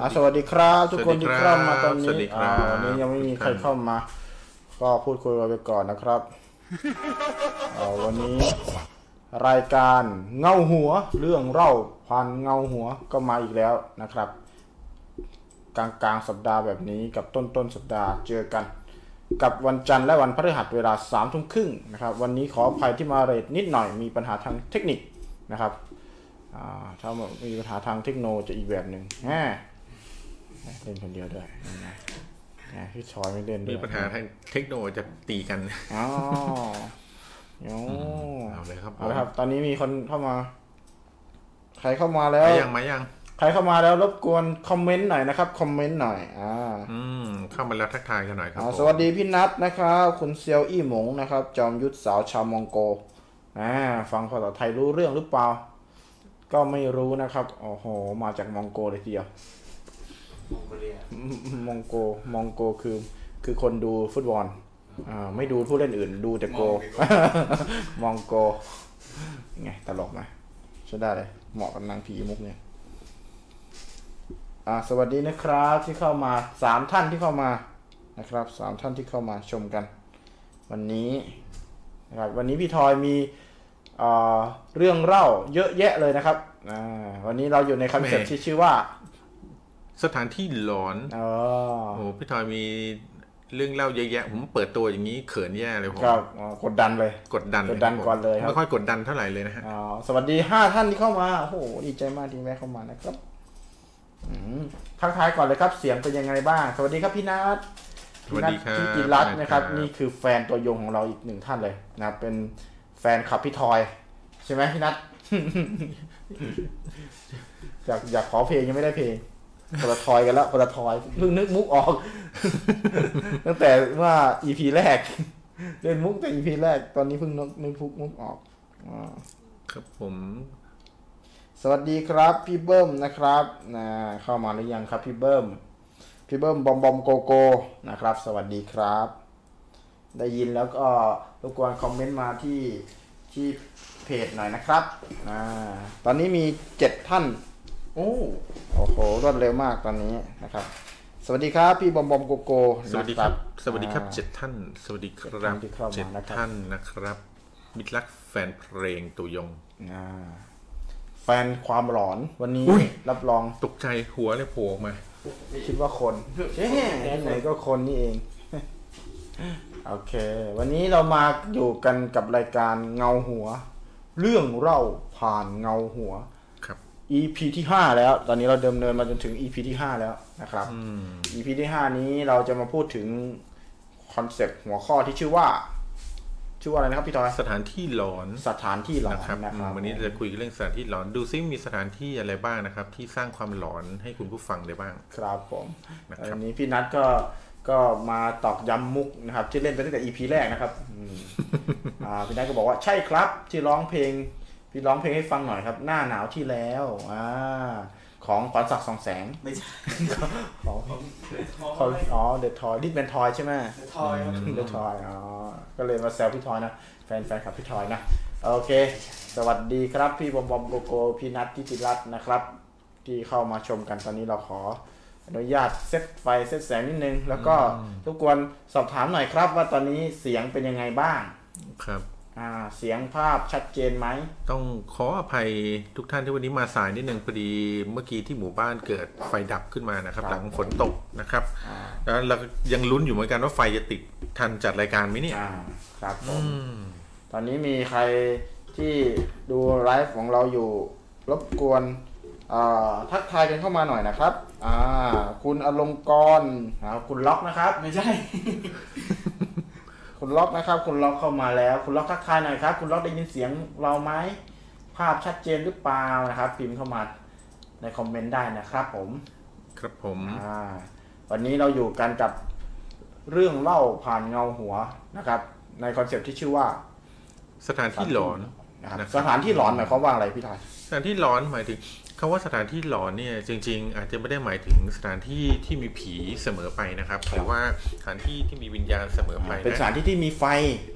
อ่าสวัสดีครับ ทุกคนสวัสดีที่ครับเข้ามาตอนสวันี้สดีครัอ่าบวันนี้ยังไม่มีใครทุกท่านเข้ามา ก็พูดคุยกันไปก่อนนะครับอ่าวันนี้รายการเงาหัว เรื่องเล่าพันเงาหัวก็มาอีกแล้วนะครับ กลางกลางๆสัปดาห์แบบนี้กับต้นต้นๆสัปดาห์เจอกัน กับวันจันทร์และวันพฤหัสเวลาสามทุ่มครึ่งนะครับ วันนี้ขออภัยที่มาเรทนิดหน่อยมีปัญหาทางเทคนิคนะครับอ่าถ้ามีปัญหาทางเทคโนจะอีกแบบหนึ่งแหม เล่นคนเดียวด้วยยังไงแหมพี่ชอยไม่เล่นด้วมียปัญหาทางเทคโนโลยีจะตีกันอ๋อโอ้เอาเลยครับเอาละครับ ตอนนี้มีคนเข้ามา ใครเข้ามาแล้วมายังมายังใครเข้ามาแล้วรบกวนคอมเมนต์หน่อยนะครับคอมเมนต์หน่อย อ่า อืมเข้ามาแล้วทักทายกันหน่อยครับอ่าผมสวัสดีพี่นัทนะครับ คุณเซียวอี้หมงนะครับ จอมยุทธสาวชาวมองโกอ่าฟังภาษาไทยรู้เรื่องหรือเปล่า ก็ไม่รู้นะครับโอ้โห มาจากมองโกเลยทีเดียว มองโกเลียมองโกมองโกคือคือคนดูฟุตบอลอ่าไม่ดูผู้เล่นอื่น ดูแต่โก มองโกไงตลกไหมใช่ได้เลย เหมาะกับนางผีมุกเนี่ยอ่าสวัสดีนะครับที่เข้ามาสามท่านที่เข้ามานะครับสามท่านที่เข้ามาชมกัน วันนี้นะครับวันนี้พี่ทอยมีเอ่อเรื่องเล่าเยอะแยะเลยนะครับอ่าวันนี้เราอยู่ในคอนเซ็ปต์ที่ชื่อว่า สถานที่หลอนเออโอ้พี่ทอยมีเรื่องเล่าเยอะแยะ ผมเปิดตัวอย่างนี้เขินแย่เลยผมครับอ๋อกดดันเลย กดดันกดดันครับผมก่อนเลยครับไม่ค่อยกดดันเท่าไหร่เลยนะฮะอ๋อสวัสดีห้าท่านที่เข้ามาโอ้โหดีใจมากที่แวะเข้ามานะครับอืมทักทายก่อนเลยครับ เสียงเป็นยังไงบ้าง สวัสดีครับพี่นัทสวัสดีครับพี่นัทพี่จิรัตน์พี่นัทนะครับครับ นี่คือแฟนตัวยงของเราอีกหนึ่งท่านเลยนะครับเป็นแฟนคลับพี่ทอย ใช่ไหมพี่นัทอยากอยากขอเพลงยังไม่ได้เพลง คนละทอยกันแล้วคนละทอยเพิ่งนึกมุกออก ตั้งแต่ว่า EP แรกเล่นมุกแต่ EP แรกตอนนี้เพิ่งนึกนึกมุกมุกออกอ่าครับผม สวัสดีครับ พี่เบิ้มนะครับนะเข้ามาหรือยังครับ พี่เบิ้มพี่เบิ้มบอมบอมโกโก้นะครับ สวัสดีครับ ได้ยินแล้วก็รบกวนคอมเมนต์มาที่ที่เพจหน่อยนะครับอ่าตอนนี้มีเจ็ดท่าน โอ้โอ้โหรวดเร็วมากตอนนี้นะครับ สวัสดีครับพี่บอมบอมโกโก้สวัสดีครับนะสวัสดีครับอ่าเจ็ดท่าน สวัสดีคท่ารับนที่เข้ามาเจ็ดนะครับท่านนะครับ มิตรรักแฟนเพลงตัวยงอ่าแฟนความหลอนวันนี้อุ๊ยรับรองตกใจหัวเลยโผล่ออกมา คิดว่าคนเอ๊ะที่ไหนก็คนนี่เองโอเค วันนี้เรามาอยู่กันกับรายการเงาหัว เรื่องเล่าผ่านเงาหัวครับ EP ที่ห้าแล้ว ตอนนี้เราเดิมเนินมาจนถึง EP ที่ห้าแล้วนะครับอืม EP ที่ห้านี้เราจะมาพูดถึงคอนเซปต์หัวข้อที่ชื่อว่า ชื่อว่าอะไรนะครับพี่ทอยสถานที่หลอนสถานที่หลอนนะครับนะครับอืมวันนี้จะคุยเรื่องสถานที่หลอนดูซิมีสถานที่อะไรบ้างนะครับ ที่สร้างความหลอนให้คุณผู้ฟังได้บ้าง ครับผมนะครับอันนี้พี่นัทก็ก็มาตอกย้ำมุกนะครับ ที่เล่นไปตั้งแต่ EP แรกนะครับอืมอ่าพี่นัทก็บอกว่าใช่ครับที่ร้องเพลง พี่ร้องเพลงให้ฟังหน่อยครับ หน้าหนาวที่แล้วอ่าของขวัญศักดิ์สองแสงไม่ใช่ของของทอของยอ๋อเดอะทอยดิสแมนทอยใช่ไหมทอยครับเดอะทอยอ๋อก็เลยมาแซวพี่ทอยนะ แฟนแฟนคลับพี่ทอยนะ โอเค สวัสดีครับ พี่บอมบอมโกโกพี่นัททิติรัตน์นะครับ ที่เข้ามาชมกันตอนนี้เราขออนุญาตเซตไฟเซตแสงนิดนึง แล้วก็ทุกคนสอบถามหน่อยครับว่าตอนนี้เสียงเป็นยังไงบ้าง ครับอ่า เสียงภาพชัดเจนไหม ต้องขออภัยทุกท่านที่วันนี้มาสายนิดนึงพอดีเมื่อกี้ที่หมู่บ้านเกิดไฟดับขึ้นมานะครับครับหลังฝนตกนะครับอ่าแล้วเรายังลุ้นอยู่เหมือนกันว่าไฟจะติดทันจัดรายการไหมเนี่ยอ่าครับผอืมมตอนนี้มีใครที่ดูไลฟ์ของเราอยู่รบกวนอ่าทักทายกันเข้ามาหน่อยนะครับอ่าคุณอลงกรณ์อ่าคุณล็อกนะครับ ไม่ใช่ คุณล็อกนะครับ คุณล็อกเข้ามาแล้ว คุณล็อกทักทายหน่อยครับ คุณล็อกได้ยินเสียงเราไหมภาพชัดเจนหรือเปล่านะครับ พิมพ์เข้ามาในคอมเมนต์ได้นะครับ ผมครับผมอ่าวันนี้เราอยู่กันกับเรื่องเล่าผ่านเงาหัวนะครับ ในคอนเซปต์ที่ชื่อว่า สถานที่หลอนนะครับนะครับสถานที่หลอนหมายความว่าอะไรพี่ทอยสถานที่หลอนหมายถึง คำว่าสถานที่หลอนเนี่ยจริง ๆ อาจจะไม่ได้หมายถึงสถานที่ที่มีผีเสมอไปนะครับหรือว่าสถานที่ที่มีวิญญาณเสมอไปเป็นสนะถานที่ที่มีไฟ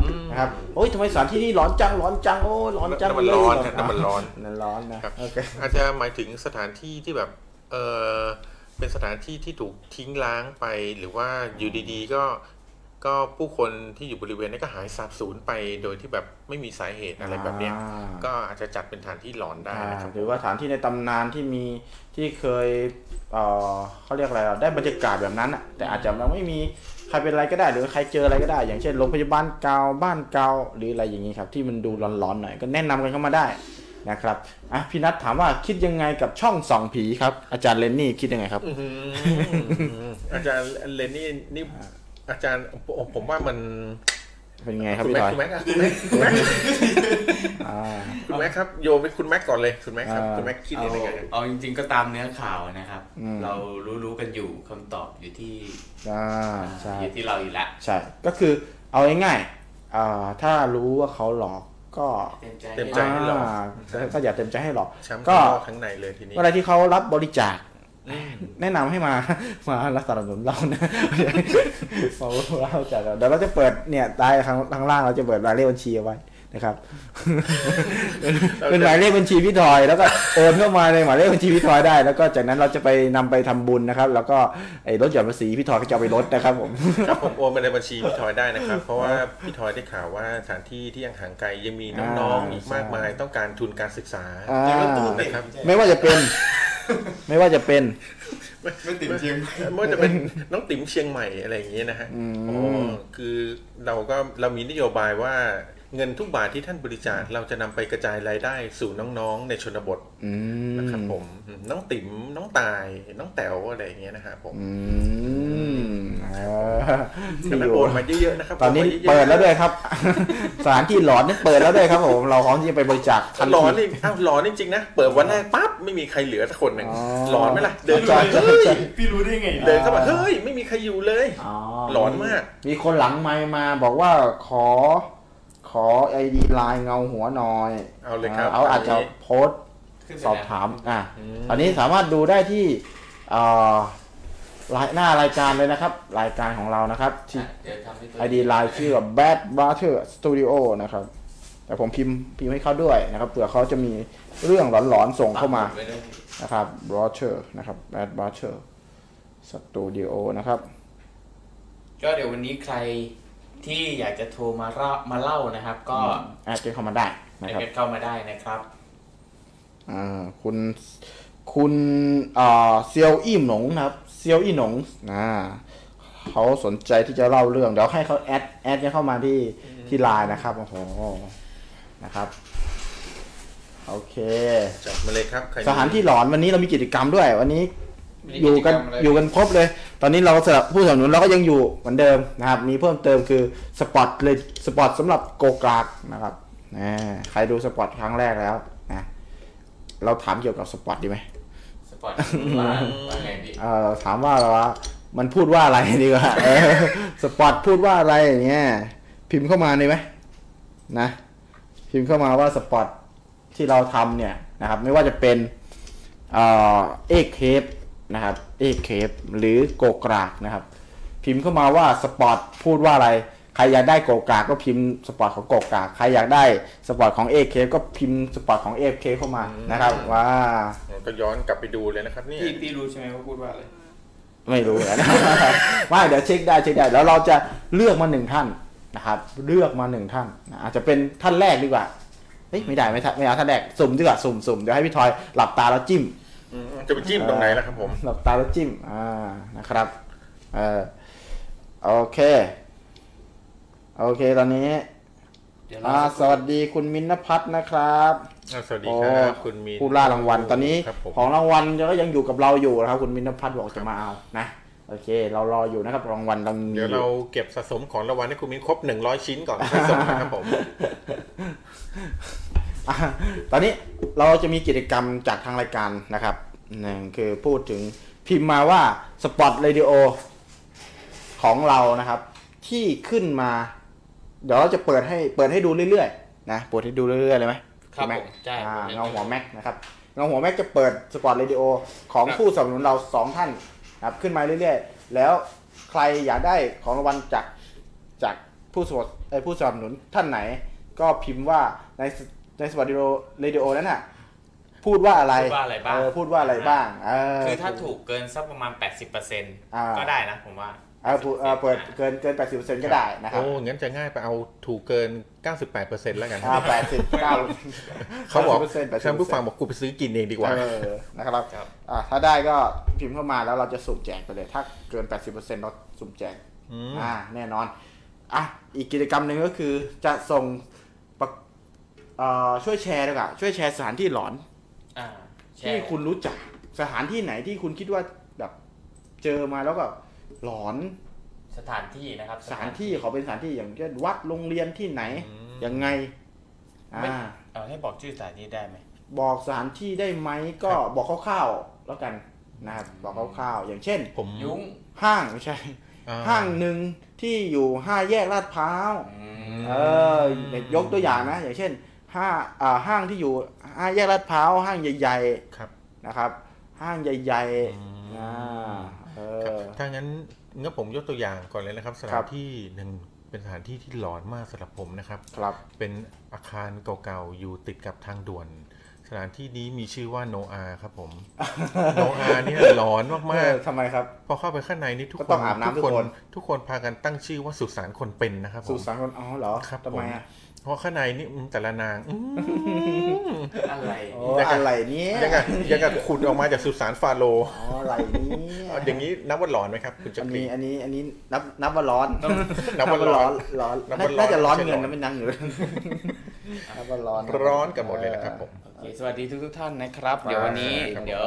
อืมนะครับโอ้ยทำไมสถานที่นี่ร้อนจังร้อนจังโอ้ยร้อนจังน้ำมันร้อนเลยน้ำมันร้อนนั่นร้อนนะครับโอเคอาจจะหมายถึงสถานที่ที่แบบเออเป็นสถานที่ที่ถูกทิ้งร้างไป หรือว่าอยู่ดีๆ ก็ ก็ผู้คนที่อยู่บริเวณนั้นก็หายสาบสูญไปโดยที่แบบไม่มีสาเหตุอะไรแบบเนี้ยอ่า ก็อาจจะจัดเป็นสถานที่หลอนได้อ่านะครับ หรือว่าสถานที่ในตำนานที่มีที่เคยเอ่อเขาเรียกอะไรอะได้บรรยากาศแบบนั้นอะแต่อาจจะยังไม่มีใครเป็นอะไรก็ได้ หรือใครเจออะไรก็ได้ อย่างเช่นโรงพยาบาลเก่าบ้านเก่าหรืออะไรอย่างนี้ครับ ที่มันดูร้อนๆหน่อยก็แนะนำกันเข้ามาได้นะครับอะพี่นัทถามว่าคิดยังไงกับช่องส่องผีครับอาจารย์เลนนี่คิดยังไงครับ อื้อหืออาจารย์เลนนี่นี่ อาจารย์ผมผมว่ามันเป็นไงครับคุณพี่แม็กทอย คุณแม็กอะคุณแม็กคุณแม็กอ่า คุณแม็กครับโยนไปคุณแม็กก่อนเลยคุณแม็กครับอ่า คุณแม็กคิดเอายังไงเอาจริง ๆ ก็ตามเนื้อข่าวนะครับ อืม เรารู้รู้ๆกันอยู่คำตอบอยู่ที่อ่าใช่ อยู่ที่เราอยู่แล้วใช่ ก็คือเอาง่ายๆอ่าถ้ารู้ว่าเขาหลอกก็เต็มใจเต็มใจให้หลอก อ่าก็อย่าเต็มใจให้หลอก ช้ำก็ทั้งนอกทั้งในเลยทีนี้เมื่อไรที่เขารับบริจาคอืม แนะนำให้มามารักษาสนุนเรานะเราเราจะเดี๋ยวเราจะเปิดเนี่ยใต้ข้างข้างล่างเราจะเปิดรายเลขบัญชีเอาไว้นะครับ เป็นเป็นหมายเลขบัญชีพี่ทอยแล้วก็โอนเข้ามาในหมายเลขบัญชีพี่ทอยได้ แล้วก็จากนั้นเราจะไปนำไปทำบุญนะครับ แล้วก็ไอ้รถหย่อนภาษีพี่ทอยก็จะเอาไปลดนะครับผมครับผมโอนไปในบัญชีพี่ทอยได้นะครับ เพราะว่าพี่ทอยได้ข่าวว่าสถานที่ที่ยังห่างไกลยังมีน้องๆอีกมากมายต้องการทุนการศึกษาอ่านะครับไม่ว่าจะเป็น ไม่ว่าจะเป็นไม่ติดจริงไม่ว่าจะเป็นน้องติ๋มเชียงใหม่อะไรอย่างเงี้ยนะฮะอืมอ๋อคือเราก็เรามีนโยบายว่า เงินทุกบาทที่ท่านบริจาคเราจะนำไปกระจายรายได้สู่น้องๆ ในชนบทอืมนะครับผมน้องติ๋มน้องตาย น้องแต๋วอะไรอย่างเงี้ยนะฮะผมอืมอ่าฉะนั้นโอนมาเยอะๆนะครับตอนนี้โมายะๆเปิดแล้วด้วยครับ สถานที่หลอนนี่เปิดแล้วด้วยครับผมเราพร้อมที่จะไปบริจาคทันหลอนทีนี่อ้าวหลอนจริงๆนะเปิดวันแรกปั๊บไม่มีใครเหลือสักคนหนึ่งอ๋อหลอนไหมล่ะเดินใช่เข้ามาใช่เฮ้ยใช่พี่รู้ได้ไงเดินเข้ามาเฮ้ยไม่มีใครอยู่เลยอ๋อหลอนมาก มีคนหลังไมค์มาบอกว่าขอ ขอไอดีไลน์เงาหัวหน่อยเอาเลยครับเอาอาจจะอันนี้โพสต์ขึ้นไปสอบถามอะอืมตอนนี้สามารถดูได้ที่เอ่อรายหน้ารายการเลยนะครับ รายการของเรานะครับที่อะเดี๋ยวทำให้ตัวไอดีไลน์ชื่อว่า Bad Butter Studio นะครับ แต่ผมพิมพ์พิมพ์ให้เขาด้วยนะครับเผื่อเขาจะมีเรื่องหลอนๆส่งเข้ามาปักหมุดไว้ด้วยนะครับ Butter นะครับ Bad Butter Studio นะครับ ก็เดี๋ยววันนี้ใคร ที่อยากจะโทรมาเล่ามาเล่านะครับ ก็แอดกันเข้ามาได้นะให้ครับกันเข้ามาได้นะครับอ่าคุณคุณอ่าเซียวอี้หนงนะครับเซียวอี้หนงอ่าเขาสนใจที่จะเล่าเรื่องเดี๋ยวให้เขาแอดแอดกันเข้ามาที่ที่ไลน์นะครับโอ้โหนะครับโอเคจัดมาเลยครับใครมีสถานที่หลอนวันนี้เรามีกิจกรรมด้วย วันนี้มี อยู่กันกิจกรรมอะไรอยู่กันครบเลย ตอนนี้เราสำหรับผู้สนับสนุนเราก็ยังอยู่เหมือนเดิมนะครับ มีเพิ่มเติมคือสปอตเลยสปอตสำหรับโกกากนะครับนะใครดูสปอตครั้งแรกแล้วนะเราถามเกี่ยวกับสปอตดีไหมสปอร์ตว่าว่าไงพี่เออถามว่าอะไรวะมันพูดว่าอะไรดีกว่าเออสปอตพูดว่าอะไรอย่างเงี้ยพิมพ์เข้ามาได้ไหมนะ พิมพ์เข้ามาว่า spot ที่เราทำเนี่ยนะครับ ไม่ว่าจะเป็นเอ่อเอกเคป นะครับเอกเคปหรือโกกรากนะครับ พิมพ์เข้ามาว่า spot พูดว่าอะไร ใครอยากได้โกกรากก็พิมพ์ spot ของโกกรากใครอยากได้ spot ของเอกเคปก็พิมพ์ spot ของเอกเคปเข้ามานะครับว่าก็ย้อนกลับไปดูเลยนะครับเนี่ยพี่พี่รู้ใช่ไหมว่าพูดว่าอะไรไม่รู้นะไม่เดี๋ยวเช็คได้เช็คได้แล้วเราจะเลือกมาหนึ่งท่านนะครับ เลือกมาหนึ่งท่านนะอาจจะเป็นท่านแรกดีกว่าเฮ้ยไม่ได้ไม่ทันไม่เอาท่านแรกสุ่มดีกว่าสุ่มสุ่มเดี๋ยวให้พี่ทอยหลับตาแล้วจิ้มอืม จะไปจิ้มตรงไหนล่ะครับผมหลับตาแล้วจิ้ม อ่านะครับ เออโอเค โอเคตอนนี้เดี๋ยวเราอ่าสวัสดีคุณมินนพัฒน์นะครับอ่าสวัสดีโอ้ครับคุณมีผู้ล่ารางวัลตอนนี้ครับผมของรางวัลก็ยังอยู่กับเราอยู่นะครับ คุณมินนพัฒน์บอกจะมาเอานะโอเค เรารออยู่นะครับรางวัลเรามีเดี๋ยวอเราเก็บสะสมของรางวัลให้คุณมินครบหนึ่งร้อยชิ้นก่อนค่อยส่งนะครับผมอะ ตอนนี้เราจะมีกิจกรรมจากทางรายการนะครับหนึ่งคือพูดถึงพิมพ์มาว่าสปอตเรดิโอของเรานะครับ ที่ขึ้นมา เดี๋ยวเราจะเปิดให้เปิดให้ดูเรื่อยๆนะเปิดให้ดูเรื่อยๆเลยไหมครับแม็ผกมใช่อ่าผมเงาหัวแม็กนะครับเงาหัวแม็กจะเปิด spot radio ของครับผู้สนับสนุนเราสองท่านนะครับขึ้นมาเรื่อยๆ แล้วใครอยากได้ของรางวัลจากจากผู้สมัครเอ่อผู้สนับสนุนท่านไหน ก็พิมพ์ว่าในส ใน spot radio radio นั้นน่ะพูดว่าอะไรพูดว่าอะไรบ้าง เออพูดว่าอะไรบ้างเออคือถ้าถูกเกินสักประมาณ 80%อ่าก็ได้นะผมว่าเออพูดเออเปิดเกินเกิน 80%ก็ได้นะครับโอ้งั้นจะง่ายไปเอาถูกเกิน 98%แล้วกันอ่า80เขาบอก80%ท่านผู้ฟังบอกกูไปซื้อกินเองดีกว่าเออนะครับครับอ่าถ้าได้ก็พิมพ์เข้ามาแล้วเราจะสุ่มแจกไปเลย ถ้าเกิน 80%เราสุ่มแจกอืมอ่าแน่นอนอะอีกกิจกรรมหนึ่งก็คือจะส่งปะ เอ่อช่วยแชร์ดีกว่าช่วยแชร์สถานที่หลอน อ่าแชที่ร์คุณรู้จักสถานที่ไหนที่คุณคิดว่าแบบเจอมาแล้วก็หลอนสถานที่นะครับสถานที่เขาเป็นสถานที่อย่างเช่นวัดโรงเรียนที่ไหนอืม ยังไงไม่ อ่าเออให้บอกชื่อสถานที่ได้ไหม บอกสถานที่ได้ไหมก็บอกคร่าวๆแล้วกันนะครับบอกคร่าวๆอย่างเช่น ผมยุ้งห้างไม่ใช่ อ่ ห้างหนึ่งที่อยู่ห้าแยกลาดพร้าว อืม เออยกตัวอย่างนะ อย่างเช่น ห้าอ่าห้างที่อยู่ห้าแยกลาดพร้าวห้างใหญ่ครับๆนะครับ ห้างใหญ่อืมๆอ่าเอครับอถ้างั้นงั้นผมยกตัวอย่างก่อนเลยนะครับสคถารันบที่หนึ่งเป็นสถานที่ที่หลอนมากสำหรับผมนะครับครับ เป็นอาคารเก่าๆอยู่ติดกับทางด่วน สถานที่นี้มีชื่อว่าโนอาครับผมโนอาเนี่ยหลอนเอมากอทำไมครับๆพอเข้าไปข้างในนี่ทุกก็คต้อนงอาบน้ำทุกคนทุกคน ทุกคนพากันตั้งชื่อว่าสุสานคนเป็นนะครับผสุมสานคนอ๋อเหรอครับทำไมอะ เพราะข้างในนี่อืมแต่ละนางอืม อะไรโอ้ยังไง อะไรเนี่ยยังกับยังกับขุดออกมาจากสุสานฟาโรห์อ๋ออะไรเนี่ยเอาอย่างนี้นับว่าหลอนไหมครับ คุณจัอักนรีนี้อันนี้อันนี้นับนับว่าร้อนนับว่าร้อน ร้อนนับว่าร้อนน่าจะร้อนไม่ใช่เงินร้อนนะไม่นั่งอยู่นับว่าร้อนร้อนกันหมดเลยนะครับผม โอเคสวัสดีทุกทุกๆท่านนะครับครับเดี๋ยววันนี้ครับเดี๋ยว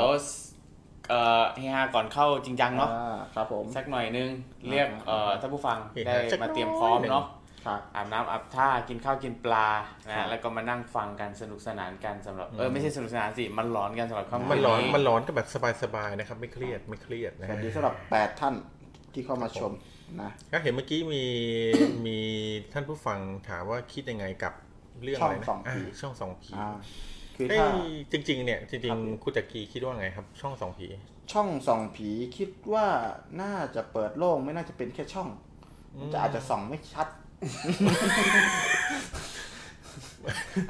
เอ่อเฮฮาก่อนเข้าจริงจังเนาะอ่ครับผม สักหน่อยนึงเรียกเอ่อท่านผู้ฟังเฮฮาได้สักมาเตรียมน้อยพร้อมหนึ่งเนาะครับ อาบน้ำอาบท่ากินข้าวกินปลาครันะบแล้วก็มานั่งฟังกันสนุกสนานกันสำหรับเออไม่ใช่สนุกสนานสิมันหลอนกันสำหรับค่ำมันคืนร้อนนี้มันร้อนก็แบบสบายๆนะครับ ไม่เครียดไม่เครียดนะสวัฮะสดีสำหรับแปดท่านที่เข้ามาชมนะก็เห็นเมื่อกี้มีมีท่านผู้ฟังถามว่าคิดยังไงกับเรื่องช่อะองไรนะสองผีาช่องสองผีอ่าคือเอ้ถ้ายจริง ๆ เนี่ยจครัริงบๆคุณจักรีคิดว่าไงครับ ช่องสองผี ช่องส่องผีคิดว่าน่าจะเปิดโล่งไม่น่าจะเป็นแค่ช่องมันจะอาจจะส่องไม่ชัด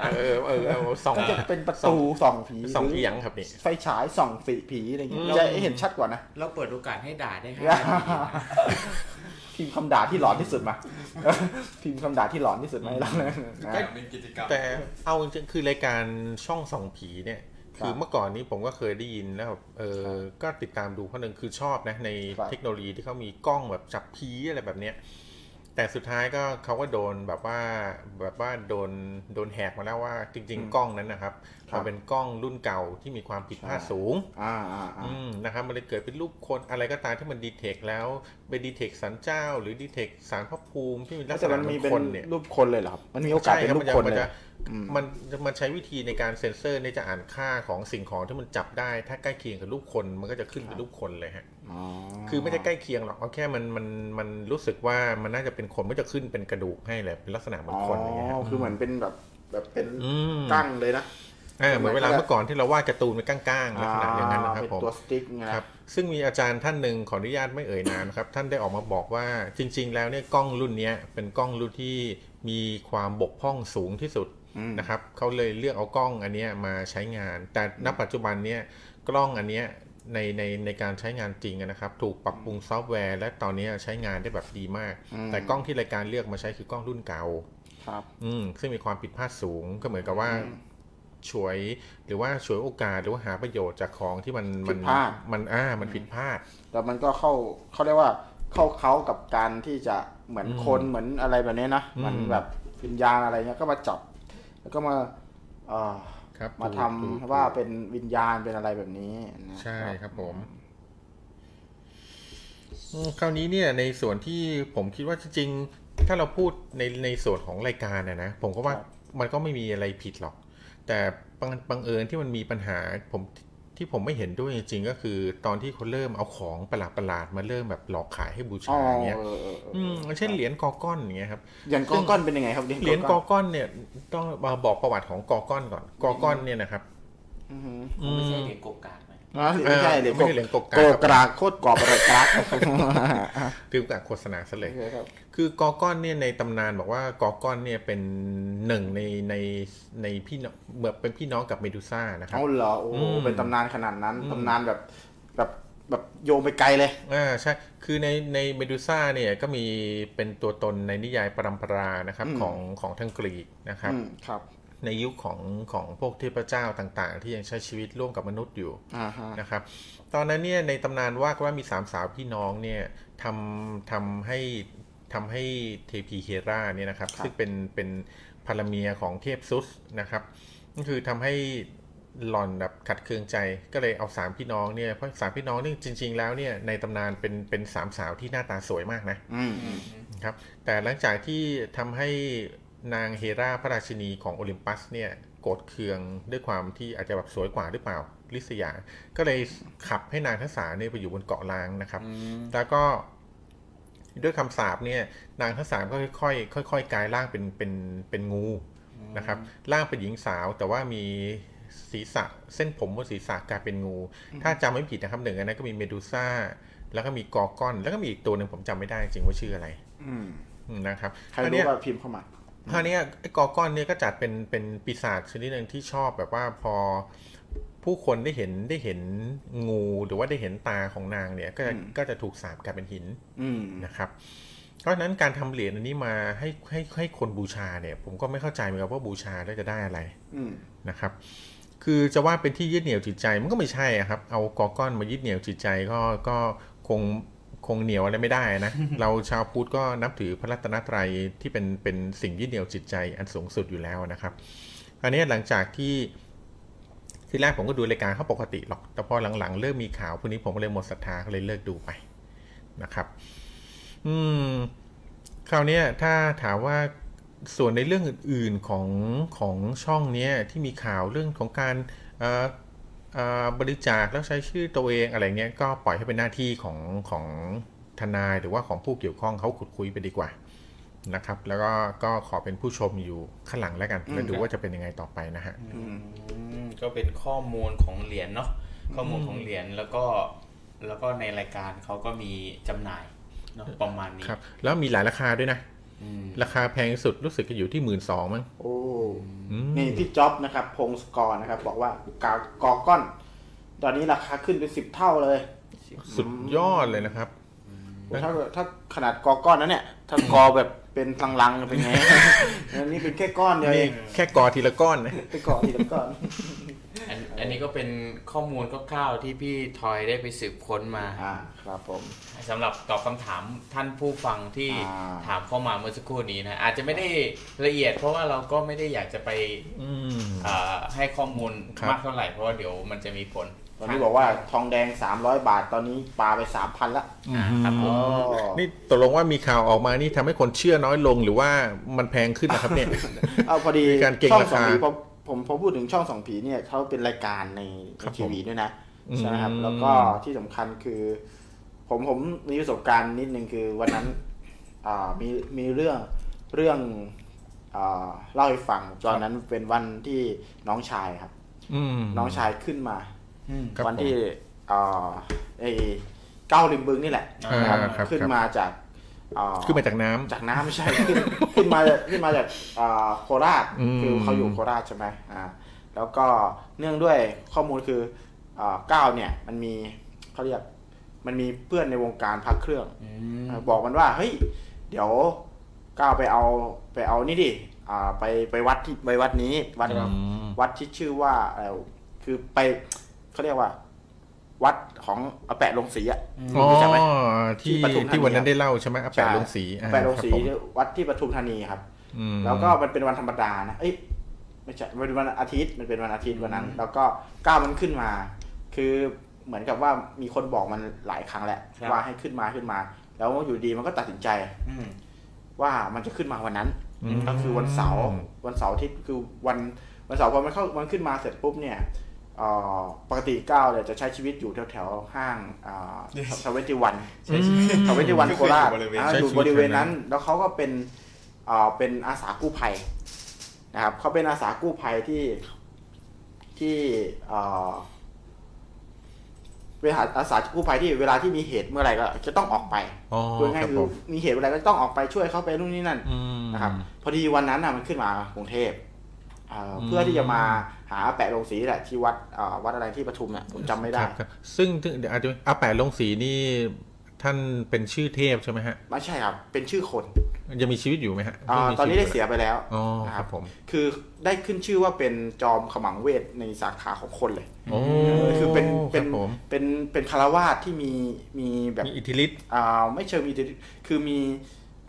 เออเออเออสองก็จะเป็นประตูส่องผีสองหรืเอียงครับนี่ไฟฉายส่องฝีผีอะไรอย่างเงี้ยอืมจะเห็นชัดกว่านะเราเปิดโอกาสให้ด่าได้ห้าอย่านาทีนะพิมพ์คำด่าที่หลอนที่สุดมาพิมพ์คำด่าที่หลอนที่สุดมาให้เรานะเป็นกิจกรรมแต่เอาจริงๆคือรายการช่องสองผีเนี่ยครับคือเมื่อก่อนนี้ผมก็เคยได้ยินแล้วแบบเออก็ติดตามดูเพราะหนึ่งคือชอบนะในครับเทคโนโลยีที่เขามีกล้องแบบจับผีอะไรแบบเนี้ย แต่สุดท้ายก็เขาก็โดนแบบว่าแบบว่าโดนโดนแหกมาแล้วว่าจริง ๆ กล้องนั้นนะครับครับมันเป็นกล้องรุ่นเก่าที่มีความผิดพลาดใช่สูงอ่าอ่าอ่าอืมนะครับมันเลยเกิดเป็นรูปคนอะไรก็ตามที่มันดีเทคแล้วไปดีเทคสันเจ้า หรือดีเทคสารพระภูมิที่มีลักษแต่ณะมันเหมืมีอนเป็นคนเนี่ยรูปคนเลยเหรอครับมันมีโอกาสใช่เป็นครับรูปคนมัเลยจะอื มมันมันใช้วิธีในการเซ็นเซอร์ในจะอ่านค่าของสิ่งของที่มันจับได้ ถ้าใกล้เคียงกับรูปคนมันก็จะขึ้นเป็นรูปคนเลยฮะอ๋อคือไม่ได้ใกล้เคียงหรอกเอาแค่มันมันมันรู้สึกว่ามันน่าจะเป็นคนก็จะขึ้นเป็นกระดูกให้เลยเป็นลักษณะเหมือนคนอย่างเงี้ยฮะอ๋อคือเหมือนเป็นแบบแบบเป็นอืมกั้งเลยนะเออเหมือนเวลาเมื่อก่อนที่เราวาดการ์ตูนเป็นก้างๆลักษณะอย่างนั้นนะครับเป็นผมตัวสติ๊กไงครับซึ่งมีอาจารย์ท่านหนึ่งขออนุญาตไม่เอ่ยนามนะครับ ท่านได้ออกมาบอกว่าจริง ๆ แล้วเนี่ยกล้องรุ่นเนี้ยเป็นกล้องรุ่นที่มีความบกพร่องสูงที่สุดอืม นะครับเขาเลยเลือกเอากล้องอันเนี้ยมาใช้งาน แต่ณปัจจุบันเนี่ยกล้องอันเนี้ยในในในการใช้งานจริงอะนะครับ ถูกปรับปรุงซอฟต์แวร์ และตอนนี้ใช้งานได้แบบดีมากอืมแต่กล้องที่รายการเลือกมาใช้คือกล้องรุ่นเก่าครับอืมซึ่งมีความผิดพลาดสูงก็เหมือนกับว่าอืมฉวยหรือว่าฉวยโอกาสหรือว่าหาประโยชน์จากของที่มันมัผิดพลาดมันอ่ามันผิดพลาดแต่มันก็เข้าเขาเรียกว่าเข้าเขากับการที่จะเหมือนอืมคนเหมือนอะไรแบบนี้นะอืมมันแบบวิญญาณอะไรเงี้ยก็มาจับ แล้วก็มาเอ่อครับมาถูกทำถูกว่าถูกเป็นวิญญาณเป็นอะไรแบบนี้นะใช่ครับผมอืมคราวนี้เนี่ยในส่วนที่ผมคิดว่าจริงๆถ้าเราพูดในในส่วนของรายการนะนะผมก็ว่ามันก็ไม่มีอะไรผิดหรอก แต่บังบังเอิญที่มันมีปัญหาผม ที่ผมไม่เห็นด้วยจริงๆก็คือตอนที่เขาเริ่มเอาของประหลาดๆมาเริ่มแบบหลอกขายให้บูอ๋อชาอย่างเงี้ยเออเออเอออืมเช่นเหรียญกอก้อนอย่างเงี้ยครับอย่างกอก้อนเป็นยังไงครับเหรียญกอก้อนเนี่ยต้องมาบอกประวัติของกอก้อนก่อนกอก้อนเนี่ยนะครับอือหือไม่ใช่เหรียญโกกาด ไหมอ๋อไม่ใช่เหรียญไม่ใช่เหรียญกกโกกรากโคตรกรอบอะไรกรากคือการโฆษณาซะเลยครับคือกอก้อนเนี่ยในตำนานบอกว่ากอก้อนเนี่ยเป็นหนึ่งในในในพี่น้องเหมือนเป็นพี่น้องกับเมดูซ่านะครับเอาเหรอโอ้โหอืมเป็นตำนานขนาดนั้นอืมตำนานแบบแบบแบบโยงไปไกลเลยอ่าใช่ คือในในเมดูซ่าเนี่ยก็มีเป็นตัวตนในนิยายปรัมปรานะครับอืมของของทางกรีกนะครับอืมครับ ในยุคของของพวกเทพเจ้าต่างๆ ที่ยังใช้ชีวิตร่วมกับมนุษย์อยู่อ่าฮะนะครับ ตอนนั้นเนี่ยในตำนานว่ากันว่ามีสามสาวพี่น้องเนี่ยทำทำให้ทำให้เทพีเฮราเนี่ยนะครับซึ่งเป็นเป็นภรรเมียของเทพซุสนะครับก็คือทำให้หล่อนแบบขัดเคืองใจก็เลยเอาสามพี่น้องเนี่ยเพราะสามพี่น้องนี่จริง ๆ แล้วเนี่ยในตำนานเป็นเป็นสามสาวที่หน้าตาสวยมากนะอืมครับ แต่หลังจากที่ทำให้ นางเฮราพระราชินีของโอลิมปัสเนี่ยโกรธเคืองด้วยความที่อาจจะแบบสวยกว่าหรือเปล่าลิษยา ก็เลยขับให้นางทั้งสามเนี่ยไปอยู่บนเกาะล้างนะครับ แล้วก็ด้วยคำสาปเนี่ย นางทั้งสามก็ค่อยๆค่อยๆกลายร่างเป็นเป็นเป็นงูนะครับ ร่างเป็นหญิงสาวแต่ว่ามีศีรษะเส้นผมบนศีรษะกลายเป็นงู ถ้าจำไม่ผิดนะครับหนึ่งอันนั้นก็มีเมดูซ่าแล้วก็มีกอร์กอน แล้วก็มีอีกตัวหนึ่งผมจำไม่ได้จริงว่าชื่ออะไรอืมอืมนะครับใครอันรู้เนี้ยว่าพิมพ์เข้ามา คราวเนี้ยไอ้กอร์กอนเนี่ยก็จัดเป็นเป็นปีศาจชนิดหนึ่งที่ชอบแบบว่าพอผู้คนได้เห็นได้เห็นงูหรือว่าได้เห็นตาของนางเนี่ย ก็จะอืมก็จะถูกสาปกลายเป็นหินอืมนะครับ เพราะฉะนั้นการทำเหรียญอันนี้มาให้ให้ให้คนบูชาเนี่ย ผมก็ไม่เข้าใจเหมือนกันว่าบูชาแล้วจะได้อะไรอืมนะครับ คือจะว่าเป็นที่ยึดเหนี่ยวจิตใจมันก็ไม่ใช่อะครับ เอากอก้อนมายึดเหนี่ยวจิตใจก็ก็คง คงเหนียวอะไรไม่ได้นะ เราชาวพุทธก็นับถือพระรัตนตรัยที่เป็นเป็นสิ่งยึดเหนี่ยวจิตใจอันสูงสุดอยู่แล้วนะครับอันนี้หลังจากที่ที่แรกผมก็ดูรายการเขาปกติหรอก แต่พอหลังๆ เริ่มมีข่าวพวกนี้ผมก็เลยหมดศรัทธาก็เลยเลิกดูไปนะครับ อืม คราวนี้ถ้าถามว่าส่วนในเรื่องอื่นๆของของช่องเนี้ยที่มีข่าวเรื่องของการ บริจาคแล้วใช้ชื่อตัวเองอะไรเงี้ยก็ปล่อยให้เป็นหน้าที่ของของทนายหรือว่าของผู้เกี่ยวข้องเขาขุดคุยไปดีกว่านะครับ แล้วก็ก็ขอเป็นผู้ชมอยู่ข้างหลังแล้วกันแล้วดูว่าจะเป็นยังไงต่อไปนะฮะอืมอืมก็เป็นข้อมูลของเหรียญเนาะข้อมูลของเหรียญแล้วก็แล้วก็ในรายการเขาก็มีจำหน่ายเนาะประมาณนี้ครับแล้วมีหลายราคาด้วยนะอืม ราคาแพงที่สุดรู้สึกจะอยู่ที่หมื่นสองมั้งโอ้อืมนี่พี่จ๊อบนะครับ พงศกรนะครับ บอกว่ากากอก้อน ตอนนี้ราคาขึ้นเป็นสิบเท่าเลย สุดยอดเลยนะครับ ถ้าถ้าขนาดกอก้อนนั้นเนี่ย ถ้ากอแบบเป็นลังๆเป็นไงอันนี้เป็นแค่ก้อนเดียวเอนี่งแค่กอทีละก้อนนะไปกอทีละก้อน อันอันนี้ก็เป็นข้อมูลคร่าวๆที่พี่ทอยได้ไปสืบค้นมาอ่าครับผม สำหรับตอบคำถามท่านผู้ฟังที่อ่า ถามเข้ามาเมื่อสักครู่นี้นะ อาจจะไม่ได้ละเอียด เพราะว่าเราก็ไม่ได้อยากจะไปอืม อ่าให้ข้อมูลครับ มากเท่าไหร่เพราะว่าเดี๋ยวมันจะมีผลตอนนี้บอกว่าทองแดง 300 บาทตอนนี้ปลาไป 3,000ละอ่าครับผมอ๋อนี่ตกลงว่ามีข่าวออกมานี่ทำให้คนเชื่อน้อยลงหรือว่ามันแพงขึ้นนะครับเนี่ย เอาพอดีมีการเก็งช่องราสองคาผีผม ผมผมพูดถึงช่องสองผีเนี่ยเขาเป็นรายการในครับทีวีด้วยนะผมใช่ไหมครับอืมแล้วก็ที่สำคัญคือ ผมผมมีประสบการณ์นิดนึงคือวันนั้นอ่ามีมีเรื่องเรื่องอ่าเล่าให้ฟังตอนนั้นเป็นวันที่น้องชายครับอืมน้องชายขึ้นมาครับวันที่อ่าไอ้เก้าริมบึงนี่แหละอ่านะครับครับขึ้นครับมาจากอ่า ขึ้นมาจากน้ำจากน้ำไม่ใช่ขึ้นขึ้นมาขึ้นมาจากอ่าโคราชอืมคือเขาอยู่โคราชใช่ไหมอ่าแล้วก็เนื่องด้วยข้อมูลคืออ่าก้าวเนี่ยมันมีเขาเรียกมันมีเพื่อนในวงการพักเครื่องอืมบอกมันว่าเฮ้ยเดี๋ยวก้าวไปเอาไปเอานี่ดิอ่าไปไปวัดที่ไปวัดนี้วัดอืมวัดที่ชื่อว่าอะไรคือไปเขาเรียกว่า วัดของอาแปะลงศรีอะอ๋อรู้จักไหมที่ที่ปทุมธานีที่วันนั้นได้เล่าใช่ไหมอาแปะลงสีอาแปะลงศรีครับผมวัดที่ปทุมธานีครับอืมแล้วก็มันเป็นวันธรรมดานะ เอ้ยไม่ใช่มันเป็นวันอาทิตย์มันเป็นวันอาทิตย์วันนั้น แล้วก็ก้าวมันขึ้นมา คือเหมือนกับว่ามีคนบอกมันหลายครั้งแหละครับว่าให้ขึ้นมาขึ้นมา แล้วอยู่ดีมันก็ตัดสินใจ อืมว่ามันจะขึ้นมาวันนั้นอืมก็คือวันเสาร์วันเสาร์อาทิตย์คือวันวันเสาร์พอมันเข้ามันขึ้นมาเสร็จปุ๊บเนี่ยเอ่อ ปกติก้าวเนี่ยจะใช้ชีวิตอยู่แถวแถวๆห้างทเวนตี้วันอืมทเวนตี้วันโคราชบริเวณอ่าใช้อยู่ชีวิตบริเวณแถวนั้นั้นนแล้วเขาก็เป็นเอ่อเป็นอาสากู้ภัยนะครับเขาเป็นอาสากู้ภัยที่ที่เอ่อเวลาอาสากู้ภัยที่เวลาที่มีเหตุเมื่อไหร่ก็จะต้องออกไปอ๋อพูดง่ายครับๆคืผอมมีเหตุอะไรก็ต้องออกไปช่วยเขาไปนู่นนี่นั่นอืมนะครับ พอดีวันนั้นน่ะมันขึ้นมากรุงเทพเอ่ออมเพื่อที่จะมา หาแปะลงสีแหละที่วัดเอ่อวัดอะไรที่ปทุมเนี่ยผมจำไม่ได้ครับครับซึ่งถึงเดี๋ยวอาจจะอาแปะลงสีนี่ท่านเป็นชื่อเทพใช่ไหมฮะไม่ใช่ครับเป็นชื่อคนยังมีชีวิตอยู่ไหมฮะอายังมีตอนนี้ได้ชีวิเสียไปแล้วอ๋อนะคครัรับบผมคือได้ขึ้นชื่อว่าเป็นจอมขมังเวทในสาขาของคนเลยโอ้คือเป็นคเป็รันบผมเป็นเป็นคารวาสที่มีมีแบบมีอิทธิฤทธิ์อ่าไม่เชิงมีอิทธิฤทธิ์คือมี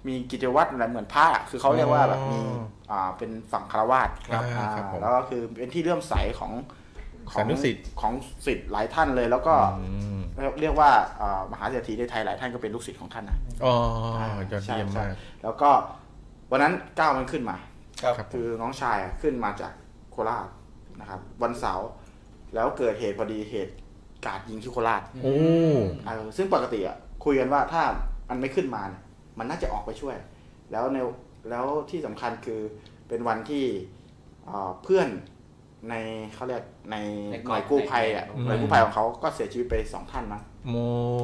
มีกิจวัตรอะไรเหมือนพระอะคือเขาเรียกว่าแบบมีอ่า เป็นฝั่งคารวาสครับอ่าครับผมแล้วก็คือเป็นที่เลื่อมใสของของสานุสิทธิ์ของสิทธิ์หลายท่านเลย แล้วก็อืมเรียกว่าอ่ามหาเศรษฐีในไทยหลายท่านก็เป็นลูกศิษย์ของท่านนะอ๋อยอดเยี่ยมใช่มากใช่แล้วก็วันนั้นก้าวมันขึ้นมาครับครับคือน้องชายอะขึ้นมาจากโคราชนะครับ วันเสาร์แล้วเกิดเหตุพอดีเหตุกราดยิงที่โคราชโอ้เออซึ่งปกติอะคุยกันว่าถ้ามันไม่ขึ้นมาเนี่ยมันน่าจะออกไปช่วย แล้วใน แล้วที่สำคัญคือเป็นวันที่เอ่อเพื่อนในเขาเรียกในในหน่วยกู้ภัยอะในหน่วยกู้ภัยของเขาก็เสียชีวิตไปสองท่านมั้งโม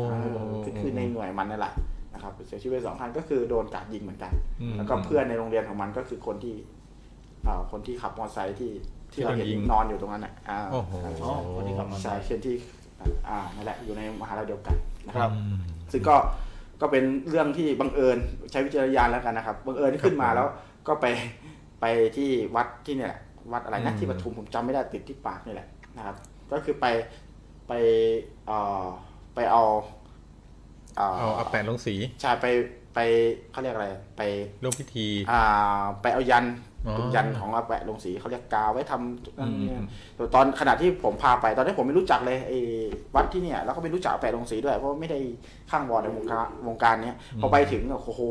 เออคือคือในหน่วยมันนั่นแหละนะครับเสียชีวิตไปสองท่านก็คือโดนกราดยิงเหมือนกันอืมแล้วก็เพื่อนในโรงเรียนของมันก็คือคนที่เอ่อคนที่ขับมอเตอร์ไซค์ที่ที่เราเห็นที่โดนยิงนอนอยู่ตรงนั้นอะอ่าโอ้โหอ๋อคนที่ขับมอเตอร์ไซใช่ค์เช่นที่อ่านั่นแหละอยู่ในมหาลัยเดียวกันนะคครัรับบอืมซึ่งก็ ก็เป็นเรื่องที่บังเอิญใช้วิจารณญาณแล้วกันนะครับบังเอิญขึ้นมาครับแล้วก็ไปไปที่วัดที่เนี่ยแหละวัดอะไรนะอืมที่ปทุมผมจำไม่ได้ติดที่ปากนี่แหละนะครับ ก็คือไปไปเอ่อไปเอาเอ่อเอาอาแปะลงสีใช่ไปไปเขาเรียกอะไร ไปร่วมพิธี อ่า ไปเอายันอ๋อ เป็นยันของอาแปะลงสีเขาเรียกกาวไว้ทำนั่นอืมเนี่ยแต่ตอนขณะที่ผมพาไป ตอนนี้ผมไม่รู้จักเลยไอ้วัดที่เนี่ย แล้วก็ไม่รู้จักอาแปะลงสีด้วย เพราะว่าไม่ได้ข้างบอร์ดในวงการวงการเนี้ยพอไปถึงเนี่ยโอ้โห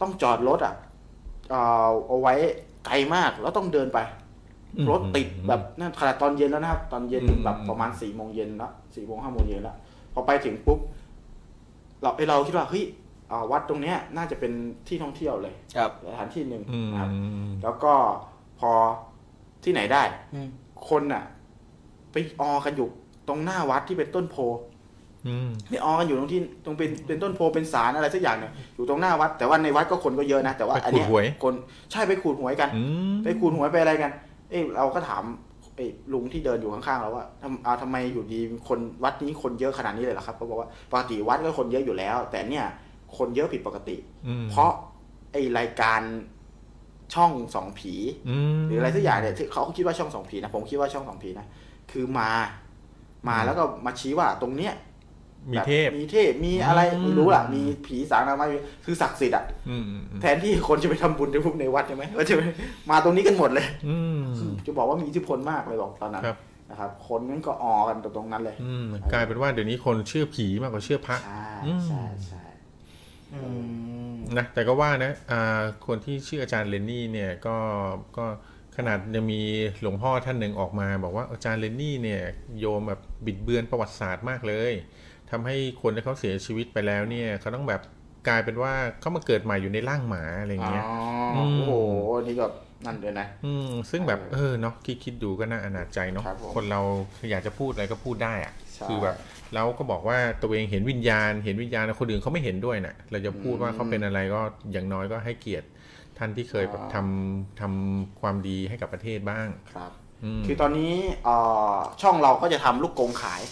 ต้องจอดรถอะเอาเอาไว้ไกลมากแล้วต้องเดินไป รถติดแบบนั่นขนาดตอนเย็นแล้วนะครับ ตอนเย็นอืมแบบประมาณสี่โมงเย็นแล้วสี่โมงห้าโมงเย็นแล้วพอไปถึงปุ๊บเราไอเราคิดว่าเฮ้ยอ่า วัดตรงเนี้ยน่าจะเป็นที่ท่องเที่ยวเลยครับสถานที่หนึ่งอืมนะครับ แล้วก็พอที่ไหนได้อืมคนน่ะ ไปออกันอยู่ตรงหน้าวัดที่เป็นต้นโพอืมไปออกันอยู่ตรงที่ตรงเป็นเป็นต้นโพเป็นศาลอะไรสักอย่างเนี่ยอยู่ตรงหน้าวัด แต่ว่าในวัดก็คนก็เยอะนะแต่ว่าไปอันขูดเนี้ยหวยคนใช่ไปขูดหวยกันอืมไปขูดหวยไปอะไรกัน เอ้ยเราก็ถามไอ้ลุงที่เดินอยู่ข้างๆเราว่าทำอ่าทำไมอยู่ดีคนวัดนี้คนเยอะขนาดนี้เลยเหรอครับเขาบอกว่าปกติวัดก็คนเยอะอยู่แล้ว แต่เนี่ย คนเยอะผิดปกติอืมเพราะไอ้รายการช่องสองผีอืมหรืออะไรสักอย่างเนี่ยที่เขาคิดว่าช่องสองผีนะผมคิดว่าช่องสองผีนะคือมา มาแล้วก็มาชี้ว่าตรงเนี้ยมีแบบเทพมีเทพมีอะไรอืมไม่รู้ล่ะ มีผีสางนางไม้คือศักดิ์สิทธิ์อะอืมอืมอืมแทนที่คนจะไปทำบุญในพวกในวัดใช่ไหมก็จะไปมาตรงนี้กันหมดเลยอืมจะบอกว่ามีอิทธิพลมากเลยบอกตอนนั้นครับนะครับ คนนั้นก็ออกันตรงนั้นเลยอืมกลายเป็นว่าเดี๋ยวนี้คนเชื่อผีมากกว่าเชื่อพระใช่อืมใช่ใช่อืม นะแต่ก็ว่านะอ่าคนที่ชื่ออาจารย์เลนนี่เนี่ยก็ก็ขนาดยังมีหลวงพ่อท่านหนึ่งออกมา บอกว่าอาจารย์เลนนี่เนี่ยโยมแบบบิดเบือนประวัติศาสตร์มากเลยทำให้คนที่เขาเสียชีวิตไปแล้วเนี่ยเขาต้องแบบกลายเป็นว่าเขามาเกิดใหม่อยู่ในร่างหมาอะไรอ๋อเงี้ยโอ้โหอืมนี่ก็นั่นด้วยนะ อืมซึ่งแบบเออเนาะคิดคิดดูก็น่าอนาจใจเนาะครับผมคนเราอยากจะพูดอะไรก็พูดได้อะใช่คือแบบ เราก็บอกว่าตัวเองเห็นวิญญาณ เห็นวิญญาณแล้วคนอื่นเขาไม่เห็นด้วยน่ะ เราจะพูดว่าเขาเป็นอะไรก็อย่างน้อยก็ให้เกียรติท่านที่เคยแบบทำทำความดีให้กับประเทศบ้างครับอืมคือตอนนี้เอ่อช่องเราก็จะทำลูกกรงขาย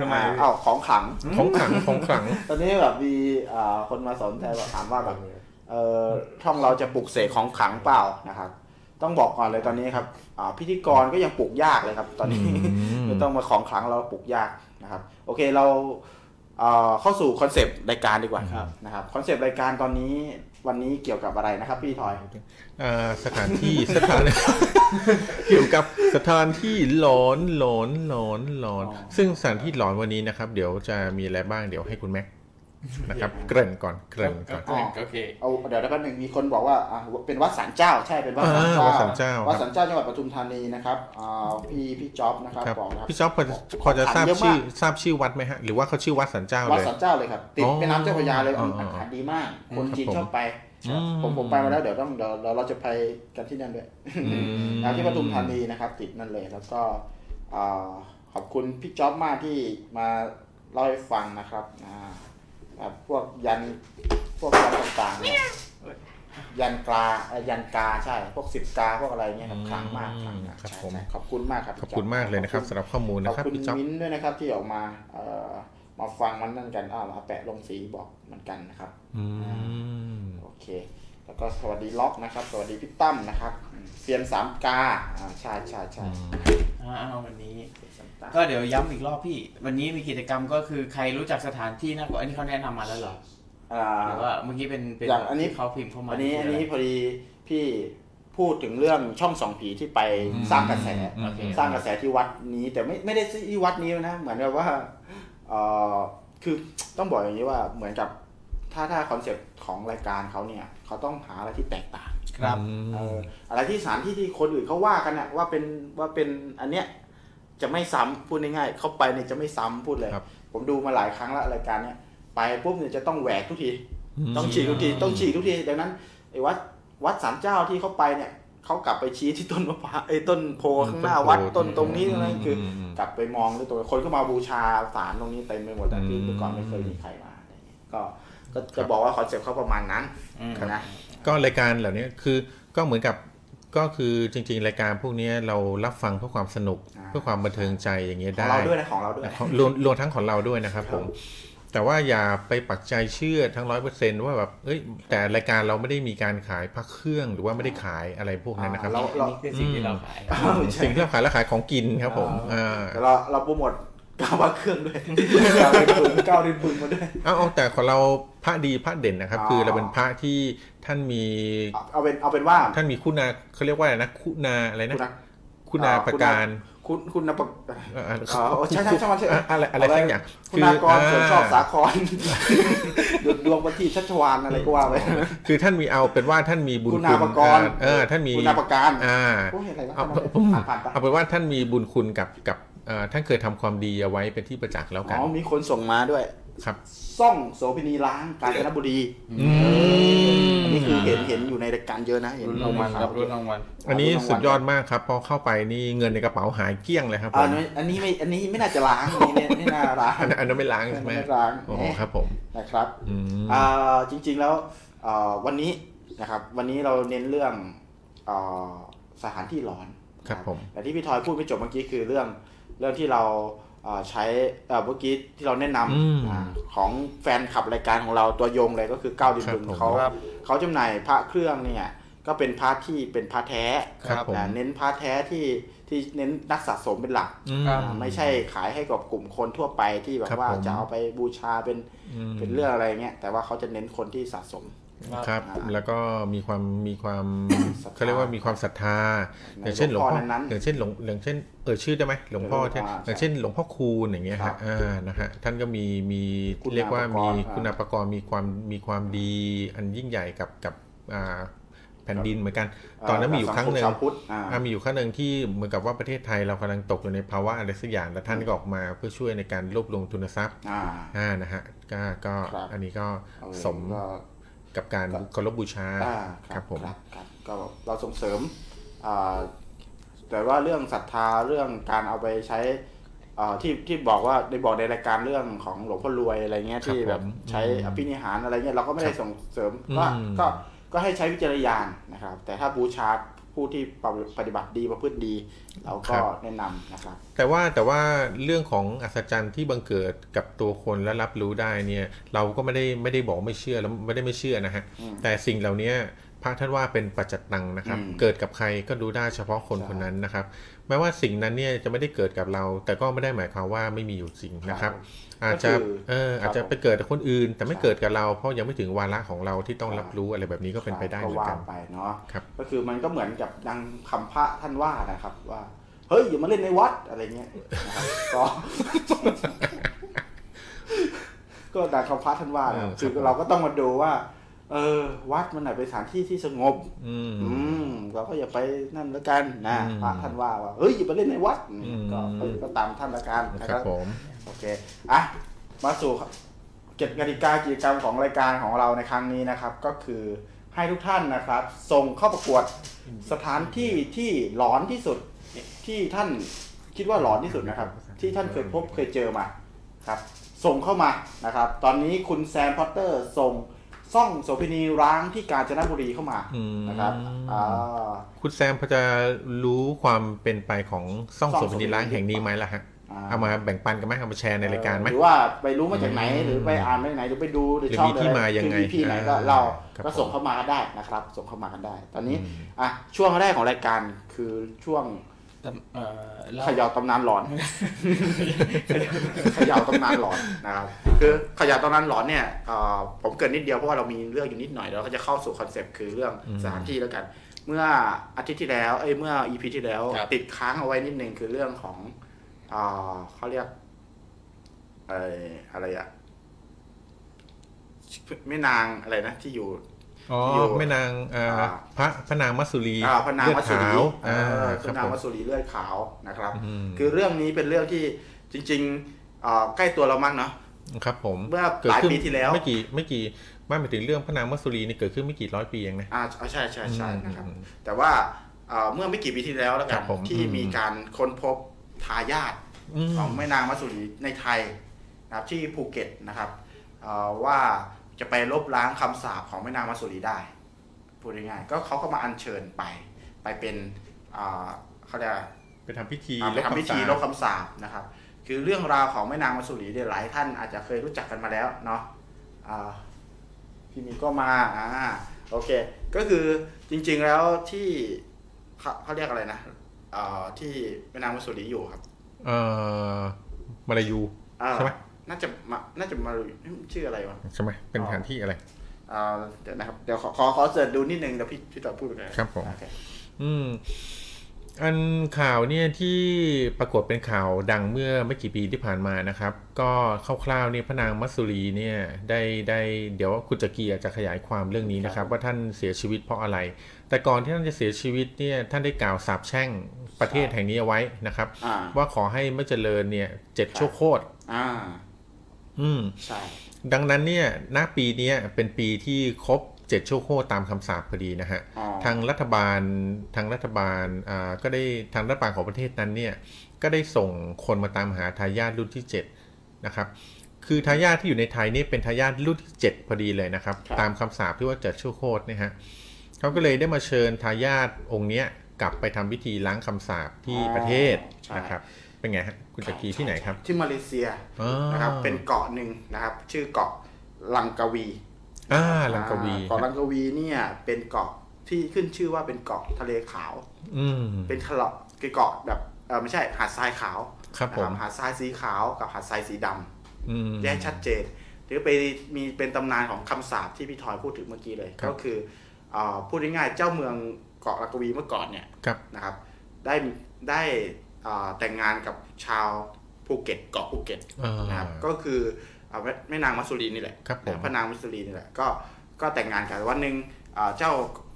ทำไมอ่าเอ้าของขลังของขลังของขลัง ตอนนี้แบบมีเอ่อคนมาสนใจแบบถามว่าแบบเอ่อช่องเราจะปลุกเสกของขลังเปล่านะครับ ต้องบอกก่อนเลยตอนนี้ครับอ่าพิธีกรก็ยังปลุกยากเลยครับ ตอนนี้อืมไม่ต้องมาของขลังเราปลุกยาก นะครับ โอเคเราเอ่อเข้าสู่คอนเซปต์รายการดีกว่าครับนะครับคอนเซปต์รายการตอนนี้วันนี้เกี่ยวกับอะไรนะครับพี่ทอยอ่าสถานที่สถานเกี่ยวกับสถานที่หลอนหลอนหลอนหลอนอ๋อซึ่งสถานที่หลอนวันนี้นะครับ เดี๋ยวจะมีอะไรบ้างเดี๋ยวให้คุณแม็ก นะครับ เกริ่นก่อนเกริ่นก่อนโอเค เอาเดี๋ยวแป๊บหนึ่งมีคนบอกว่าอะเป็นวัดสันเจ้าใช่เป็นวัดสันเจ้าอ่าวัดศาลเจ้าวัดสันเจ้าจังหวัดปทุมธานีนะครับอ่าพี่พี่จ๊อบนะครับครับบอกนะครับ พี่จ๊อบพอจะพอจะทราบเยอะมากชื่อทราบชื่อวัดไหมฮะ หรือว่าเขาชื่อวัดสันเจ้าวัดเลยสันเจ้าเลยครับ ติดอ๋อแม่น้ำเจ้าพระยาเลยอ๋ออ๋ออาหารดีมาก คนครับจีนผมชอบไป อืม ผมผมไปมาแล้วเดี๋ยวต้องเดี๋ยวเดี๋ยวเราจะไปกันที่นั่นด้วย อืม นะที่ปทุมธานีนะครับ ติดนั่นเลยแล้วก็อ่าขอบคุณพี่จ๊อบมากที่มาเล่าให้ฟังนะครับอ่าแบบ พวกยันพวกยันต่างๆเนี่ยยันกาเอ่อยันกาใช่ พวกสิบกาพวกอะไรเงี้ยครับขลังมากขลังมากครับใช่ผมใช่ขอบคุณมากครับขอบคุณมากเลยนะครับสำหรับข้อมูลขนะอบครับคุณพี่จ๊อบมิ้นท์ด้วยนะครับที่ออกมาเอ่อมาฟังมันนั่นกันอ้าวมาแปะลงสีบอกเหมือนกันนะครับอืมโอเค แล้วก็สวัสดีล็อกนะครับ สวัสดีพี่ตั้มนะครับอืมเซียนสามกาอ่าใช่ใช่ใช่อ่าวันนี้เซียนสาม กาก็เดี๋ยวย้ำอีกรอบพี่ วันนี้มีกิจกรรมก็คือใครรู้จักสถานที่น่ากลัวอันนี้เขาแนะนำมาแล้วเหรออ่า หรือว่าเมื่อกี้เป็นเป็นอย่างอันนี้ ที่เขาพิมพ์เข้ามาอันนี้คือันะไรนี้พอดีพี่พูดถึงเรื่องช่องสองผีที่ไปสร้างกระแสอืมโอเค สร้างกระแสที่วัดนี้แต่ไม่ไม่ได้ที่วัดนี้นะ เหมือนกับว่าเออคือต้องบอกอย่างนี้ว่าเหมือนกับถ้าถ้า concept ของรายการเขาเนี่ยเขาต้องหาอะไรที่แตกต่างครับ เอออะไรที่สถานที่ที่คนอื่นเขาว่ากันน่ะว่าเป็นว่าเป็นอันเนี้ย จะไม่ซ้ำพูดง่ายๆเขาไปเนี่ยจะไม่ซ้ำพูดเลยครับผมดูมาหลายครั้งแล้วรายการเนี้ยไปปุ๊บเนี่ยจะต้องแหวกทุกทีมต้องฉีกทุกทีต้องฉีกทุกทีดังนั้นไอ้วัดวัดสารเจ้าที่เขาไปเนี่ยเขากลับไปชี้ที่ต้นมะพร้าวไอ้ต้นโพข้างหน้าวัดต้นตรงนี้ตรงนั้นคือมกลับไปมองด้วยตัวคนก็มาบูชาสารตรงนี้เต็มไปหมดแต่ที่อืมเมื่อก่อนไม่เคยมีใครมาอะไรอย่างเงี้ยก็ก็จะบอกว่าคอนเซ็ปต์เขาประมาณนั้นอืมนะก็รายการเหล่านี้คือก็เหมือนกับก็คือจริง ๆ รายการพวกนี้เรารับฟังเพื่อความสนุกอ่า เพื่อความบันเทิงใจอย่างเงี้ยของได้เราด้วยนะของเราด้วยของรวมรวมทั้งของเราด้วยนะครับผมแต่ว่าอย่าไปปักใจเชื่อทั้งร้อยเปอร์เซนต์ว่าแบบเอ้ยแต่รายการเราไม่ได้มีการขายพระเครื่องหรือว่าไม่ได้ขายอะไรพวกนั้นนะครับเราอันนี้คือสิ่งที่เราขายสิ่งที่เราขายเราขายของกินครับผมอ่าแต่เราเราโปรโมทกาวว่าเครื่องด้วยกาวดินบึงกาวดินบึงมาด้วยเอาเอาแต่ของเราพระดีพระเด่นนะครับอ๋อคือเราเป็นพระที่ท่านมีเอาเอาเป็นเอาเป็นว่าท่านมีคุณาเขาเรียกว่าอะไรนะคุณาอะไรนะคุณนะคุณาอ่าประการ คุณคุณนะปะเอ่ออ๋อใช่ใช่ใช่ใช่อะไรอะไรสักอย่างคุณากราส่วนชอบสาครดุดดวงประทีปชัชวานอะไรก็ว่าไปคือท่านมีเอาเป็นว่าท่านมีบุญคุณาประกรอ่าเออท่านมีคุณาประการอ่าโอ้ยอะไรวะเอาผ่านผ่านไปเอาเป็นว่าท่านมีบุญคุณกับกับเอ่อท่านเคยทำความดีเอาไว้เป็นที่ประจักษ์แล้วกัอ๋นอมีคนส่งมาด้วย ครับซ่องโสพินีล้างกาญจนบุรีอืมอันนี้คือเห็นเห็นอยู่ในรายการเยอะนะเห็นรุ่นรางวัลครับรุ่นรางวัลอันนี้สุดยอดมากครับพอเข้าไปนี่เงินในกระเป๋าหายเกลี้ยงเลยครับผอัมนนี้อันนี้ไม่อันนี้ไม่น่าจะล้างอันนี้ไม่น่าล้างอันนั้นอันนั้นไม่ล้างใช่ไหมไม่ล้างโอ้โหครับผมนะครับอืมอ่าจริงๆแล้วอ่าวันนี้นะครับ วันนี้เราเน้นเรื่องอ่าสถานที่ร้อนครับผมแต่ที่พี่ทอยพูดไม่จบเมื่อกี้คือเรื่องเรื่องที่เราอ่า ใช้เอ่อเมื่อกี้ที่เราแนะนอืมำอ่าของแฟนขับรายการของเราตัวยงเลยก็คือก้าวดินบึงครับผมเขาครับเขาจำหน่ายพระเครื่องเนี่ยก็เป็นพระที่เป็นพระแท้ครับผมอ่าเน้นพระแท้ที่ที่เน้นนักสะสมเป็นหลักอืมครับอ่าไม่ใช่ขายให้กับกลุ่มคนทั่วไปที่แบบครับว่าผมจะเอาไปบูชาเป็นอืมเป็นเรื่องอะไรเงี้ยแต่ว่าเขาจะเน้นคนที่สะสม ครับอ่าแล้วก็มีความมีความศรัทธาเขาเรียกว่ามีความศรัทธาในอย่างเช่นหลวงพ่อหลวงพ่อนั้นๆอย่างเช่นหลวงอย่างเช่นเออชื่อได้ไหมหลวงพ่อหลวงพ่อที่ใช่อย่างเช่นหลวงพ่อคูณอย่างเงี้ยครัฮะบอ่านะฮะท่านก็มีมีคุณเรียกว่ามีาภกรคุณาภกรมีความมีความดีอันยิ่งใหญ่กับกับอ่าแผ่นดินเหมือนกัน ตอนนั้นมีอยู่ครั้งหนึ่งชาวพุทธอ่าอ่ามีอยู่ครั้งหนึ่งที่เหมือนกับว่าประเทศไทยเรากำลังตกอยู่ในภาวะอะไรสักอย่างแล้วท่านก็ออกมาเพื่อช่วยในการรวบรวมทุนทรัพย์อ่าอ่านะฮะก็ก็ครับอันนี้ก็เอาเลยสม ก็กับการเคารพบูชาอ่าครับผมครับครับก็เราส่งเสริมอ่าแต่ว่าเรื่องศรัทธาเรื่องการเอาไปใช้อ่าที่ที่บอกว่าได้บอกในรายการเรื่องของหลวงพ่อรวยอะไรเงี้ยครับที่แบบผมใช้อืมอภินิหารอะไรเงี้ยเราก็ไม่ได้ครับส่งเสริมอืมก็ก็ก็ให้ใช้วิจารณญาณนะครับ แต่ถ้าบูชา ผู้ที่ปฏิบัติดีประพฤติดี เราก็แนะนำนะครับ แต่ว่าแต่ว่าเรื่องของอัศจรรย์ที่บังเกิดกับตัวคนและรับรู้ได้เนี่ยเราก็ไม่ได้ไม่ได้บอกไม่เชื่อแล้วไม่ได้ไม่เชื่อนะฮะอืมแต่สิ่งเหล่านี้พระท่านว่าเป็นปัจจตังนะครับอืมเกิดกับใครก็รู้ได้เฉพาะคนใช่คนนั้นนะครับแม้ว่าสิ่งนั้นเนี่ยจะไม่ได้เกิดกับเรา แต่ก็ไม่ได้หมายความว่าไม่มีอยู่จริงนะครับ อาจจะก็คือเอออาจจะครับผมไปเกิดกับคนอื่น แต่ไม่ใช่เกิดกับเรา เพราะยังไม่ถึงวาระของเราที่ต้องครับรับรู้อะไรแบบนี้ก็เป็นไปได้ก็เหมือนว่ากันไปเนาะครับก็คือมันก็เหมือนกับดังคำพระท่านว่านะครับว่าเฮ้ยอย่ามาเล่นในวัดอะไรเงี้ยนะครับก็ก็ดังคำพระท่านว่านะเออคือครับเราก็ต้องมาดูว่า เออ วัดมันไหนเป็นสถานที่ที่สงบ อืมอืมเราก็อย่าไปนั่นแล้วกันนะอืมพระท่านว่าว่าเฮ้ยอย่าไปเล่นในวัดอืมก็ก็ก็ตามท่านละกันนะคครัรับบผมโอเคอะมาสู่เกติกากิจกรรมของรายการของเราในครั้งนี้นะครับ ก็คือให้ทุกท่านนะครับ ส่งเข้าประกวดสถานที่ที่หลอนที่สุดที่ท่านคิดว่าหลอนที่สุดนะครับ ที่ท่านเคยพบเคยเจอมาครับ ส่งเข้ามานะครับ ตอนนี้คุณแซมพอตเตอร์ส่ง ซ่องโสเภณีร้างที่กาญจนบุรีเข้ามาอืมนะครับอ่าคุณแซมพอจะรู้ความเป็นไปของซ่องซ่องโสมณีล้างแห่งนี้ไหมล่ะฮะอ่าเอามาแบ่งปันกันไหมเอามาแชร์ในรายการไหมหรือว่าไปรู้มาจากไหนอืมหรือไปอ่านมาจากไหนหรือไปดูในหรือช่องมีที่มายังไงคือพี่ไหนก็อ่าเราครับก็ผมส่งเข้ามากันได้นะครับ ส่งเข้ามากันได้ ตอนนี้อืมอะช่วงแรกของรายการคือช่วง เอ่อเล่าเขย่าตำนานหลอนเขย่าตำนานหลอนนะครับคือเขย่าตำนานหลอนเนี่ยเอ่อผมเกริ่นนิดเดียวเพราะว่าเรามีเรื่องอยู่นิดหน่อยเดี๋ยวเราก็จะเข้าสู่ concept คือเรื่องอืมสถานที่แล้วกัน เมื่ออาทิตย์ที่แล้วเอ้ยเมื่อ EP ที่แล้วครับติดค้างเอาไว้นิดนึงคือเรื่องของเอ่อเขาเรียกเอ่ออะไรอะแม่นางอะไรนะที่อยู่ อ๋ออยู่แม่นางอ่าอ่าพระพระนางมัสสุรีอ่าพระนางเลือมัดสสุรีขาวเออ่าอคพรับระนางผมมัสสุรีเลือดขาวนะครับอืมคือเรื่องนี้เป็นเรื่องที่จริงๆเอ่อใกล้ตัวเรามากเนาะครับผมเมื่อกิดหลายขึ้นปีที่แล้วไม่กี่ไม่กี่ไม่หมายถึงเรื่องพระนางมัสสุรีนี่เกิดขึ้นไม่กี่ร้อยปีเองนะอ่าใช่ใช่ใช่นะครับอืมแต่ว่าเอ่อเมื่อไม่กี่ปีที่แล้วแล้วกัครันบผมที่อืมมีการค้นพบทายาทอืมของแม่นางมัสสุรีในไทยนะครับที่ภูเก็ตนะครับเอ่อว่า จะไปลบล้างคำสาปของแม่นางมัสสุรีได้พูดง่ายๆก็เขาก็มาอัญเชิญไป ไปเป็นอ่าเขาเรียกอะไรไปทำพิธีอ่าไปทำพิธีลลบบคำสาปนะครับ คือเรื่องราวของแม่นางมัสสุรีเนี่ยหลายท่านอาจจะเคยรู้จักกันมาแล้วเนาะอ่าพี่มีก็มาอ่าโอเค ก็คือจริงๆแล้วที่เขาเขาเรียกอะไรนะเอ่อที่แม่นางมัสสุรีอยู่ครับ เอ่อมาลายูอ่าใช่ไหม น่าจะมาน่าจะมาชื่ออะไรวะใช่ไหมเป็นอ๋อสถานที่อะไรอ่าเดี๋ยวนะครับ เดี๋ยวขอขอขอเสิร์ชดูนิดนึงเดี๋ยวพี่พี่ต่อพูดไปเลยครับผมโอเคอืมอันข่าวเนี่ยที่ปรากฏเป็นข่าวดังเมื่อไม่กี่ปีที่ผ่านมานะครับ ก็คร่าวๆเนี่ยพระนางมัสสุรีเนี่ยได้ได้เดี๋ยวคุณจักรีอาจจะขยายความเรื่องนี้นะครับ ว่าท่านเสียชีวิตเพราะอะไร แต่ก่อนที่ท่านจะเสียชีวิตเนี่ยท่านได้กล่าวสาปแช่งประเทศแห่งนี้เอาไว้นะครับอ่าว่าขอให้ไม่เจริญเนี่ยเจ็ดครับชั่วโคตร อ่าอืมใช่ดังนั้นเนี่ยณปีเนี้ยเป็นปีที่ครบเจ็ดชั่วโคตรตามคำสาปพอดีนะฮะอ๋อทางรัฐบาลทางรัฐบาลอ่าก็ได้ทางรัฐบาลของประเทศนั้นเนี่ยก็ได้ส่งคนมาตามหาทายาทรุ่นที่ 7 นะครับ คือทายาทที่อยู่ในไทยนี่เป็นทายาทรุ่นที่ 7 พอดีเลยนะครับครับตามคำสาปที่ว่าเจ็ดชั่วโคตรเนี่ยฮะเขาก็เลยได้มาเชิญทายาทองค์เนี้ยกลับไปทำพิธีล้างคำสาปที่ประเทศใช่นะครับ เป็นไงฮะคุณจักรีที่ไหนครับ ที่มาเลเซียอ๋อนะครับเป็นเกาะหนึ่งนะครับ ชื่อเกาะลังกาวีอ่าลังกาวีอ่เกาะลังกาวีเนี่ยเป็นเกาะที่ขึ้นชื่อว่าเป็นเกาะทะเลขาว อืมเป็นทะเลาะคือเกาะแบบเออไม่ใช่หาดทรายขาวครับผมนะหาดทรายสีขาวกับหาดทรายสีดำอืมแยกชัดเจน หรือไปมีเป็นตำนานของคำสาปที่พี่ทอยพูดถึงเมื่อกี้เลยครับก็คือเอ่อพูดง่ายๆเจ้าเมืองเกาะลังกาวีเมื่อก่อนเนี่ยครับนะครับ ได้ได้เอ่อ แต่งงานกับชาวภูเก็ตเกาะภูเก็ตอ่านะครับก็คือเอาแม่แม่นางมัสสุรีนี่แหละครับผมพระนางมัสสุรีนี่แหละก็ก็แต่งงานกันวันหนึ่งเอ่อเจ้า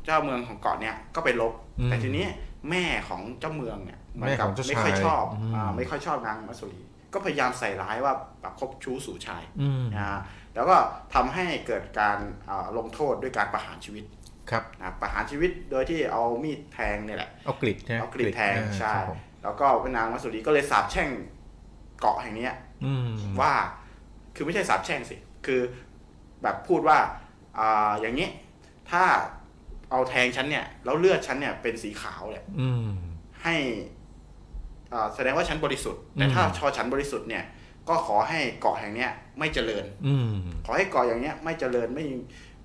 เจ้าเมืองของเกาะเนี่ยก็ไปลบอืมแต่ทีนี้แม่ของเจ้าเมืองเนี่ยเหนแม่กัของเจ้าไม่ค่อยชายชอบอืมอ่าไม่ค่อยชอบนางมัสสุรีก็พยายามใส่ร้ายว่าแบบคบชู้สู่ชายอืมนะแล้วก็ทำให้เกิดการเอ่อลงโทษด้วยการประหารชีวิตครับนะประหารชีวิตโดยที่เอามีดแทงเนี่ยแหละเอากริดใช่ไหมเอากรีดแทงอ่าใช่ครับผม แล้วก็พระนางมัสสุรีก็เลยสาปแช่งเกาะแห่งเนี้ยอืมว่าคือไม่ใช่สาปแช่งสิ คือแบบพูดว่าอ่าอย่างนี้ถ้าเอาแทงฉันเนี่ย แล้วเลือดฉันเนี่ยเป็นสีขาวเนี่ยอืมให้อ่าแสดงว่าฉันบริสุทธิ์แต่อืมถ้าชอฉันบริสุทธิ์เนี่ย ก็ขอให้เกาะแห่งเนี้ย ไม่เจริญ อืมขอให้เกาะอย่างเนี้ย ไม่เจริญไม่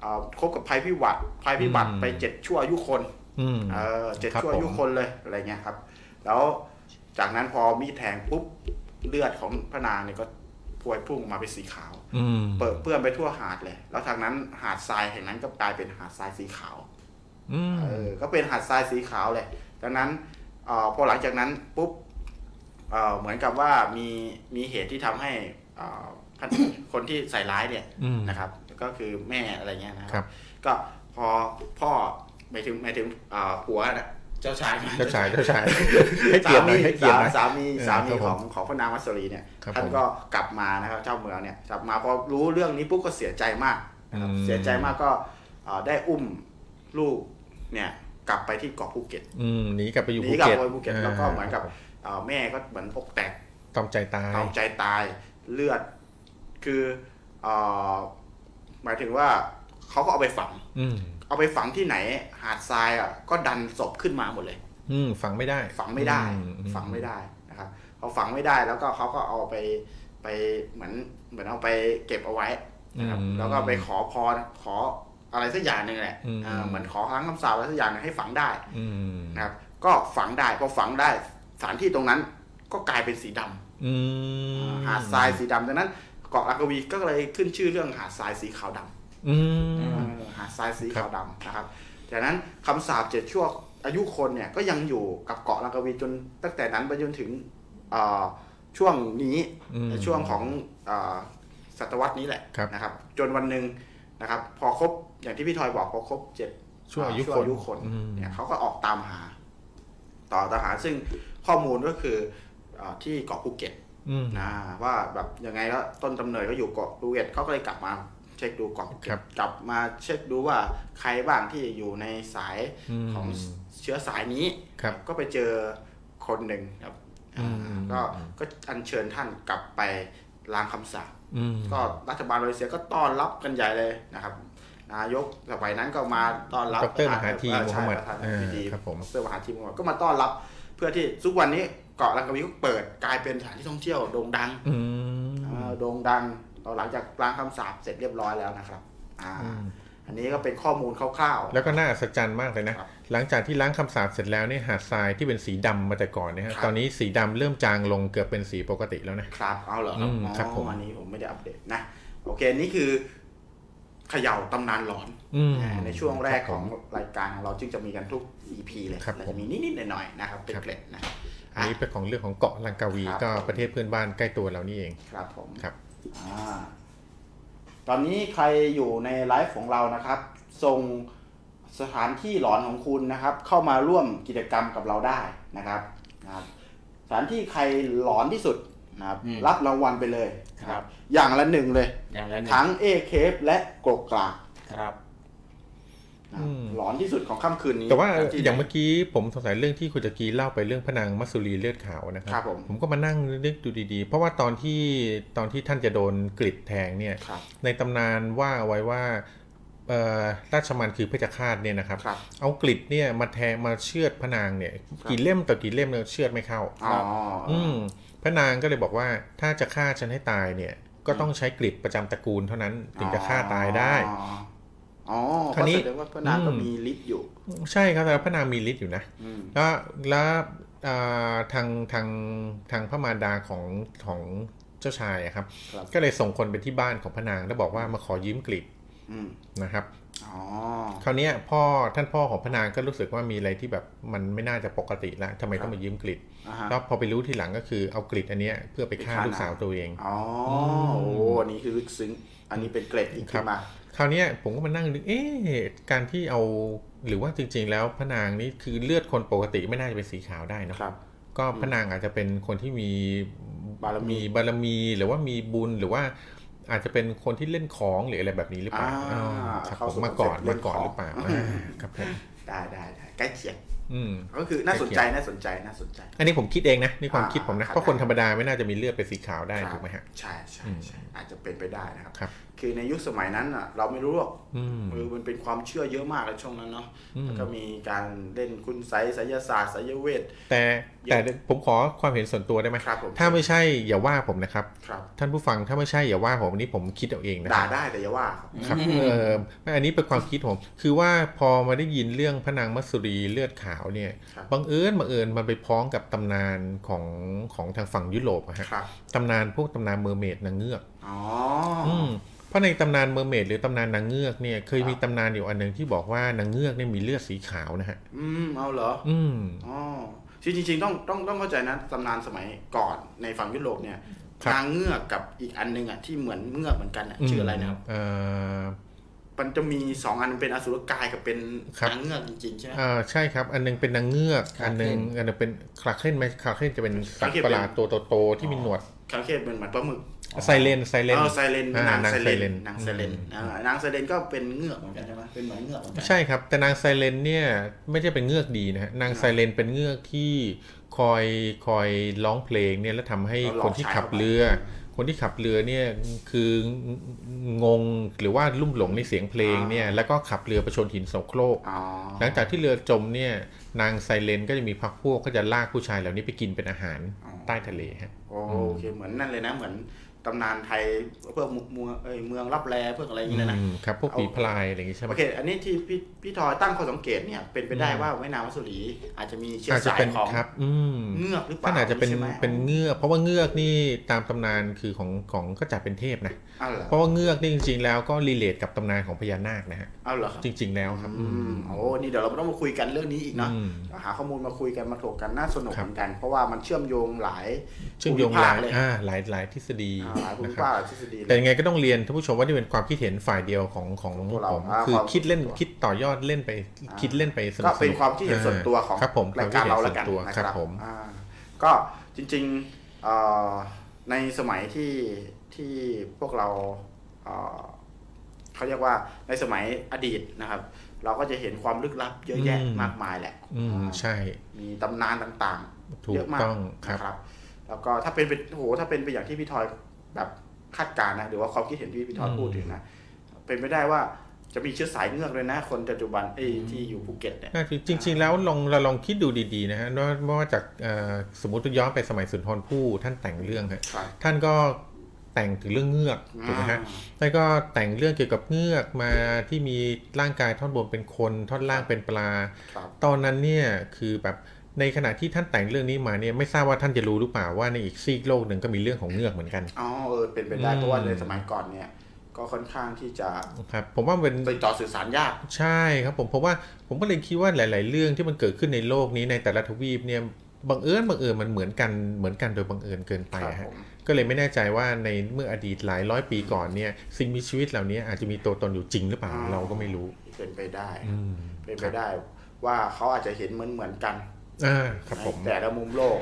อ่าคบกับภัยพิบัติภัยพิบัติอืมไปเจ็ดชั่วอายุคนอืมเออเจ็ดครับชั่วอายุผมคนเลยอะไรเงี้ยครับ แล้ว จากนั้นพอมีดแทงปุ๊บเลือดของพระนางเนี่ยก็พวยพุ่งออกมาเป็นสีขาวอืมเปิดเปื้อนไปทั่วหาดเลย แล้วทางนั้นหาดทรายแห่งนั้นก็กลายเป็นหาดทรายสีขาวอืมเออ ก็เป็นหาดทรายสีขาวเลยดังนั้นเออพอหลังจากนั้นปุ๊บเออเหมือนกับว่ามีมีเหตุที่ทำให้เอ่อท่านคนที่ใส่ร้ายเนี่ยอืมนะครับ ก็คือแม่อะไรเงี้ยนะคครัรับ ก็พอพ่อหมายถึงหมายถึงเอ่อผัวนะ เจ้าชายเจ้าชายเจ้าชายให้เกียรติหน่อยให้เกียรติหน่อยสามีเออสามีครับขผมองของพระนางมัสรีเนี่ยครับท่านผมก็กลับมานะครับเจ้าเมืองเนี่ยกลับมาพอรู้เรื่องนี้ปุ๊บก็เสียใจมากนะครับอืมเสียใจมากก็เอ่อได้อุ้มลูกเนี่ยกลับไปที่เกาะภูเก็ตอืมหนีกลับไปอยู่หภูนีกลับเก็ตไปภูเก็ตแล้วก็เหมือนกับเอ่อแม่ก็เหมือนอกแตกตอมใจตายตอมใจตายเลือด คือเอ่อหมายถึงว่าเขาก็เอาไปฝังอืม เอาไปฝังที่ไหน หาดทรายอะก็ดันศพขึ้นมาหมดเลย อืมฝังไม่ได้ ฝังไม่ได้ อือืฝังไม่ได้นะครับพอฝังไม่ได้แล้วก็เขาก็เอาไปไปเหมือนเหมือนเอาไปเก็บเอาไว้นะครับอืม แล้วก็ไปขอพรขออะไรสักอย่างหนึ่งแหละอืมเออเหมือนขอครั้งคำสาปอะไรสักอย่างหนึ่งให้ฝังได้อืมนะครับ ก็ฝังได้พอฝังได้สถานที่ตรงนั้นก็กลายเป็นสีดำ อืมหาดทรายสีดำดังนั้นเกาะลังกาวีก็เลยขึ้นชื่อเรื่องหาดทรายสีขาวดำอืมเออ หาดทรายสีครับขาวดำนะครับจากนั้นคำสาปเจ็ดชั่วอายุคนเนี่ยก็ยังอยู่กับเกาะลังกาวีจนตั้งแต่นั้นไปจนถึงเอ่อช่วงนี้อืมในช่วงของเอ่อศตวรรษนี้แหละครับนะครับ จนวันหนึ่งนะครับ พอครบอย่างที่พี่ทอยบอกพอครบเจ็ดช่วงอายุช่วคงนอายุคนอืมเนี่ยเขาก็ออกตามหา ต่อตามหาซึ่งข้อมูลก็คือเออที่เกาะภูเก็ตอืมนะว่าแบบยังไงแล้วต้นกำเนิดเขาอยู่เกาะภูเก็ตเขาก็เลยกลับมา เช็คดูเกาะภูเก็ครัตบกลับมาเช็คดูว่าใครบ้างที่อยู่ในสายอืมของเชื้อสายนี้ครับก็ไปเจอคนหนึ่งครับอืมอ่าก็ก็อัญเชิญท่านกลับไปล้างคำสาปอืมก็รัฐบาลมาเลเซียก็ต้อนรับกันใหญ่เลยนะครับ นายกสมัยนั้นก็มาต้อนรับดรมหาธีเออมูใช่ฮัมหมัดประธานาเอธิอบดีครับผมดรมหาธีมูฮัมหมัดก็มาต้อนรับ เพื่อที่ทุกวันนี้เกาะลังกาวีก็เปิดกลายเป็นสถานที่ท่องเที่ยวโด่งดังอืมเอ่อโด่งดัง ตอนหลังจากล้างคำสาปเสร็จเรียบร้อยแล้วนะครับอ่าอืมอันนี้ก็เป็นข้อมูลคร่าวๆ แล้วก็น่าอัศจรรย์มากเลยนะครับหลังจากที่ล้างคำสาปเสร็จแล้วเนี่ยหาดทรายที่เป็นสีดำมาแต่ก่อนเนี่ยฮะครับตอนนี้สีดำเริ่มจางลงเกือบเป็นสีปกติแล้วนะครับเอาเหรอครับอืมอ๋อครับผมอันนี้ผมไม่ได้อัปเดตนะ โอเคนี่คือเขย่าตำนานหลอนอืมในช่วงแรกคขบองผมรายการของเราจึงจะมีกันทุก EP เลยครับเราผจะมมีนิดๆหน่อยๆนะครับเป็นครับเกร็ดนะครับอันนี้เป็นของเรื่องของเกาะลังกาวีครับก็ประเทศเพื่อนบ้านใกล้ตัวเรานี่เองครับผมครับอ่า ตอนนี้ใครอยู่ในไลฟ์ของเรานะครับ ส่งสถานที่หลอนของคุณนะครับ เข้ามาร่วมกิจกรรมกับเราได้นะครับนะครับ สถานที่ใครหลอนที่สุดนะครับ อืมรับรางวัลไปเลยนะคครัรับบอย่างละหนึ่งเลย อย่างละหนึ่งทั้งเอเคฟและกรกกราก ครับนะอืม หลอนที่สุดของค่ำคืนนี้ แต่ว่าที่อย่างเมื่อกี้ผมสงสัยเรื่องที่คุณจักรีเล่าไปเรื่องพระนางมัสสุรีเลือดขาวนะครัครับผมผมก็มานั่งนึกดูดีๆ เพราะว่าตอนที่ตอนที่ท่านจะโดนกริดแทงเนี่ยครับในตำนานว่าไว้ว่าเอ่อราชมันคือเพชฌฆาตเนี่ยนะครับครับ เอากริดเนี่ยมาแทงมาเชือดพระนางเนี่ยกี่เล่มต่อกี่เล่มเนี่ยเชือดไม่เข้าอ๋ออืมพระนางก็เลยบอกว่าถ้าจะฆ่าฉันให้ตายเนี่ยก็ต้องใช้กริดประจำตระกูลเท่านั้นถึงจะฆ่าตายได้ อ๋ออ๋อคราวนี้ก็แสดงว่าพระนางก็อืมมีฤทธิ์อยู่ ใช่ครับแต่พระนางมีฤทธิ์อยู่นะอืมแล้วแล้วอ่าทางทางทางพระมารดาของของเจ้าชายอะครับครับ ก็เลยส่งคนไปที่บ้านของพระนางแล้วบอกว่ามาขอยืมกริดอืมนะครับอ๋อคราวเนี้ยพ่อท่านพ่อของพระนางก็รู้สึกว่ามีอะไรที่แบบมันไม่น่าจะปกติแล้วทำไมต้องมายืมกริดอ่าฮะแล้วพอไปรู้ทีหลังก็คือเอากริดอันเนี้ยเพื่อไปฆ่าไปฆ่าลูกสาวตัวเองอ๋อโอ้อันนี้คือลึกซึ้งอันนี้เป็นเกร็ดอีกครัขึ้บนมาค ราวเนี้ยผมก็มานั่งนึกเอ๊ะการที่เอาหรือว่าจริง ๆ แล้วพระนางนี่คือเลือดคนปกติไม่น่าจะเป็นสีขาวได้เนอะครับ ก็พระนางอาจจะเป็นคนที่มีบารมีบารมีหรือว่ามีบุญหรือว่าอาจจะเป็นคนที่เล่นของหรืออะไรแบบนี้หรือเปล่าอ่าอ๋อครับเข้าผมสู่มาก่อน concept เล่มานก่อนของหรือเปล่าอ่าครับผมได้ได้ได้ใกล้เคียงอืมก็คือน่าสนใจน่าสนใจน่าสนใจ อันนี้ผมคิดเองนะนี่ความอ่าคิดผมนะครับเพราะคนธรรมดาไม่น่าจะมีเลือดเป็นสีขาวได้ครับถูกไหมฮะใช่ใช่อืมใช่อาจจะเป็นไปได้นะครับ ครับคือในยุคสมัยนั้นอะ เราไม่รู้หรอกอืมคือมันเป็นความเชื่อเยอะมากในช่วงนั้นเนาะอืมแล้วก็มีการเล่นคุณไสยไสยศาสตร์ไสยเวท แต่แต่ผมขอความเห็นส่วนตัวได้ไหมครับผมถ้าไม่ใช่อย่าว่าผมนะครับครับ ท่านผู้ฟังถ้าไม่ใช่อย่าว่าผมอันนี้ผมคิดเอาเองนะคด่ารับได้แต่อย่าว่าครับครับเออไม่อันนี้เป็นความคิดผม คือว่าพอมาได้ยินเรื่องพระนางมัสสุรีเลือดขาวเนี่ยครับบังเอิญบังเอิญมันไปพ้องกับตำนานของของทางฝั่งยุโรปอะฮะครับตำนานพวกตำนาน mermaid นางเงือกอ๋ออืม เพราะในตำนาน mermaid หรือตำนานนางเงือกเนี่ยเคยมีตำนานอยู่อันหนึ่งที่บอกว่านางเงือกเนี่ยมีเลือดสีขาวนะฮะ อืมเอาเหรอ อืมอ๋อจริงจริงๆต้องต้องต้องเข้าใจนะตำนานสมัยก่อนในฝั่งยุโรปเนี่ยครับนางเงือกกับอีกอันหนึงอะที่เหมือนเงือกเหมือนกันอะชื่ออะไรนะครับเอ่อมันจะมีสองอันเป็นอสุรกายกับเป็นครับนางเงือกจริงๆใช่ไหมอ่าใช่ครับ อันหนึงเป็นนางเงือกคลาอันหนึงเคนอันหนึงเป็นคลาเคนไหมคลาเคนจะเป็นสัตคลาเคนว์ประหลาดตัวโตๆที่มีหนวดคาเคเป็นเหมือนปลาหมึก ไซเลนไซเลนเออไซเลนอ่านางนางไซเลไซเลนนนางไซเลนอืมอ่านางไซเลนก็เป็นเงือกเหมือนกันใช่ไหมเป็นเหมือนเงือกเหมือนกันใช่ครับ แต่นางไซเลนเนี่ยไม่ใช่เป็นเงือกดีนะฮะนางไซเลนเป็นเงือกที่คอยคอยร้องเพลงเนี่ยแล้วทำให้แล้วหลอกคนที่ใช้ขับเข้าไปเรือ คนที่ขับเรือเนี่ยคืองงหรือว่าลุ่มหลงในเสียงเพลงเนี่ยแล้วก็ขับเรือไปชนหินโสโครกอ๋อหลังจากที่เรือจมเนี่ยนางไซเลนก็จะมีพักพวกก็จะลากผู้ชายเหล่านี้ไปกินเป็นอาหารใต้ทะเลฮะโอเคเหมือนนั่นเลยนะเหมือน ตำนานไทยเพื่อเมืองเอ้ยเมืองรับแลเพื่ออะไรอย่างเงี้ยนะอืมครับพวกผีพลายอะไรอย่างงี้ใช่ไหมโอเคอันนี้ที่พี่พี่ทอยตั้งข้อสังเกตเนี่ยเป็นไปได้ว่าแม่นางมัสุรีอาจจะมีเชื้ออาจจะสายเป็นของครับอืมเงือกหรือเปล่าท่านอาจจะเป็นใช่ไหมเป็นเงือก เพราะว่าเงือกนี่ตามตำนานคือของของก็จัดเป็นเทพนะอ้าวเหรอเพราะว่าเงือกนี่จริงๆแล้วก็รีเลทกับตำนานของพญานาคนะฮะอ้าวเหรอครับจริง ๆ แล้วครับอืมโอ้นี่เดี๋ยวเราต้องมาคุยกันเรื่องนี้อีกเนาะอืมหาข้อมูลมาคุยกันมาถกกันน่าสนุกครับเหมือนกัน เพราะว่ามันเชื่อมโยงหลายเชื่อมโยงภูมิหภาลาคยเลยอ่าหลายหลายทฤษฎีอ่าหลายภูนะมิครับภาคหลายทฤษฎีเลยแต่ยังไงก็ต้องเรียนท่านผู้ชมว่านี่เป็นความคิดเห็นฝ่ายเดียวของของพวกเราผมอ่าคือความคิดเล่นส่วนตัวคิดต่อยอดเล่นไปคิดเล่นไปสนุก็กๆเป็นความคิดเห็นส่วนตัวของครับผมรายการเราแล้วกันควมนะคิดคเห็นส่วนตัวครัรับบผมอ่าก็จริงๆเอ่อในสมัยที่ที่พวกเราเอ่อเขาเรียกว่าในสมัยอดีตนะครับ เราก็จะเห็นความลึกลับเยอะแยะอืมมากมายแหละอืมอ่าใช่ มีตำนานต่างถูๆเยกอะมากต้องครับนะครับ แล้วก็ถ้าเป็นไปโอ้โหถ้าเป็นไปอย่างที่พี่ทอย แบบคาดการณ์นะหรือว่าความคิดเห็นที่พี่ทอยอืมพูดถึงนะเป็นไปได้ว่าจะมีเชื้อสายเงือกเลยนะ คนปัจจุบันไอ้ที่อยู่ภูเก็ตเนี่ยน่าคือจริง ๆ แล้วลองเราลองคิดดูดีๆนะฮะว่าว่าจากเอ่อสมมติย้อนไปสมัยสุนทรภู่ท่านแต่งเรื่องฮะครับท่านก็แต่งถึงเรื่องเงือกถูกไหมฮะอ่าแล้วก็แต่งเรื่องเกี่ยวกับเงือกมาที่มีร่างกายท่อนบนเป็นคน ท่อนล่างเป็นปลาครับตอนนั้นเนี่ยคือแบบ ในขณะที่ท่านแต่งเรื่องนี้มาเนี่ยไม่ทราบว่าท่านจะรู้หรือเปล่าว่าในอีกซีกโลกหนึ่งก็มีเรื่องของเงือกเหมือนกันอ๋อเออเป็นไปได้อืมเพราะว่าในสมัยก่อนเนี่ยก็ค่อนข้างที่จะครับผมว่าเป็นติดต่อสื่อสารยากใช่ครับผมเพราะว่าผมก็เลยคิดว่าหลาย ๆ เรื่องที่มันเกิดขึ้นในโลกนี้ในแต่ละทวีปเนี่ยบังเอิญบังเอิญมันเหมือนกันเหมือนกันโดยบังเอิญเกินไปครับอะฮะผมก็เลยไม่แน่ใจว่าในเมื่ออดีตหลายร้อยปีก่อนเนี่ยสิ่งมีชีวิตเหล่านี้อาจจะมีตัวตนอยู่จริงหรือเปล่าเราก็ไม่รู้เป็นไปได้อืมเป็นไปได้ว่าเขาอาจจะเห็นเหมือนเหมือนๆกัน อ่าครับผมในแต่ละมุมโลก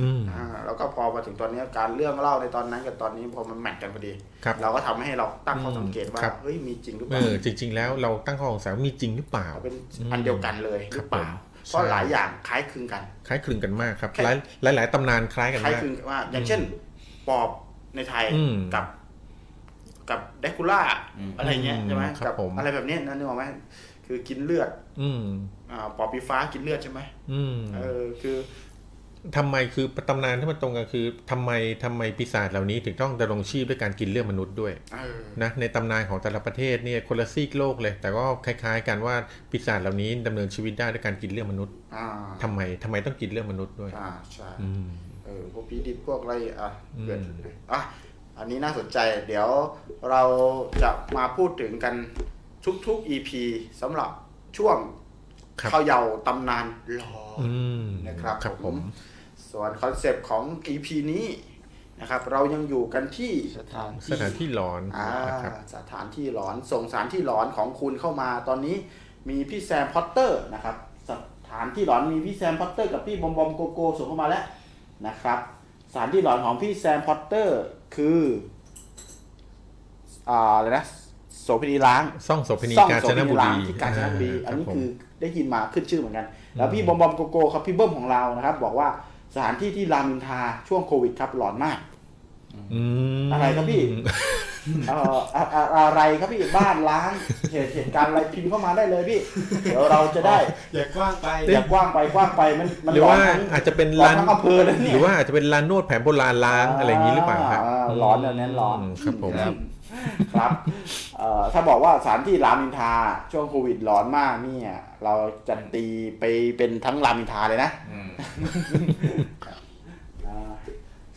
อืมอ่าแล้วก็พอมาถึงตอนนี้การเรื่องเล่าในตอนนั้นกับตอนนี้พอมันแมทกันพอดีครับเราก็ทำให้เราตั้งข้อสังเกตว่าครับเฮ้ยมีจริงหรือเปเอล่าอจริง ๆ แล้วเราตั้งข้อสงสัยว่ามีจริงหรือเปล่าเป็นอันเดียวกันเลยหรือเปล่าครับผมเพราะใช่หลายอย่างคล้ายคลึงกัน คล้ายคลึงกันมากครับแค่หลายหลายหลายตำนานคล้ายกันคล้ายมากคลึงว่า อย่างเช่น ปอบในไทยอืมกับกับเดคูล่าอืมอะไรเงี้ยใช่ไหมครับกัผมอะไรแบบเนี้ยนั่นนึกออกไหม คือกินเลือด อืมอ่าปอบปีฟ้ากินเลือดใช่ไหมอืมเออคือทำไมคือตำนานที่มันตรงกันคือทำไมทำไมปีศาจเหล่านี้ถึงต้องดำรงชีพด้วยการกินเลือดมนุษย์ด้วยเออนะในตำนานของแต่ละประเทศเนี่ยคนละซีกโลกเลย แต่ก็คล้าย ๆ กันว่าปีศาจเหล่านี้ดำเนินชีวิตได้ด้วยการกินเลือดมนุษย์อ่าทำไมทำไมต้องกินเลือดมนุษย์ด้วยอ่าใช่อืมเออพวกผีดิบพวกอะไรอะอืมเกิดอะอันนี้น่าสนใจเดี๋ยวเราจะมาพูดถึงกัน ทุกๆ EP สำหรับช่วงครับเขย่าตำนานหลอนอืมนะครับครับผม ส่วน concept ของ EP นี้นะครับ เรายังอยู่กันที่สถานสถานที่หลอนอ่านะครับสถานที่หลอนส่งสถานที่หลอนของคุณเข้ามาตอนนี้มีพี่แซมพอตเตอร์นะครับ สถานที่หลอนมีพี่แซมพอตเตอร์กับพี่บอมบอมโกโก้ส่งเข้ามาแล้วนะครับ สถานที่หลอนของพี่แซมพอตเตอร์คืออ่าอะไรนะ โสเภณีล้างซ่องโสเภณีซ่องกาญโสจเภนณีบุล้างรีที่กาญจนบุรีาอันนี้รับผมคือได้ยินมาขึ้นชื่อเหมือนกัน แล้วพี่บอมบอมโกโก้ครับพี่เบิ้มของเรานะครับ บอกว่าสถานที่ที่รามอินทราช่วงโควิดครับหลอนมากมอะไรครับพี่เอ่ออะอะอะไรครับพี่บ้านร้านเหตุเหตุการณ์อะไรพิมพ์เข้ามาได้เลยพี่ เดี๋ยวเราจะได้อย่ากว้างไปอย่ากว้างไปกว้างไปมันมันหรือว่าร้นทั้งอาจจะเป็นร้อนร้านทั้งอำเภอเลยเนี่ยหรือว่าอาจจะเป็นร้านนวดแผนโบราณล้างอะไรอย่างนี้หรือเปล่าครับอ่ร้อนแบบนั้นร้อนมครับผม ครับครับเอ่อถ้าบอกว่าสถานที่รามอินทราช่วงโควิดร้อนมากเนี่ยเราจะตีไปเป็นทั้งรามอินทราเลยนะอืมอ่า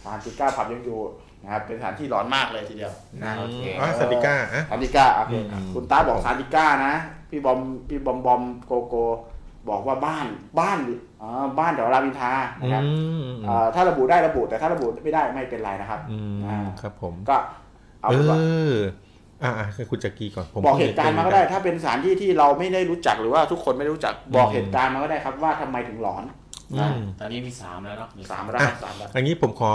สถานที่ก้าผับยังอยู่นะครับเป็นสถานที่ร้อนมากเลยทีเดียวนะโอเคอ๋อสติก้าอะซานติก้าโอเคอืมคุณตาบอกซานติก้านะ พี่บอมพี่บอมบอมโกโก บอกว่าบ้านบ้านอ๋อบ้านแถวรามอินทราอืนะครับมเอ่อถ้าระบุได้ระบุแต่ถ้าระบุไม่ได้ไม่เป็นไรนะครับอืมอ่าครับผมก็ เอาเอเป็นว่าออ่าอ่าคือคุณจักรีก่อนผมบอกเหตุการณ์มาก็ได้พูถ้าเป็นสถานที่ที่เราไม่ได้รู้จักหรือว่าทุกคนไม่รู้จักบอกอืมเหตุการณ์มาก็ได้ครับว่าทำไมถึงหลอนอืมตอนนี้มีสามแล้วเนาะสามร้าอะนสามร้านอันนี้ผมขอ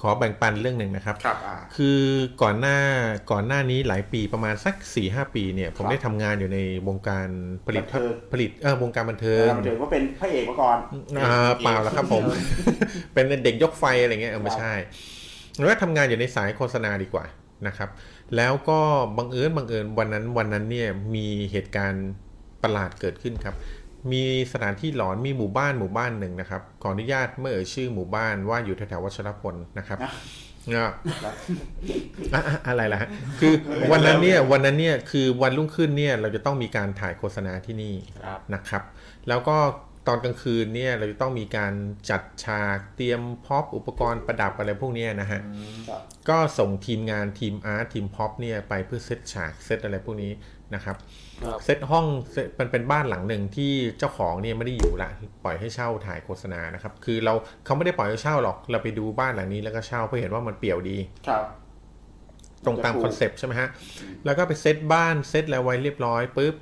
ขอแบ่งปันเรื่องหนึ่งนะครับครับอ่าคือก่อนหน้าก่อนหน้านี้หลายปีประมาณสัก4ี่หปีเนี่ย ผมครับได้ทำงานอยู่ในวงการผลิตบันเทิงผลิตเออวงการบันเทิเองอมันถือว่าเป็นพระเอกมาก่อนอ่าเปล่าแล้วครับผม เป็นเด็กยกไฟอะไรเงี้ยเออไม่ใช่แล้วก็ทำงานอยู่ในสายโฆษณาดีกว่า นะครับ แล้วก็บังเอิญบังเอิญวันนั้นวันนั้นเนี่ยมีเหตุการณ์ประหลาดเกิดขึ้นครับ มีสถานที่หลอนมีหมู่บ้านหมู่บ้านหนึ่งนะครับ ขออนุญาตเมื่อเอ่ยชื่อหมู่บ้านว่าอยู่แถวๆวัชรพลนะครับนะเนี่ยอะอะอะไรล่ะฮะคือวันนั้นเนี่ยวันนั้นเนี่ยคือวันรุ่งขึ้นเนี่ยเราจะต้องมีการถ่ายโฆษณาที่นี่ครับนะครับ แล้วก็ ตอนกลางคืนเนี่ยเราจะต้องมีการจัดฉากเตรียม prop อุปกรณ์ประดับอะไรพวกเนี้ยนะฮะครับก็ส่งทีมงานทีม art ทีม prop เนี่ยไปเพื่อเซตฉากเซตอะไรพวกนี้นะครับครับเซตห้องเซตมันเป็นบ้านหลังหนึ่งที่เจ้าของเนี่ยไม่ได้อยู่ละปล่อยให้เช่าถ่ายโฆษณานะครับคือเราเขาไม่ได้ปล่อยให้เช่าหรอกเราไปดูบ้านหลังนี้แล้วก็เช่าเพราะเห็นว่ามันเปรี้ยวดีครับตรงตาม concept ใช่ไหมฮะแล้วก็ไปเซตบ้านเซตอะไรไว้เรียบร้อยปุ๊บ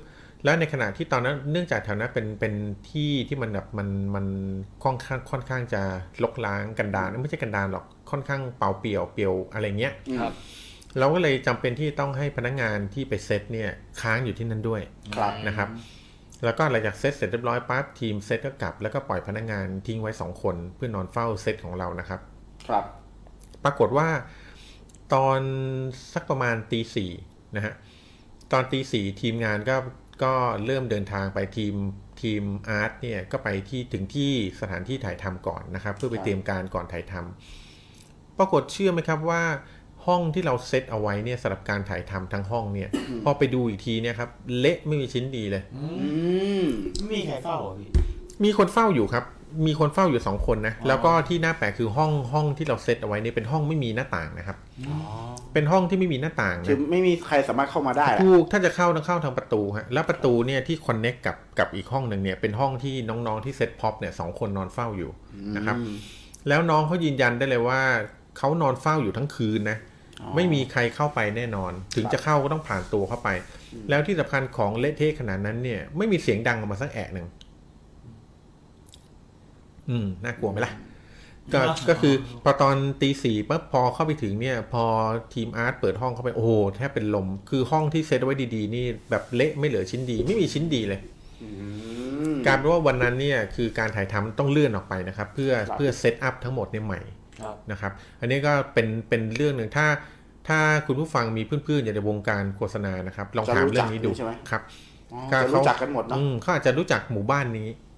แล้วในขณะที่ตอนนั้นเนื่องจากแถวนั้นเป็นเป็นที่ที่มันแบบมันมันค่อนข้างค่อนข้างจะรกร้างกันดารไม่ใช่กันดารหรอกค่อนข้างเปล่าเปลี่ยวเปลี่ยวอะไรเงี้ยครับเราก็เลยจำเป็นที่ต้องให้พนักงานที่ไปเซตเนี่ยค้างอยู่ที่นั่นด้วยครับนะครับ แล้วก็หลังจากเซตเสร็จเรียบร้อยปั๊บทีมเซตก็กลับ แล้วก็ปล่อยพนักงานทิ้งไว้สองคนเพื่อนอนเฝ้าเซตของเรานะครับ ครับ ปรากฏว่า ตอนสักประมาณตีสี่นะฮะตอนตีสี่ทีมงานก็ ก็เริ่มเดินทางไปทีมทีมอาร์ตเนี่ยก็ไปที่ถึงที่สถานที่ถ่ายทำก่อนนะครับ เพื่อไปเตรียมการก่อนถ่ายทำปรากฏเชื่อไหมครับว่าห้องที่เราเซตเอาไว้เนี่ยสำหรับการถ่ายทำทั้งห้องเนี่ย พอไปดูอีกทีเนี่ยครับ เละไม่มีชิ้นดีเลยอืมไม่มีใครเฝ้าเหรอพี่มีคนเฝ้าอยู่ครับ มีคนเฝ้าอยู่สองคนนะ แล้วก็ที่น่าแปลกคือห้องห้องที่เราเซตเอาไว้เนี่ยเป็นห้องไม่มีหน้าต่างนะครับอ๋อเป็นห้องที่ไม่มีหน้าต่างคือนะไม่มีใครสามารถเข้ามาได้อะถูกถ้าจะเข้าต้องเข้าทางประตูฮะแล้วประตูเนี่ยที่ connect กับกับอีกห้องหนึ่งเนี่ยเป็นห้องที่น้องๆที่ set prop เนี่ยสองคนนอนเฝ้าอยู่ นะครับ อืมแล้วน้องเขายืนยันได้เลยว่าเขานอนเฝ้าอยู่ทั้งคืนนะ อ๋อ ไม่มีใครเข้าไปแน่นอน ถึงจะเข้าก็ต้องผ่านตัวเข้าไป แล้วที่สำคัญของเละเทะขนาดนั้นเนี่ย ไม่มีเสียงดังออกมาสักแอะหนึ่ง อืมน่ากลัวไหมล่ะก็ก็คือพอตอนตีสี่ปั๊บพอเข้าไปถึงเนี่ย พอทีมอาร์ตเปิดห้องเข้าไปโอ้โหแทบเป็นลม คือห้องที่เซตไว้ดีๆ นี่แบบเละไม่เหลือชิ้นดี ไม่มีชิ้นดีเลยอืมกลารเป็นว่าวันนั้นเนี่ยคือการถ่ายทำต้องเลื่อนออกไปนะครับ เพื่อครับเพื่อเซตอัพทั้งหมดเนี่ยใหม่ครับนะครับ อันนี้ก็เป็นเป็นเรื่องหนึ่งถ้า ถ้าคุณผู้ฟังมีเพื่อนๆอยู่ในวงการโฆษณานะครับ ลองถามเรื่องนี้ดูใช่ไหมครับอ๋อก็จะเขารู้จักกันหมดเนาะอืมเขาอาจจะรู้จักหมู่บ้านนี้อ๋ออืม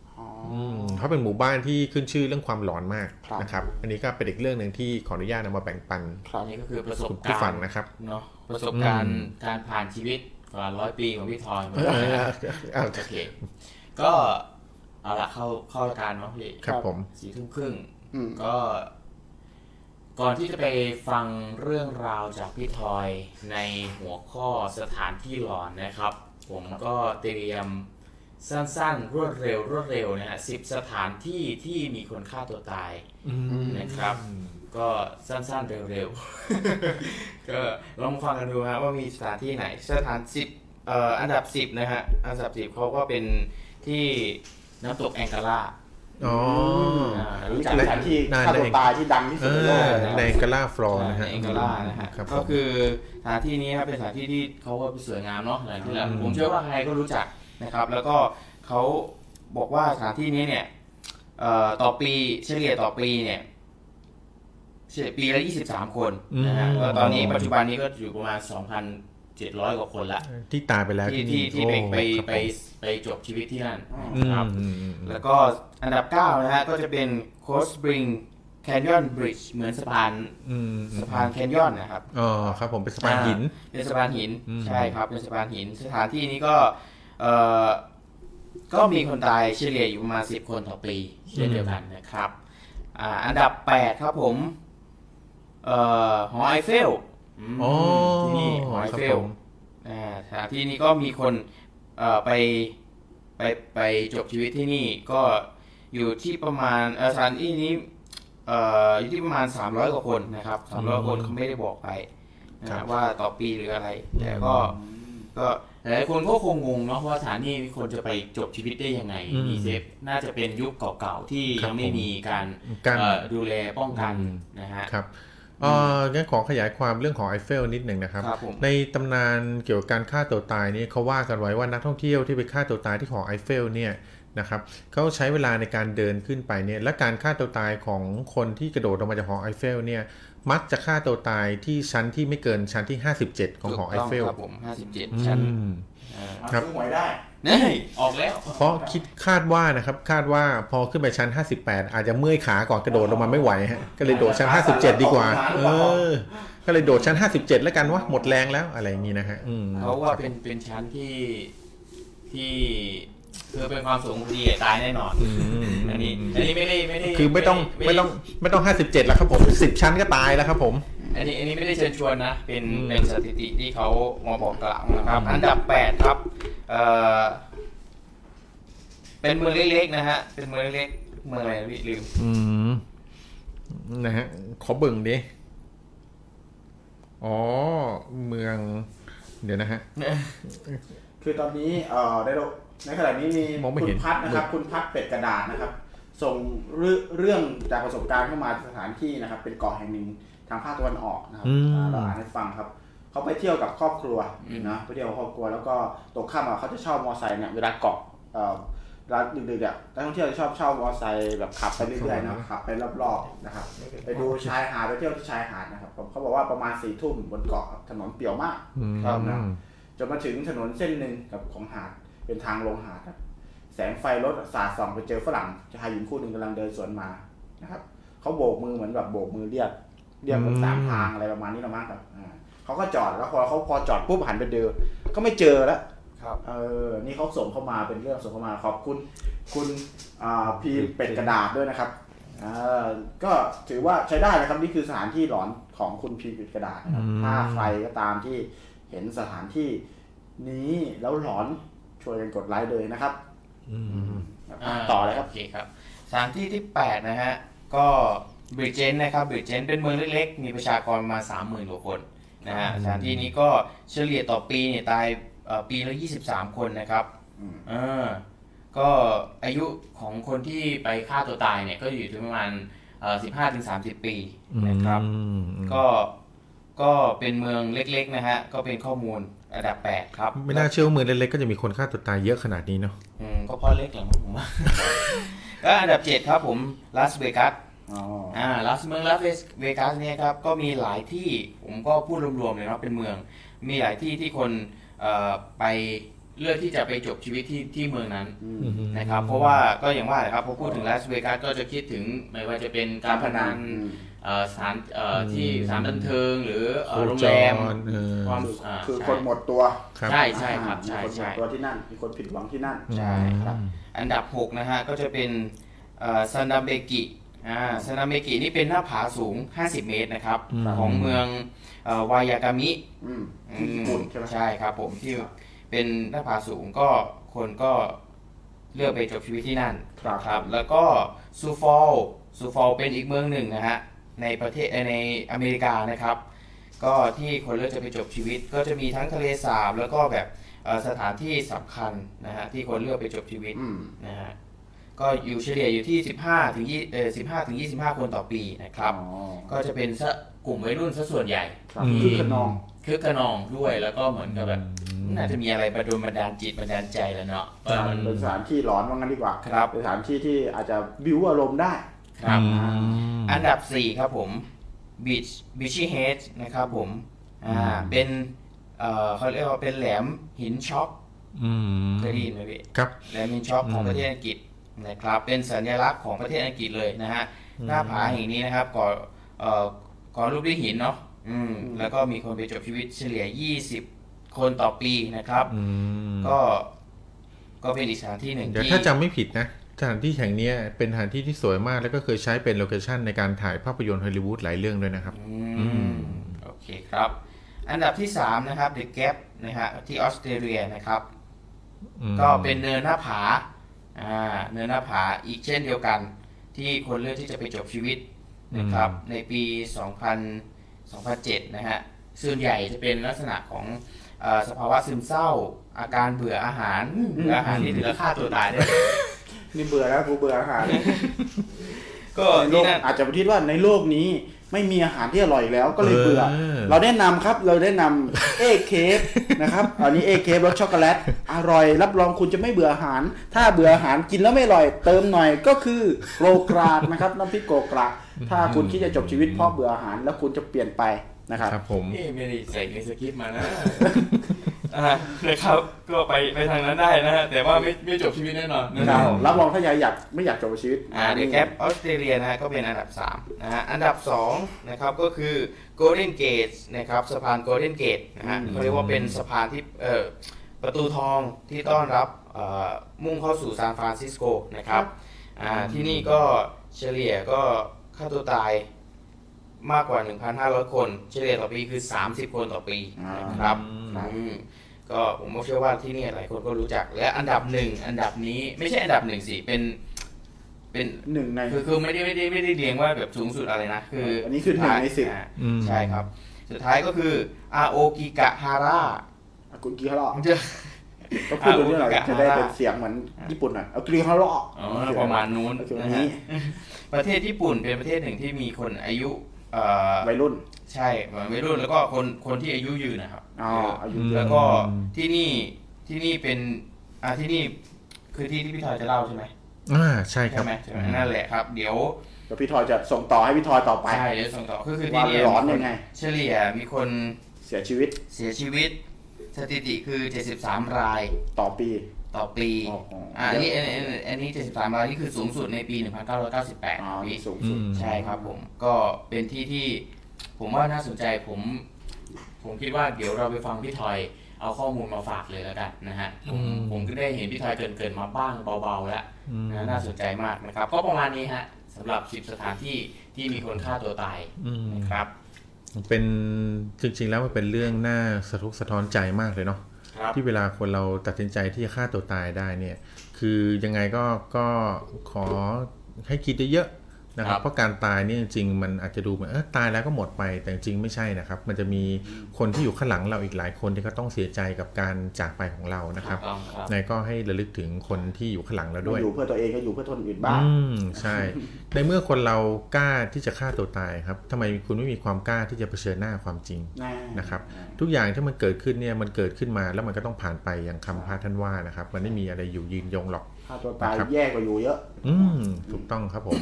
เขาเป็นหมู่บ้านที่ขึ้นชื่อเรื่องความหลอนมากครับนะครับอันนี้ก็เป็นอีกเรื่องหนึ่งที่ขออนุญาตนำมาแบ่งปันครับอันนี้ก็คือประสบคุณกาผู้ฟัรงณ์นะครับเนาะประสบการอืณ์มการผ่านชีวิตกว่าร้อยปีของพี่ทอยเหมือนเอกันอนะเอาโอเคก็เอาละเข้าเข้ารายการเนาะพี่ครับผมสี่ทุ่มครึ่งอืมก็ ก่อนที่จะไปฟังเรื่องราวจากพี่ทอยในหัวข้อสถานที่หลอนนะครับ ผมก็เตรียม สั้นๆ รวดเร็ว รวดเร็วนะฮะสิบสถานที่ที่มีคนฆ่าตัวตายอืมนะครับ ก็สั้นๆ เร็วๆ ก็ลองฟังกันดูฮะว่ามีสถานที่ไหน สถานสิบเอ่ออันดับสิบนะฮะ อันดับสิบเขาก็เป็นที่น้ำตกแองการ่าอ๋ออ่ารู้รู้จัจักกสถานที่นานฆ่าเลตัวยตายที่ดังที่เอสุดในโลกอนะในกาล่าฟลอร์นะฮะแองการ่านะฮะครับก็ผมคือสถานที่นี้ครับเป็นสถานที่ที่เขาก็สวยงามเนาะอย่างที่แล้วอืมผมเชื่อว่าใครก็รู้จัก นะครับ แล้วก็เขาบอกว่าสถานที่นี้เนี่ยเอ่อต่อปีเฉลี่ยต่อปีเนี่ยเฉลี่ยปีละ 23 คนนะฮะแล้วตอนนี้ปัจจุบันนี้ก็อยู่ประมาณ 2,700 กว่าคนละ ที่ตายไปแล้วที่ที่ที่นี่ที่ไปโอ้ไปครับไปไปจบชีวิตที่นั่นผมนะครับอืมอืมอืมแล้วก็อันดับ 9 นะฮะ ก็จะเป็น Coast Spring Canyon Bridge เหมือนสะพานอืมอืมสะพานแคนยอนนะครับอ๋อครับผมเป็นสะพานหิน เป็นสะพานหินอืมใช่ครับ เป็นสะพานหิน สถานที่นี้ก็ เอ่อก็มีคนตายเฉลี่ยอยู่ประมาณ10 คนต่อปีเช่นเดียวกันนะครับอ่าอันดับ 8 ครับผมเอ่อหอไอเฟลมอ๋อที่นี่หอไอครับเฟผลมอ่าสถานที่นี้ก็มีคนเอ่อไปไปไปจบชีวิตที่นี่ก็อยู่ที่ประมาณเอ่อสถานที่นี้เอ่ออยู่ที่ประมาณ 300 กว่าคนนะครับ300คนเขาไม่ได้บอกไปนะครัฮะบว่าต่อปีหรืออะไร แต่ก็ก็ หลายคนก็คงงงเนาะว่าสถานที่นี้คนจะไปจบชีวิตได้ยังไงอืม มีเซฟน่าจะเป็นยุคเก่าๆที่ครับยังไม่ผมมีการการ เอ่อดูแลป้องกันอืมนะฮะ ครับเอองั้นขอขยายความเรื่องของไอเฟลนิดหนึ่งนะครับ ครับผม ในตำนานเกี่ยวกับการฆ่าตัวตายนี่เขาว่ากันไว้ว่านักท่องเที่ยวที่ไปฆ่าตัวตายที่หอไอเฟลเนี่ยนะครับเขาใช้เวลาในการเดินขึ้นไปเนี่ยและการฆ่าตัวตายของคนที่กระโดดลงมาจากหอไอเฟลเนี่ย มักจะฆ่าตัวตายที่ชั้นที่ไม่เกินชั้นที่ 57 ของหอไอเฟลถูกต้ครับผม57 ชั้นอืมอ่าครับซื้อหวยได้นี่ออกแล้ว เพราะคิดคาดว่านะครับ คาดว่าพอขึ้นไปชั้น 58 อาจจะเมื่อยขาก่อนกระโดดลงมาไม่ไหวฮะก็เลยโดดชั้น 57 ดีกว่า เออ ก็เลยโดดชั้น 57 แล้วกันวะหมดแรงแล้วอะไรอย่างนี้นะฮะอืมเขาว่าเป็นเป็นชั้นที่ที่ คือเป็นความสูงดีตายแน่นอนอืมอันนี้ อันนี้ไม่ได้ไม่ได้คือไม่ต้องไม่ต้องไม่ต้อง57แล้วครับผม10ชั้นก็ตายแล้วครับผม อันนี้อันนี้ไม่ได้เชิญชวนนะ เป็นอืมเป็นสถิติที่เขามาบอกกล่าวนะครับ อันดับแปดครับ เอ่อ เป็นเมืองเล็กๆนะฮะ เป็นเมืองเล็กๆเมืองอะไรนะพี่ลืม อืม นะฮะ ขอเบิ่งดิ อ๋อ เมือง เดี๋ยวนะฮะ คือตอนนี้ เอ่อ ได้เรา ในขณะนี้มีมองไม่คุเห็ณน พัฒนะครับ คุณพัฒเป็ดกระดาษนะครับ ส่งเรื่องเรื่องจากประสบการณ์เข้ามาสถานที่นะครับ เป็นเกาะแห่งหนึ่งทางภาคตะวันออกนะครับอืม อ่าเราอ่านให้ฟังครับ เขาไปเที่ยวกับครอบครัวอืมนะไปเที่ยวกับครอบครัว แล้วก็ตกค่ำอะเขาจะเช่ามอเตอร์ไซค์เนี่ยเวลาเกาะเอ่อเวลาดึกๆอะนักท่องเที่ยวจะชอบเช่ามอเตอร์ไซค์แบบขับไปเรื่อยๆนะขับไปรอบๆนะครับ ไปดูชายหาดไปเที่ยวที่ชายหาดนะครับเขาบอกว่าประมาณสี่ทุ่มบนเกาะถนนเปี่ยวมาก อืม ครับนะ จนมาถึงถนนเส้นหนึ่งกับของหาด เป็นทางลงหาดครับ แสงไฟรถสาดส่องไปเจอฝรั่งชายหญิงคู่หนึ่งกำลังเดินสวนมานะครับเขาโบกมือเหมือนแบบโบกมือเรียกเรียกแบบสามทางอะไรประมาณนี้ละมั้งครับอ่าเขาก็จอดแล้วพอเขาพอจอดปุ๊บหันไปเดินก็ไม่เจอแล้วครับเออ นี่เขาส่งเข้ามาเป็นเรื่องส่งเข้ามาขอบคุณคุณอ่าพีเป็ดกระดาษด้วยนะครับอ่าก็ถือว่าใช้ได้นะครับนี่คือสถานที่หลอนของคุณพีเป็ดกระดาษนะครับอืมถ้าใครก็ตามที่เห็นสถานที่นี้แล้วหลอน ช่วยกันกดไลค์เลยนะครับอืมต่อเลยครับโอเคครับสถานที่ที่ 8 นะฮะ ก็บริเจนนะครับบริเจนเป็นเมืองเล็กๆ มีประชากรประมาณ30,000กว่าคนนะฮะอืมสถานที่นี้ก็เฉลี่ยต่อปีเนี่ยตายเอ่อปีละ 23 คนนะครับอืมเออก็อายุของคนที่ไปฆ่าตัวตายเนี่ยก็อยู่ที่ประมาณเอ่อ15ถึง30ปีนะครับอืมก็ก็เป็นเมืองเล็กๆนะฮะ ก็เป็นข้อมูล อันดับ8ครับ ไม่น่าเชื่อว่าเมืองเล็กๆก็จะมีคนฆ่าตัวตายเยอะขนาดนี้เนาะอืมก็เพราะเล็กแหละมั้งผมว่าก็อันดับ7ครับผมลาสเวกัสอ๋ออ่าลาสเมืองลาสเวกัสเนี่ยครับก็มีหลายที่ผมก็พูดรวมๆเลยเนาะเป็นเมือง มีหลายที่ที่คนเอ่อไปเลือกที่จะไปจบชีวิตที่ที่เมืองนั้นอืมนะครับ เพราะว่าก็อย่างว่าแหละครับพอพูดถึงลาสเวกัสก็จะคิดถึงไม่ว่าจะเป็นการพนันอืมเอ่อ สถานเอ่อที่สถานบันเทิงหรือเอ่อโคโรงจแรมรเออความคืออ่าคือใช่คนหมดตัวครับใช่ใช่ครับมีใช่คนหมใช่ดตัวที่นั่นมีคนผิดหวังที่นั่นใช่ครับอันดับ6นะฮะก็จะเป็นซันดาเบกิอ่าซันดันเบกินี่เป็นหน้าผาสูง 50 เมตรนะครับอืมของเมืองเอ่อวากายามะอืมที่ญี่ปุ่นใช่ไหมใช่ครับผมที่เป็นหน้าผาสูงก็คนก็เลือกไปจบชีวิตที่นั่นครับครับแล้วก็ซูฟอลซูฟอลเป็นอีกเมืองหนึ่งนะฮะ ในประเทศเอ่อในอเมริกานะครับ ก็ที่คนเลือกจะไปจบชีวิต ก็จะมีทั้งทะเลสาบแล้วก็แบบเอ่อสถานที่สำคัญนะฮะที่คนเลือกไปจบชีวิตอืมนะฮะก็อยู่เฉลี่ยอยู่ที่ 15 ถึง20เอ่อ15 ถึง 25 คนต่อปีนะครับอ๋อก็จะเป็นซะกลุ่มวัยรุ่นซะส่วนใหญ่ครับอืมคือขนองคึกขนองด้วยแล้วก็เหมือนกับแบบน่าจะมีอะไรประดลบันดาลจิตบันดาลใจแล้วเนาะเออมันเป็นสถานที่หลอนว่างั้นดีกว่าครับเป็นสถานที่ที่อาจจะบิวอารมณ์ได้ ครับอืมอันดับ 4 ครับผม Beach Beachy Head นะครับผมอ่าอืมเป็นเอ่อเขาเรียกว่าเป็นแหลมหินช็อกอืมเคยได้ยินไหมพี่ครับแหลมหินชอล์กของอืมประเทศอังกฤษนะครับ เป็นสัญลักษณ์ของประเทศอังกฤษเลยนะฮะหน้าผาแห่งนี้นะครับก่อเอ่อก่อรูปด้วยหินเนาะอืมอืมแล้วก็มีคนไปจบชีวิตเฉลี่ย 20 คนต่อปีนะครับอืมก็ก็เป็นอีกสถานที่หนึ่งเดี๋ยวที่ถ้าจำไม่ผิดนะส ถานที่แห่งเนี้ยเป็นสถานที่ที่สวยมาก แล้วก็เคยใช้เป็น location ในการถ่ายภาพยนตร์ฮอลลีวูดหลายเรื่องด้วยนะครับอือืมมโอเคครับ อันดับที่ 3 นะครับ The Gap นะฮะที่ออสเตรเลียนะครับอืมก็เป็นเนินหน้าผาอ่าเนินหน้าผาอีกเช่นเดียวกัน ที่คนเลือกที่จะไปจบชีวิตนะครับ ในปี 2000 2007 นะฮะส่วนใหญ่จะเป็นลักษณะของเอ่อสภาวะซึมเศร้า อาการเบื่ออาหารเบื่ออาหารนี่ถึงกับฆ่าตัวตายได้เลย นี่เบื่อแล้วกูเบื่ออาหารก็ในโลที่กนั่นอาจจะคิดว่าในโลกนี้ไม่มีอาหารที่อร่อยอีกแล้วก็เลยเบื่อเออเราแนะนำครับเราแนะนำเอเคฟนะครับอันนี้เอเคฟรสช็อกโกแลตอร่อย รับรองคุณจะไม่เบื่ออาหาร ถ้าเบื่ออาหารกินแล้วไม่อร่อย เติมหน่อยก็คือโกรกรากนะครับน้ำพริกโกรกรากถ้าคุณคิดจะจบชีวิตเพราะเบื่ออาหารแล้วคุณจะเปลี่ยนไปนะครับครับผมนี่ไม่ได้ใส่ในสคริปต์มานะ อ่านะครับก็ไปไปทางนั้นได้นะฮะแต่ว่าไม่ไม่จบชีวิตแน่นอนนะคครัรับบรับรองถ้ายายอยากไม่อยากจบชีวิตอ่าเดอะแคปออสเตรเลียนะฮะก็เป็นอันดับ3นะฮะอันดับ2นะครับก็คือ Golden Gate นะครับสะพาน Golden Gate นะฮะอืมเขาเรียกว่าเป็นสะพานที่เอ่อประตูทองที่ต้อนรับเอ่อมุ่งเข้าสู่ซานฟรานซิสโกนะครับอ่าที่นี่ก็เฉลี่ยก็ค่าตัวตายมากกว่า 1,500 คน เฉลี่ยต่อปีคือ 30 คนต่อปีนะครับอ่าอืม ก็ผมก็เชื่อว่าที่นี่หลายคนก็รู้จักและอันดับหนึ่งอันดับนี้ไม่ใช่อันดับหนึ่งสิเป็น เป็นหนึ่งในคือคือไม่ได้ไม่ได้ไม่ได้เรียงว่าแบบสูงสุดอะไรนะคืออันนี้คือหนึ่งในสิบอ่าอืมใช่ครับ สุดท้ายก็คืออาโอกิกะฮาระอากุกิฮาระมันจะก็พูดไปเรื่อยหน่อยอากุกิจะได้ฮาระเป็นเสียงเหมือนญี่ปุ่นหน่อยอากุกิฮาระอ๋อประมาณนู้นโอเควันะนฮะนี้ประเทศญี่ปุ่นเป็นประเทศหนึ่งที่มีคนอายุเอ่อ วัยรุ่น ใช่วัยรุ่นแล้วก็คนคนที่อายุยืนนะครับอ๋ออายุอืมเยแล้อะวก็ที่นี่ที่นี่เป็นอ่าที่นี่คือที่ที่พี่ทอยจะเล่าใช่ไหมอ่าใช่ครัใช่บไหมใช่ไหมนั่นแหละครับ เดี๋ยวเดี๋ยวพี่ทอยจะส่งต่อให้พี่ทอยต่อไปใช่เดี๋ยวส่งต่อคือคือว่าที่นี่ร้อนมีคยังไง เฉลี่ยมีคนเสียชีวิตเสียชีวิต สถิติคือ 73 รายต่อปี ต่อปีอ๋ออ๋ออัอ่าอันนี้อันนี้อันนี้73รายนี่คือสูงสุดในปีอ๋อ1998ปีสูงสุดอืมใช่ครับผม ก็เป็นที่ที่ผมว่าน่าสนใจผม ผมคิดว่าเดี๋ยวเราไปฟังพี่ทอยเอาข้อมูลมาฝากเลยแล้วกันนะฮะผมอืมผมก็ได้เห็นพี่ทอยเกรินๆมาบ้างเบาๆแล้วอืมนะน่าสนใจมากนะครับ ก็ประมาณนี้ฮะสำหรับ 10 สถานที่ที่มีคนฆ่าตัวตายอืมนะครับเป็นจริงๆแล้วมันเป็นเรื่องน่าสะทุกสะท้อนใจมากเลยเนาะครับ ที่เวลาคนเราตัดสินใจที่จะฆ่าตัวตายได้เนี่ย คือยังไงก็ก็ขอให้คิดเยอะ นะคครัรับบเพราะการตายเนี่ยจริงๆมันอาจจะดูเหมือนเออตายแล้วก็หมดไปแต่จริงๆไม่ใช่นะครับ มันจะมีคนที่อยู่ข้างหลังเราอีกหลายคนที่เขาต้องเสียใจกับการจากไปของเรานะครับถูกต้องครับนายก็ให้ระลึกถึงคนที่อยู่ข้างหลังเราด้วยอยู่เพื่อตัวเองก็อยู่เพื่อคนอื่นบ้างอืมใช่ในเมื่อคนเรากล้าที่จะฆ่าตัวตายครับทำไมคุณไม่มีความกล้าที่จะเผชิญหน้าความจริงนะครับ ทุกอย่างที่มันเกิดขึ้นเนี่ยมันเกิดขึ้นมาแล้วมันก็ต้องผ่านไปอย่างคำพระท่านว่านะครับ มันไม่มีอะไรอยู่ยืนยงหรอกฆ่าตัวตายนะครับแย่กว่าอยู่เยอะ อืมถูกต้องครับผม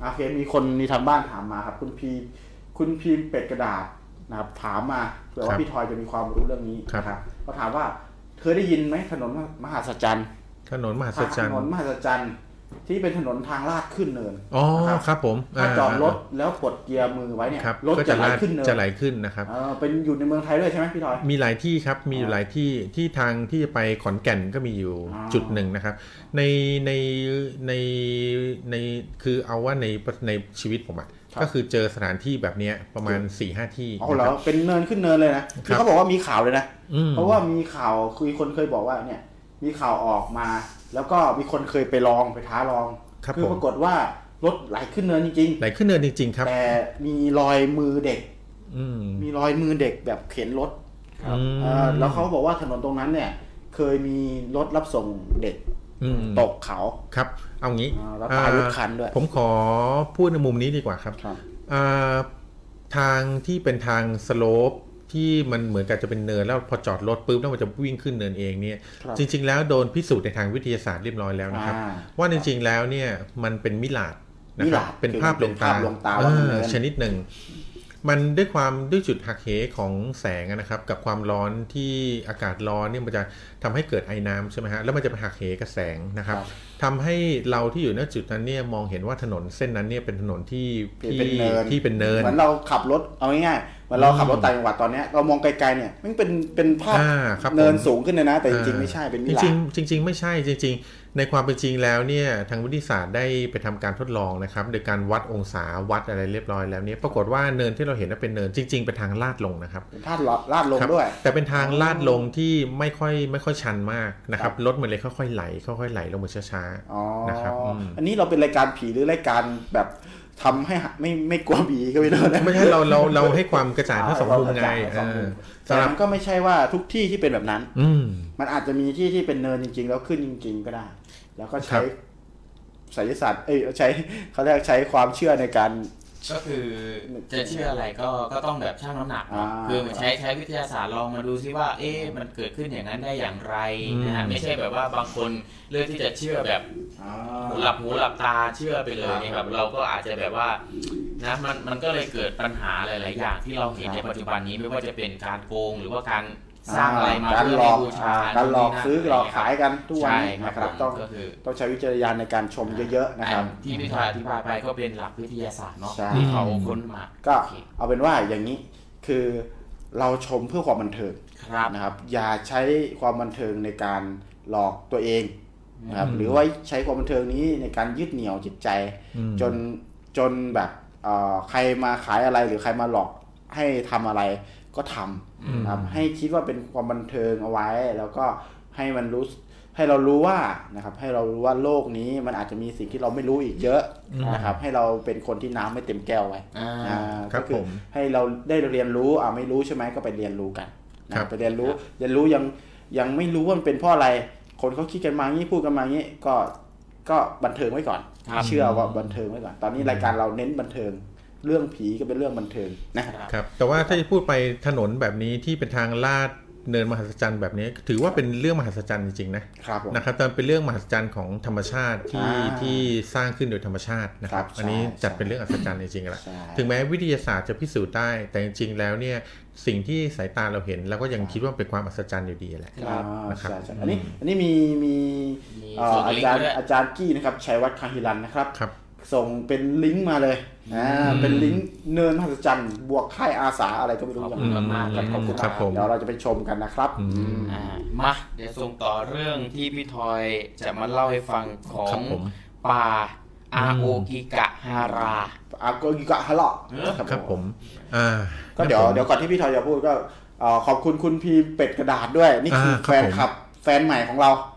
โอเคมีคนมีทางบ้านถามมาครับ คุณพีคุณพีมเป็ดกระดาษนะครับ ถามมาเผื่อครัว่าบพี่ทอยจะมีความรู้เรื่องนี้ครับนะครับเขาถามว่าเคยได้ยินไหมถนนมหาสจรรย์ถนนมหัศจรรถย์นนมหาสจรรย์ ที่เป็นถนนทางลาดขึ้นเนินอ๋อนะครับครับ ผมถ้าจอดรถแล้วกดเกียร์มือไว้เนี่ยครับรถก็จะจะไหลลาดขึ้นเนินจะไหลขึ้นนะครับเออเป็นอยู่ในเมืองไทยด้วยใช่ไหมพี่ทอยมีหลายที่ครับมีอยู่อ๋อหลายที่ที่ทางที่จะไปขอนแก่นก็มีอยู่อ๋อจุดหนึ่งนะครับ ในในในในคือเอาว่าในในชีวิตผมอะก็คือเจอสถานที่แบบเนี้ยประมาณ4ี่ห้าที่อ๋อเหรนะอครับเป็นเนินขึ้นเนินเลยนะที่เขาบอกว่ามีข่าวเลยนะอืมเพราะว่ามีข่าวคุยคนเคยบอกว่าเนี่ย มีข่าวออกมา แล้วก็มีคนเคยไปลองไปท้าลองครับคือผม ปรากฏว่ารถไหลขึ้นเนินจริงไหลขึ้นเนินจริง ๆ คๆ รับ แต่มีรอยมือเด็ก อืม มีรอยมือเด็กแบบเข็นรถครับอืม เออแล้วเขาบอกว่าถนนตรงนั้นเนี่ย เคยมีรถรับส่งเด็กอืมตกเขา ครับ เอางี้อ่าแล้วตายรถคันด้วย ผมขอพูดในมุมนี้ดีกว่าครับ ครับ อ่าทางที่เป็นทางสโลป ที่มันเหมือนกับจะเป็นเนินแล้วพอจอดรถปุ๊บแล้วมันจะวิ่งขึ้นเนินเองเนี่ยครับจริง ๆ แล้วโดนพิสูจน์ในทางวิทยาศาสตร์เรียบร้อยแล้วนะครับอ่าว่าจริงๆแล้วเนี่ยมันเป็นมิลาดนะมิคลารับดเป็นคือภาพลวงตาเป็นภาพลวงตาเอว่ามันอเนินชนิดหนึ่ง มันด้วยความด้วยจุดหักเหของแสงอะนะครับ กับความร้อนที่อากาศร้อนเนี่ยมันจะทำให้เกิดไอ้น้ำใช่ไหมฮะแล้วมันจะไปหักเหกับแสงนะครับครับทำให้เราที่อยู่ณจุดนั้นเนี่ยมองเห็นว่าถนนเส้นนั้นเนี่ยเป็นถนนที่ที่ที่เป็นเนินที่เป็นเนินเหมือนเราขับรถเอาง่ายๆเหมือนเราขับรถต่างจังหวัดตอนเนี้ยเรามองไกลๆเนี่ยมันเป็นเป็นภาพอ่าครับผมเนินสูงขึ้นเลยนะ แต่จริงๆอ่าไม่ใช่เป็นมิจลาริดงๆจริงๆไม่ใช่จริง ๆ ในความเป็นจริงแล้วเนี่ยทางวิทยาศาสตร์ได้ไปทำการทดลองนะครับโดยการวัดองศาวัดอะไรเรียบร้อยแล้วเนี่ยปรากฏว่าเนินที่เราเห็นนั้นเป็นเนินจริง ๆ เป็นทางลาดลงนะครับเป็นภาพลาดลงครับด้วย แต่เป็นทางลาดลงที่ไม่ค่อยไม่ค่อยชันมากนะครับรถมันเลยค่อยๆไหลค่อยๆไหลลงมาช้าอ๋อนะครับอืมอันนี้เราเป็นรายการผีหรือรายการแบบทำให้หาไม่ไม่กลัวผีก็ไม่รู้นะไม่ใช่เราเราเราให้ความกระจ่างทั้งสองมุมไงสองมุมเออแต่สำหรับมันก็ไม่ใช่ว่าทุกที่ที่เป็นแบบนั้น อืมมันอาจจะมีที่ที่เป็นเนินจริง ๆ แล้วขึ้นจริง ๆ ก็ได้ แล้วก็ครัใช้บไสยศาสตร์เอ้ยใช้เขาเรียกใช้ความเชื่อในการก็คือจะเชื่ออะไรก็ก็ต้องแบบชั่งน้ำหนักเนอะอ่าคือใช้ใช้วิทยาศาสตร์ลองมาดูซิว่า เอ๊ะมันเกิดขึ้นอย่างนั้นได้อย่างไรนะฮะอืมไม่ใช่แบบว่าบางคนเลือกที่จะเชื่อแบบหูหลับหูหลับตาเชื่อไปเลยเนี่ยครับเราก็อาจจะแบบว่านะมันมันก็เลยเกิดปัญหาหลาย ๆ อย่างที่เราเห็นในปัจจุบันนี้ไม่ว่าจะเป็นการโกงหรือว่าการ สร้างอะไรมาการเพื่อหลให้อกบูชาอ่าการหลอกซื้อหลอกขายกันทุกวันใช่นี้ครับนะครับต้องก็คือต้องใช้วิจารณญาณในการชมเยอะๆนะครับที่พี่ทอยอธิบายไปก็เป็นหลักวิทยาศาสตร์เนาะใช่ที่เขาค้นมาก็โอเคเอาเป็นว่าอย่างนี้คือเราชมเพื่อความบันเทิงครับนะครับอย่าใช้ความบันเทิงในการหลอกตัวเองนะครับอืมหรือว่าใช้ความบันเทิงนี้ในการยึดเหนี่ยวจิตใจอืมจนจนแบบเอ่อใครมาขายอะไรหรือใครมาหลอกให้ทำอะไร ก็ทำนะครับให้คิดว่าเป็นความบันเทิงเอาไว้ แล้วก็ให้มันรู้ให้เรารู้ว่านะครับให้เรารู้ว่าโลกนี้มันอาจจะมีสิ่งที่เราไม่รู้อีกเยอะนะครับให้เราเป็นคนที่น้ำไม่เต็มแก้วไว้อ่าอ่าครับก็คือผมให้เราได้เรียนรู้อ่าไม่รู้ใช่ไหมก็ไปเรียนรู้กันนะคครัรับบไปเรียนรู้เรียนรู้ยังยังไม่รู้ว่ามันเป็นเพราะอะไร คนเขาคิดกันมางี้พูดกันมางี้ก็ก็บันเทิงไว้ก่อนครับเชื่อว่าบันเทิงไว้ก่อน ตอนนี้รายการเราเน้นบันเทิง เรื่องผีก็เป็นเรื่องบันเทิงนะครับ แต่ว่าถ้าจะพูดไปถนนแบบนี้ที่เป็นทางลาดเนินมหัศจรรย์แบบนี้ ถือว่าเป็นเรื่องมหัศจรรย์จริงๆนะครับผมนะครับแต่มันเป็นเรื่องมหัศจรรย์ของธรรมชาติที่อ่าที่สร้างขึ้นโดยธรรมชาตินะครับครับอันนี้ใช่จัดเป็นเรื่องอัศจรรย์จริงๆแหละใช่ถึงแม้วิทยาศาสตร์จะพิสูจน์ได้แต่จริงๆแล้วเนี่ยสิ่งที่สายตาเราเห็นเราก็ยังคิดว่าเป็นความอัศจรรย์อยู่ดีแหละครับอ่านะครับใช่ใช่อันนี้อันนี้มีมีมีเอ่อส่งอาลิงก์จารย์ไว้ด้วยอาจารย์กี้นะครับชัยวัฒน์คาฮิรันนะครับครับส่งเป็นลิงก์มาเลย อ่าอืมเป็นลิงก์เนินมหัศจรรย์บวกค่ายอาสาอะไรก็ไม่รู้ขอบอย่างคุณนั้นมากๆครับขอบคุณครับผมเดี๋ยวเราจะไปชมกันนะครับอืมอืมอ่ามาเดี๋ยวส่งต่อเรื่องที่พี่ทอยจะมาเล่าให้ฟังขอครังบผมป่าอาโอกิกะฮาราอาโกกิกะฮะเลาะครับผมอ่าก็เดี๋ยวครับผมเดี๋ยวก่อนที่พี่ทอยจะพูดก็เอ่อขอบคุณคุณพีเป็ดกระดาษด้วย นี่คืออ่าครับแฟนคลับแฟนใหม่ของเราอืม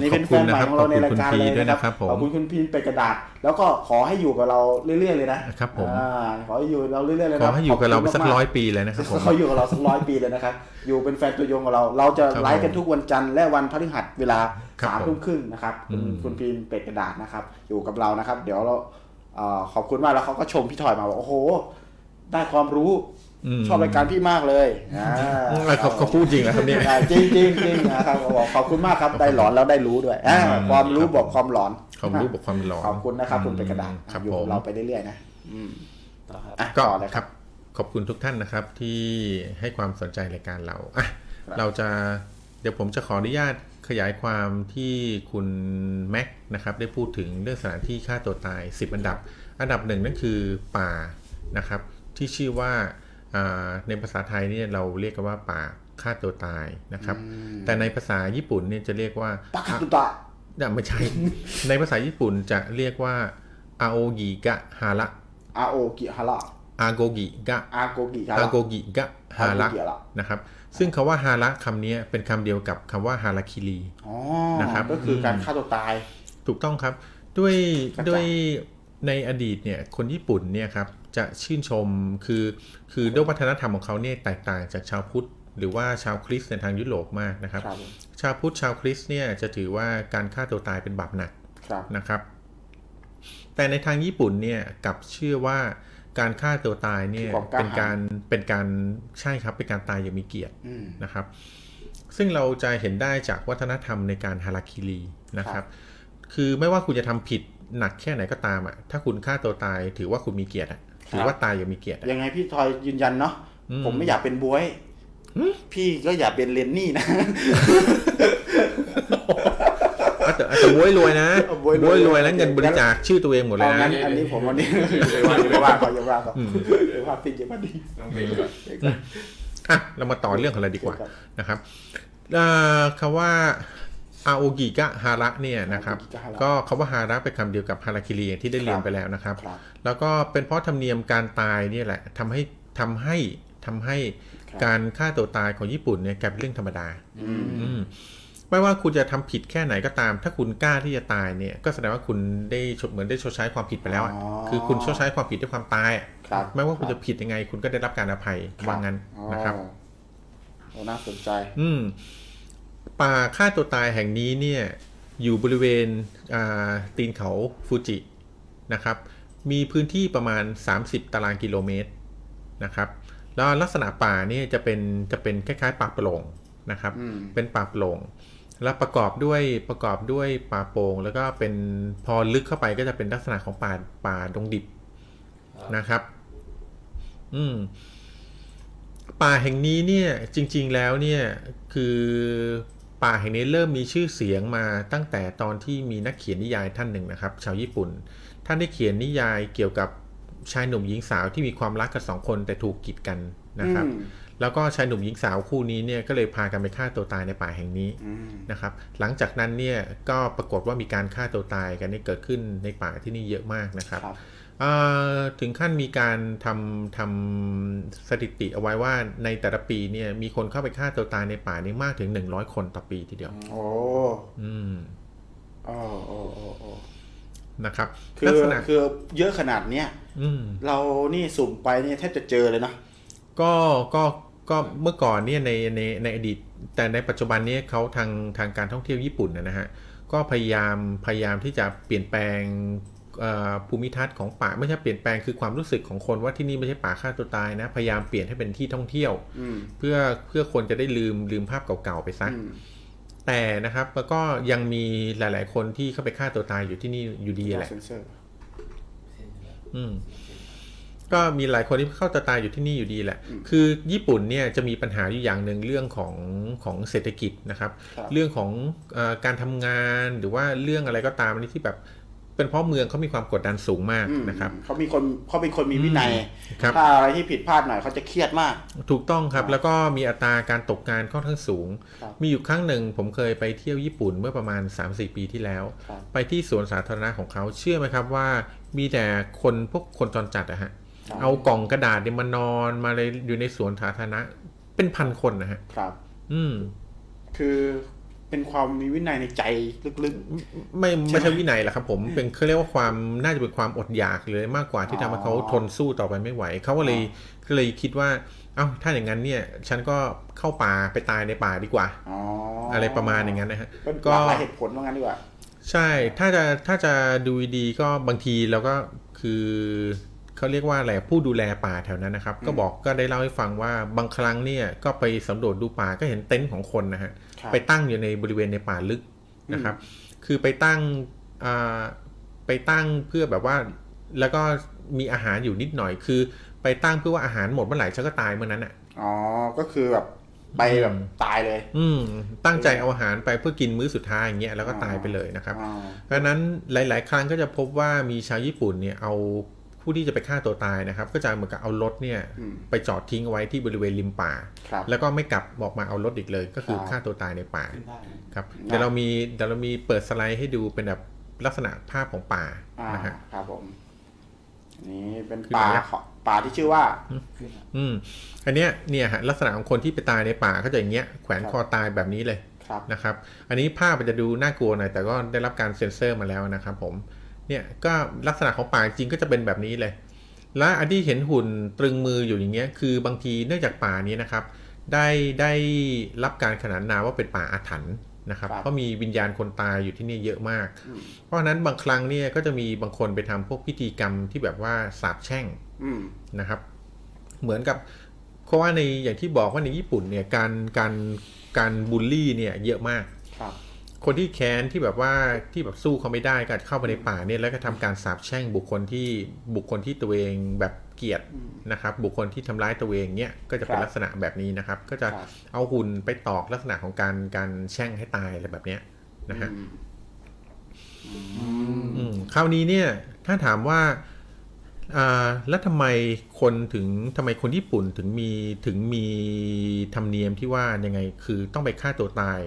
นี่ขอเป็บนแฟคุณนใหนะม่ครับของขอเราบในคุณรายคุณการพีเลยด้วยนะนะครับผมขอบคุณคุณพีเป็ดกระดาษ แล้วก็ขอให้อยู่กับเราเรื่อยๆเลยนะครับผมอ่าขอให้อยู่เราเรื่อยๆเลยขอนะให้อยู่กับเราไปขสักคุณมร้อยๆปีเลยนะครับผมเขาอยู่กับเราสักร้อยปีเลยนะครับอยู่เป็นแฟนตัวยงกับเราเราจะครับไลฟ์กันทุกวันจันทร์และวันพฤหัสเวลาครับสามผมทุ่มครึ่งนะครับคุณอืมคุณพีเป็ดกระดาษนะครับ อยู่กับเรานะครับ เดี๋ยวเราเอ่อขอบคุณมากแล้วเขาก็ชมพี่ถอยมาว่าโอ้โห ได้ความรู้ม ชอบรายการพี่มากเลยอ่าอืมเขาเขาพูดจริงนะครับเนี่ยอ่าจริงจริงจริงนะครับบอกขอบคุณมากครับได้หลอนแล้วได้รู้ด้วยอ่าอืมความรู้ครับบอกความหลอนความรู้บอกความหลอนขอบคุณนะครับคุณเป็ดกระดาษครับอยู่ผกัมบเราไปเรื่อยๆนะอืมต่อครับอะก็ต่อเลยคครัรับบขอบคุณทุกท่านนะครับที่ให้ความสนใจรายการเราอะครับเราจะเดี๋ยวผมจะขออนุญาตขยายความที่คุณแม็กนะครับได้พูดถึงเรื่องสถานที่ฆ่าตัวตาย 10 อันดับ อันดับหนึ่งนั่นคือป่านะครับที่ชื่อว่าอ่า ในภาษาไทยเนี่ยเราเรียกกันว่าป่าฆ่าตัวตายนะครับ แต่ในภาษาญี่ปุ่นเนี่ยจะเรียกว่าปากกาตุตะอะไม่ใช่ ในภาษาญี่ปุ่นจะเรียกว่าอาโอกิกะฮาระอาโอกิฮาระอาโกกิกะอาโกกิฮาอาระโกกิกะฮาระอาโกกิฮาระนะครับ ซึ่งคาว่าฮาระคำนี้เป็นคำเดียวกับคำว่าฮาราคิรีอ๋อนะครับ ก็คือการฆ่าตัวตาย ถูกต้องครับ ด้วยกระจ่างด้วยในอดีตเนี่ย คนญี่ปุ่นเนี่ยครับ จะชื่นชมคือ คือด้วยวัฒนธรรมของเขาเนี่ยแตกต่างจากชาวพุทธหรือว่าชาวคริสต์ในทางยุโรปมากนะครับครับชาวพุทธชาวคริสต์เนี่ยจะถือว่าการฆ่าตัวตายเป็นบาปหนักครับนะครับ แต่ในทางญี่ปุ่นเนี่ยกลับเชื่อว่าการฆ่าตัวตายเนี่ยความกล้าเป็นการเป็นการใช่ครับเป็นการตายอย่างมีเกียรติอืมนะครับ ซึ่งเราจะเห็นได้จากวัฒนธรรมในการฮาราคิรีนะคครัรับบคือไม่ว่าคุณจะทำผิดหนักแค่ไหนก็ตามอะถ้าคุณฆ่าตัวตายถือว่าคุณมีเกียรติอะ ถือว่าตายอย่างมีเกียรติอะยังไงพี่ทอยยืนยันเนาะอืมผมไม่อยากเป็นบวยพี่ก็อยากเป็นเลนนี่นะอะแต่แต่บวยรวยนะเอาบ๊วยรวยบวยรวยแล้วเงินบริจาคชื่อตัวเองหมดเลยเอางั้นะนอันนี้ผมวันนี้ไปว่าไปว่าเขาอย่าว่าเขาไปว่าพี่อย่าว่าดีอะเรามาต่อเรื่องของเราดีกว่าครับนะครับเอ่อคำว่า อาโอกิกะฮาระเนี่ยนะครับอาโอกิกะฮาระก็คำว่าฮาระเป็นคำเดียวกับฮาราคิรีอย่างที่ได้เรียนไปแล้วนะครับครับ แล้วก็เป็นเพราะธรรมเนียมการตายเนี่ยแหละทำให้ทำให้ทำให้ครับการฆ่าตัวตายของญี่ปุ่นเนี่ยกลายเป็นเรื่องธรรมดาอืมอืมไม่ว่าคุณจะทำผิดแค่ไหนก็ตาม ถ้าคุณกล้าที่จะตายเนี่ย ก็แสดงว่าคุณได้ชดเหมือนได้ชดใช้ความผิดไปแล้วอะอ๋อคือคุณชดใช้ความผิดด้วยความตายอะครับไม่ว่าคุณจะผิดยังไง คุณก็ได้รับการอภัยว่างั้นอ๋อนะครับโอ้น่าสนใจ อืม ป่าฆ่าตัวตายแห่งนี้เนี่ยอยู่บริเวณอ่าตีนเขาฟูจินะครับมีพื้นที่ประมาณ 30 ตารางกิโลเมตรนะครับแล้วลักษณะป่าเนี่ยจะเป็นจะเป็นคล้ายๆป่าโปร่งนะครับอืมเป็นป่าโปร่งแล้วประกอบด้วยประกอบด้วยป่าโปร่งแล้วก็เป็นพอลึกเข้าไปก็จะเป็นลักษณะของป่าป่าดงดิบนะครับ อืม ป่าแห่งนี้เนี่ย จริง ๆ แล้วเนี่ย คือ ป่าแห่งนี้เริ่มมีชื่อเสียงมาตั้งแต่ตอนที่มีนักเขียนนิยายท่านหนึ่งนะครับ ชาวญี่ปุ่น ท่านได้เขียนนิยายเกี่ยวกับชายหนุ่มหญิงสาวที่มีความรักกันสองคนแต่ถูกกีดกันนะครับอืมแล้วก็ชายหนุ่มหญิงสาวคู่นี้เนี่ยก็เลยพากันไปฆ่าตัวตายในป่าแห่งนี้อืมนะครับ หลังจากนั้นเนี่ยก็ปรากฏว่ามีการฆ่าตัวตายกันนี่เกิดขึ้นในป่าที่นี่เยอะมากนะครับครับเอ่อ ถึงขั้นมีการทำทำสถิติเอาไว้ว่าในแต่ละปีเนี่ยมีคนเข้าไปฆ่าตัวตายในป่านี้มากถึง100คนต่อปีทีเดียว โอ้อืมโอ้โอ้โอ้โอ้นะครับ คืลัอกษณะคือเยอะขนาดเนี้ยอืมเรานี่สุ่มไปเนี่ยแทบจะเจอเลยนะ ก็ก็ก็เมื่อก่อนเนี่ยในในในอดีต แต่ในปัจจุบันเนี้เขาทางทางการท่องเที่ยวญี่ปุ่นนะฮะก็พยายามพยายามที่จะเปลี่ยนแปลงเอ่อ ภูมิทัศน์ของป่าไม่ใช่เปลี่ยนแปลงคือความรู้สึกของคนว่าที่นี่ไม่ใช่ป่าฆ่าตัวตายนะพยายามเปลี่ยนให้เป็นที่ท่องเที่ยวอืมเพื่อเพื่อคนจะได้ลืมลืมภาพเก่าๆไปซะอืมแต่นะครับแล้วก็ยังมีหลาย ๆ คนที่เข้าไปฆ่าตัวตายอยู่ที่นี่อยู่ดีแหละเซนเซอร์อืมก็มีหลายคนที่เข้าตัวตายอยู่ที่นี่อยู่ดีแหละ คือญี่ปุ่นเนี่ยจะมีปัญหาอยู่อย่างหนึ่งเรื่องของของเศรษฐกิจนะครับครับเรื่องของเออการทำงานหรือว่าเรื่องอะไรก็ตามนี่ที่แบบ เป็นเพราะเมืองเขามีความกดดันสูงมากอืมนะครับเขามีคนเขาเป็นคนมีวินัยครับถ้าอะไรที่ผิดพลาดหน่อยเขาจะเครียดมาก ถูกต้องครับแล้วก็มีอัตราการตกงานค่อนข้างสูงครับมีอยู่ครั้งหนึ่งผมเคยไปเที่ยวญี่ปุ่นเมื่อประมาณ 3-4 ปีที่แล้วครับไปที่สวนสาธารณะของเขาเชื่อไหมครับว่า มีแต่คนพวกคนจรจัดอะฮะครับเอากล่องกระดาษเนี่ยมานอนมาเลยอยู่ในสวนสาธารณะเป็นพันคนนะฮะครับ อืมคือ เป็นความมีวินัยในใจลึกไม่ไม่ใช่วินัยหรอกครับผมเป็นเขาเรียกว่าความน่าจะเป็นความอดอยากเลยมากกว่าที่ทำให้เขาอ๋อทนสู้ต่อไปไม่ไหวเขาก็เลยก็เลยคิดว่าเอ้าถ้าอย่างนั้นเนี่ย ฉันก็เข้าป่าไปตายในป่าดีกว่าๆอ๋อออะไรประมาณอย่างนั้นนะฮะเป็นก็หลากหลายเหตุผลว่างั้นดีกว่า ใช่ถ้าจะถ้าจะดูดีๆก็บางทีเราก็คือเขาเรียกว่าอะไรผู้ดูแลป่าแถวนั้นนะครับ ก็บอกก็ได้เล่าให้ฟังว่าบางครั้งเนี่ยก็ไปสำรวจดูป่าก็เห็นเต็นท์ของคนนะฮะครับ ไปตั้งอยู่ในบริเวณในป่าลึกนะครับ คือไปตั้งอ่าไปตั้งเพื่อแบบว่าแล้วก็มีอาหารอยู่นิดหน่อย คือ ไปตั้งเพื่อว่าอาหารหมดเมื่อไหร่ฉันก็ตายเมื่อนั้นอะอ๋อก็คือแบบไปแบบตายเลย อืมตั้งใจเอาอาหารไปเพื่อกินมื้อสุดท้ายอย่างเงี้ยแล้วก็ตายไปเลยนะครับอ๋อเพราะฉะนั้นหลาย ๆ ครั้งก็จะพบว่ามีชาวญี่ปุ่นเนี่ยเอา ผู้ที่จะไปฆ่าตัวตายนะครับ ก็จะเหมือนกับเอารถเนี่ยอืมไปจอดทิ้งเอาไว้ที่บริเวณริมป่าครับแล้วก็ไม่กลับออกมาเอารถอีกเลย ก็คือครับฆ่าตัวตายในป่าขึ้นได้ไหมครับเดี๋ยวเรามีเดี๋ยวเรามีเปิดสไลด์ให้ดูเป็นแบบลักษณะภาพของป่าอ่านะฮะครับผมอันนี้เป็นขึ้นป่ามาแล้วของป่าที่ชื่อว่าขึ้นแล้วอืมอันเนี้ยเนี่ยฮะลักษณะของคนที่ไปตายในป่าก็จะอย่างเงี้ยแขวนคอตายแบบนี้เลยครับนะครับ อันนี้ภาพมันจะดูน่ากลัวหน่อยแต่ก็ได้รับการเซ็นเซอร์มาแล้วนะครับผม เนี่ยก็ลักษณะของป่าจริงก็จะเป็นแบบนี้เลย และอันที่เห็นหุ่นตรึงมืออยู่อย่างเงี้ยคือบางทีเนื่องจากป่านี้นะครับ ได้ได้รับการขนานนามว่าเป็นป่าอาถรรพ์นะครับครับเพราะมีวิญญาณคนตายอยู่ที่นี่เยอะมากอืมเพราะฉะนั้นบางครั้งเนี่ยก็จะมีบางคนไปทำพวกพิธีกรรมที่แบบว่าสาบแช่งอืมนะครับ เหมือนกับเพราะว่าในอย่างที่บอกว่าในญี่ปุ่นเนี่ยการการการบูลลี่เนี่ยเยอะมาก ครับคนที่แค้นที่แบบว่าที่แบบสู้เขาไม่ได้ก็เข้าไปในป่าเนี่ยแล้วก็ทำการสาปแช่งบุคคลที่บุคคลที่ตัวเองแบบเกลียดนะครับ บุคคลที่ทำร้ายตัวเองเนี่ยก็จะเป็นครับลักษณะแบบนี้นะครับ ก็จะครับเอาหุ่นไปตอกลักษณะของการการแช่งให้ตายอะไรแบบเนี้ยนะฮะอืมอืมคราวนี้เนี่ยถ้าถามว่าอ่าแล้วทำไมคนถึงทำไมคนญี่ปุ่นถึงมีถึงมีธรรมเนียมที่ว่ายังไงคือต้องไปฆ่าตัวตาย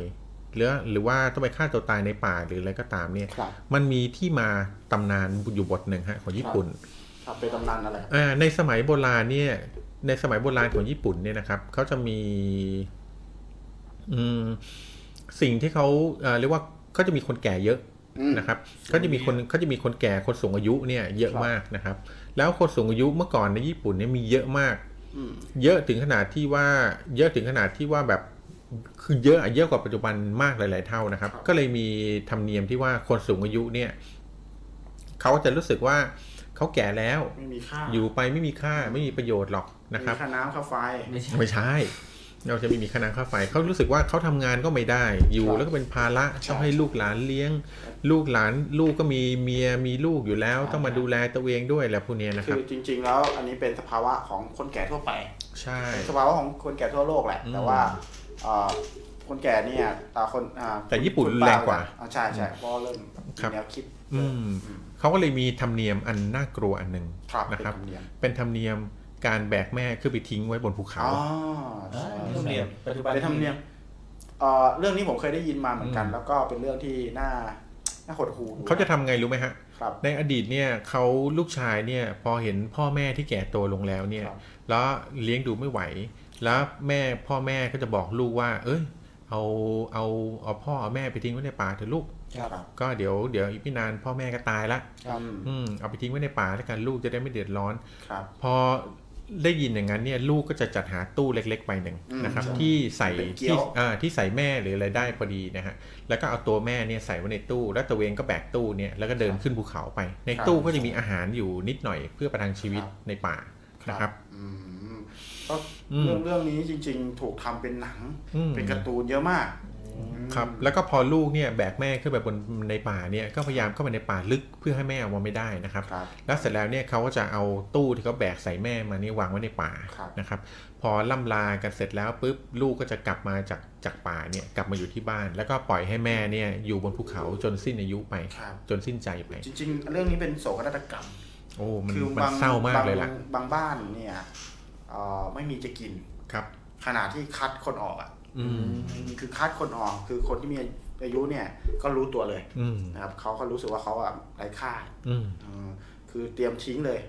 หรือหรือว่าต้องไปฆ่าตัวตายในป่าหรืออะไรก็ตามเนี่ยครับมันมีที่มาตำนานอยู่บทหนึ่งฮะของญี่ปุ่นครับเป็นตำนานอะไรอ่าในสมัยโบราณเนี่ย ในสมัยโบราณของญี่ปุ่นเนี่ยนะครับเขาจะมี อืม สิ่งที่เขาเอ่อเรียกว่าเขาจะมีคนแก่เยอะอืมนะครับเขาจะมีคนเขาจะมีคนแก่คนสูงอายุเนี่ย เยอะครับมากนะครับ แล้วคนสูงอายุเมื่อก่อนในญี่ปุ่นเนี่ยมีเยอะมากอืมเยอะถึงขนาดที่ว่า เยอะถึงขนาดที่ว่าแบบ คือเยอะอะเยอะกว่าปัจจุบันมากหลาย ๆ เท่านะครับครับ ก็เลยมีธรรมเนียมที่ว่าคนสูงอายุเนี่ยเขาจะรู้สึกว่าเขาแก่แล้วไม่มีค่าอยู่ไปไม่มีค่าไม่มีประโยชน์หรอกนะครับมีค่าน้ำค่าไฟไม่ใช่ไม่ใช่เราจะไม่มีค่าน้ำค่าไฟเขารู้สึกว่าเขาทำงานก็ไม่ได้ อยู่ครับแล้วก็เป็นภาระใช่ต้องให้ลูกหลานเลี้ยง ลูกหลานลูกก็มีเมียมีลูกอยู่แล้วใช่ต้องมาดูแลตัวเองด้วยแหละพวกเนี้ยนะคคืรับอจริง ๆ แล้วอันนี้เป็นสภาวะของคนแก่ทั่วไป ใช่สภาวะของคนแก่ทั่วโลกแหละอืมแต่ว่าเอ่อ คนแก่เนี่ยอ่าคนอ่าแต่ญี่ปุ่นคุณรุนแรงกว่าอ่ใช่ใช่เพราะเริ่มครับมีแนวคิดอืมอืมเขาก็เลยมีธรรมเนียมอันน่ากลัวอันหนึ่งครับนะครับเป็นธรรมเนียมเป็นธรรมเนียมการแบกแม่ขึ้นไปทิ้งไว้บนภูเขาอ๋ออ่าใช่ธรรมเนียมปัจจุบันเป็นธรรมเนียมเอ่อเรื่องนี้ผมเคยได้ยินมาเหมือนกันอืมแล้วก็เป็นเรื่องที่น่าน่าหดหู่เขาจะทำไงรู้ไหมฮะครับในอดีตเนี่ยเขาลูกชายเนี่ยพอเห็นพ่อแม่ที่แก่ตัวลงแล้วเนี่ยครับแล้วเลี้ยงดูไม่ไหว แล้วแม่พ่อแม่ก็จะบอกลูกว่า เอ้ย เอาเอาเอาพ่อเอาแม่ไปทิ้งไว้ในป่าเถอะลูกครับก็เดี๋ยวเดี๋ยวอีกไม่นานพ่อแม่ก็ตายละครับอืมเอาไปทิ้งไว้ในป่าแล้วกันลูกจะได้ไม่เดือดร้อนครับพอได้ยินอย่างนั้นเนี่ยลูกก็จะจัดหาตู้เล็กๆใบหนึ่งอืมนะครับใช่ที่ใส่เป็นเกี๊ที่ยวอ่าที่ใส่แม่หรืออะไรได้พอดีนะฮะแล้วก็เอาตัวแม่เนี่ยใส่ไว้ในตู้ แล้วตัวเองก็แบกตู้เนี่ยแล้วก็เดินขึ้นภูเขาไป ในตู้ก็จะมีอาหารอยู่นิดหน่อยเพื่อประทังชีวิตในป่านะครับอืม ก็อืมเรื่องเรื่องนี้จริง ๆ ถูกทำเป็นหนังอืมเป็นการ์ตูนเยอะมากครับแล้วก็พอลูกเนี่ยแบกแม่ขึ้นไปบนในป่าเนี่ยก็พยายามเข้าไปในป่าลึกเพื่อให้แม่ออกมาไม่ได้นะครับครับแล้วเสร็จแล้วเนี่ยเขาก็จะเอาตู้ที่เขาแบกใส่แม่มานี่วางไว้ในป่าครับนะครับ พอล่ำลากันเสร็จแล้วปุ๊บลูกก็จะกลับมาจากจากป่าเนี่ยกลับมาอยู่ที่บ้าน แล้วก็ปล่อยให้แม่เนี่ยอยู่บนภูเขาจนสิ้นอายุไปครับจนสิ้นใจไป จริง ๆ เรื่องนี้เป็นโศกนาฏกรรม โอ้มันคือมันบางเศร้ามากเลยล่ะบางบางบ้านเนี่ยเอ่อ ไม่มีจะกินครับขนาดที่คัดคนออกอะอืมคือคัดคนออกคือคนที่มีอายุเนี่ยก็รู้ตัวเลยอืมนะครับเขาก็รู้สึกว่าเขาอะไร้ค่าอืมเออคือเตรียมทิ้งเลย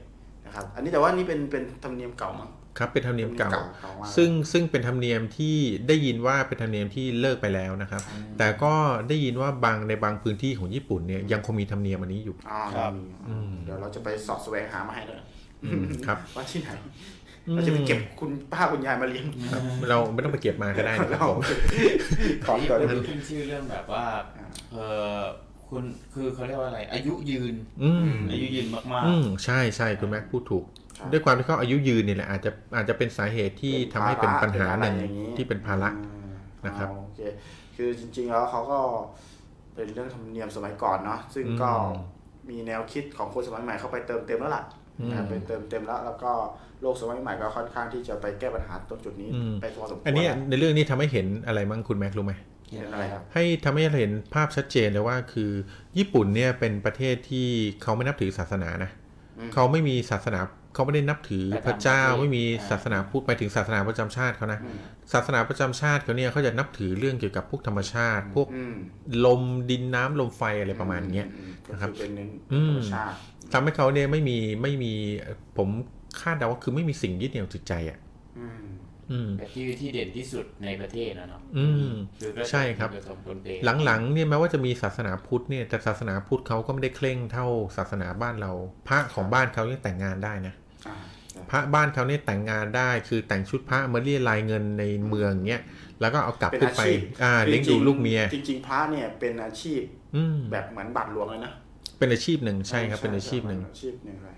นะครับ อันนี้แต่ว่านี่เป็นเป็นธรรมเนียมเก่ามั้งครับเป็นธรรมเนียมเก่าเก่ามากซึ่งซึ่งเป็นธรรมเนียมที่ได้ยินว่าเป็นธรรมเนียมที่เลิกไปแล้วนะครับ แต่ก็ได้ยินว่าบางในบางพื้นที่ของญี่ปุ่นเนี่ยยังคงมีธรรมเนียมอันนี้อยู่อ๋อครับมีอืมเดี๋ยวเราจะไปสอดแสวงหามาให้เลยอืมครับว่าที่ไหน เราจะไปเก็บคุณป้าคุณยายมาเลี้ยงครับเราไม่ต้องไปเก็บมาก็ได้นะครับเราผมของนี่เก่าได้มันขึ้นชื่อเรื่องแบบว่าเออคุณคือเขาเรียกว่าอะไร อายุยืน อืมอายุยืนมากอืมใช่ใช่คุณแม็กพูดถูก ด้วยความที่เขาอายุยืนนี่แหละอาจจะอาจจะเป็นสาเหตุที่ทำให้เป็นปัญหาหนึ่งที่เป็นภาระอืมนะครับอ๋อโอเคคือจริง ๆ แล้วเขาก็เป็นเรื่องธรรมเนียมสมัยก่อนเนาะซึ่งก็อืมมีแนวคิดของคนสมัยใหม่เข้าไปเติมเต็มแล้วล่ะอืมนะครับไปเติมเต็มแล้วแล้วก็ โลกสมัยใหม่ก็ค่อนข้างที่จะไปแก้ปัญหาตรงจุดนี้อืมไปพอสมควรอันนี้แล้วในเรื่องนี้ทำให้เห็นอะไรมั้งคุณแม็กรู้ไหมๆเห็นอะไรครับให้ทำให้เห็นภาพชัดเจนเลยว่าคือ ญี่ปุ่นเนี่ยเป็นประเทศที่เขาไม่นับถือศาสนานะอืมเขาไม่มีศาสนาเขาไม่ได้นับถือประจำพระเจ้าประเทศไม่มีอ่าศาสนาพุทธไปถึงศาสนาประจำชาติเขานะอืมศาสนาประจำชาติเขาเนี่ยเขาจะนับถือเรื่องเกี่ยวกับพวกธรรมชาติ พวกอืมลมดินน้ำลมไฟอะไรประมาณเนี้ยอืมนะครับก็อเป็นเน้นอืมธรรมชาติทำให้เขาเนี่ยไม่มีไม่มีผม คาดเดาว่าคือไม่มีสิ่งยึดเหนี่ยวจิตใจอะอืมอืมแต่ที่ที่เด่นที่สุดในประเทศนะเนาะอืมคือก็ใช่ครับผสมปนเปหลังๆเนี่ยแม้ว่าจะมีศาสนาพุทธเนี่ย แต่ศาสนาพุทธเขาก็ไม่ได้เคร่งเท่าศาสนาบ้านเรา พระของบ้านเขายังแต่งงานได้นะอ่าพระบ้านเขาเนี่ยแต่งงานได้คือแต่งชุดพระมาเรียรายเงินในเมืองเงี้ยแล้วก็เอากลับเป็นขึ้นอาไปชีพอ่าเลี้ยงดูลูกเมีย จริง ๆ พระเนี่ยเป็นอาชีพอืมแบบเหมือนบัตรหลวงเลยนะเป็นอาชีพหนึ่งใช่ครับเป็นอาชีพหนึ่งอาชีพหนึ่งเลยอ่า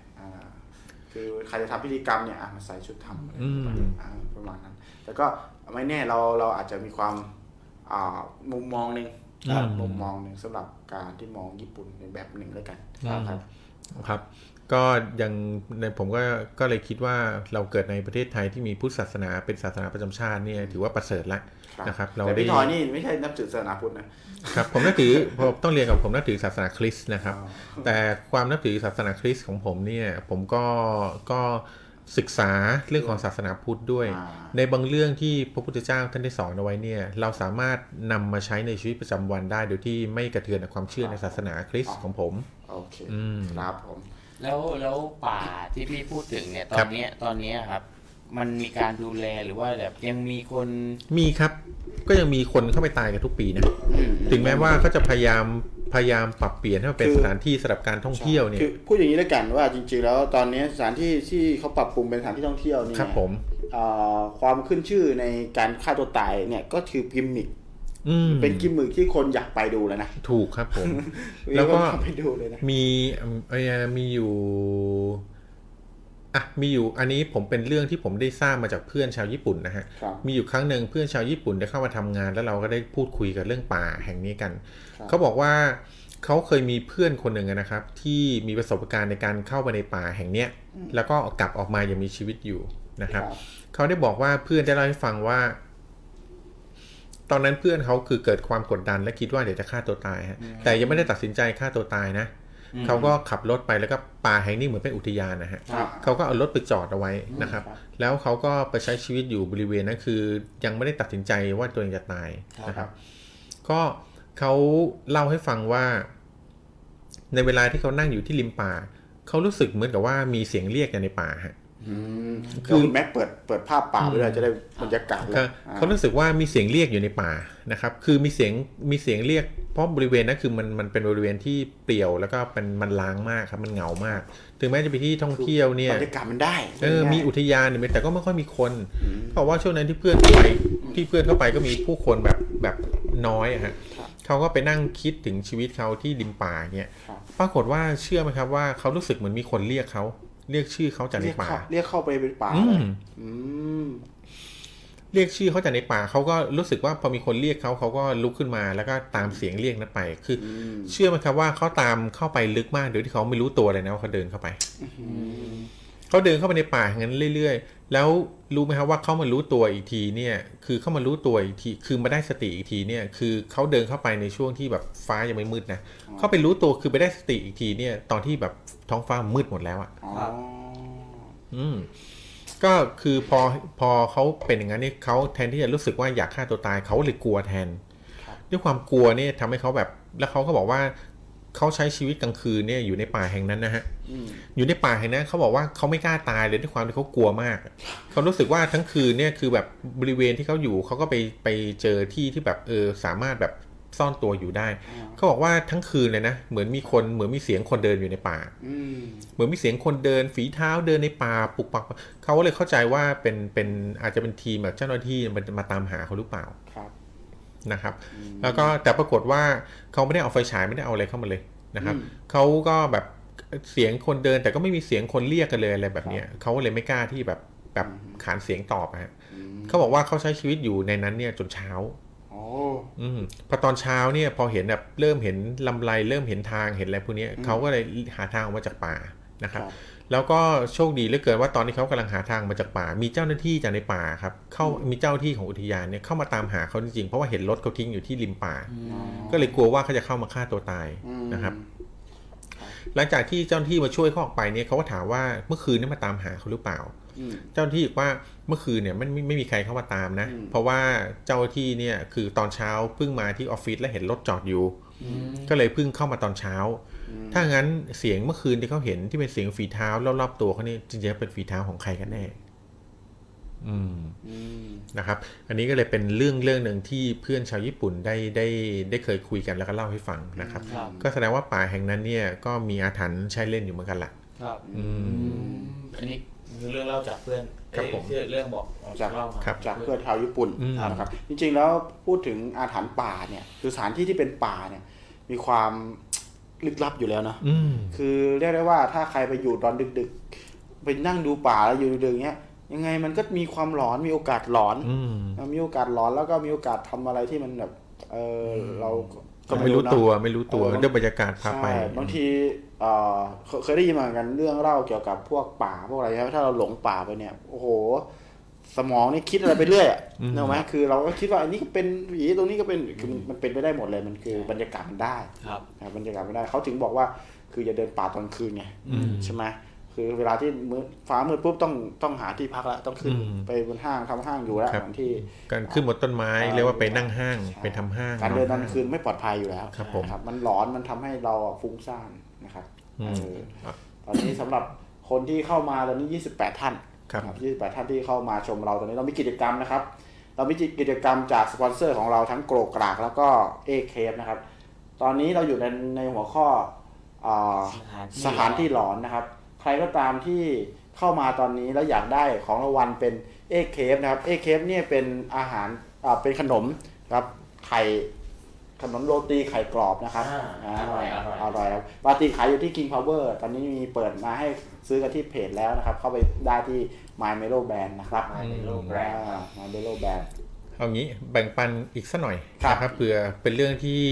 คือใครจะทำพิธีกรรมเนี่ยอะมาใส่ชุดทำอืมอ่าประมาณนั้น แต่ก็ไม่แน่เราเราอาจจะมีความอ่ามุมมองหนึ่งอืมมุมมองหนึ่งสำหรับการที่มองญี่ปุ่นในแบบหนึ่งแล้วกันอืมครับครับก็ยังในผมก็ก็เลยคิดว่าเราเกิดในประเทศไทยที่มีพุทธศาสนาเป็นศาสนาประจำชาติเนี่ยถือว่าประเสริฐละ นะครับเราแต่ได้พี่ทอยนี่ไม่ใช่นับถือศาสนาพุทธนะครับผมนับถือผมต้องเรียนกับผมนับถือศาสนาคริสต์นะครับอ๋อแต่ความนับถือศาสนาคริสต์ของผมเนี่ย ผมก็ก็ศึกษาเรื่องของศาสนาพุทธด้วยอ่าในบางเรื่องที่พระพุทธเจ้าท่านได้สอนเอาไว้เนี่ย เราสามารถนำมาใช้ในชีวิตประจำวันได้ โดยที่ไม่กระเทือนกับความเชื่อในศาสนาคริสต์ของผมโอเคอืมครับผมแล้วแล้วป่าที่พี่พูดถึงเนี่ยตอครันบเนี้ยตอนเนี้ยครับ มันมีการดูแลหรือว่าแบบยังมีคนมีครับ ก็ยังมีคนเข้าไปตายกันทุกปีนะ อืมถึงแม้ว่าเขาจะพยายามพยายามปรับเปลี่ยนให้มันเป็นคือ สถานที่สำหรับการท่องเที่ยวเนี่ยคือพูดอย่างนี้แล้วกันว่าจริงๆแล้วตอนนี้สถานที่ที่เขาปรับปรุงเป็นสถานที่ท่องเที่ยวนี่ครับผม เอ่อความขึ้นชื่อในการฆ่าตัวตายเนี่ยก็คือพิมมิกอืมเป็นกิมมิกที่คนอยากไปดูแล้วนะถูกครับผม แล้แล้ววก็ก็ไปดูเลยนะ มีเอ่อมีอยู่ อะมีอยู่อันนี้ผมเป็นเรื่องที่ผมได้ทราบมาจากเพื่อนชาวญี่ปุ่นนะฮะครับมีอยู่ครั้งหนึ่งเพื่อนชาวญี่ปุ่นได้เข้ามาทำงาน แล้วเราก็ได้พูดคุยกับเรื่องป่าแห่งนี้กันครับเขาบอกว่าเขาเคยมีเพื่อนคนหนึ่งนะครับ ที่มีประสบการณ์ในการเข้าไปในป่าแห่งเนี้ยแล้วก็กลับออกมายังมีชีวิตอยู่นะครับเขาได้บอกว่าเพื่อนได้เล่าให้ฟังว่า ตอนนั้นเพื่อนเขาคือเกิดความกดดันและคิดว่าเดี๋ยวจะฆ่าตัวตายฮะแต่ยังไม่ได้ตัดสินใจฆ่าตัวตายนะ เขาก็ขับรถไปแล้วก็ป่าแห่งนี้เหมือนเป็นอุทยานนะฮะครับเขาก็เอารถไปจอดเอาไว้นะครับครับ แล้วเขาก็ไปใช้ชีวิตอยู่บริเวณนั้นคือ ยังไม่ได้ตัดสินใจว่าตัวเองจะตายนะครับ ก็เขาเล่าให้ฟังว่า ในเวลาที่เขานั่งอยู่ที่ริมป่าเขารู้สึกเหมือนกับว่ามีเสียงเรียกกันในป่าฮะอืม คืคืออแม็กเปิดเปิดภาพป่าไปเลยจะได้บรรยากาศเขาอ่าเขารู้สึกว่ามีเสียงเรียกอยู่ในป่านะครับ คือมีเสียงมีเสียงเรียกเพราะบริเวณนั้นคือมันมันเป็นบริเวณที่เปลี่ยวแล้วก็เป็นมันล้างมากครับมันเหงามาก ถึงแม้จะไปที่ท่องเที่ยวเนี่ยบรรยากาศมันได้เออมีอุทยานเนี่ยแต่ก็ไม่ค่อยมีคนเพราะว่าช่วงนั้นที่เพื่อนเข้าไปที่เพื่อนเข้าไปก็มีผู้คนแบบแบบน้อยอะฮะเขาก็ไปนั่งคิดถึงชีวิตเขาที่ริมป่าเนี่ยครับปรากฏว่าเชื่อไหมครับว่าเขารู้สึกเหมือนมีคนเรียกเขา เรียกชื่อเขาจากในเรียกป่าเข้าเรียกเข้าไปเป็นป่าอืเลยมอืมเรียกชื่อเขาจากในป่าเขาก็รู้สึกว่าพอมีคนเรียกเขาเขาก็ลุกขึ้นมา แล้วก็ตามเสียงเรียกนั้นไป คืออเชื่อไหมครับว่าเขาตามเข้าไปลึกมากโดยที่เขาไม่รู้ตัวเลยนะว่าเขาเดินเข้าไป เขาเดินเข้าไปในป่าอย่างนั้นเรื่อย ๆ แล้วรู้ไหมครับว่าเขามารู้ตัวอีกทีเนี่ยคือเขามารู้ตัวอีกทีคือมาได้สติอีกทีเนี่ยคือเขาเดินเข้าไปในช่วงที่แบบฟ้ายังไม่มืดนะเขาไปรู้ตัวคือไปได้สติอีกทีเนี่ยตอนที่แบบท้องฟ้ามืดหมดแล้วอะอ๋ออืมก็คือพอพอเขาเป็นอย่างนั้นเนี่ยเขาแทนที่จะรู้สึกว่าอยากฆ่าตัวตายเขาเลยกลัวแทน ด้วยความกลัวเนี่ยทำให้เขาแบบแล้วเขาก็บอกว่า เขาใช้ชีวิตกลางคืนเนี่ยอยู่ในป่าแห่งนั้นนะฮะอืมอยู่ในป่าแห่งนั้นเขาบอกว่าเขาไม่กล้าตายเลยด้วยความที่เขากลัวมาก เขารู้สึกว่าทั้งคืนเนี่ยคือแบบบริเวณที่เขาอยู่เขาก็ไปไปเจอที่ที่แบบเออสามารถแบบซ่อนตัวอยู่ได้ เขาบอกว่าทั้งคืนเลยนะเหมือนมีคนเหมือนมีเสียงคนเดินอยู่ในป่าอืมเหมือนมีเสียงคนเดินฝีเท้าเดินในป่าปุกปักเขาก็เลยเข้าใจว่าเป็นเป็นอาจจะเป็นทีมแบบเจ้าหน้าที่มันมาตามหาเขาหรือเปล่าครับ นะครับ แล้วก็แต่ปรากฏว่าเขาไม่ได้เอาไฟฉายไม่ได้เอาอะไรเข้ามาเลยนะครับเขาก็แบบเสียงคนเดินแต่ก็ไม่มีเสียงคนเรียกกันเลยอะไรแบบเนี้ยเขาก็เลยไม่กล้าที่แบบแบบขานเสียงตอบอะฮะเขาบอกว่าเขาใช้ชีวิตอยู่ในนั้นเนี่ยจนเช้าโอ้อืมพอตอนเช้าเนี่ยพอเห็นแบบเริ่มเห็นลำไรเริ่มเห็นทางเห็นอะไรพวกเนี้ยเขาก็เลยหาทางออกมาจากป่านะครับ แล้วก็โชคดีเหลือเกินว่าตอนที่เขากำลังหาทางมาจากป่า มีเจ้าหน้าที่จากในป่าครับ เข้ามีเจ้าหน้าที่ของอุทยานเนี่ยเข้ามาตามหาเขาจริงๆ เพราะว่าเห็นรถเขาทิ้งอยู่ที่ริมป่า ก็เลยกลัวว่าเขาจะเข้ามาฆ่าตัวตายนะครับ หลังจากที่เจ้าหน้าที่มาช่วยเขาออกไปเนี่ยเขาก็ถามว่าเมื่อคืนนี้มาตามหาเขาหรือเปล่าอืมเจ้าหน้าที่บอกว่าเมื่อคืนเนี่ยไม่ไม่ไม่มีใครเข้ามาตามนะอืมเพราะว่าเจ้าหน้าที่เนี่ยคือตอนเช้าเพิ่งมาที่ออฟฟิศแล้วเห็นรถจอดอยู่ ก็เลยเพิ่งเข้ามาตอนเช้า ถ้างั้นเสียงเมื่อคืนที่เขาเห็นที่เป็นเสียงฝีเท้ารอบๆตัวเขาเนี่ยจริงๆเป็นฝีเท้าของใครกันแน่อืมอืมนะครับ อันนี้ก็เลยเป็นเรื่องเรื่องหนึ่งที่เพื่อนชาวญี่ปุ่นได้ได้ได้เคยคุยกันแล้วก็เล่าให้ฟังนะครับครับก็แสดงว่าป่าแห่งนั้นเนี่ยก็มีอาถรรพ์ใช้เล่นอยู่เหมือนกันแหละครับอืมอันนี้คือเรื่องเล่าจากเพื่อนครับผมเอ้ยเรื่องบอกจากเล่ามาครับจากเพื่อนชาวญี่ปุ่นอืมนะครับ จริงๆแล้วพูดถึงอาถรรพ์ป่าเนี่ยคือสถานที่ที่เป็นป่าเนี่ย มีความ ลึกลับอยู่แล้วเนอะอืมคือเรียกได้ว่าถ้าใครไปอยู่ตอนดึก ๆ ไปนั่งดูป่าแล้วอยู่ดึกๆเงี้ยยังไงมันก็มีความหลอนมีโอกาสหลอนอืมมีโอกาสหลอนแล้วก็มีโอกาสทำอะไรที่มันแบบ เออเราก็ไม่รู้เนอะตัวไม่รู้ตัวเออด้วยบรรยากาศพาไปใช่บางทีเอ่อเคเคยได้ยินมาเหมือนกันเรื่องเล่าเกี่ยวกับพวกป่าพวกอะไรครับถ้าเราหลงป่าไปเนี่ย โอ้โห สมองนี่คิดอะไรไปเรื่อยอะอืมเนกอะไหมคือเราก็คิดว่าอันนี้ก็เป็นผีตรงนี้ก็เป็นคือมันมันเป็นไปได้หมดเลยมันคือบรรยากาศมันได้ครับนะบรรยากาศมันได้เขาถึงบอกว่า คืออย่าเดินป่าตอนคืนไงใช่ไหมคือเวลาที่มืดฟ้ามืดปุ๊บต้องต้องหาที่พักละต้องขึ้นอืมไปบนห้างทำห้างอยู่แล้วครับเหมือนที่การขึ้นบนต้นไม้อ่าเรียกว่าไปนั่งห้างใช่ไปทำห้างการเดินตอนห้างคืนไม่ปลอดภัยอยู่แล้วครับผมนะครับมันหลอนมันทำให้เราอะฟุ้งซ่านนะครับอืมเออตอนนี้สำหรับคนที่เข้ามาตอนนี้ 28 ท่าน ครับยี่สิบแปดท่านที่เข้ามาชมเราตอนนี้เรามีกิจกรรมนะครับ เรามีกิจกรรมจากสปอนเซอร์ของเราทั้งโกรกกรากแล้วก็เอเคฟนะครับ ตอนนี้เราอยู่ในในหัวข้ออ่าสถานที่หลอนนะครับ ใครก็ตามที่เข้ามาตอนนี้แล้วอยากได้ของรางวัลเป็นเอเคฟนะครับเอเคฟเนี่ยเป็นอาหารอ่าเป็นขนมครับไข่ขนมโรตีไข่กรอบนะครับอ่าอร่อยอร่อยอร่อยครับปาตีขายอยู่ที่ King Power ตอนนี้มีเปิดมาให้ซื้อกันที่เพจแล้วนะครับ เข้าไปได้ที่ My Melo Band นะครับ My Melo Brand อ่า My Melo Band เอางี้แบ่งปันอีกสักหน่อยครับนะครับเผื่อเป็นเรื่องที่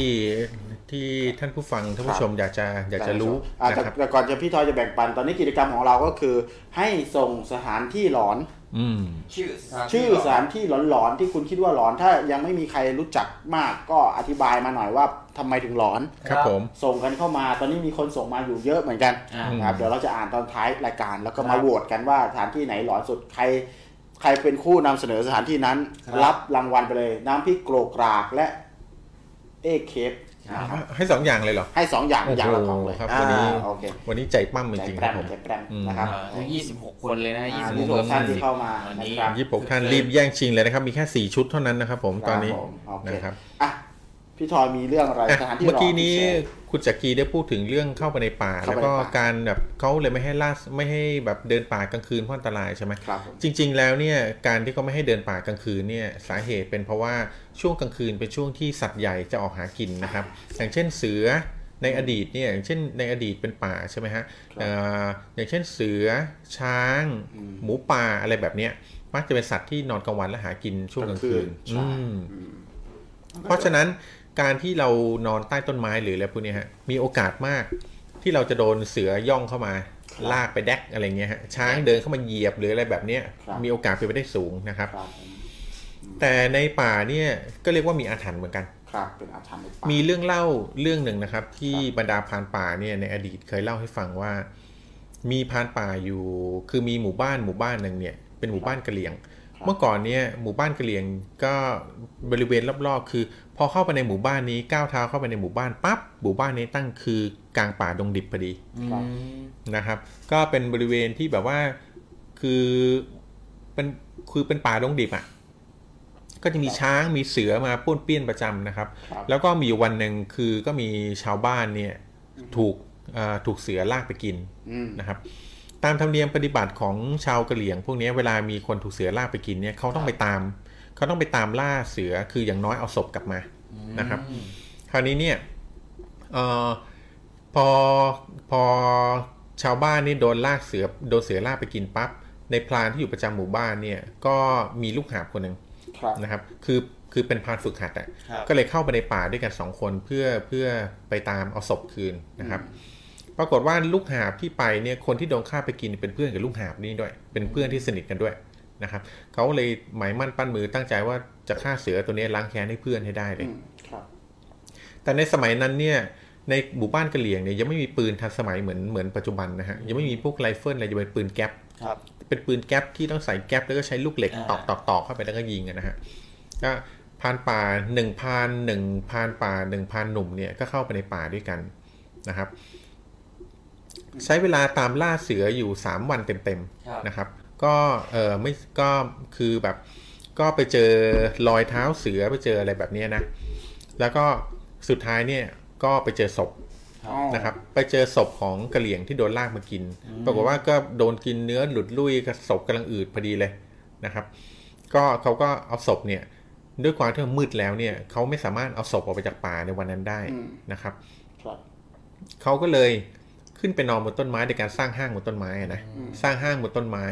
ที่ท่านผู้ฟังท่านผู้ชมอยากจะอยากจะรู้อ่านะแต่ครับแต่ก่อนจะพี่ทอยจะแบ่งปันตอนนี้กิจกรรมของเราก็คือ ให้ส่งสถานที่หลอนอืม ชื่อชื่อสถานที่หลอนๆที่คุณคิดว่าหลอน ถ้ายังไม่มีใครรู้จักมากก็อธิบายมาหน่อยว่าทำไมถึงหลอนครับผมส่งกันเข้ามาตอนนี้มีคนส่งมาอยู่เยอะเหมือนกันอ่านะครับเดี๋ยวเราจะอ่านตอนท้ายรายการ แล้วก็ครัมาบโหวตกันว่าสถานที่ไหนหลอนสุดใครใครเป็นคู่นำเสนอสถานที่นั้นครับรับรางวัลไปเลย น้ำพริกโกรกกรากและเอเคฟครับ ให้สองอย่างเลยเหรอ ให้สองอย่างโอ้โหอย่างละกล่องเลยครับอ่าวันนี้โอเควันนี้ใจปั้มจใจริงๆแปครรับมผมใจแปรมอืมนะครับเอ่อทั้ง26คนเลยนะอ่า26ยี่สิบหกท่านที่เข้ามาวันนะนี้ครับยี่สิบหกท่านรีบแย่งชิงเลยนะครับ มีแค่สี่ชุดเท่านั้นนะครับผมตอนนี้ครับผมโอเคนะครับอะ พี่ทอยมีเรื่องอะไรอะสถานที่หลเมื่ออนกี้นี้ที่แชร์คุณจักรีได้พูดถึงเรื่องเข้าไปในป่าเข้าแล้วไปในก็ป่าการแบบเขาเลยไม่ให้ล่าไม่ให้แบบเดินป่ากลางคืนเพราะอันตรายใช่ไหมครับผมจริง ๆ แล้วเนี่ยการที่เขาไม่ให้เดินป่ากลางคืนเนี่ยสาเหตุเป็นเพราะว่าช่วงกลางคืนเป็นช่วงที่สัตว์ใหญ่จะออกหากินนะครับ อย่างเช่นเสือในอดีตเนี่ยอย่างเช่นในอดีตเป็นป่าใช่ไหมฮะเอ่ออย่างเช่นเสือช้าง หมูป่าอะไรแบบเนี้ยมักจะเป็นสัตว์ที่นอนกลางวันและหากินช่วงกลางคืนใช่อืมเพราะฉะนั้น การที่เรานอนใต้ต้นไม้หรืออะไรพวกเนี้ยฮะมีโอกาสมากที่เราจะโดนเสือย่องเข้ามาครับลากไปแดกอะไรเงี้ยฮะช้างเดินเข้ามาเหยียบหรืออะไรแบบเนี้ยครับมีโอกาสเป็นไปได้สูงนะครับครับผมแต่ในป่าเนี่ยก็เรียกว่ามีอาถรรพ์เหมือนกันครับเป็นอาถรรพ์ในป่ามีเรื่องเล่าเรื่องหนึ่งนะครับ ที่บรรดาพรานป่าเนี่ยในอดีตเคยเล่าให้ฟังว่า มีพรานป่าอยู่ คือมีหมู่บ้านหมู่บ้านหนึ่งเนี่ยเป็นหมู่บ้านกะเหรี่ยง เมื่อก่อนเนี่ยหมู่บ้านกะเหรี่ยงก็บริเวณรอบๆ คือ พอเข้าไปในหมู่บ้านนี้ก้าวเท้าเข้าไปในหมู่บ้านปั๊บหมู่บ้านนี้ตั้งคือกลางป่าดงดิบพอดีครับนะครับ ก็เป็นบริเวณที่แบบว่าคือเป็นคือเป็นป่าดงดิบอะก็จะมีช้างมีเสือมาป้วนเปี้ยนประจำนะครับครับ แล้วก็มีอยู่วันหนึ่งคือก็มีชาวบ้านเนี่ยถูกเอ่อถูกเสือลากไปกินอืมนะครับ ตามธรรมเนียมปฏิบัติของชาวกะเหรี่ยง พวกนี้เวลามีคนถูกเสือลากไปกินเนี่ยเขาต้องไปตาม เขาต้องไปตามล่าเสือคืออย่างน้อยเอาศพกลับมานะครับ คราวนี้เนี่ยเอ่อพอพอชาวบ้านนี่โดนลากเสือโดนเสือลากไปกินปั๊บในพรานที่อยู่ประจำหมู่บ้านเนี่ยก็มีลูกหาบคนหนึ่งครับนะครับ คือคือเป็นพรานฝึกหัดอะครับก็เลยเข้าไปในป่าด้วยกันสองคนเพื่อเพื่อไปตามเอาศพคืนนะครับปรากฏว่าลูกหาบที่ไปเนี่ยคนที่โดนฆ่าไปกินเป็นเพื่อนกับลูกหาบนี่ด้วย เป็นเพื่อนที่สนิทกันด้วย นะครับเขาเลยหมายมั่นปั้นมือตั้งใจว่าจะฆ่าเสือตัวนี้ล้างแค้นให้เพื่อนให้ได้เลยอืมครับแต่ในสมัยนั้นเนี่ยในหมู่บ้านกะเหรี่ยงเนี่ยยังไม่มีปืนทันสมัยเหมือนเหมือนปัจจุบันนะฮะยังไม่มีพวกไรเฟิลอะไรจะเป็นปืนแก๊ปครับเป็นปืนแก๊ปที่ต้องใส่แก๊ปแล้วก็ใช้ลูกเหล็กอ่าตอกตอกตอกเข้าไปแล้วก็ยิงกันนะฮะก็พรานป่าหนึ่งพรานหนึ่งพรานป่าหนึ่งพรานหนุ่มเนี่ยก็เข้าไปในป่าด้วยกันนะครับ ใช้เวลาตามล่าเสืออยู่สามวันเต็มครับๆนะครับ ก็เออไม่ก็คือแบบ ก็ไปเจอรอยเท้าเสือไปเจออะไรแบบเนี้ยนะ แล้วก็สุดท้ายเนี่ยก็ไปเจอศพอ๋อนะครับ ไปเจอศพของกะเหลี่ยงที่โดนลากมากิน ปรากฏว่าก็โดนกินเนื้อหลุดลุ่ยกับศพกำลังอืดพอดีเลยนะครับ ก็เขาก็เอาศพเนี่ยด้วยความที่มันมืดแล้วเนี่ยเขาไม่สามารถเอาศพออกไปจากป่าในวันนั้นได้อืมนะครับครับเขาก็เลยขึ้นไปนอนบนต้นไม้ในการสร้างห้างบนต้นไม้อะนะสร้างห้างบนต้นไม้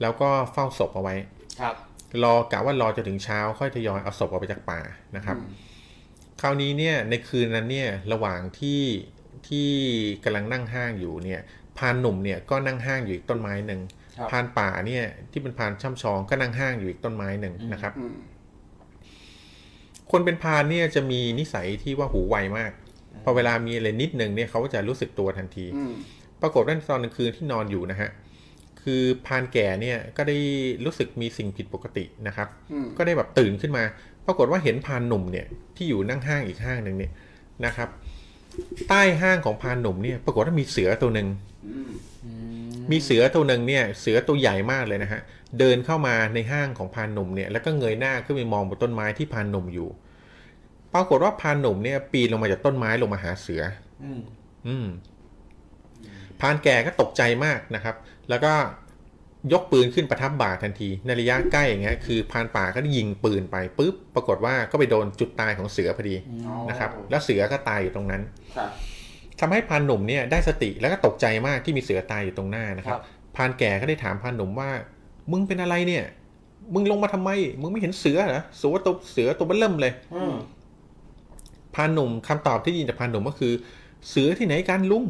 แล้วก็เฝ้าศพเอาไว้ ครับ รอกะว่ารอจนถึงเช้าค่อยทยอยเอาศพออกไปจากป่านะครับ คราวนี้เนี่ยในคืนนั้นเนี่ยระหว่างที่ที่กำลังนั่งห้างอยู่เนี่ยพรานหนุ่มเนี่ยก็นั่งห้างอยู่อีกต้นไม้หนึ่งครับพรานป่าเนี่ยที่เป็นพรานช่ำชองก็นั่งห้างอยู่อีกต้นไม้หนึ่งนะครับอืมคนเป็นพรานเนี่ยจะมีนิสัยที่ว่าหูไวมาก พอเวลามีอะไรนิดหนึ่งเนี่ยเขาก็จะรู้สึกตัวทันทีอืมปรากฏว่าตอนกลางคืนที่นอนอยู่นะฮะ คือพรานแก่เนี่ยก็ได้รู้สึกมีสิ่งผิดปกตินะครับอืมก็ได้แบบตื่นขึ้นมา ปรากฏว่าเห็นพรานหนุ่มเนี่ยที่อยู่นั่งห้างอีกห้างหนึ่งเนี่ยนะครับ ใต้ห้างของพรานหนุ่มเนี่ยปรากฏว่ามีเสือตัวหนึ่งอืมอืมมีเสือตัวหนึ่งเนี่ยเสือตัวใหญ่มากเลยนะฮะเดินเข้ามาในห้างของพรานหนุ่มเนี่ยแล้วก็เงยหน้าขึ้นไปมองบนต้นไม้ที่พรานหนุ่มอยู่ ปรากฏว่าพรานหนุ่มเนี่ยปีนลงมาจากต้นไม้ลงมาหาเสือ อืมอืมพรานแก่ก็ตกใจมากนะครับ แล้วก็ยกปืนขึ้นประทับบ่าทันที ในระยะใกล้อย่างเงี้ยคือพรานป่าก็ได้ยิงปืนไปปุ๊บปรากฏว่าก็ไปโดนจุดตายของเสือพอดีนะครับ แล้วเสือก็ตายอยู่ตรงนั้นครับทำให้พรานหนุ่มเนี่ยได้สติแล้วก็ตกใจมากที่มีเสือตายอยู่ตรงหน้านะครับพรานแก่ก็ได้ถามพรานหนุ่มว่า มึงเป็นอะไรเนี่ย มึงลงมาทำไม มึงไม่เห็นเสือเหรอเสือตัวเสือตัวเบ้อเริ่มเลยอืมพรานหนุ่มคำตอบที่ได้ยินจากพรานหนุ่มก็คือ เสือที่ไหนกันลุง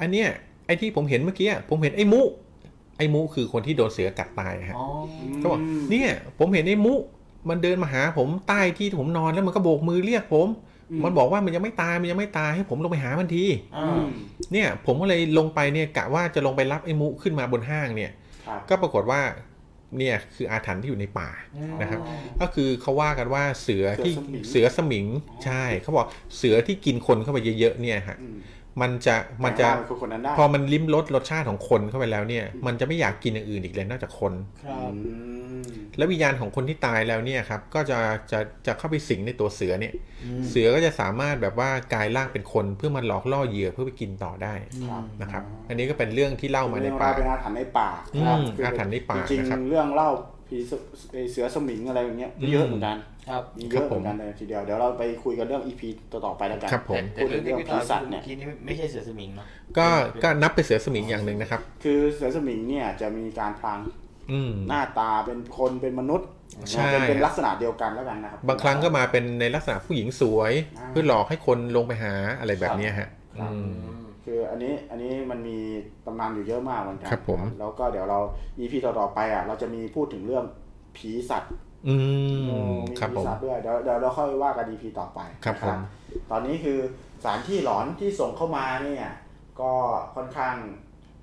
อันเนี้ย ไอ้ที่ผมเห็นเมื่อกี้อะผมเห็นไอ้มุ ไอ้มุคือคนที่โดนเสือกัดตายฮะอ๋อเขาบอกเนี่ยผมเห็นไอ้มุ มันเดินมาหาผมใต้ที่ผมนอนแล้วมันก็โบกมือเรียกผม มันบอกว่ามันยังไม่ตายมันยังไม่ตายให้ผมลงไปหามันทีอ่าเนี่ย ผมก็เลยลงไปเนี่ยกะว่าจะลงไปรับไอ้มุขึ้นมาบนห้างเนี่ยครับก็ปรากฏว่าเนี่ยคืออาถรรพ์ที่อยู่ในป่านะครับ ก็คือเขาว่ากันว่าเสือที่เสือสมิงใช่เขาบอกเสือที่กินคนเข้าไปเยอะๆเนี่ยฮะอื มมันจะมันจะแปลงร่างเป็นคนนั้นได้พอมันลิ้มรสรสชาติของคนเข้าไปแล้วเนี่ย มันจะไม่อยากกินอย่างอื่นอีกเลยนอกจากคนครับอืมและวิญญาณของคนที่ตายแล้วเนี่ยครับ ก็จะจะจะเข้าไปสิงในตัวเสือเนี่ยอืมเสือก็จะสามารถแบบว่ากลายร่างเป็นคนเพื่อมาหลอกล่อเหยื่อเพื่อไปกินต่อได้ครับนะครับ อันนี้ก็เป็นเรื่องที่เล่ามาในเรื่องป่าราวเป็นอาถรรพ์ในป่าอืมครับอาถรรพ์ในป่าจริงนะครับๆเรื่องเล่า ผีเสือเสือสมิงอะไรอย่างเงี้ยอืมเยอะเหมือนกันครับมีเยอะเหมือนกันเลยทีเดียวเดี๋ยวเราไปคุยกันเรื่องอีพีต่อๆไปแล้วกันครับผมแต่แต่เรื่องที่พี่ต่อยพูดถึงเรื่องผีสัตว์เนี่ยเมื่อกี้นี่ไม่ใช่เสือสมิงเนาะก็ก็นับเป็นเสือสมิงอย่างหนึ่งนะครับ คือเสือสมิงเนี่ยจะมีการพลางอืมหน้าตาเป็นคนเป็นมนุษย์ใช่เป็นเป็นลักษณะเดียวกันแล้วกันนะครับบางครั้งก็มาเป็นในลักษณะผู้หญิงสวยอ่าเพื่อหลอกให้คนลงไปหาอะไรแบบเนี้ยฮะ ครับอืมคืออันนี้อันนี้มันมีตำนานอยู่เยอะมากเหมือนกัครับผมแล้วก็เดี๋ยวเรา EP ต่อๆไปอะเราจะมีพูดถึงเรื่องผีสัตว์อืเอมอมีครับผีผมสัตว์ด้วยเดี๋ยวเดี๋ยวเราค่อยว่ากัน EP ต่อไปครับนะผมตอนนี้คือสถานที่หลอนที่ส่งเข้ามาเนี่ยก็ค่อนข้าง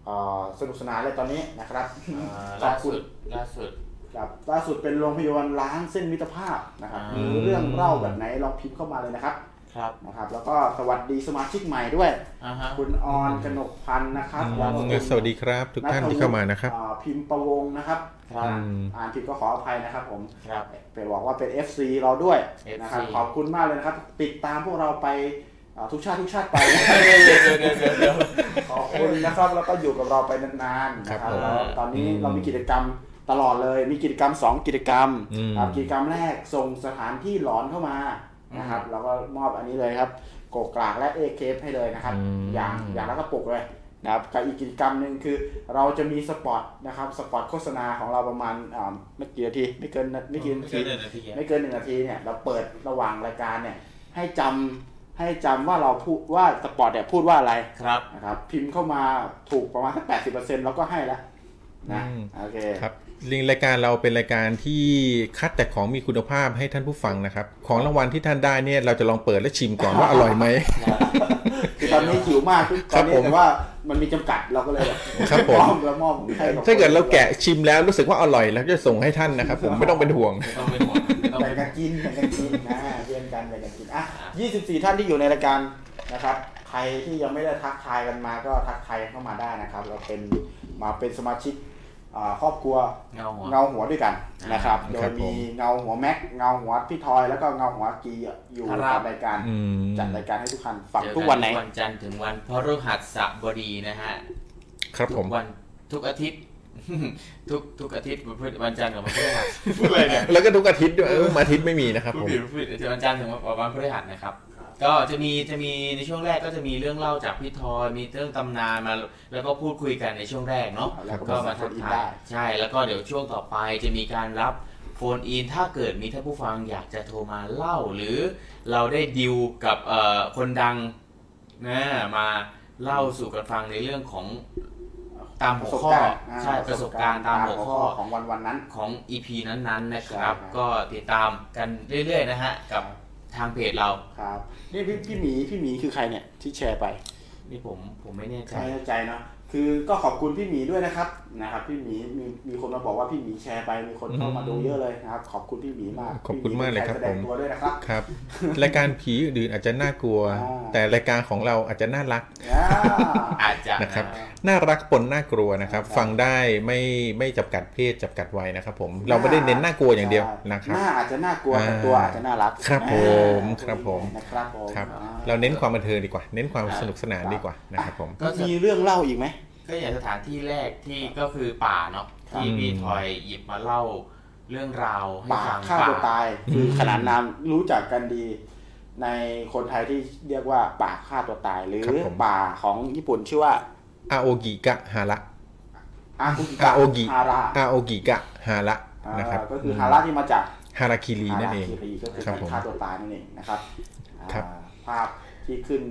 เอ่อสนุกสนานเลยตอนนี้นะครับอ่าขอล่าบคุสุณดล่าสุดครับล่าสุดเป็นโรงพยาบาลล้างเส้นมิตรภาพนะครับอืมมีเรื่องเล่าแบบไหนลองพิมพ์เข้ามาเลยนะครับ ครับนะครับ แล้วก็สวัสดีสมาชิกใหม่ด้วย อ่าฮะ คุณออนกนกพันธ์นะครับอืม แล้วก็คุณสวัสดีครับ ทุกท่านที่เข้ามานะครับ อ่พิมพ์ประวงนะครับครับอืมอ่านผิดก็ขออภัยนะครับผม ครับ ไปบอกว่าเป็น FC เราด้วย FC นะครับขอบคุณมากเลยนะครับ ติดตามพวกเราไปอ่าทุกชาติทุกชาติไป เดี๋ยวเดี๋ยวเดี๋ยวเดี๋ยวเดี๋ยว ขอบคุณนะครับ แล้วก็อยู่กับเราไปนานๆนะครับครับผมแล้วตอนนี้อืมเรามีกิจกรรมตลอดเลย มีกิจกรรม 2 กิจกรรมอืม ครับกิจกรรมแรกส่งสถานที่หลอนเข้ามา นะครับแล้วก็มอบอันนี้เลยครับโกกกลากและเอเคฟให้เลยนะครับอืมอย่างอย่างละกระปุกเลยนะครับกับอีกกิจกรรมหนึ่งคือเราจะมีสปอตนะครับสปอตโฆษณาของเราประมาณอ่าไม่กี่นาทีไม่เกินไม่กี่นาทีไม่เกินหนึ่งนาทีอะไม่เกินหนึ่งนาทีเนี่ยเราเปิดระหว่างรายการเนี่ยให้จำให้จำว่าเราพูดว่าสปอตเนี่ยพูดว่าอะไรครับนะครับพิมพ์เข้ามาถูกประมาณสักแปดสิบเปอร์เซ็นต์เราก็ให้แล้วนะอืมโอเคครับลิง รายการเราเป็นรายการที่คัดแต่ของมีคุณภาพให้ท่านผู้ฟังนะครับ ของรางวัลที่ท่านได้เนี่ยเราจะลองเปิดและชิมก่อนว่าอร่อยไหมคือตอนนี้หิวมากทุกคตรัอบนนี้ผมแต่ว่ามันมีจำกัดเราก็เลยแบบครับผมมอบแล้วมอบให้บถ้าเกิดเราแกะชิมแล้วรู้สึกว่าอร่อยแล้วจะส่งให้ท่านนะครับ ผมไม่ต้องเป็นห่วงไม่ต้องเป็นห่วงไม่ต้องแบ่เป็งนห่กัวนงกินแบ่งกันกินนะเรียนกันแบ่งกันกินอะ24ท่านที่อยู่ในรายการนะครับใครที่ยังไม่ได้ทักทายกันมาก็ทักทายเข้ามาได้นะครับ เราเป็นมาเป็นสมาชิกอ่า ครอบครัวเงาหัวเงาหัวด้วยกันนะครับ โดครัยบผมมีเงาหัวแม็กเงาหัวพี่ทอยแล้วก็เงาหัวกีอยู่ครับกับรายการอืมจัดรายการให้ทุกท่านฟังเจอทุกวันไหนวันจันทร์ถึงวันพฤหัสบดีนะฮะครับผทุมกวันทุกอาทิตย์ทุกทุกอาทิตย์วันจันทร์กับวันพฤหัสพูดอะไรเนี่ยแล้วก็ทุกอาทิตย์ด้วยเอออาทิตย์ไม่มีนะครับพูผดมผิดพูดผิดวันจันทร์ถึงวันพฤหัสนะครับ ก็จะมีจะมีในช่วงแรกก็จะมีเรื่องเล่าจากพี่ทอยมีเรื่องตำนานมา แล้วก็พูดคุยกันในช่วงแรกเนาะแล้วก็ก็มาทักโฟนอินทาได้ยใช่แล้วก็เดี๋ยวช่วงต่อไปจะมีการรับโฟนอินถ้าเกิดมีท่านผู้ฟังอยากจะโทรมาเล่า หรือเราได้ดิวกับเอ่อคนดังนะมาเล่าสู่กันฟังในเรื่องของตามหัวข้อาใช่ประสบการณ์ตามหัวข้อของวันวันๆนั้นของ EP นั้นๆนะครับใช่ครับ ก็ติดตามกันเรื่อยๆนะฮะกับ ทางเพจเราครับนี่พี่พี่หมีพี่หมีคือใครเนี่ยที่แชร์ไป นี่ผมผมไม่แน่ใจ ไม่แน่ใจเนาะคือก็ขอบคุณพี่หมีด้วยนะครับ นะครับพี่หมีมีมีคนมาบอกว่าพี่หมีแชร์ไปมีคนเข้ามาดูเยอะเลยนะครับ ขอบคุณพี่หมีมากขอบคุณมากเลยครับพี่หมีผมแสดงตัวด้วยนะครับครับรายการผีอื่นๆอาจจะน่ากลัวอ่าแต่รายการของเราอาจจะน่ารักอ่าอาจจะนะครับนะน่ารักปนน่ากลัวนะครับ ฟังได้ไม่ไม่จำกัดเพศจำกัดวัยนะครับผมเราไม่ได้เน้นน่ากลัวอย่างเดียวนะครับหน้าอาจจะน่ากลัวแต่อ่าตัวอาจจะน่ารักครับอ่าผมครับผมนะครับผมครับอ่เราเน้นความบันเทิงดีกว่า เน้นความสนุกสนานดีกว่านะครับผมก็มีเรื่องเล่าอีกไหม ก็อย่างสถานที่แรกที่ก็คือป่าเนาะครับ ที่พี่ทอยหยิบมาเล่าเรื่องราวให้ป่าฟังฆ่าตัวตาย คือขนานนามรู้จักกันดี ในคนไทยที่เรียกว่าป่าฆ่าตัวตาย หรือครับผม ป่าของญี่ปุ่นชื่อว่าอาโอกิกะฮาระ อากุกิอาโอกิ ฮาระอาโอกิกะฮาระอ่านะครับก็คือฮาระที่มาจาก ฮาราคิรีนั่นเอง ฮาราคิรีก็คือครับการผมฆ่าตัวตายนั่นเองนะครับครับ อ่าภาพที่ขึ้น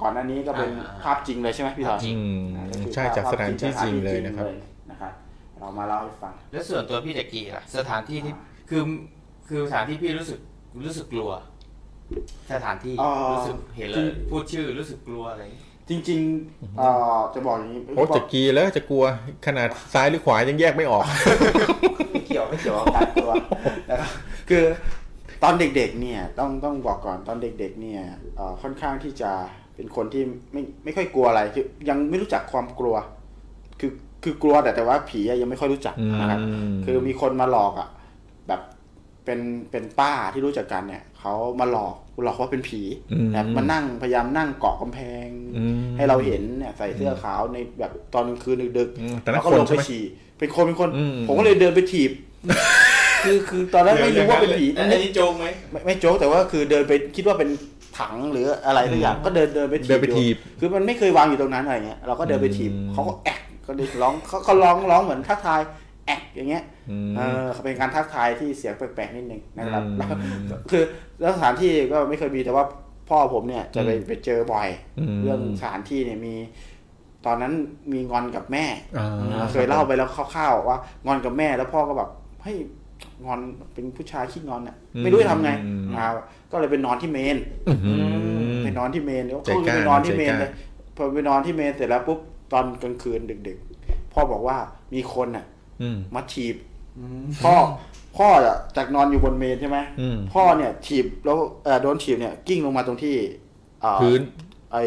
ก่อนหน้านี้ก็เป็นภาพจริงเลยใช่ไหมพี่ถอยอืมอ่าก็คือใช่จากสถานที่จริงเลยนะครับนะครับ เรามาเล่าให้ฟัง แล้วส่วนตัวพี่จักรีล่ะสถานที่ที่คือคือสถานที่พี่รู้สึกรู้สึกกลัว สถานที่อ๋อรู้สึกเห็นเลยพูดชื่อรู้สึกกลัวอะไรอย่างเงี้ยจริงๆเอ่อจะบอกอย่างนี้โอ้จะกีแล้วจะกลัวขนาดซ้ายหรือขวายังแยกไม่ออกไม่เกี่ยวไม่เกี่ยวกับการกลัวนะครับคือตอนเด็กๆเนี่ยต้องต้องบอกก่อนตอนเด็กๆเนี่ยเอ่อค่อนข้างที่จะ เป็นคนที่ไม่ไม่ค่อยกลัวอะไรคือยังไม่รู้จักความกลัว คือคือกลัวแต่แต่ว่าผีอะยังไม่ค่อยรู้จักนะครับอืมคือมีคนมาหลอกอะ แบบเป็นเป็นป้าที่รู้จักกันเนี่ยเขามาหลอกหลอกว่าเป็นผีอืมแบบมานั่งพยายามนั่งเกาะกำแพงอืมให้เราเห็นเนี่ยใส่เสื้อขาวในแบบตอนกลางคืนดึกอืมๆแต่นั่แล้วนก็คนลงใช่ไปไหมฉี่เป็นคนเป็นคนอืมผมก็เลยเดินไปถีบ คือคือตอนแรกไม่รู้ว่าเป็นผีอันนี้โจงไหมไม่ไม่โจ๊กแต่ว่าคือเดินไปคิดว่าเป็น ถังหรืออะไรสักอย่างก็เดินเดินไปถีบเดินไปอยู่ถีบคือมันไม่เคยวางอยู่ตรงนั้นอะไรเงี้ยเราก็เดินไปถีบอืมเขาก็แอกก็เลยร้องเขาเขาร้องร้องเหมือนทักทายแอกอย่างเงี้ยอืมเออเป็นการทักทายที่เสียงแปลกๆนิดนึงนะครับอืมแล้วคือแล้วสถานที่ก็ไม่เคยมีแต่ว่าพ่อผมเนี่ยจะไปอืมไปเจอบ่อยอืมเรื่องสถานที่เนี่ยมีตอนนั้นมีงอนกับแม่อ่าเคยเล่าไปแล้วคร่าวๆว่างอนกับแม่แล้วพ่อก็แบบเฮ้ย งอนเป็นผู้ชายขี้งอนอะไม่รู้จะทำไงอืมอ่าก็เลยไปนอนที่เมนอื้อหือไปนอนที่เมนแล้วใจเขากล้าไปนอนที่เมนใจกล้าเลยพอไปนอนที่เมนเสร็จแล้วปุ๊บตอนกลางคืนดึกๆพ่อบอกว่ามีคนอะอืมมาถีบพ่อพ่ออะจากนอนอยู่บนเมนใช่ไหมอืมพ่อเนี่ยถีบแล้วเอ่อโดนถีบเนี่ยกิ้งลงมาตรงที่เอ่อพื้นไอ้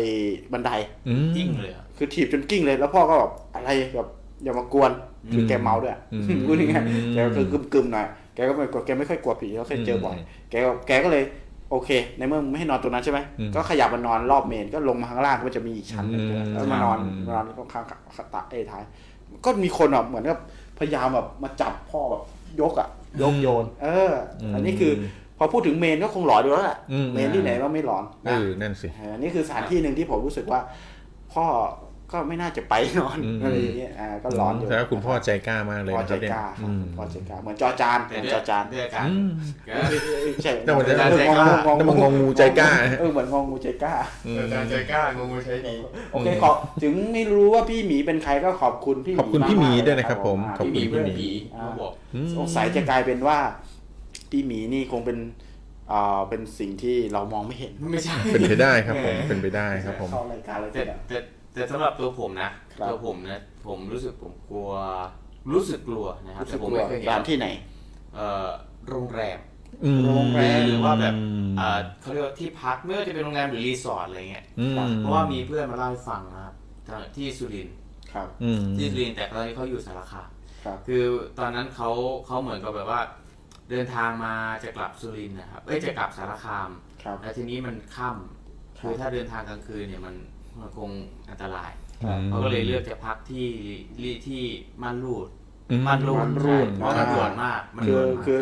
บันไดอืมจริงเลยเหรอคือถีบจนกิ้งเลย แล้วพ่อก็แบบอะไรแบบ อย่ามากวนคือแกเมาด้วยอืมพูดง่ายๆแกก็คือกึมๆหน่อยแกก็ไม่แกไม่ค่อยกลัวผีเขาเคยเจอบ่อยอืมแกก็แกก็เลยโอเค ในเมื่อมึงไม่ให้นอนตรงนั้นใช่ไหมอืมก็ขยับมานอนรอบเมนก็ลงมาข้างล่างก็มันจะมีอีกชั้นหนึงอืมแล้วมานอนอืมมานอนข้างๆตะเอยท้าย ก็มีคนแบบเหมือนกับพยายามแบบมาจับพ่อแบบยกอะยกโยน เอออมอันนี้คือพอพูดถึงเมนก็คงหลอนอยู่แล้วแหละอืมเมนที่ไหนก็ไม่หลอนเอนะอนั่นสิเออนี่คือสถานที่หนึ่งที่ผมรู้สึกว่า พ่อ ก็ไม่น่าจะไปนอนอืมอะไรอย่างเงี้ยอ่าก็หลอนอยู่แต่ว่าคุณพ่อใจกล้ามากเลยพ่อนะใจครับเนี่ยกล้าครับอืมพ่อใจกล้าเหมือนจอจานเหแต่มือนด้วยจอจานด้วยการอืมก็ไม่ใช่แต่เหมือนจะเอองงงงแต่มันงงงูใจกล้าเออเหมือนงงงูใจกล้าอืมการใจกล้างงูใช้ดีโอเคขอบถึงไม่รู้ว่าพี่หมีเป็นใครก็ขอบคุณพี่หมีขอบคุณพี่หมีากๆด้วยนะครับ ผมอ่าขอบพี่หคุมีณเพื่อนผีอ่าเขาบอกอืมสงสัยจะกลายเป็นว่า พี่หมีนี่คงเป็นอ่าเป็นสิ่งที่เรามองไม่เห็นไม่ใช่เป็นไปได้ครับผมเป็นไปได้ครับผมเข้ารายการเลยแต่ทีเดียวแต่ แต่สำหรับตัวผมนะครับตัวผมนะผมรู้สึกผมกลัว รู้สึกกลัวนะครับรู้สึแต่กผมกลัวไม่เคยเห็ร้านนที่ไหน เอ่อโรงแรมอืมโรงแรมหรือว่าแบบเอ่อเขาเรียกว่าที่พักไม่ว่าจะเป็นโรงแรมหรือรีสอร์ทอะไรเงี้ยอืมเพราะว่ามีเพื่อนมาเล่าให้ฟังนะครับที่สุรินทร์ครับอืมที่สุรินทร์แต่ตอนนี้เขาอยู่สารคามครับคือตอนนั้นเขาเขาเหมือนกับแบบว่า เดินทางมาจะกลับสุรินทร์นะครับเอ้ยจะกลับสารคามครับแล้วทีนี้มันค่ครับำคือถ้าเดินทางกลางคืนเนี่ยมัน มันคงอันตรายครับ เขาก็เลยเลือกจะพักที่ที่ที่ม่านรูดอืม ม่านรูดม่านรูด ใช่เพราะมันด่วนมากมันคืด่อวนมาก คือ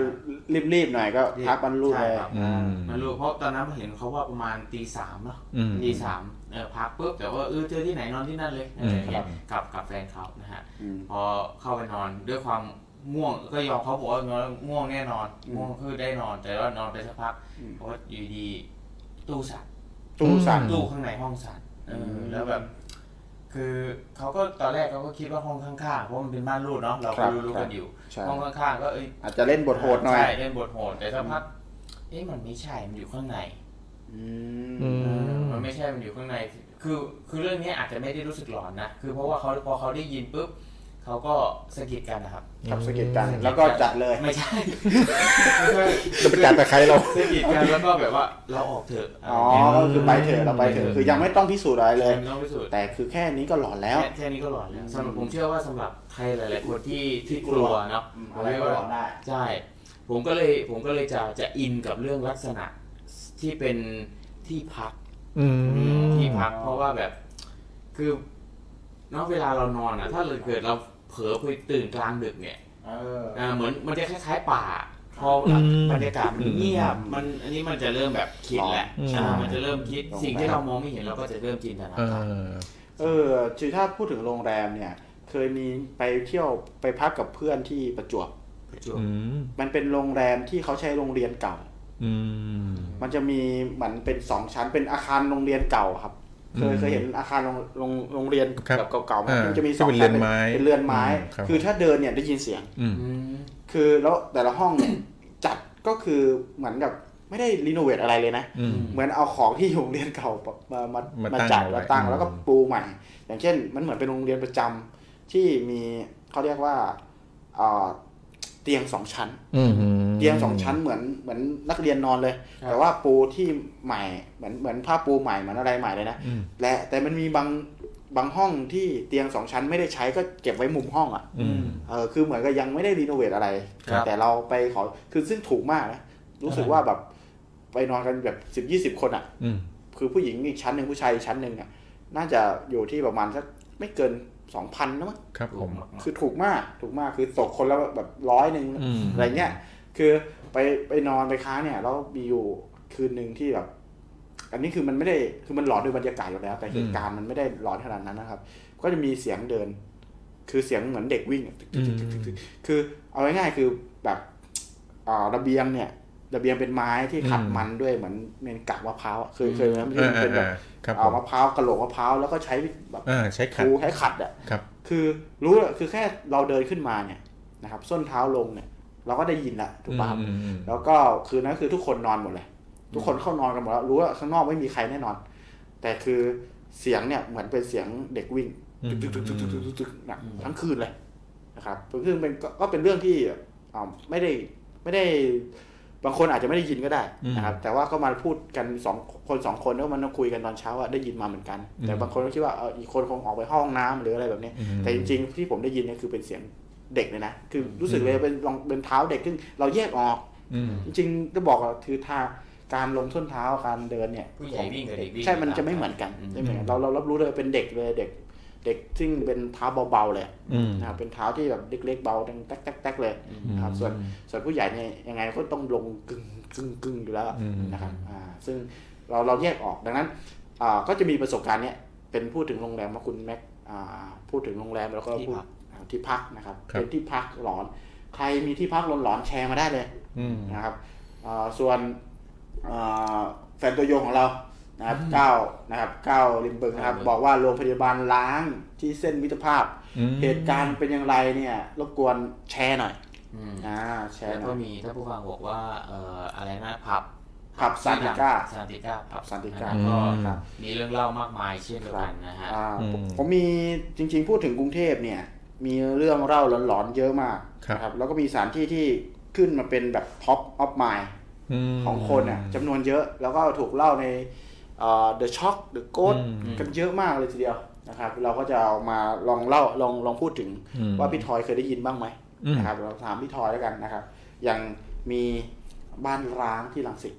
รีบๆหน่อยก็พักบรรลุใช่เลยครับ อืมม่านรูดเพราะตอนนั้นเห็นเขาว่าประมาณตีสามเนาะอืมตีสามเออพักปุ๊บแต่ว่าเออเจอที่ไหนนอนที่นั่นเลยอะไรอย่างเงี้ยกับกับแฟนเขานะฮะอืม พอเข้าไปนอนด้วยความง่วงก็ยอมเขาบอกว่าง่วงแน่นอนอืมง่วงคือได้นอน แต่ว่านอนไปสักพักอืมเพราะว่าอยู่ดีตู้สั่นตู้สั่น ตู้ข้างในห้องสั่น เอออมแล้วแบบ คือเขาก็ตอนแรกเขาก็คิดว่าห้องข้างๆเพราะมันเป็นม่านรูดเนาะเราครัก็บรู้ครักับนอยู่ใช่ห้องข้างๆก็เอ้ยอาจจะเล่นบทโหดหน่อยใช่เล่นบทโหดแต่สักพักเอ๊ะมันไม่ใช่มันอยู่ข้างใน อือืมมเออมันไม่ใช่มันอยู่ข้างในคคือ คือเรื่องนี้อาจจะไม่ได้รู้สึกหลอนนะ คือเพราะว่าเขาพอเขาได้ยินปุ๊บ เขาก็สะกิดกันนะครับ ครับสะกิดกันแล้วก็จัดเลย ไม่ใช่ไม่ใช่จะไปจัดแต่ใครเราสะกิดกันแล้วก็แบบว่าเราออกเถอะอ๋อก็คือไปเถอะเราไปเถอะคือยังไม่ต้องพิสูจน์อะไรเลย ไม่ต้องพิสูจน์แต่คือแค่นี้ก็หลอนแล้วแค่แค่นี้ก็หลอนแล้วสำหรับผมเชื่อว่าสำหรับใครหลาย ๆ คนที่ที่กลัวเนาะอะไรก็หลอนได้ใช่ผมก็เลยผมก็เลยจะจะอินกับเรื่องลักษณะที่เป็นที่พักอืมที่พักเพราะว่าแบบ คือเนอกเวลาเรานอนอะ ถ้าเกิดเราเผลอไปตื่นกลางดึกเนี่ยเอออ่าเหมือนมันจะคล้ายๆป่า พออบรรยากาศมันเงียบ มันอันนี้มันจะเริ่มแบบคิดแหละอืม อ่ามันจะเริ่มคิดสิ่งที่เรามองไม่เห็นเราก็จะเริ่มจินตนาเอการอ เออคือถ้าพูดถึงโรงแรมเนี่ย เคยมีไปเที่ยวไปพักกับเพื่อนที่ประจวบ ประจวบ อืม มันเป็นโรงแรมที่เขาใช้โรงเรียนเก่า อืม มันจะมีเหมือนเป็นสองชั้นเป็นอาคารโรงเรียนเก่าครับ เคยอืมเคยเห็นอาคารโรงโรงโรงเรียนครับแบบเก่าๆไหมอ่ามันจะมีที่สองเป็นชั้นเรือนไม้เป็นเรือนไม้อืมครับคือถ้าเดินเนี่ยได้ยินเสียงอืมอืมคือแล้วแต่ละห้องเนี่ยจัดก็คือเหมือนกับไม่ได้รีโนเวทอะไรเลยนะอืมเหมือนเอาของที่โรงเรียนเก่ามามามามาตั้งจัดเอาไว้มาตั้งอืมแล้วก็ปูใหม่ อย่างเช่น มันเหมือนเป็นโรงเรียนประจำที่มีเขาเรียกว่า เอ่อเตียงสองชั้นอืมเตียงสองชั้นเหมือนเหมือนนักเรียนนอนเลยครับแต่ว่าปูที่ใหม่เหมือนเหมือนผ้าปูใหม่เหมือนอะไรใหม่เลยนะอืมและแต่มันมีบางบางห้องที่เตียงสองชั้นไม่ได้ใช้ก็เก็บไว้มุมห้องอะอืมเออคือเหมือนกับยังไม่ได้รีโนเวทอะไรครับแต่เราไปขอคือซึ่งถูกมากนะรู้สึกว่าแบบไปนอนกันแบบสิบยี่สิบคนอะอืมคือผู้หญิงอีกชั้นหนึ่งผู้ชายอีกชั้นหนึ่งอะ น่าจะอยู่ที่ประมาณสักไม่เกิน สองพันนะมั้งครับผมคือถูกมากถูกมากคือตกคนละแบบร้อยหนึ่งอืมอะไรเงี้ย คือไปไปนอนไปค้างเนี่ยแล้วมีอยู่คืนหนึ่งที่แบบอันนี้คือมันไม่ได้คือมันหลอนด้วยบรรยากาศอยู่แล้ว แต่เหตุการณ์มันไม่ได้หลอนขนาดนั้นนะครับ ก็จะมีเสียงเดิน คือเสียงเหมือนเด็กวิ่งอะตึกตึกตึกตึกตึกคือเอาง่ายๆคือแบบอ่าระเบียงเนี่ยระเบียงเป็นไม้ที่ขัดอืมมันด้วยเหมือนเมนกากมะพร้าวอะเคยเคยไหมที่อ่ามันเป็นแบบอ่าครับผ เอามมะพร้าวกระโหลกมะพร้าวแล้วก็ใช้แบบอ่าใช้ขัดทูใช้ขัดอะครับคือรู้อะคือแค่เราเดินขึ้นมาเนี่ยนะครับ ส้นเท้าลงเนี่ย เราก็ได้ยินละถูกป่ะครับอืมอืมแล้วก็คืนนั้นคือทุกคนนอนหมดเลย ทุกคนเข้านอนกันหมดแล้ว รู้ว่าข้างนอกไม่มีใครแน่นอน แต่คือเสียงเนี่ยเหมือนเป็นเสียงเด็กวิ่งอืมตึกตึกตึกตึกตึกตึกตึกหนักทั้งคืนเลยนะครับคือเป็นก็ก็เป็นเรื่องที่อ่าไม่ได้ไม่ได้ บางคนอาจจะไม่ได้ยินก็ได้นะครับแต่ว่าก็มาพูดกันสองคนสองคนแล้วมันคุยกันตอนเช้าว่าได้ยินมาเหมือนกัน แต่บางคนก็คิดว่าเอออีกคนคงออกไปห้องน้ำหรืออะไรแบบนี้อืมแต่จริงๆที่ผมได้ยินเนี่ยคือเป็นเสียงเด็กเลยนะคือรู้สึกเลยเป็นลองเป็นเท้าเด็กซึ่งเราแยกออกอืมจริงๆจะบอกว่าคือท่าการลงส้นเท้าการเดินเนี่ยผู้ใหญ่วิ่งกับเด็กวิ่งใช่มันจะไม่เหมือนกันอืมไม่เหมือนกันเราเรารับรู้เลยเป็นเด็กเลยเด็ก เด็กซึ่งเป็นเท้าเบาๆเลยอืมนะครับเป็นเท้าที่แบบเล็กๆเบาดังแต๊กแต๊กแต๊กเลยนะครับส่วนส่วนผู้ใหญ่เนี่ยยังไงก็ต้องลงกึ่งกึ่งกึ่งอยู่แล้วอืมนะครับอ่าซึ่งเราเราแยกออกดังนั้นอ่าก็จะมีประสบการณ์เนี้ยเป็นพูดถึงโรงแรมว่าคุณแม็กอ่าพูดถึงโรงแรมแล้วก็ที่พูดพักอ่าที่พักนะครับครับเป็นที่พักหลอน ใครมีที่พักหลอนๆแชร์มาได้เลยอืมนะครับอ่าส่วนอ่าแฟนตัวยงของเรา นะครับก้าวนะครับก้าวริมบึงนะครับ บอกว่าโรงพยาบาลล้างที่เส้นมิตรภาพอืมเหตุการณ์เป็นอย่างไรเนี่ยรบกวนแชร์หน่อยอืมอ่าแชร์แล้วหน่ก็อยมีถ้าผู้ฟังบอกว่าเอ่ออะไรนะผับผับซานติก้าซานติก้าผับซานติก้าก็ครับมีเรื่องเล่ามากมายเช่นเดียวกันนะฮะอ่าอืมผมผมมีจริง ๆ พูดถึงกรุงเทพเนี่ย มีเรื่องเล่าหลอนๆเยอะมากครับนะครับแล้วก็มีสถานที่ที่ขึ้นมาเป็นแบบท็อปออฟมายมของคนอะจำนวนเยอะแล้วก็ถูกเล่าใน เอ่อ The Shock The Ghost อืมกันเยอะมากเลยทีเดียวนะครับ เราก็จะเอามาลองเล่าลองลองพูดถึงอืมว่าพี่ทอยเคยได้ยินบ้างไหมอืมนะครับเราถามพี่ทอยแล้วกันนะครับ อย่างมีบ้านร้างที่ลังสิต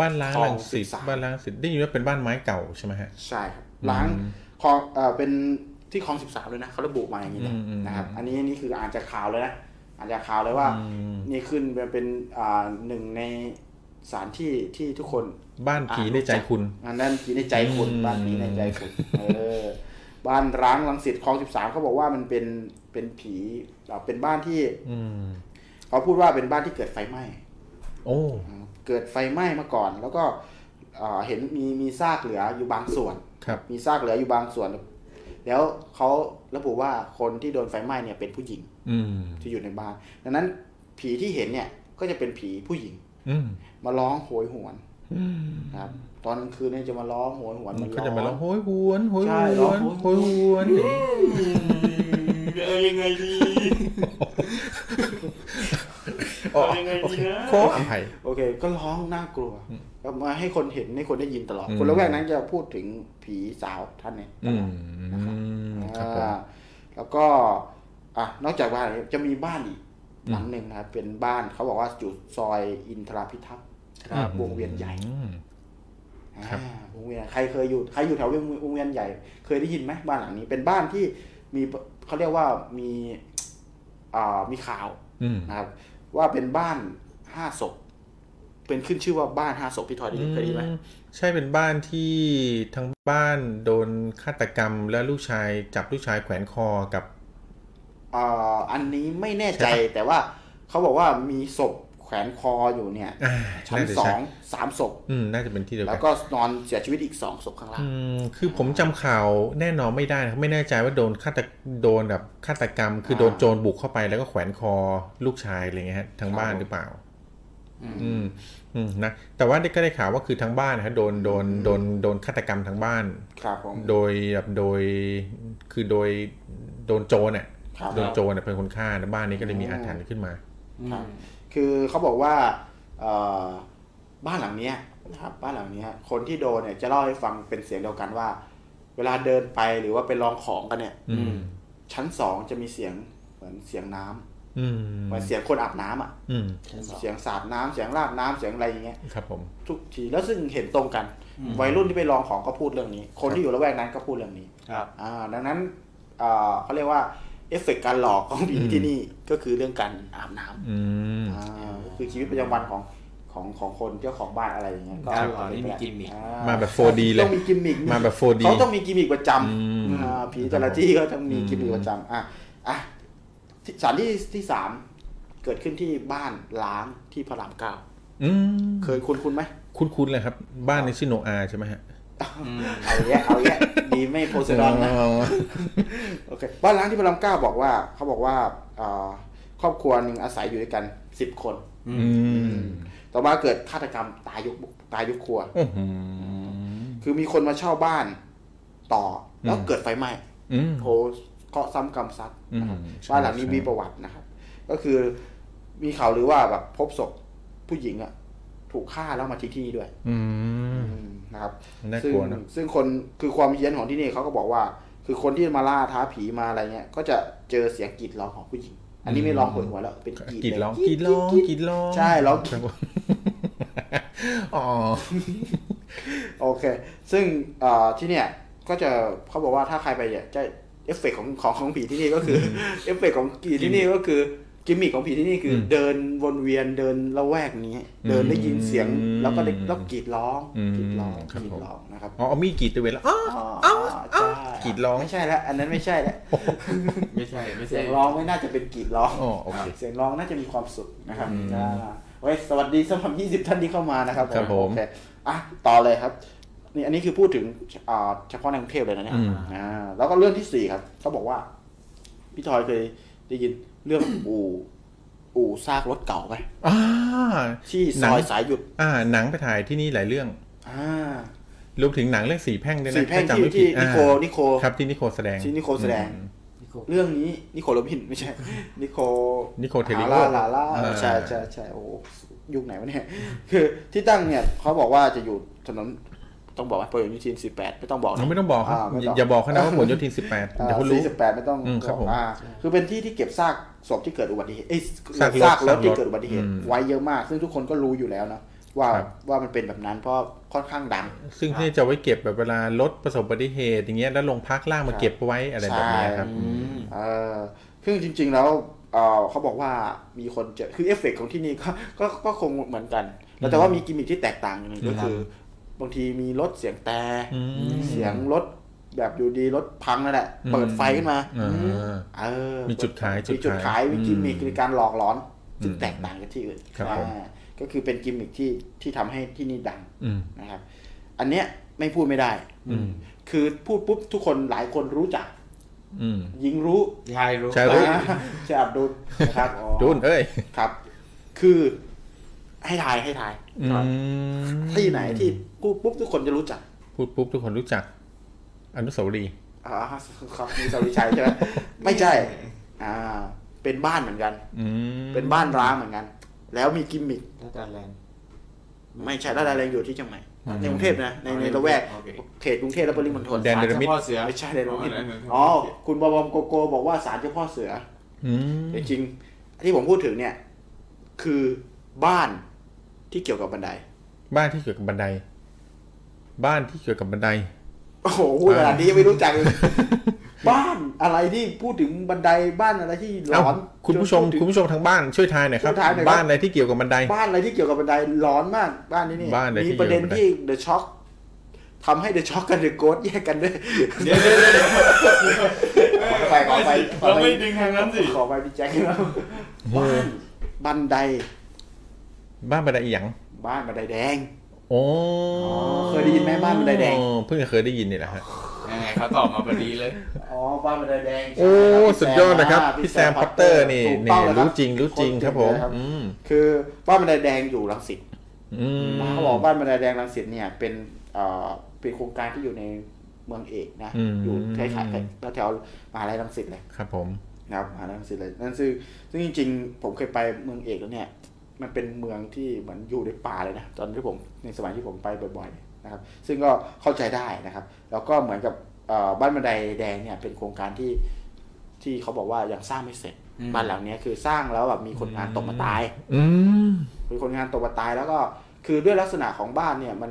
บ้านล้างคลองลังสิต13บ้านล้างลังสิตได้ยินว่าเป็นบ้านไม้เก่าใช่ไหมฮะใช่ครับร้างคลองเอ่อเป็นที่คลองสิบสามเลยนะเขาระบุมาอย่างนี้นะอืมอืมนะครับ อันนี้อันนี้คืออ่านจากข่าวเลยนะอ่านจากข่าวเลยว่าอืมนี่ขึ้นเป็นเป็นอ่าหนึ่งใน สถานที่ที่ทุกคนบ้านผีในใจคุณอันนั้นผีในใจคุณอืมบ้านผีในใจคุณเออบ้านร้างลังสิตคลองสิบสามเขาบอกว่ามันเป็นเป็นผีเอ่อเป็นบ้านที่ อืมเขาพูดว่าเป็นบ้านที่เกิดไฟไหม้โอ้เกิดไฟไหม้มาก่อน แล้วก็เอ่อเห็นมีมีซากเหลืออยู่บางส่วนครับ มีซากเหลืออยู่บางส่วน แล้วเขาระบุว่าคนที่โดนไฟไหม้เนี่ยเป็นผู้หญิง อืมที่อยู่ในบ้าน ดังนั้นผีที่เห็นเนี่ยก็จะเป็นผีผู้หญิง อื มมาร้องโหยหวนนะครับตอนกลางคืนเนี่ยจะมาร้องโหยหวนมันก็จะมาร้ร้อองงโหยหวนโหยใช่หร้วองนโหโหยยหหววนนเออยังไงดีอ๋อยังไงโอดีเคนะขออภัยโอเค ก็ร้องน่ากลัวก็มาให้คนเห็นให้คนได้ยินตลอดอืมคนละแวกนั้นจะพูดถึงผีสาวท่านเนี่ยตอืลมอดครับผมอ่าแล้วก็อะนอกจากบ้านนี้จะมีบ้านอีกหลังหนึ่งนะครับเป็นบ้านเขาบอกว่าอยู่ซอยอินทราพิทักษ์ วงเวียนใหญ่อืมครับอ่าวงเวียนใครเคยอยู่ใครอยู่แถววงวงเวียนใหญ่ เคยได้ยินไหมบ้านหลังนี้ เป็นบ้านที่มีเขาเรียกว่ามีอ่ามีข่าวอืมนะครับ ว่าเป็นบ้านห้าศพเป็นขึ้นชื่อว่าบ้านห้าศพพี่ทอยได้ยินเคยได้ยินไหมอืมใช่เป็นบ้านที่ทั้งบ้านโดนฆาตกรรมแล้วลูกชายจับลูกชายแขวนคอกับอ่าอันนี้ไม่แน่ใจแต่ว่าเขาบอกว่ามีศพ แขวนคออยู่เนี่ยอ่าชั้นน่าจะสอใช่งสามศพอืมน่าจะเป็นที่เดียวแล้กัวนก็นอนเสียชีวิตอีกสองศพข้างล่างอืมคือผมจำข่าวแน่นอนไม่ได้นะครับไม่แน่ใจว่าโดนฆาตโดนแบบฆาตกรรม คือโดนโจรบุกเข้าไปแล้วก็แขวนคอลูกชายอะไรเงี้ยฮะทั้งบ้านหรือเปล่า อืมอืมนะแต่ว่าได้ก็ได้ข่าวว่าคือทั้งบ้านนะฮะโดนโดนโดนโดนฆาตกรรมทั้งบ้านครับผมโดยแบบโดยคือโดยโดนโจรเนี่ยครับโดนโจรเนี่ยเป็นคนฆ่านะบ้านนี้ก็เลยมีอาถรรพ์ขึ้นมาครับ คือเขาบอกว่าเอ่อบ้านหลังเนี้ยนะครับบ้านหลังเนี้ยคนที่โดนเนี่ยจะเล่าให้ฟังเป็นเสียงเดียวกันว่า เวลาเดินไปหรือว่าไปลองของกันเนี่ยอืมชั้นสองจะมีเสียงเหมือนเสียงน้ำอืมเหมือนเสียงคนอาบน้ำอะอืมเสียงสาดน้ำเสียงราดน้ำเสียงอะไรอย่างเงี้ยครับผมทุกทีแล้วซึ่งเห็นตรงกัน วัยรุ่นที่ไปลองของก็พูดเรื่องนี้ คนที่อยู่ละแวกนั้นก็พูดเรื่องนี้ครับอ่าดังนั้นอ่าเขาเรียกว่า เอฟเฟกต์การหลอกของผีที่นี่ก็คือเรื่องการอาบน้ำอืมอ่าคือชีวิตประจำวันของของของคนเจ้าของบ้านอะไรอย่างเงี้ยการหลอกนี่มีกิมมิคอ่มาแบบ 4D เลยต้องมีกิมมิคมาแบบ 4D เขาต้องมีกิมมิคประจอืมำอ่าผีแต่ละที่ก็ต้องมีกิมมิคประจำอะอะที่สถานที่ที่สามเกิดขึ้นที่บ้านล้างที่พระรามเก้าอืมเคยคุ้นคุ้นๆไหมคุ้นๆเลยครับ บ้านในชื่อโนอาใช่ไหมฮะ เอาแยะเอาแยะดีไม่โพสดอนนะโอเคบ้านล้างที่พระรามเก้าบอกว่า เขาบอกว่าอ่าครอบครัวหนึ่งอาศัยอยู่ด้วยกันสิบคนอืมต่อมาเกิดฆาตกรรมตายยกตายยกครัวอื้อหือคือมีคนมาเช่าบ้านต่อ แล้วเกิดไฟไหม้อืมโทรเคาะซ้ำกรรมซัดนะครับอืมใช่บ้านหลังนี้ใช่มีประวัตินะครับ ก็คือมีข่าวหรือว่าแบบพบศพผู้หญิงอะ ถูกฆ่าแล้วมาทิ้งที่นี่ด้วย อืมอืมนะครับน่าซึ่งกลัวนะซึ่งคนคือความเฮี้ยนของที่นี่เขาก็บอกว่า คือคนที่มาล่าท้าผีมาอะไรเงี้ย ก็จะเจอเสียงกรีดร้องของผู้หญิง อันนี้ไม่ร้องโหยหวนแล้วเป็นกรีดกรีดร้องเลยกรีดร้องกรีดร้องใช่ร้องครับผมอ๋อโอเค ซึ่งเอ่อที่เนี่ยก็จะเขาบอกว่าถ้าใครไปเนี่ยจะเอฟเฟกต์ของของของผีที่นี่ก็คือเอฟเฟกต์ของผีที่นี่ก็คือ กิมมิคของผีที่นี่คืออมเดินวนเวียนเดินละแวกนี้ เดินได้ยินเสียง อืมแล้วก็ได้แล้วกรีดร้องอืมกรีดร้องครับกรีดผม ร้องนะครับอ๋อเอามีดกรีดตัวเวลาอ๋ออ๋อเอ้าใช่กรีดร้อง ไม่ใช่แล้วอันนั้นไม่ใช่แล้วไม่ใช่ไม่เสีใช่ยงร้องไม่น่าจะเป็นกรีดร้อง อ๋อโอเค เสียงร้องน่าจะมีความสุขนะครับอืมอ่าเว้ยสวัสดีสำหรับ20 ท่านที่เข้ามานะครับครับผมโอเคอะต่อเลยครับ นี่อันนี้คือพูดถึงอ่าเฉพาะในกรุงเทพเลยนะเนี่ยอืม อ่าแล้วก็เรื่องที่สี่ครับเขาบอกว่า พี่ทอยเคยได้ยิน เรื่องอู่อู่ซากรถเก่าไหมอ่า ที่หซนังอยสายหยุดอ่า หนังไปถ่ายที่นี่หลายเรื่องอ่ารวมถึงหนังเรื่องสีแพร่งด้วยนะสี่แพร่งถ้าจำที่ไม่ที่ผิดนิโคอ่านิโคครับที่นิโคแสดง ที่นิโคแสดงอืมเรื่องนี้นิโคโรบินไม่ใช่ นิโคนิโคเทริลาโอล่าลาล่าอ่า ใช่ใช่ใช่โอ้ยุคไหนวะเนี่ย คือที่ตั้งเนี่ยเขาบอกว่าจะอยู่ถนน ต้องบอกว่าประโยชน์ยุทินสิบแปดไม่ต้องบอกนะเราไม่ต้องบอกครับอ่าไม่ต้องอย่าบอกเขานะว่าผลโยธินสิบแปดเดี๋ยวเขารู้สี่สิบแปดไม่ต้องอืมครับผมอ่าคือเป็นที่ที่เก็บซากศพที่เกิดอุบัติเหตุเอ้ยซากรถซากรถที่ซากรถเกิดอุบัติเหตุอืมไว้เยอะมาก ซึ่งทุกคนก็รู้อยู่แล้วนะว่าครับว่ามันเป็นแบบนั้นเพราะค่อนข้างดัง ซึ่งที่จะไว้เก็บแบบเวลารถประสบอุบัติเหตุอย่างเงี้ยแล้วโรงพักลากมาเก็บไว้อะไรแบบเนี้ยครับใช่เออซึ่งจริง ๆ แล้วเอ่อเขาบอกว่ามีคนเจอคือเอฟเฟกต์ของที่นี่ก็ก็ก็คงเหมือนกันแล้วแต่ว่ามีกิมมิคที่แตกต่างอย่างหนึ่งก็คือ บางทีมีรถเสียงแตรอืมเสียงรถแบบอยู่ดีรถพังนั่นแหละอืมเปิดไฟขึ้นมาอ่าเออมีจุดขายมีจุดขายจุดขายมีกิมมิคอืมในการหลอกหลอนซึ่งอืมแตกต่างกับที่อื่นครับผมอ่าก็คือเป็นกิมมิคที่ที่ทำให้ที่นี่ดังอืมนะครับ อันเนี้ยไม่พูดไม่ได้อืมคือพูดปุ๊บทุกคนหลายคนรู้จักอืมยิงรู้ชายรู้ชายรู้อ่าจะอับดุลนะครับอ๋อดุนเอ้ยครับ คือให้ทายให้ทายอืม ที่ไหนที่พูดปุ๊บทุกคนจะรู้จัก พูดปุ๊บทุกคนรู้จัก อนุสาวรีย์อ๋อครับมีสาวิชัยใช่ไหมไม่ใช่ อ่า เป็นบ้านเหมือนกัน อืมเป็นบ้านร้างเหมือนกัน แล้วมีกิมมิครัตแลนด์ไม่ใช่แล้วอะไรอยู่ที่เชียงใหม่ ในกรุงเทพนะ ในในละแวกโอเค เขตกรุงเทพและปริมณฑลแดนเดรมิดพ่อเสือ ไม่ใช่ในโรงเรียนอ๋อ คุณบอมโกโกบอกว่าศาลเจ้าพ่อเสือ อืมจริงๆที่ผมพูดถึงเนี่ย คือบ้าน ที่เกี่ยวกับบันได บ้านที่เกี่ยวกับบันได บ้านที่เกี่ยวกับบันได โอ้โหพูดขนาดนี้ยังไม่รู้จักเลยบ้านอะไรที่พูดถึงบันไดบ้านอะไรที่หลเอ้าอนคุณผู้ชมพูดถึงคุณผู้ชมทางบ้านช่วยทายหน่อยครับช่วยทายหน่อยครับ บ้านอะไรที่เกี่ยวกับบันได บ้านอะไรที่เกี่ยวกับบันไดร้อนมาก บ้านนี้นี่บ้านอะไรที่มีประเด็นเกี่ยวกับบันไดที่ The Shock ทำให้ The Shock กับ The Ghost แยกกันด้วยเดี๋ยวเดี๋ยวเดี๋ยวขอไปขอไปขอเราไปไม่ดึงทางนั้นสิขอไปพี่แจ็คแล้วบ้านบันได บ้านบันไดอีหยังบ้านบันไดแดงโอ้เคยได้ยินไหมบ้านบันไดแดงเพิ่งจะเคยได้ยินนี่แหละฮะยังไงเขาตอบมาพอดีเลยอ๋อบ้านบันไดแดงโอ้ใช่ครับสุดยอดนะครับอ่าพี่แซมพัตเตอร์นี่ถูกนี่ต้องแล้วคบรู้จริงรู้จริงครับผมโตเก่งเลยอืมคือบ้านบันไดแดงอยู่รังสิตอืมเขาบอกบ้านบันไดแดงรังสิตเนี่ยเป็นเอ่อเป็นโครงการที่อยู่ในเมืองเอกนะอยู่คล้ายๆแถวๆมหาลัยรังสิตเลยครับผมนะครับมหาลัยรังสิตเลยนั่นซึ่งซึ่งจริง ๆ ผมเคยไปเมืองเอกแล้วเนี่ย มันเป็นเมืองที่เหมือนอยู่ในป่าเลยนะตอนที่ผมในสมัยที่ผมไปบ่อยๆนะครับ ซึ่งก็เข้าใจได้นะครับ แล้วก็เหมือนกับเอ่อบ้านบันไดแดงเนี่ยเป็นโครงการที่ที่เขาบอกว่ายังสร้างไม่เสร็จอืมบ้านหลังเนี้ยคือสร้างแล้วแบบมีคนงานตกมาตาย อืมมีคนงานตกมาตายแล้วก็คือด้วยลักษณะของบ้านเนี่ยมัน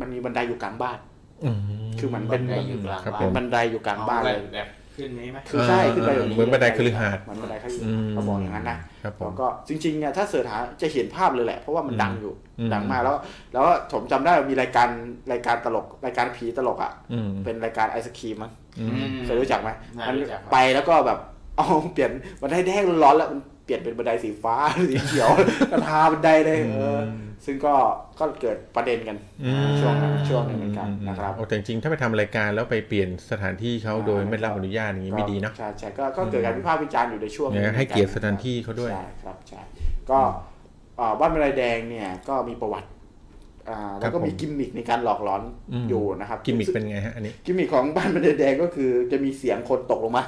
มันมีบันไดอยู่กลางบ้านอืมคือมันบัเป็นนไดอยู่กลางครับบ้าผนมบันไดอยู่กลางบ้านเลยแบบ ขึ้นนี้ไหมคือใช่ขึ้นไปแบบนี้เหมือนบันไดคฤหาสน์เหมือนบันไดคฤอืหาสมน์เขาบอกอย่างนั้นนะครับผมแล้วก็จริงๆเนี่ยถ้าเสิร์ชหาจะเห็นภาพเลยแหละ เพราะว่ามันดังอยู่อืมดังมากแล้ว แล้วผมจำได้ว่ามีรายการรายการตลกรายการผีตลกอะอืมเป็นรายการไอศครีมมั้งอืมเคยรู้จักไหมน่ามันรู้จักครับไปแล้วก็แบบเอาเปลี่ยนบันไดแดงร้อนแล้วมัน เปลี่ยนเป็นบันไดสีฟ้าสีเขียวกระทาบันไดเลยเอออ ซึ่งก็ก็เกิดประเด็นกันอืมช่วงนั้นช่วงหนึงเหมือนกันนะครับโอ้แต่จริงๆถ้าไปทำรายการแล้วไปเปลี่ยนสถานที่เขาโดยไม่รับอนุญาตอย่างนี้ไม่ดีเนาะใช่ใช่ก็ก็เกิดการวิพากษ์วิจารณ์อยู่ในช่วงเนี่ยนี้ให้เกียรติสถานที่เขาด้วยใช่ครับใช่ก็เอ่อบ้านบันไดแดงเนี่ยก็มีประวัติอ่า แล้วก็มีผมกิมมิคในการหลอกหลอนอืมอยู่นะครับ กิมมิคเป็นไงฮะอันนี้ กิมมิคของบ้านบันไดแดงก็คือจะมีเสียงคนตกลงมา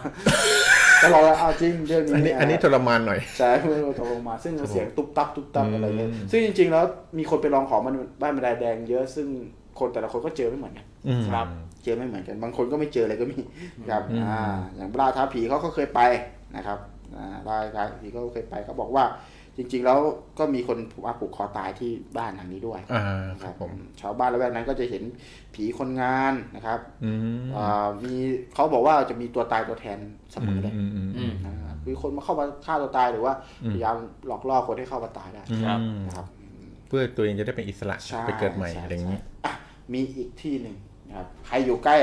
ก็เราเอาจริงเรื่องนี้อันนี้เยอันนี้ทรมานหน่อยใช่เมื่อตกลงมา ซึ่งเสียงตุ๊บตับตุ๊บตับอืมอะไรเงี้ยซึ่งจริง ๆ แล้วมีคนไปลองของมันบ้านบันไดแดงเยอะ ซึ่งคนแต่ละคนก็เจอไม่เหมือนกันอืมครับเจอไม่เหมือนกันบางคนก็ไม่เจออะไรก็มีครับอืมอ่าอย่างล่าท้าผีเขาก็เคยไปนะครับอ่าล่าท้าผีก็เคยไปเขาบอกว่า จริง ๆ แล้วก็มีคนมาผูกคอตายที่บ้านหลังนี้ด้วยอ่านะคครัรับบผมชาวบ้านละแวกนั้นก็จะเห็นผีคนงานนะครับอืมอ่ามีเขาบอกว่าจะมีตัวตายตัวแทนเสมอเลยอืมอืมอือืมมอ่าคือคนมาเข้ามาฆ่าตัวตายหรือว่าอืมพยายามหลอกล่อคนให้เข้ามาตายได้ครับอืมนะครับเพื่อตัวเองจะได้เป็นอิสระใช่ไปเกิดใหม่ช่อะไรอย่างนี้ใช่อะมีอีกที่หนึ่งนะครับใครอยู่ใกล้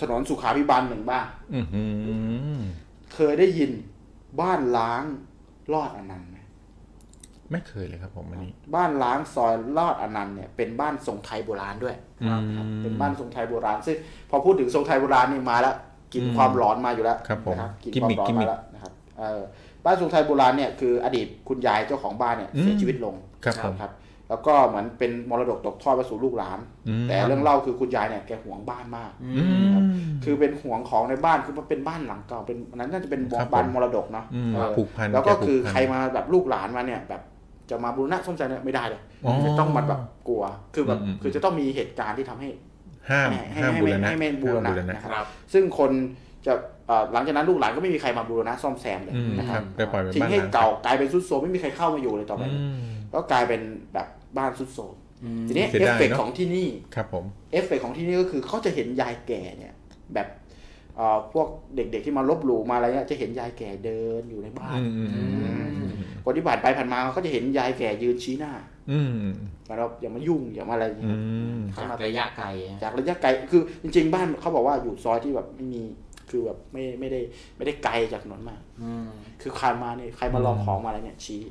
ถนนสุขาพิบาลหนึ่งบ้างอือหือเคยได้ยินบ้านล้างลอดอนันต์ ไหมไม่เคยเลยครับผมอันนี้ บ้านล้างซอยลอดอนันต์เนี่ยเป็นบ้านทรงไทยโบราณด้วยอืมครับเป็นบ้านทรงไทยโบราณซึ่งพอพูดถึงทรงไทยโบราณนี่มาแล้วกลินอืมความร้อนมาอยู่แล้วครับผมนะกลินกิมความมิคร้อนกิมมิมาคแล้วนะครับเออบ้านทรงไทยโบราณเนี่ยคืออดีตคุณยายเจ้าของบ้านเนี่ยอืมเสียชีวิตลงครับผมครับ แล้วก็เหมือนเป็นมรดกตกทอดมาสู่ลูกหลานอืมแต่เรื่องเล่าคือคุณยายเนี่ยแกหวงบ้านมากอืมคือเป็นห่วงของในบ้านคือมันเป็นบ้านหลังเก่าเป็นอันนั้นน่าจะเป็นครับผมบ้านมรดกเนาะอืมเออผูกพันแล้วก็แผูคือพันใครมาแบบลูกหลานมาเนี่ยแบบ จะมาบูรณะซ่อมแซมเนี่ยไม่ได้เลยอ๋อจะต้องมาแบบกลัว คือแบบอืมคือจะต้องมีเหตุการณ์ที่ทำให้ห้ามให้ห้ามให้บูไม่รณะให้ไม่บูรณะห้ามบูรณะนะครับครับ ซึ่งคนจะเอ่อหลังจากนั้นลูกหลานก็ไม่มีใครมาบูรณะซ่อมแซมเลยอืมนะคครัรับบได้ปล่อยเป็นทิ้งบ้านให้ร้างเก่ากลายเป็นทรุดโทรมไม่มีใครเข้ามาอยู่เลยต่อไปอืมก็กลายเป็นแบบบ้านทรุดโทรมอืมทีนี้เสียดายเฟกเนอะของที่นี่ครับผมเอฟเฟกต์ของที่นี่ก็คือเขาจะเห็นยายแก่เนี่ย แบบเอ่อ พวกเด็กๆที่มาลบหลู่มาอะไรเงี้ยจะเห็นยายแก่เดินอยู่ในบ้านอืมอืมอืมอืมคนที่ผ่านไปผ่านมาเขาจะเห็นยายแก่ยืนชี้หน้า อืมมาเราอย่ามายุ่งอย่ามาอะไรอย่างอืเงี้ยมจากระยะไกลอะจากระยะไกลคือจริง ๆ บ้านเขาบอกว่าอยู่ซอยที่แบบไม่มีคือแบบไม่ไม่ได้ไม่ได้ไกลจากถนนมากอืมคือใครมาเนี่ยใครมาลองของมาอะไรเนี่ยชี้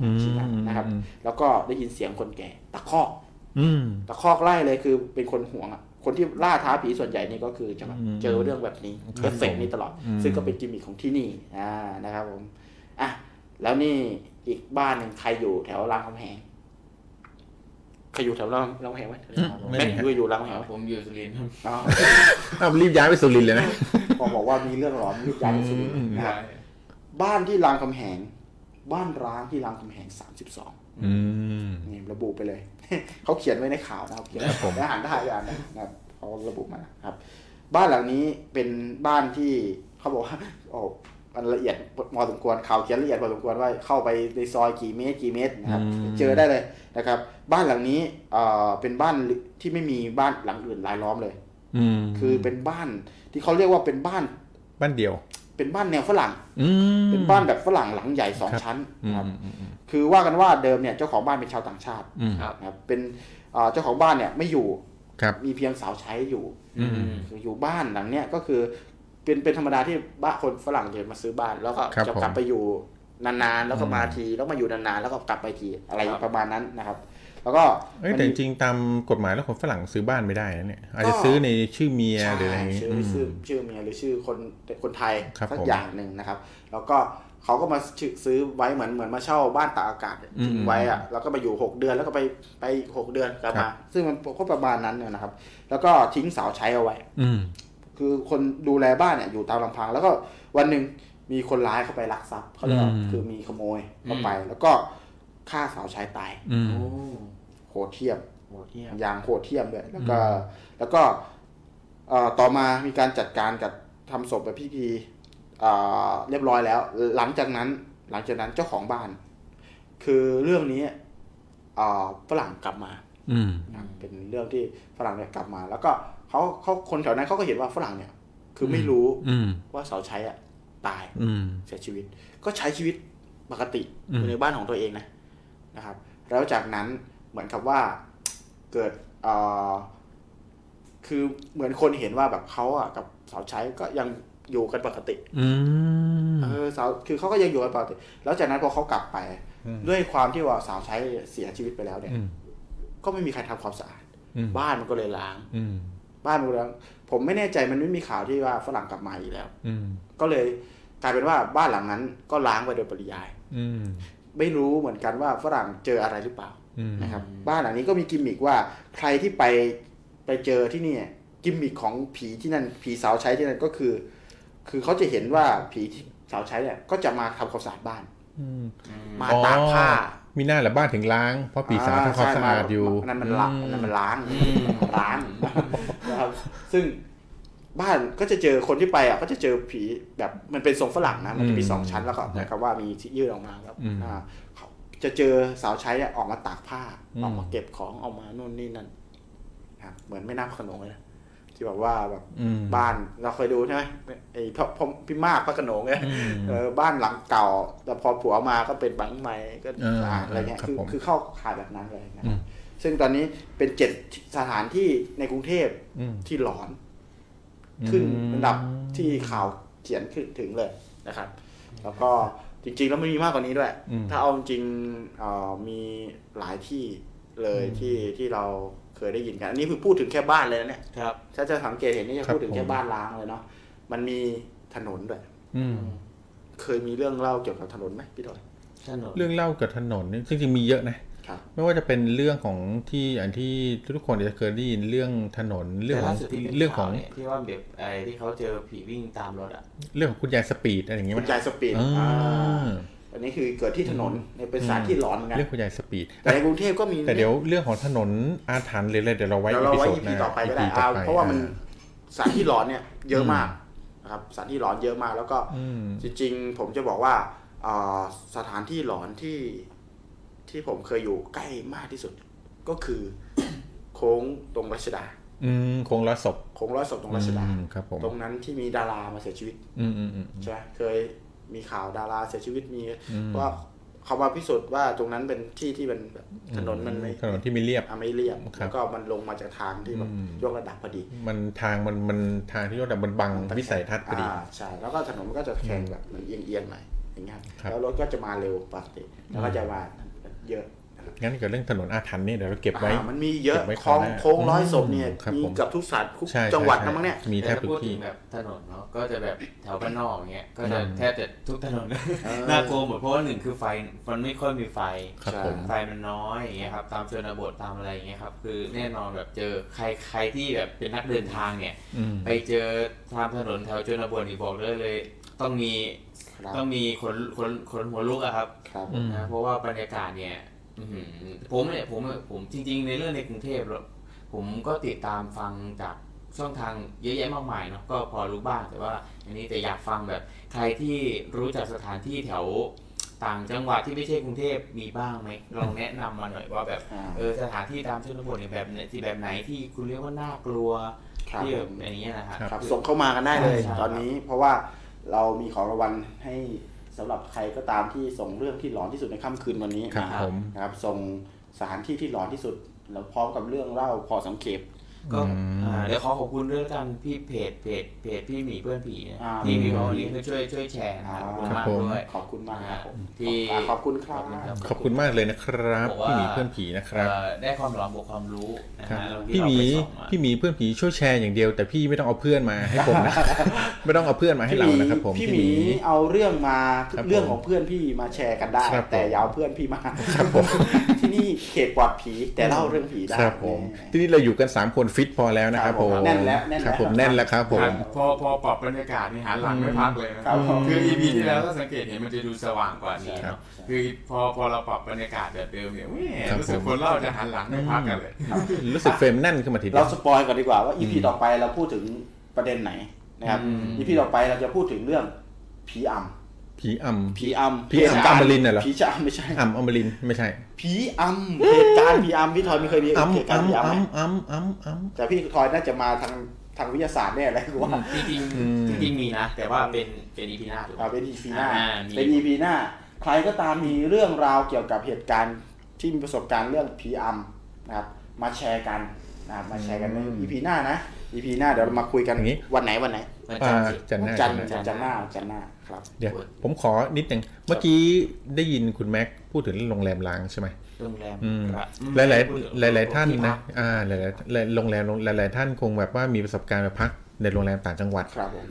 อืมชี้หน้านะครับ แล้วก็ได้ยินเสียงคนแก่ ตะคอกอืมตะคอกไล่เลยคือเป็นคนห่วงอะ คนที่ล่าท้าผีส่วนใหญ่นี่ก็คือจะแบบอืมเจอเรื่องแบบนี้ครับเอฟเฟกต์นี้ตลอดอืมซึ่งก็เป็นกิมมิคของที่นี่อ่านะครับผมอะแล้วนี่อีกบ้านหนึ่งใครอยู่แถวรามคำแหงใครอยู่แถวรามรามคำแหงไหมไม่แม่มีฮะอยู่อยู่รามคำแหงไหมผมอยู่สุรินทร์ครับอ๋ออ้าวรีบย้ายไปสุรินทร์เลยนะพอบอกว่ามีเรื่องหลอนรีบย้ายไปสุรินทร์อืมนะครับบ้านที่รามคำแหง บ้านร้างที่รามคำแหงสามสิบสองอืม นี่ระบุไปเลย เขาเขียนไว้ในข่าวนะครับเขียนครับผมแล้วอ่านได้อ่านได้นะครับเขาระบุมานะครับ บ้านหลังนี้เป็นบ้านที่เขาบอกว่าโอ้มันละเอียดพอสมควรข่าวเขียนละเอียดพอสมควรว่าเข้าไปในซอยกี่เมตรกี่เมตรนะครับ เจอได้เลยนะครับ บ้านหลังนี้เอ่อเป็นบ้านที่ไม่มีบ้านหลังอื่นรายล้อมเลย อืมคือเป็นบ้านที่เขาเรียกว่าเป็นบ้าน บ้านเดียว เป็นบ้านแนวฝรั่งอืมเป็นบ้านแบบฝรั่งหลังใหญ่สองครับชั้นอืนะครับมอืมอืมคือว่ากันว่าเดิมเนี่ยเจ้าของบ้านเป็นชาวต่างชาติอืมครับนะครับเป็นเอ่อเจ้าของบ้านเนี่ยไม่อยู่ครับมีเพียงสาวใช้อยู่อืมคืออยู่บ้านหลังเนี้ยก็คือเป็นเป็นธรรมดาที่บ้านคนฝรั่งจะมาซื้อบ้านแล้วก็ครับจะผมกลับไปอยู่นานๆแล้วก็อืมมาทีแล้วมาอยู่นานๆแล้วก็กลับไปทีอะไรครับประมาณนั้นนะครับ แล้วก็เอ้ยแต่จริงๆตามกฎหมายแล้วคนฝรั่งซื้อบ้านไม่ได้นะเนี่ยอาจจะซื้อในชื่อเมียใช่หรืออะไรอย่างงี้ชื่ออืมชื่อชื่อเมียหรือชื่อคนคนไทยครับสักผมอย่างหนึ่งนะครับ แล้วก็เขาก็มาชื่อซื้อไว้เหมือนเหมือนมาเช่าบ้านตากอากาศอืมทิ้งไว้อะแล้วก็มาอยู่หกเดือนแล้วก็ไปไปหกเดือนกลับครัมาบซึ่งมันก็ประมาณนั้นเนี่ยนะครับ แล้วก็ทิ้งสาวใช้เอาไว้ อืมคือคนดูแลบ้านเนี่ยอยู่ตามลำพัง แล้วก็วันหนึ่งมีคนร้ายเข้าไปลักทรัพย์เขาเรียกว่าอืมคือมีขโมยเข้าไป แล้วก็ฆ่าสาวใช้ตายอืม โอ้โหดเทียมโหเที่ยมอย่างโหดเทียมด้วยแล้วก็ แล้วก็เอ่อต่อมามีการจัดการกับทำศพแบบพิธีเอ่อเรียบร้อยแล้ว หลังจากนั้น หลังจากนั้นเจ้าของบ้าน คือเรื่องนี้เอ่อฝรั่งกลับมา อืมนะครับเป็นเรื่องที่ฝรั่งเนี่ยกลับมา แล้วก็เขาเขาคนแถวนั้นเขาก็เห็นว่าฝรั่งเนี่ย คือไม่รู้ อืมว่าเสาใช้อะตาย อืมเสียชีวิต ก็ใช้ชีวิตปกติอืมอยู่ในบ้านของตัวเองนะนะครับ แล้วจากนั้น เหมือนกับว่าเกิดเอ่อคือเหมือนคนเห็นว่าแบบเขาอะกับเสาใช้ก็ยังอยู่กันปกติอืมเออสาวคือเขาก็ยังอยู่กันปกติ แล้วจากนั้นพอเขากลับไปอืมด้วยความที่ว่าสาวใช้เสียชีวิตไปแล้วเนี่ยอืมก็ไม่มีใครทำความสะอาดอืมบ้านมันก็เลยล้างอืมบ้านมันก็เลยล้างผมไม่แน่ใจมันไม่มีข่าวที่ว่าฝรั่งกลับมาอีกแล้ว อืมก็เลยกลายเป็นว่าบ้านหลังนั้นก็ล้างไปโดยปริยาย อืมไม่รู้เหมือนกันว่าฝรั่งเจออะไรหรือเปล่าอืม นะครับบ้านหลังนี้ก็มีกิมมิกว่าใครที่ไปไปเจอที่นี่กิมมิกของผีที่นั่นผีสาวใช้ที่นั่นก็คือ คือเขาจะเห็นว่าผีที่สาวใช้เนี่ยก็จะมาทำความสะอาดบ้านอืมมาตากผ้ามีหน้าแหละบ้านถึงล้าง เพราะปีศาจทำความสะอาดอยู่อันนั้นมันล้างอันนั้นมันล้างล้างนะครับซึ่งบ้านก็จะเจอคนที่ไปอะก็จะเจอผีแบบมันเป็นทรงฝรั่งนะมันจะมีสองชั้นแล้วก็เหมือนกับว่ามีที่ยื่นออกมาครับอืมอ่าเขา จะเจอสาวใช้เนี่ยออกมาตากผ้าอืมออกมาเก็บของออกมานู่นนี่นั่นครับเหมือนแม่น้ำขนงเลยนะที่แบบว่าแบบอืมบ้านเราเคยดูใช่ไหมไอ้พ่อพ่อพี่มากพระโขนงเนี่ยอืมเออบ้านหลังเก่า แต่พอผัวมาก็เป็นบังใหม่ก็เออสะอาดอะไรเงี้ยครับคือผมคือเข้าข่ายแบบนั้นเลยนะอืมซึ่งตอนนี้เป็นเจ็ดสถานที่ในกรุงเทพอืมที่หลอน ขึ้นอันดับที่ข่าวเขียนขึ้นถึงเลยนะครับ แล้วก็ จริงๆ แล้วไม่มีมากกว่านี้ด้วยอืมถ้าเอาจริงๆเอ่อมีหลายที่เลยที่ที่เราเคยได้ยินกัน อันนี้คือพูดถึงแค่บ้านเลยนะเนี่ยครับถ้าจะสังเกตเห็นนี่จะครับพูดถึงแค่ผมบ้านล้างเลยเนาะมันมีถนนด้วยอืมเคยมีเรื่องเล่าเกี่ยวกับถนนไหมพี่ดอยถนนเรื่องเล่ากับถนนนี่จริงๆมีเยอะนะครับ ไม่ว่าจะเป็นเรื่องของที่อันที่ทุกคนจะเคยได้ยินเรื่องถนนเรื่องของแต่ล่าสุดที่ป็นเรื่องของข่าวนี่ยที่ว่าแบบไอ้ที่เขาเจอผีวิ่งตามรถอะเรื่องของคุณยาย speed อะไรอย่างเงี้ยคุไหมณยาย speed อ่าอ่าอันนี้คือเกิดที่ถนนเนี่ยเป็นสถานที่หลอนเหมือนกันเรื่องคุณยาย speed แต่ในกรุงเทพก็มีแต่เดี๋ยวเรื่องของถนนอาถรรพ์เลยเลยเดี๋ยวเราไว้เดี๋ยวเราไว้ EP หพีน้าต่อไปก็ได้ EP เอาต่อปเพราะว่ามันอ่สถานที่หลอนเนี่ยเยอะมากนะครับสถานที่หลอนเยอะมากแล้วก็อืมจริงๆ ผมจะบอกว่าอ่าสถานที่หลอนที่ ที่ผมเคยอยู่ใกล้มากที่สุด ก็คือ โค้งตรงรัชดา อืมคงร้อยศพ โค้งร้อยศพตรงรัชดา อืมครับผม ตรงนั้นที่มีดารามาเสียชีวิต อืมอืมอืม ใช่ไหมเคยมีข่าวดาราเสียชีวิตมีอืมว่าเขามาพิสูจน์ว่าตรงนั้นเป็นที่ที่เป็นแบบถนนมันไม่ถนนที่ไม่เรียบ อะไม่เรียบครับแล้วก็มันลงมาจากทางที่แบบอืม ยกระดับพอดีมันทางมันมันทางที่เราแต่มันบังวิสัยทัศน์พอดี อ่าใช่แล้วก็ถนนมันก็จะแข็งแบบเหมือนเอียงๆหน่อยอย่างเงี้ยครับ แล้วรถก็จะมาเร็วปกติแล้วก็จะมา เยอะงั้นเกี่ยวกับเรื่องถนนอาถรรพ์เนี่ยเดี๋ยวเราเก็บไว้อ่ามันมีเยอะเก็บไว้คลองคราวหน้าโค้งร้อยศพเนี่ยครับมีผมเกับทุกสัตว์ทุกใช่จังหวัดใช่นะมั้งเนี่ยมีแทบทุกพูดที่ถึงแบบถนนเนาะก็จะแบบแถวบ้านนอกอย่างเงี้ยก็จะอืมแทบจะทุกถนนเออน่ากลัวหมดเพราะว่าหนึ่งคือไฟมันไม่ค่อยมีไฟครับใช่ผมไฟมันน้อยอย่างเงี้ยครับตามชนบทตามอะไรอย่างเงี้ยครับคือแน่นอนแบบเจอใครใครที่แบบเป็นนักเดินทางเนี่ยอืมไปเจอตามถนนแถวชนบทนี่บอกเลยเลย ต้องมีครับ ต้องมีขนขนขนหัวลุกอะครับครับอืมนะเพราะว่าบรรยากาศเนี่ยอื้อหือผมเนี่ยผมผมจริง ๆ ในเรื่องในกรุงเทพหรอกผมก็ติดตามฟังจากช่องทางเยอะแยะมากมายเนาะก็พอรู้บ้างแต่ว่าอันนี้แต่อยากฟังแบบใครที่รู้จักสถานที่แถวต่างจังหวัดที่ไม่ใช่กรุงเทพมีบ้างไหมลองแนะนำมาหน่อยว่าแบบอ่าเออสถานที่ตามชนบทเนี่ยแบบไหนที่แบบไหนที่คุณเรียกว่าน่ากลัวครับที่แบบอย่างเงี้ยนะครับครับส่งเข้ามากันได้เลยใช่ตอนนี้เพราะว่า เรามีของรางวัลให้สำหรับใครก็ตามที่ส่งเรื่องที่หลอนที่สุดในค่ำคืนวันนี้ครับนะผมนะครับส่งสถานที่ที่หลอนที่สุดแล้วพร้อมกับเรื่องเล่าพอสังเกต ก็อืมอ่าเดี๋ยวขอขอบคุณด้วยแล้วกันพี่เพจเพจเพจพี่หมีเพื่อนผีเนี่ยอ่าที่มีวันนี้คือช่วยช่วยแชร์นะขอบคุณครับมากผมด้วยขอบคุณมากครับผมที่อ่าขอบคุณครับขอบคุณมากเลยนะครับบอกว่าพี่หมีเพื่อนผีนะครับเอ่อได้ความหลอนบวกความรู้นะครับฮะแล้วพี่หมีเราไปส่องาพี่หมีเพื่อนผีช่วยแชร์อย่างเดียว แต่พี่ไม่ต้องเอาเพื่อนมาให้ผมนะไม่ต้องเอาเพื่อนมาให้เรานะครับผมพี่หมีเอาเรื่องมาครับผมเรื่องของเพื่อนพี่มาแชร์กันได้ครับผมแต่อยาวเพื่อนพี่มาครับผมที่นี่เขตปลอดผีแต่เล่าเรื่องผีได้ครับผมแน่ที่นี่เราอยู่กัน3คนฟิตพอแล้วนะครับผมแน่นแล้วแน่นครับแล้วผมแน่นแล้วครับผมพอพอปรับบรรยากาศนี่หันหลังไม่พักเลยนะครับผมคือ EP ที่แล้วถ้าสังเกตเห็นมันจะดูสว่างกว่านี้ครัเนาะบคือพอพอเราปรับบรรยากาศแบบเดิมเนี่ยแหม่ครับรู้สึกผมคนเล่าจะหันหลังไม่พักกันเลย รู้สึกเฟรมแน่นขึ้นมาทีเดีเรายวสปอยก่อนดีกว่าว่า EP ต่อไปเราพูดถึงประเด็นไหนนะครับอืม EP ต่อไปเราจะพูดถึงเรื่องผีอำ ผีอำผีอำผีอำเหตุกาอมรินทร์น่ะเหรอผีจะอำไม่ใช่อำอมรินทร์ไม่ใช่ผีอำเหตุการณ์ผีอำพี่ทอยไม่เคยมีอำเหตุการณ์ผีอำอำไหมอำอำอำอำแต่พี่ทอยน่าจะมาทางทางวิทยาศาสตร์แน่เลยกูว่าจริงอืมๆจริงๆมีนะ แต่ว่าเป็นเป็น EP หน้าถูกไหมเอาเป็น EP หน้าอ่ามีเป็น EP หน้า ใครก็ตามมีเรื่องราวเกี่ยวกับเหตุการณ์ที่มีประสบการณ์เรื่องผีอำนะครับมาแชร์กันนะครับมาแชร์กันใน EP หน้านะ EP หน้าเดี๋ยวเรามาคุยกันอย่างนี้วันไหนวันไหนวันอ่า จันทร์สิจันทร์หน้าจันทร์จันทร์หน้าจันทร์หน้าจันทร์หน้าครับ เดี๋ยวผมขอนิดหนึ่งเมื่อกี้ได้ยินคุณแม็กพูดถึงเรื่องโรงแรมล้างใช่ไหมโรงแรมอืมครับหลายหลายพูดถึงหลายหลายๆท่านที่พันะกอ่าหลายหลายๆโรงแรมหลายหลายๆท่านคงแบบว่ามีประสบการณ์ไปพักในโรงแรมต่างจังหวัดครับผม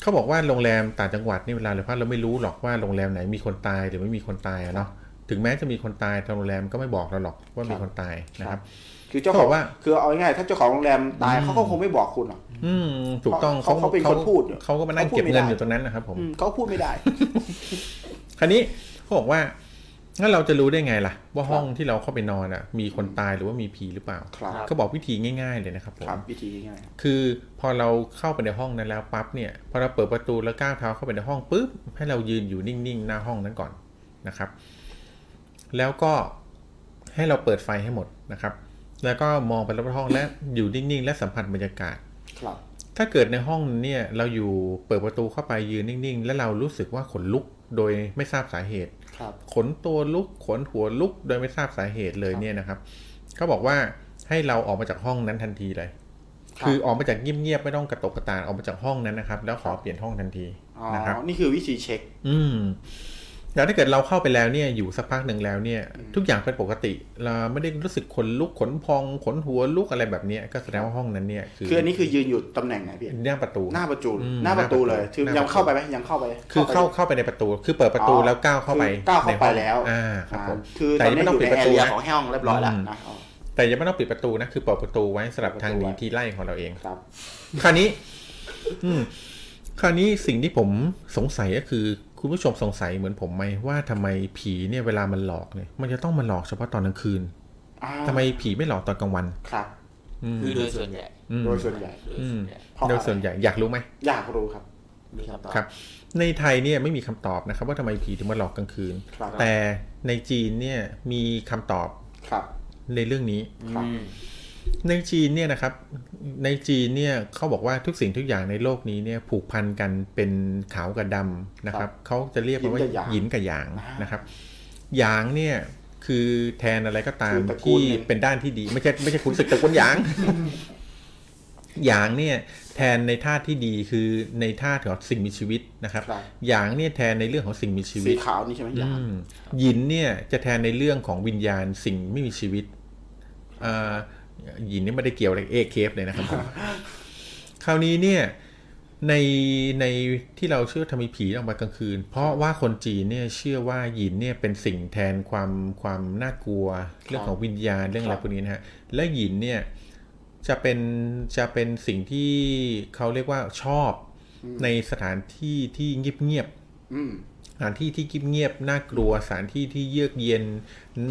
เขาบอกว่าโรงแรมต่างจังหวัดนี่เวลาเราพักเราไม่รู้หรอกว่าโรงแรมไหนมีคนตายหรือไม่มีคนตายอะเนาะถึงแม้จะมีคนตายทางโรงแรมก็ไม่บอกเราหรอกว่ามีคนตายนะครับ คือเจ้าของเขาบอกว่าคือเอาง่ายๆถ้าเจ้าของโรงแรมตายเขาก็คงไม่บอกคุณหรอก อืมถูกต้องเขาเขาเป็นคนพูดอยู่เขาก็มานั่งเขาพูดเก็บไม่เงินได้อยู่ตรงนั้นนะครับผมอืมเขาพูดไม่ได้ คราวนี้เขาบอกว่างั้นเราจะรู้ได้ไงล่ะ ว่าห้องที่เราเข้าไปนอนอะ มีคนตายหรือว่ามีผีหรือเปล่าครับเขาบอกวิธีง่ายๆเลยนะครับผมครับวิธีง่ายคือพอเราเข้าไปในห้องนั้นแล้วปั๊บเนี่ยพอเราเปิดประตูแล้วก้าวเท้าเข้าไปในห้องปุ๊บให้เรายืนอยู่นิ่งๆหน้าห้องนั้นก่อนนะครับ แล้วก็ให้เราเปิดไฟให้หมดนะครับ แล้วก็มองไปรอบๆห้องและอยู่นิ่งๆ และสัมผัสบรรยากาศๆ ครับถ้าเกิดในห้องเนี่ยเราอยู่เปิดประตูเข้าไปยืนนิ่ง ๆ แล้วเรารู้สึกว่าขนลุกโดยไม่ทราบสาเหตุครับขนตัวลุกขนหัวลุกโดยไม่ทราบสาเหตุเลยเนี่ยนะครับเขาบอกว่าให้เราออกมาจากห้องนั้นทันทีเลยครับคือออกมาจากเงียบๆไม่ต้องกระตกกระตากออกมาจากห้องนั้นนะครับ แล้วขอเปลี่ยนห้องทันทีอ๋อนะครับนี่คือวิธีเช็ค อืม แล้วถ้าเกิดเราเข้าไปแล้วเนี่ยอยู่สักพักหนึ่งแล้วเนี่ย ทุกอย่างเป็นปกติ เราไม่ได้รู้สึกขนลุกขนพองขนหัวลุกอะไรแบบเนี้ยก็แสดงว่าห้องนั้นเนี่ยคือคืออันนี้คือยืนอยู่ตำแหน่งไหนพี่หน้าประตูหน้าประตูอืมหน้าประตูเลยหน้าประตูคือหน้ายังประตูเข้าไปไหมยังเข้าไป คือเข้าไปเข้าไปในประตู คือเปิดประตูอ๋อแล้วก้าวเข้าไปคือก้าวเข้าไปในห้องแล้วอ่าครับผมคือแต่ตอนยังไม่นี้ต้อองยู่ปิดในประตูแอเรียนะของห้องเรียบร้อยแล้วอืมนะอ๋อแต่ยังไม่ต้องปิดประตูนะคือเปิดประตูไว้สำหรับเปิดประตูทางหนีไว้ที่ไล่ของเราเองครับ คราวนี้ อืมคราวนี้สิ่งที่ผมสงสัยก็คือ คุณผู้ชมสงสัยเหมือนผมไหมว่าทำไมผีเนี่ยเวลามันหลอกเนี่ย มันจะต้องมาหลอกเฉพาะตอนกลางคืนอ่าทำไมผีไม่หลอกตอนกลางวันครับอืมคือโดยส่วนใหญ่อืมโดยส่วนใหญ่โดยส่วนใหญ่เพราะโดยส่วนใหญ่อยากรู้ไหมอยากรู้ครับมีคำตอบครับ ในไทยเนี่ยไม่มีคำตอบนะครับ ว่าทำไมผีถึงมาหลอกกลางคืนครับแต่ในจีนเนี่ยมีคำตอบครับในเรื่องนี้ครับอืม ในจีนเนี่ยนะครับ ในจีนเนี่ยเขาบอกว่าทุกสิ่งทุกอย่างในโลกนี้เนี่ยผูกพันกันเป็นขาวกับดำนะครับเขาจะเรียกมันว่าหยินกับหยางนะครับหยางเนี่ยคือแทนอะไรก็ตามที่เป็นด้านที่ดี ไม่ใช่ไม่ใช่คุณศึกตระกูลหยางหยางเนี่ยแทนในธาตุที่ดีคือในธาตุของสิ่งมีชีวิตนะครับครับหยางเนี่ยแทนในเรื่องของสิ่งมีชีวิสีตขาวนี่ใช่ไหมหยางอืมหยินเนี่ยจะแทนในเรื่องของวิญญาณสิ่งไม่มีชีวิตอ่าห ยินนี่ไม่ได้เกี่ยวอะไรกับเอเคฟเลยนะครับคราวนี้เนี่ยในในที่เราเชื่อทำมีผีออกมากลางคืน เพราะว่าคนจีนเนี่ยเชื่อว่าหยินเนี่ยเป็นสิ่งแทนความความน่ากลัว เรื่องของวิญญาณเรื่องอะไรพวกนี้นะฮะและหยินเนี่ยจะเป็นจะเป็นสิ่งที่เขาเรียกว่าชอบในสถานที่ที่เงียบๆอืม สถานที่ที่เงียบๆน่ากลัวสถานที่ที่เยือกเย็น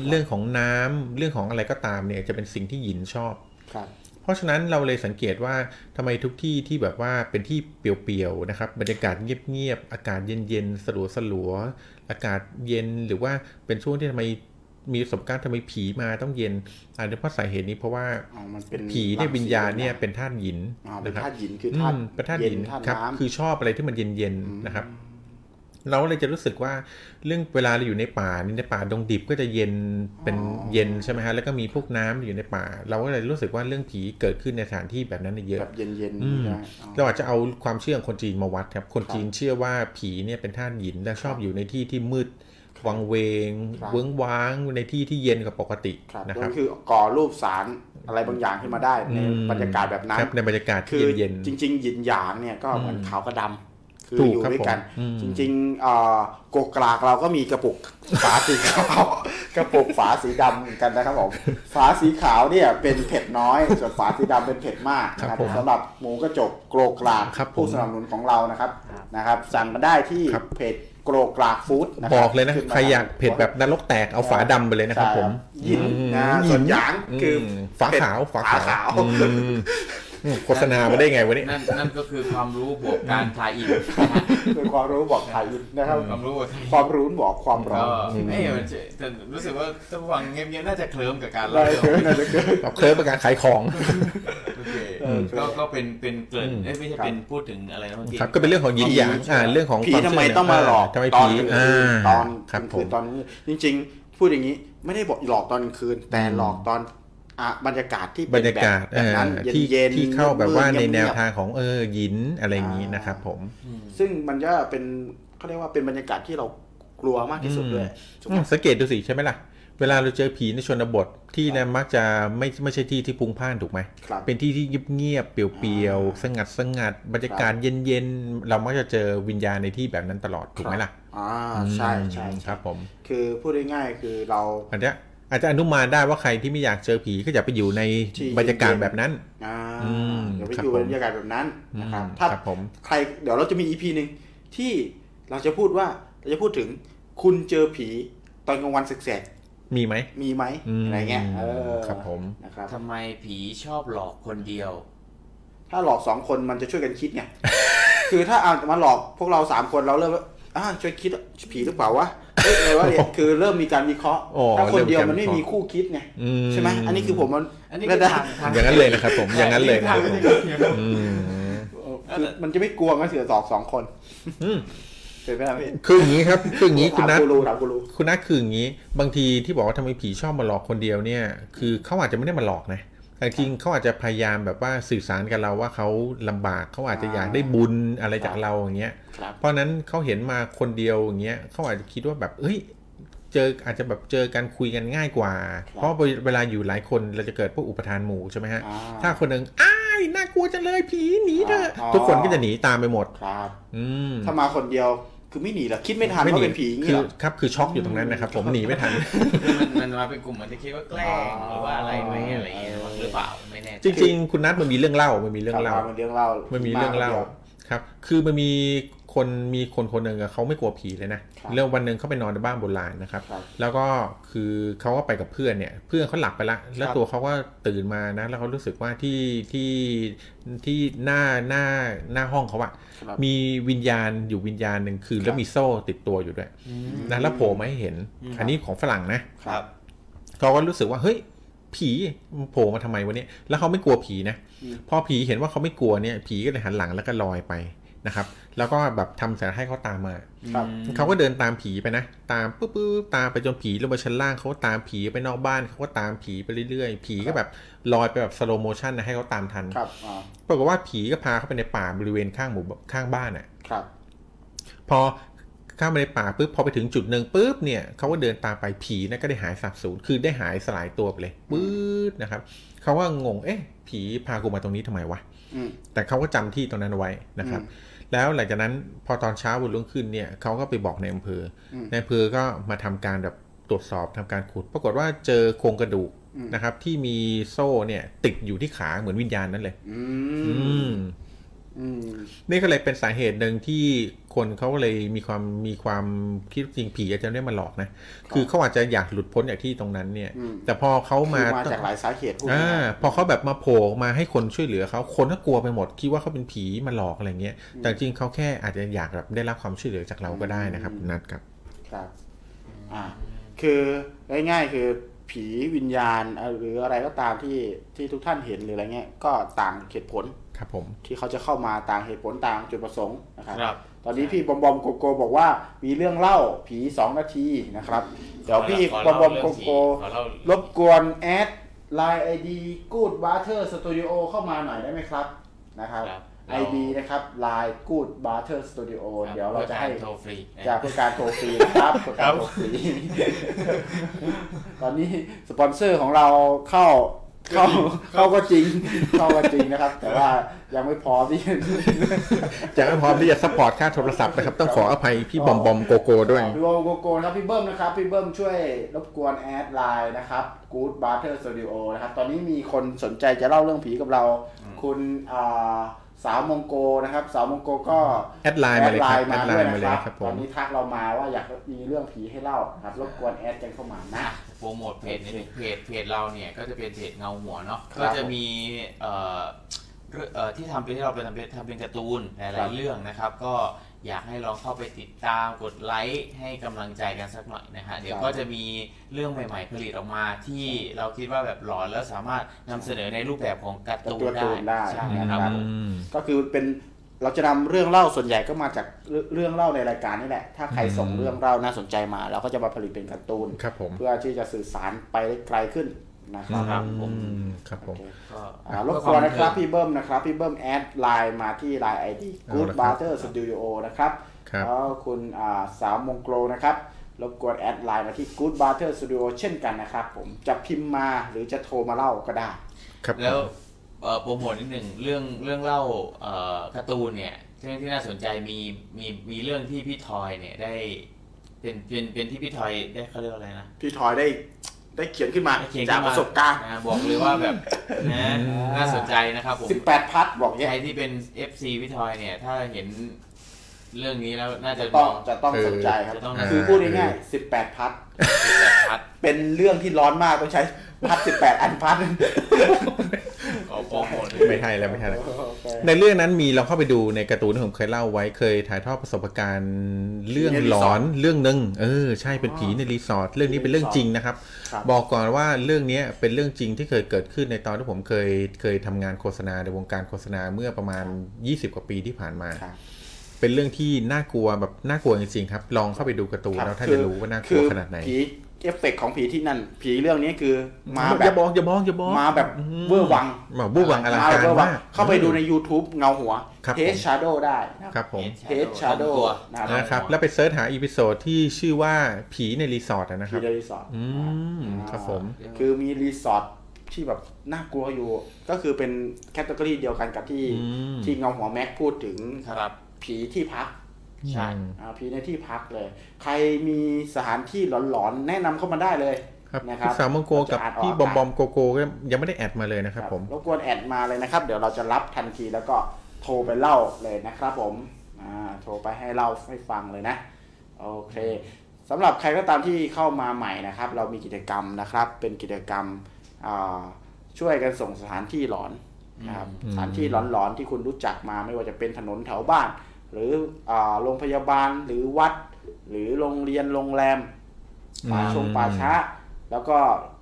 เรื่องของน้ำเรื่องของอะไรก็ตามเนี่ยจะเป็นสิ่งที่หยินชอบครับเพราะฉะนั้นเราเลยสังเกตว่าทำไมทุกที่ที่แบบว่าเป็นที่เปลี่ยวๆนะครับบรรยากาศเงียบๆอากาศเย็นๆสลัวสลัวๆอากาศเย็นหรือว่าเป็นช่วงที่ทำไมมีประสบการณ์ทำไมผีมาต้องเย็นอาจจะเพราะสาเหตุนี้เพราะว่าอ๋อมันเป็นผีเนี่ยรังสีวิญญาณเนี่ยเป็นธาตุหยินอ๋อเป็นนะครับธาตุหยินคืออืธาตุมเป็นธาตุเย็หยินธาตุครับน้ำคือชอบอะไรที่มันเย็นๆนะครับ เราเลยจะรู้สึกว่าเรื่องเวลาเราอยู่ในป่านี่ในป่าดงดิบก็จะเย็นเป็นเย็นใช่ไหมฮะแล้วก็มีพวกน้ำอยู่ในป่า เราก็เลยรู้สึกว่าเรื่องผีเกิดขึ้นในสถานที่แบบนั้นเยอะแบบเย็นเย็นๆอืมใช่ไหมอ๋อเราอาจจะเอาความเชื่อของคนจีนมาวัดครับคนจีนเชื่อว่าผีเนี่ยเป็นธาตุหยินและชอบอยู่ในที่ที่มืดวังเวงครับเวิ้งว้างในที่ที่เย็นกว่าปกติครับนะคก็รับคือก่อรูปสารอะไรบางอย่างขึ้นมาได้ในอืมบรรยากาศแบบนั้นครับในบรรยากาศคืที่อเย็นจริงๆหยินหยางเนี่ยก็เหมือนอืมขาวกับดำ คือถูกอยู่ครับด้วยกันผมอืมจริงๆเอ่อโกกรากเราก็มีกระปุกฝาสีขาวกระปุกฝาสีดำเหมือนกันนะครับผมฝาสีขาวเนี่ยเป็นเผ็ดน้อย ส่วนฝาสีดำเป็นเผ็ดมากนะคครัรับบผมสำหรับหมูกระจกโกรกรากครับผมผู้สนับสนุนของเรานะครับนะครับ สั่งมาได้ที่ครับเพจโกรกรากฟู้ดนะบครัอกเลยนะขึ้มใครอยากเผ็ดแบบนรกแตกเอาฝาดำไปเลยนะครับผมหยินนะอืมส่วนหยางคืออมฝาขาวฝาฝาขาวขาวอืมอืม โฆษณามาได้ไงวะเนี่ยนั่นนั่นก็คือความรู้บวกการทายอินนะฮะเป็นความรู้บอกไทยนะครับ ความรู้บวกทายอินความรู้บอกความร้อก็นเอ้ยมันจะแต่รู้สึกว่าถ้าฟังเงียบๆน่าจะเคลิ้มกับการได้เล่าเกินน่าจะเกินเราเคลิ้มเป็นการขายของโอเคเออก็ก็เป็นเป็นเกริ่นอืมเอ้ยไม่ใช่ครับเป็นพูดถึงอะไรนะเมื่อกี้ครับก็เป็นเรื่องของหยินหยางอ่าเรื่องของผีควาทำไมเชื่ต้องมาหลอกทำไมตอนผีกลางคืนตอนครับกลางผคืมนตอนมืดจริง ๆ พูดอย่างนี้ไม่ได้บอกหลอกตอนกลางคืนแต่หลอกตอนอะ บรรยากาศที่บเป็รนรยากาศแบบนั้นเออที่เย็นๆที่เข้าแบบว่าในมืดๆแนวเงียบๆทางของเออหยินอะไรอย่างนี้นะครับผม ซึ่งมันก็เป็นเขาเรียกว่าเป็นบรรยากาศที่เรากลัวมากที่สุดด้วยถูกไหอืมมสังเกตดูสิใช่ไหมล่ะ เวลาเราเจอผีในชนบทที่นะมักจะไม่ไม่ใช่ที่ที่พลุงพล่านถูกไหมครับเป็นที่ที่เงียบๆเปลี่ยวๆสงัดสงัดบรรยากาศเย็นๆ เรามักจะเจอวิญญาณในที่แบบนั้นตลอดถูกไหมล่ะอ่าใช่ใช่อืมใช่ครับผม คือพูดง่ายๆคือเราอาจจะ อาจจะอนุมานได้ว่าใครที่ไม่อยากเจอผีก็อย่าไปอยู่ในที่บรรยากาศแบบนั้นอ่าอืมเดี๋ยวไปครับอยู่ผมบรรยากาศแบบนั้นนะครับอืมถ้าครับผมใครเดี๋ยวเราจะมีอีพีหนึ่งที่เราจะพูดว่าเราจะพูดถึงคุณเจอผีตอนกลางวันแสกมีไหมๆมีไหมอืมอะไรเงี้ยเออครับผมนะครับทำไมผีชอบหลอกคนเดียว ถ้าหลอกสองคนมันจะช่วยกันคิดไงคือถ้าเอามาหลอกพวกเราสามคนเราเริ่มว่า อ่าช่วยคิดผีหรือเปล่าวะเอ้ยอะไรวะเนี่ยคือเริ่มมีการวิเคราะห์อ๋อถ้าคนเดียวเริ่มมีการมันไม่มีคู่คิดไงอืใช่ไหมอันนี้คือผมมันอันนี้ไม่คือได้ทางทาง อย่างนั้นเลยนะครับผมอย่างนั้นเลยนะครับผมอืมคือมันจะไม่กลัวงั้นเสือสองสองคนอืม เป็นไปได้ไหมพี่คืออย่างนี้ครับคืออย่างนี้คุณนัทถามกูรู้ถามกูรู้ คุณนัทคืออย่างนี้ บางทีที่บอกว่าทำไมผีชอบมาหลอกคนเดียวเนี่ย คือเขาอาจจะไม่ได้มาหลอกนะ แต่จริงๆเขาอาจจะพยายามแบบว่าสื่อสารกับเราว่าเขาลำบากเขาอาจจะอยากได้บุญอะไรจากเราอย่างเงี้ยครับเพราะฉะนั้นเขาเห็นมาคนเดียวอย่างเงี้ยเขาอาจจะคิดว่าแบบเฮ้ยเจออาจจะแบบเจอกันคุยกันง่ายกว่า เพราะเวลาอยู่หลายคนเราจะเกิดพวกอุปทานหมู่ใช่ไหมฮะอ่าถ้าคนหนึ่งอ้ายน่ากลัวจังเลยผีหนีเถอะอ๋อทุกคนก็จะหนีตามไปหมดครับ อืมถ้ามาคนเดียว คือไม่หนีหรอกคิดไม่ทันไม่ว่าหนีเป็นผีอย่างคืงี้อหรอครับคือช็อกอยู่ตรงนั้นนะครับ ผมหนีไม่ทันคือมันมันมาเป็นกลุ่มมันจะคิดว่าแกล้งหรือว่าอะไรไหมอะไรเงี้ยหรือเปล่าไม่แน่ใจจริง ๆ คุณนัทมันมีเรื่องเล่ามันมีเรื่องเล่ามันเรื่องเล่ามันมีเรื่องเล่าครับ คือมันมี คนมีคนคนหนึ่งอะเขาไม่กลัวผีเลยนะครับเรื่องวันหนึ่งเขาไปนอนในบ้านโบราณนะครับครับ แล้วก็คือเขาก็ไปกับเพื่อนเนี่ย เพื่อนเขาหลับไปละแล้วครับตัวเขาก็ตื่นมานะแล้วเขารู้สึกว่าที่ที่ที่หน้าหน้าหน้าห้องเขาอะครับมีวิญญาณอยู่วิญญาณหนึ่งคือ แล้วมีโซ่ติดตัวอยู่ด้วยนะแล้วโผล่มาให้เห็น อันนี้ของฝรั่งนะครับเขาก็รู้สึกว่าเฮ้ยผีมันโผล่มาทำไมวะเนี่ยแล้วเขาไม่กลัวผีนะอืมพอผีเห็นว่าเขาไม่กลัวเนี่ย ผีก็เลยหันหลังแล้วก็ลอยไป นะครับ แล้วก็แบบทำเสร็จให้เขาตามมาครับเขาก็เดินตามผีไปนะ ตามปุ๊บปุ๊บตามไปจนผีลงมาชั้นล่างเขาก็ตามผีไปนอกบ้านเขาก็ตามผีไปเรื่อยๆ ผีก็แบบลอยไปแบบ slow motion นะให้เขาตามทันครับอ่าปรากฏว่าผีก็พาเขาไปในป่าบริเวณข้างหมู่ข้างบ้านอะครับ พอเข้ามาในป่าปุ๊บพอไปถึงจุดหนึ่งปุ๊บเนี่ยเขาก็เดินตามไปผีนั่นก็ได้หายสาบสูญคือได้หายสลายตัวไปเลยปื๊ดนะครับเขาว่างงเอ๊ะ ผีพากูมาตรงนี้ทำไมวะอืมแต่เขาก็จำที่ตรงนั้นเอาไว้นะครับอืม แล้วหลังจากนั้นพอตอนเช้าวันรุ่งขึ้นเนี่ยเขาก็ไปบอกในอำเภออมในอำเภอก็มาทำการแบบตรวจสอบทำการขุด ปรากฏว่าเจอโครงกระดูกอืมนะครับ ที่มีโซ่เนี่ย ติดอยู่ที่ขาเหมือนวิญญาณนั่นเลย อือืมมอืมนี่ก็เลยเป็นสาเหตุหนึ่งที่ คนเขาก็เลยมีความมีความคิดจริงผีอาจจะไม่ได้มาหลอกนะ คือเขาอาจจะอยากหลุดพ้นจากที่ตรงนั้นเนี่ยอืมแต่พอเขาคือมามาจากหลายสาเหตุพูดอ่าง่ายพอเขาแบบมาโผล่มาให้คนช่วยเหลือเขาคนก็กลัวไปหมดคิดว่าเขาเป็นผีมาหลอกอะไรเงี้ยแต่จริงเขาแค่อาจจะอยากแบบได้รับความช่วยเหลือจากเราก็ได้นะครับคุณนัทครับครับอ่าคือง่ายๆคือผีวิญญาณเอ่อหรืออะไรก็ตามที่ที่ทุกท่านเห็นหรืออะไรเงี้ยก็ต่างเหตุผลครับผมที่เขาจะเข้ามาต่างเหตุผลต่างจุดประสงค์นะครับครับ ตอนนี้พี่บอมบอมโกโกบอกว่ามีเรื่องเล่าผีสองนาทีนะครับ เดี๋ยวพี่ขบอมบอมเล่าโกเรื่องผีโกขอเล่ารบกวน add ไลน์ ID Good Barter Studio เข้ามาหน่อยได้ไหมครับนะครับครับ ID นะครับไลน์ Good Barter Studio เดี๋ยวเราจะให้โทรฟรีนะจากเพื่อการโทรฟรีนะครับเพื่อการโทรฟรี ตอนนี้สปอนเซอร์ของเราเข้า เข้าเข้าก็จริง เข้าก็จริงนะครับ แต่ว่ายังไม่พร้อมที่จะจะไม่พร้อมที่จะ support ค่าโทรศัพท์นะครับ ต้องขออภัยพี่บอมบอมโกโก้ด้วยพี่บอมโกโก้นะครับพี่เบิ้มนะครับพี่เบิ้มช่วยรบกวน add ไลน์นะครับ Good Barter Studio นะครับ ตอนนี้มีคนสนใจจะเล่าเรื่องผีกับเรา คุณอ่าสาวมงโกนะครับ สาวมงโกก็ add ไลน์มาเลยครับ add ไลน์มาแอดไลด้วยน์มานะเลยครับครับผตอมนนี้ทักเรามาว่าอยากมีเรื่องผีให้เล่านะครับรบกวน add กันเข้ามานะ โปรโมทเพจนิดนึงเพจเพจเราเนี่ยก็จะเป็นเพจเงาหัวเนาะครับก็จะมีเอ่อเรื่องเอ่อที่ทำเป็นที่เราเป็นทำเป็นทำเป็นการ์ตูนหครัลายบ ๆเรื่องนะครับ ก็อยากให้ลองเข้าไปติดตามกดไลค์ให้กำลังใจกันสักหน่อยนะฮะเดี๋ยวก็จะมีเรื่องใหม่ ๆ ผลิตออกมาที่เราคิดว่าแบบหลอนแล้วสามารถนำเสนอในรูปแบบของการ์ตูการ์ตูนได้นได้ใช่นะคครัรับบอืม ก็คือเป็น เราจะนำเรื่องเล่าส่วนใหญ่ก็มาจากเรื่องเรื่องเล่าในรายการนี่แหละ ถ้าใครส่งอืมเรื่องเล่าน่าสนใจมา เราก็จะมาผลิตเป็นการ์ตูนครับผมเพื่อที่จะสื่อสารไปได้ไกลขึ้นนะครับครับผมอืมครับผมโอเคก็อ่ารบกวนนะครับพี่เบิ้มนะครับ พี่เบิ้ม add ไลน์มาที่ไลน์ ID เอา Good ละครับ Barter Studio นะครับครับแล้วคุณอ่าสาวมงโกลนะครับรบกวน add ไลน์มาที่ Good Barter Studio เช่นกันนะครับผมจะพิมพ์มาหรือจะโทรมาเล่าก็ได้ ครับผมแล้วเอ่อ โปรโมทนิดหนึ่งเรื่องเรื่องเล่าเอ่อการ์ตูนเนี่ยเรื่องที่น่าสนใจมีมีมีเรื่องที่พี่ทอยเนี่ยได้เป็นเป็นเป็นที่พี่ทอยได้เขาเรียกว่าอะไรนะพี่ทอยได้ได้เขียนขึ้นมาได้เขียนจากขึ้นปมาระสบการณ์นะบอกเลยว่าแบบนะน่าสนใจนะครับผม18พัทบอกเนี่ยใครที่เป็น FC พี่ทอยเนี่ยถ้าเห็นเรื่องนี้แล้วน่าจะต้องมจะต้องสนใจครับจะต้องคือพูดง่ายๆ18พัทแบบพัดเป็นเรื่องที่ร้อนมากต้องใช้พัด18อันพัดขอ โปรโมทไม่ใช่แล้วไม่ใช่แล้วโอเคในเรื่องนั้นมีเราเข้าไปดูในการ์ตูนที่ผมเคยเล่าไว้เคยถ่ายทอดประสบการณ์เรื่องหลอนเรื่องหนึ่งเออใช่เป็นผีในรีสอร์ทเรื่องนี้เป็นเรื่องจริงนะครับครับ บอกก่อนว่าเรื่องนี้เป็นเรื่องจริงที่เคยเกิดขึ้นในตอนที่ผมเคยเคยทำงานโฆษณาในวงการโฆษณาเมื่อประมาณ 20 กว่าปีที่ผ่านมาครับเป็นเรื่องที่น่ากลัวแบบน่ากลัวจริงๆครับ ลองเข้าไปดูการ์ตูนแล้วท่านจะรู้ว่าน่ากลัวขนาดไหนผี เอฟเฟกต์ของผีที่นั่น ผีเรื่องนี้คือมาแบอย่าบบอกอย่าบอกอย่าบอกมาแบบอืมเวอร์วังมาเวอร์วังอลังการเวอร์วังมากเข้าไปดูใน YouTube เงาหัวครับ Head Shadow ได้นะครับครับผม Head Shadow นะครับนะครับ แล้วไป search หา episode ที่ชื่อว่าผีในรีสอร์ทอะนะคผีรับในรีสอร์ทอืมครับผม คือมีรีสอร์ทที่แบบน่ากลัวอยู่ ก็คือเป็น category เดียวกันกับที่อืมที่เงาหัวแม็กพูดถึงครับผีที่พัก ใช่อ่าผีในที่พักเลย ใครมีสถานที่หลอนๆ แนะนำเข้ามาได้เลยครับนะครับพี่สาวมงโกกับจะอ่านออกพี่บอมบอมโกโกก็ยังไม่ได้แอดมาเลยนะครับผมรบกวนแอดมาเลยนะครับ เดี๋ยวเราจะรับทันทีแล้วก็โทรไปเล่าเลยนะครับผมอ่าโทรไปให้เล่าให้ฟังเลยนะ โอเคสำหรับใครก็ตามที่เข้ามาใหม่นะครับ เรามีกิจกรรมนะครับ เป็นกิจกรรมอ่าช่วยกันส่งสถานที่หลอนนะครับอืมสถานที่หลอนๆที่คุณรู้จักมาไม่ว่าจะเป็นถนนแถวบ้าน หรืออาโรงพยาบาลหรือวัด หรือโรงเรียนโรงแรมป่าชงป่าช้า แล้วก็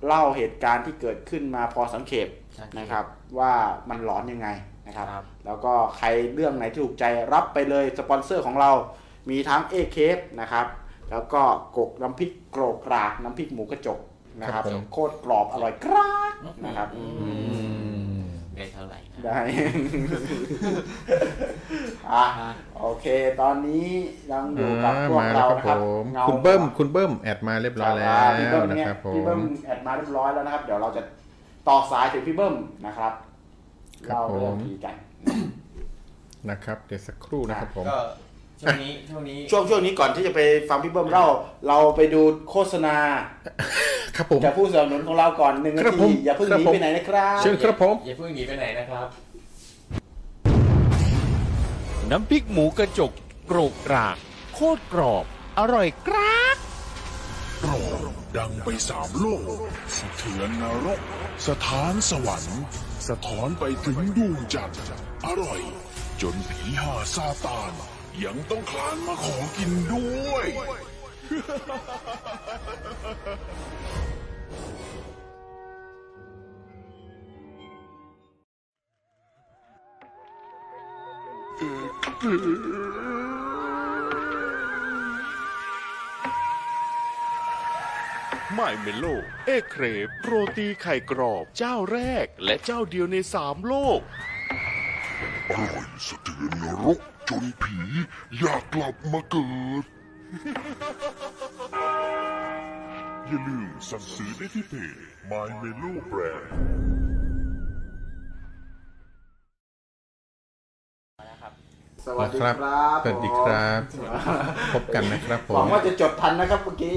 เล่าเหตุการณ์ที่เกิดขึ้นมาพอสังเขปสังเกตนะครับ ว่ามันหลอนยังไงนะครับครับ แล้วก็ใครเรื่องไหนที่ถูกใจรับไปเลยสปอนเซอร์ของเรา มีทั้งเอเคฟนะครับ แล้วก็กกน้ำพริกโกรกกรากน้ำพริกหมูกระจกนะครับครับผมโคตรกรอบอร่อยกรากนะครับอืม ได้เท่าไหร่นะ ได้ อะโอเค ตอนนี้ยังอยู่กับพวกมาแล้เราวครับนะครับผมงาคุณเบิ้มคุณเบิ้มแอดมาเรียบร้อยแล้อ่าวพี่เบิ้มนะเนี่ยครับผพี่มเบิ้มแอดมาเรียบร้อยแล้วนะครับ เดี๋ยวเราจะต่อสายถึงพี่เบิ้มนะครับครับเราเรื่องผมผีกัน นะครับ เดี๋ยวสักครู่นะครับผม ก็ ช่วงนี้ช่วงนี้ช่วงช่วงนี้ก่อนที่จะไปฟังพี่เบิ้มเล่า เราไปดูโฆษณา ครับผมจากผู้สนับสนุนของเราก่อนหนึ่งนาครับผทีมอย่าเพิ่งครัหบนีผมไปไหนนะครับเชิญครับผมอย่าเพิ่งหนีไปไหนนะครับ น้ำพริกหมูกระจกโกรกกรากโคตรกรอบ อร่อยกรากกรอบดังไปสามโลกสะเทือนนรก สถานสวรรค์ สะท้อนไปถึงดวงจันทร์อร่อย จนผีหาซาตาน ยังต้องคลานมาขอกินด้วย ไม่เมโล เอเครปโรตีไข่กรอบเจ้าแรกและเจ้าเดียวในสามโลก อร่อยสะเทือนนรก จนผีอยากกลับมาเกิด อย่าลืมสั่งซื้อได้ที่เพจ My Melo Brand สวัสดีครับสวัสดีครับ พบกันนะครับผหวัมงว่าจะจดทันนะครับเมื่อกี้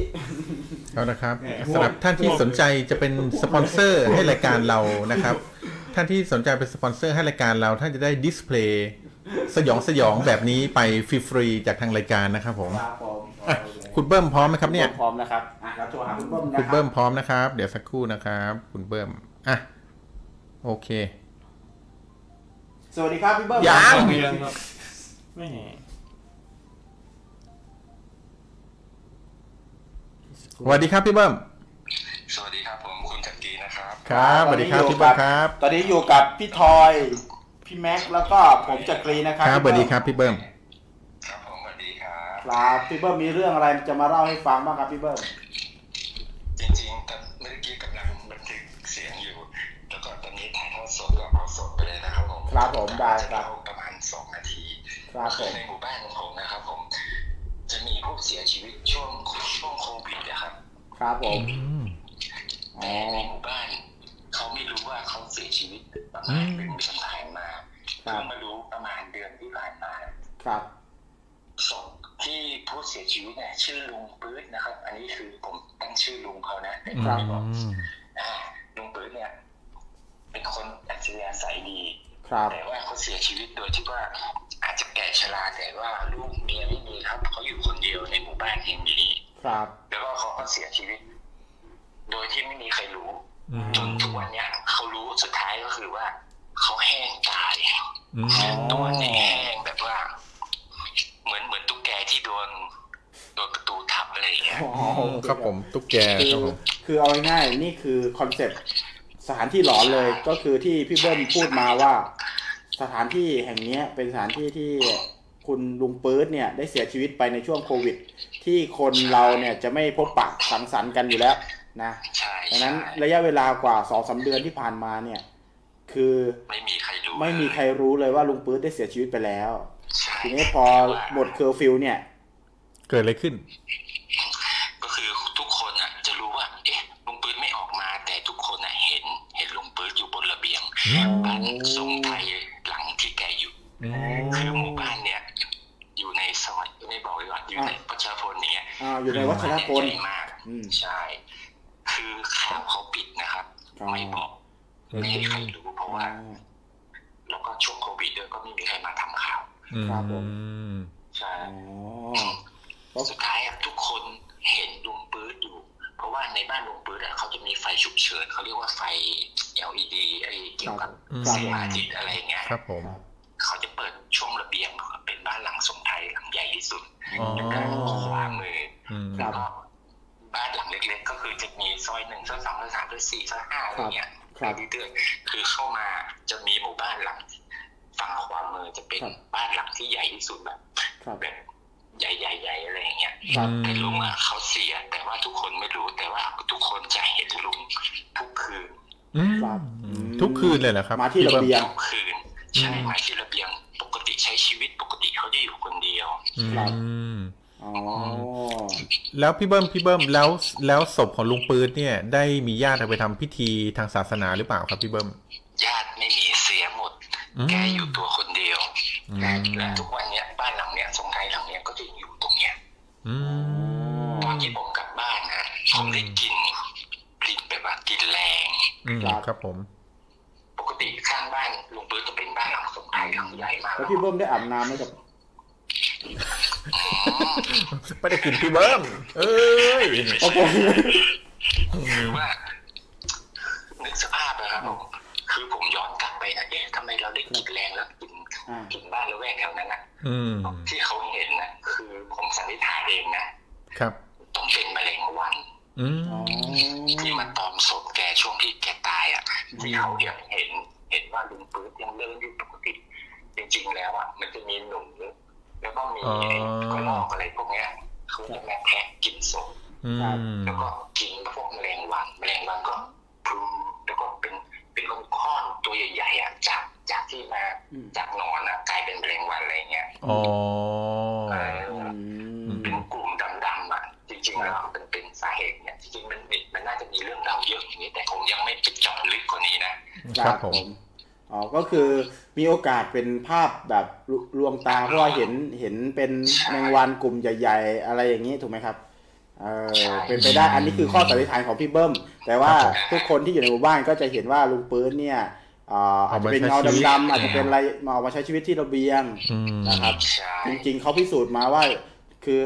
แล้วนะครับสำหรับท่านที่สนใจจะเป็นสปอนเซอร์ให้รายการเรานะครับ ท่านที่สนใจเป็นสปอนเซอร์ให้รายการเราท่านจะได้ display สยองสยองแบบนี้ไปฟรีๆจากทางรายการนะครับผมครับผมอะคุณเบิ้มพร้อมไหมครับเนี่ย พร้อมนะครับอะเราโทรหาคุณเบิ้มนะคุณครัเบิ้มพร้อมนะครับ เดี๋ยวสักครู่นะครับ คุณเบิ้มอะโอเค สวัสดีครับพี่เบิ้มยังไม่สวัสดีครับพี่เบิ้มสวัสดีครับผมคุณจักรีนะครับ ครับสวัสดีครับพี่เบิ้มครับ ตอนนี้อยู่กับพี่ทอย พี่แม็กซ์แล้วก็ผมจักรีนะครับครับสวัสดีครับพี่เบิ้มครับผมสวัสดีครับครับพี่เบิ้มมีเรื่องอะไรจะมาเล่าให้ฟังบ้างครับพี่เบิ้มจริงๆตอนเมื่อกี้กำลังบันทึกเสียงอยู่แล้วก็ตอนนี้ถ่ายทอดสดก็เอาสดไปเลยนะครับผมครับผมได้ครับจะเล่าประมาณสองนาทีครับผมในหมู่บ้านของผมนะครับ ผม จะมีผู้เสียชีวิตช่วงช่วงโควิดนะครับ ครับผมอ๋อแต่ในหมู่บ้าน เขาไม่รู้ว่าเขาเสียชีวิตประมาณเป็นเดือนผ่านมาครัเพิ่บงมารู้ประมาณเดือนที่ผ่านมาครับศพที่ผู้เสียชีวิตเนี่ยชื่อลุงปื๊ดนะครับ อันนี้คือผมตั้งชื่อลุงเขานะแต่ผมไม่บอกอ่าลุงปื๊ดเนี่ย เป็นคนอัจฉริยะใสยดีครับแต่ว่าเขาเสียชีวิตโดยที่ว่าอาจจะแก่ชราแต่ว่าลูกเมียไม่มีครับเขาอยู่คนเดียวในหมู่บ้านแห่งนี้ครับ แล้วก็เขาก็เสียชีวิต โดยที่ไม่มีใครรู้จน ทุกวันเนี้ยเขารู้สุดท้ายก็คือว่า เขาแห้งตายตัวเนี่ยแห้งแบบว่า เหมือนเหมือนตุ๊กแกที่โดนโดนประตูทับอะไรอย่างเงี้ยอ๋อครับผมตุ๊กแกคืครับอผมคือเอาง่ายๆนี่คือ concept สถานที่หลอนเลยก็คือที่พี่เบิ้มพูดมาว่า สถานที่แห่งเนี้ยเป็นสถานที่ที่คุณลุงปื๊ดเนี่ยได้เสียชีวิตไปในช่วงโควิด ที่คนเราเนี่ยจะไม่พบปะสังสรรค์กันอยู่แล้ว นะใช่ดังนั้นใช่ระยะเวลากว่าสองสาเดือนที่ผ่านมาเนี่ย คือไม่มีใครรู้ไม่มีใครรู้เลยว่าลุงปื๊ดได้เสียชีวิตไปแล้วใช่ทีนี้พอหมดเคอร์ฟิวเนี่ย เกิดอะไรขึ้น ก็คือทุกคนอะ จะรู้ว่า เอ๊ะลุงปื๊ดไม่ออกมา แต่ทุกคนอะเห็น เห็นลุงปื๊ดอยู่บนระเบียงบ้านทรงไทยหลังที่แกอยู่คือหมู่บ้านเนี่ยอยู่ในซอยไม่บอกเลยว่าอยู่ในประชาพลเนี่ยอ่าอยู่ในวัชรพลใหญ่มากอืมใช่ คือข่าวเขาปิดนะครับอ๋อไม่บอกไม่ให้ใครรู้เพราะว่าอ่าแล้วก็ช่วงโควิดด้วยก็ไม่มีใครมาทำข่าวครับผมใช่อ๋อสุดท้ายอะทุกคนเห็นลุงปื๊ดอยู่ เพราะว่าในบ้านลุงปื๊ดอะเขาจะมีไฟฉุกเฉินเขาเรียกว่าไฟ LED ไอ้เกี่ยวกับอืมครับเสียอาทิตย์อะไรเงี้ยครับผมเขาจะเปิดช่วงระเบียงเป็นบ้านหลังทรงไทยหลังใหญ่ที่สุดอ๋ออยู่ด้านขวามืออืมครับแล้วก็ บ้านหลังเล็ก ๆ ก็คือจะมีซอยหนึ่งซอยสองซอยสามซอยสี่ซอยห้าอะไรเงี้ยครับไปเรื่อยๆคือเข้ามาจะมีหมู่บ้านหลังฝั่งขวามือจะเป็นครับบ้านหลังที่ใหญ่ที่สุดแบบครับแบบใหญ่ๆๆอะไรอย่างเงี้ยครับแต่ลุงอะเขาเสีย แต่ว่าทุกคนไม่รู้ แต่ว่าทุกคนจะเห็นลุงทุกคืนอืมครับทุกคืนเลยเหรอครับมาที่ระเบียงทุกคืนใช่มาที่ระเบียง ปกติใช้ชีวิตปกติเขาจะอยู่คนเดียว อืครับมอ๋อ แล้วพี่เบิ้มพี่เบิ้มแล้วแล้วศพของลุงปืนเนี่ย ได้มีญาติเอาไปทำพิธีทางศาสนาหรือเปล่าครับพี่เบิ้มญาติไม่มีเสียหมดอืมแกอยู่ตัวคนเดียวอืมและทุกวันเนี้ยบ้านหลังเนี้ยทรงไทยหลังเนี้ยก็จะอยู่ตรงเนี้ยอืมตอนที่ผมกลับบ้านนะผมได้กลินกลิ่นแบบว่ากลิ่นแรงอืมครับครับผม ปกติข้างบ้านลุงปื้ดจะเป็นบ้านหลังทรงไทยหลังใหญ่มากแล้วพี่เบิ้มได้อาบน้ำไหมกับ ไม่ได้กินพี่เบิ้มเอ้ยโอเคคือว่านึกสภาพนะครับผมคือผมย้อนกลับไปนะเอ๊ะทำไมเราได้กลิ่นแรงแล้วกลิ่นอ่ากลิ่นบ้านละแวกแถวนั้นนะอืมที่เขาเห็นนะคือผมสันนิษฐานเองนะครับต้องเป็นแมลงวันอืมอ๋อที่มาตอมศพแกช่วงที่แกตายอะที่เขาเห็นเห็น เห็นว่าลุงปื๊ดยังเดินอยู่ปกติ จริงๆแล้วอะมันจะมีหนู แล้วก็มีไอ้กระรอกอะไรพวกเนี้ยเขาจะมาแทะกินศพอืมแล้วก็กินพวกแมลงวันแมลงวันก็พลูแล้วก็เป็นเป็นก้อนๆตัวใหญ่ๆอะจากจากที่มาอืมจากหนอนอะกลายเป็นแมลงวันอะไรเงี้ยอ๋อเออือมเป็นกลุ่มดำๆอะจริงๆแล้วมันเป็นสาเหตุเนี่ยจริงๆมันมันมันน่าจะมีเรื่องเล่าเยอะอย่างนี้แต่ผมยังไม่ไปเจาะลึกกว่านี้นะครับผมอ๋อก็คือ มีโอกาสเป็นภาพแบบลุลวงตาเพราะว่าเห็นเห็นเป็นแมงวันกลุ่มใหญ่ ๆ อะไรอย่างนี้ถูกไหมครับเออเป็นไปได้อันนี้คือข้อสันนิษฐานของพี่เบิ้ม แต่ว่าครับผมทุกคนที่อยู่ในหมู่บ้านก็จะเห็นว่าลุงปื้นเนี่ยอ่าอาจจะเป็นเงาดำๆอาจจะเป็นอะไรมาออกมาใช้ชีวิตที่ระเบียงอืมนะครับใช่จริงๆเขาพิสูจน์มาว่า คือ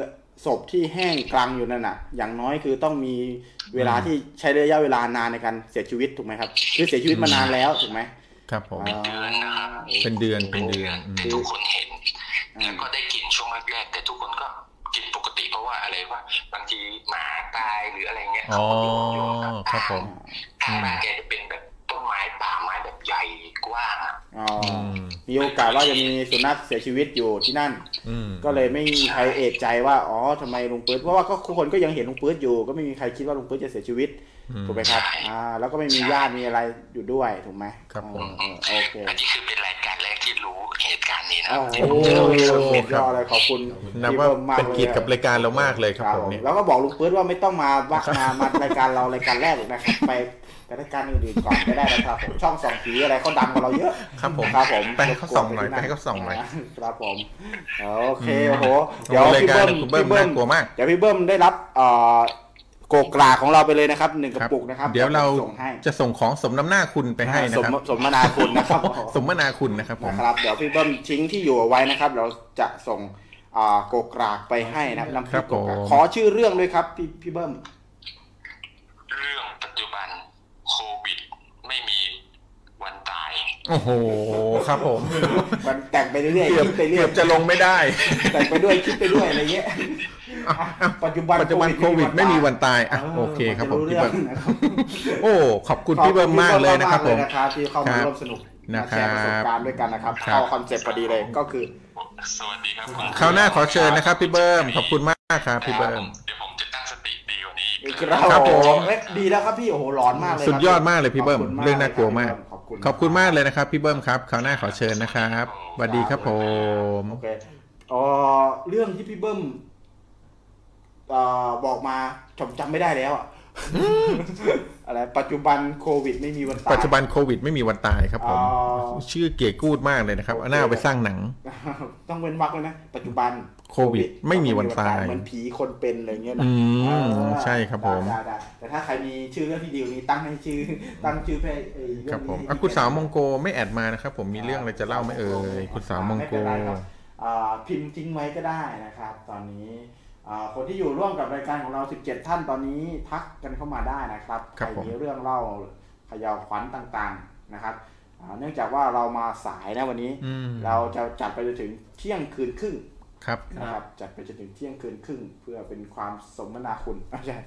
ศพที่แห้งกรังอยู่นั่นน่ะ อย่างน้อยคือต้องมีเวลาที่ใช้ระยะเวลานานในการเสียชีวิตถูกไหมครับ คือเสียชีวิตมานานแล้วถูกไหม ครับผมอ่าเดือนนะครับเป็นเดือนเป็นเดือนอืมแต่ทุกคนเห็นแล้วก็ได้กินช่วงแรกๆแต่ทุกคนก็กินปกติเพราะว่าอะไรว่าบางทีหมาตายหรืออะไรเงี้ยอ๋อเขาก็โยนโยนครับผมทางบ้านแกจะเป็นแบบ ต้นไม้ป่าไม้แบบใหญ่กว้างอะอ๋ออมมีโอกาสว่าจะมีสุนัขเสียชีวิตอยู่ที่นั่น อืมก็เลยไม่มีใครเอะใจว่าอ๋อทำไมลุงปื๊ดเพราะว่าก็ทุกคนก็ยังเห็นลุงปื๊ดอยู่ ก็ไม่มีใครคิดว่าลุงปื๊ดจะเสียชีวิตอืม ถูกไหมครับอ่าแล้วก็ไม่มีญาติมีอะไรอยู่ด้วยถูกไหมครับผม เออเออโอเคอันนี้คือเป็นรายการแรกที่รู้เหตุการณ์นี้นะโอ้โหที่ผมจะเล่าให้ฟังสุดยอดเลยขอบคุณนับพี่ว่าบิ้มมเป็นเกียรติลกับรายการเรามากเลยครับครับผผมมเนี่ย แล้วก็บอกลุงปื๊ดว่าไม่ต้องมาวักมา มารายการเรารายการแรกหรอกนะครับไป ไปรายการอื่นๆก่อนก็ได้นะครับผมช่องสองผีอะไรเขาดังกว่าเราเยอะครับผมครับผมไปให้เขาส่องหน่อยไปให้เขาส่องหน่อยครับผมโอเคโอ้โหเดี๋ยวรายพี่การเบิ้มคุณเบิ้มพี่น่ากลัวมากเดี๋ยวพี่เบิ้มได้รับเอ่อโกกลาของเราไปเลยนะครับหนึ่งกระปุกนะครับ เดี๋ยวเราส่งให้จะส่งของสมน้ำหน้าคุณไปให้นะสมครับสมนาคุณนะครับสมนาคุณนะครับผมนะครับเดี๋ยวพี่เบิ้มทิ้งที่อยู่เอาไว้นะครับ เราจะส่งอ่าโกกรากไปให้นะครับน้ำพครัริกบโกกรากผมขอชื่อเรื่องด้วยครับพี่พี่เบิ้ม เรื่องปัจจุบันโควิดไม่มีวันตาย โอ้โห ครับผม มันแต่งไปเรื่อยเกืๆอบคิดไปเรื่เกืออยบจะลงไม่ได้ แต่งไปด้วยคิดไปด้วยอะไรเงี้ยอะอะปัจจุบันปัจจุบันโควิดไม่มีวันตายอะโอเคครับผมนจะพี่เรื่เบิ้องมนะครับโอ้ขอบคุณพี่เบิ้มมากเลยนะครับผมขอบคุณพี่เบิ้มากๆเลยนะครับที่เข้ามาครับร่วมสนุกนะครัแชบร์ประสบการณ์ด้วยกันนะครับครับเข้าคอนเซ็ปต์พอดีเลยก็คือสวัสดีครับณคราวหน้าขอเชิญนะครับพี่เบิ้มขอบคุณมากครับพี่เบิ้มเดี๋ยวผมจะตั้งสติดีกว่านี้อีกครับครับผมเอ้ยดีแล้วครับพี่โอ้โหร้อนมากเลยครับสุดยอดมากเลยพี่เบิ้มขบคุณเรื่องน่ากลัวมากขอบ คุณขอบคุณมากเลยนะครับ พี่เบิ้มครับคราวหน้าขอเชิญนะครับสวัสดีครับผมโอเคเอ่อเรื่องที่พี่เบิ้มเอ่อบอกมาผมจำไม่ได้แล้วอะอะไรปัจจุบันโควิดไม่มีวันตายปัจจุบันโควิดไม่มีวันตายครับผมอ๋อชื่อเก๋กูดมากเลยนะครับเอาหน้าเอาไปสร้างหนัง ต้องเว้นวรรคเลยนะ ปัจจุบัน โควิด ไม่มีวันตายเหมือนผีคนเป็นอะไรเงี้ยนะอืมเออใช่ครับผมได้ได้ได้แต่ถ้าใครมีชื่อเรื่องที่ดีกว่านี้ตั้งให้ชื่อ ตั้งชื่อเพลงไอ้เรื่คอรับงผมนี้อะคุณสาวมงโกไม่แอดมานะครับผมมีเรื่องอะไรจะเล่าไหมเอ่ยคุณสาวมงโกไเป็นไรครับอ่าพิมพ์ทิ้งไว้ก็ได้นะครับ ตอนนี้อ่าคนที่อยู่ร่วมกับรายการของเรา 17 ท่านตอนนี้ทักกันเข้ามาได้นะครับครับใครผมมีเรื่องเล่าเขยาวขวัญต่างๆนะครับอ่าเนื่องจากว่าเรามาสายนะวันนี้อืมเราจะจัดไปจนถึงเที่ยงคืนครึ่ง ครับนะครับจัดไปจนถึงเที่ยงคืนครึ่ง เพื่อเป็นความสมนาคุณไม่ใช่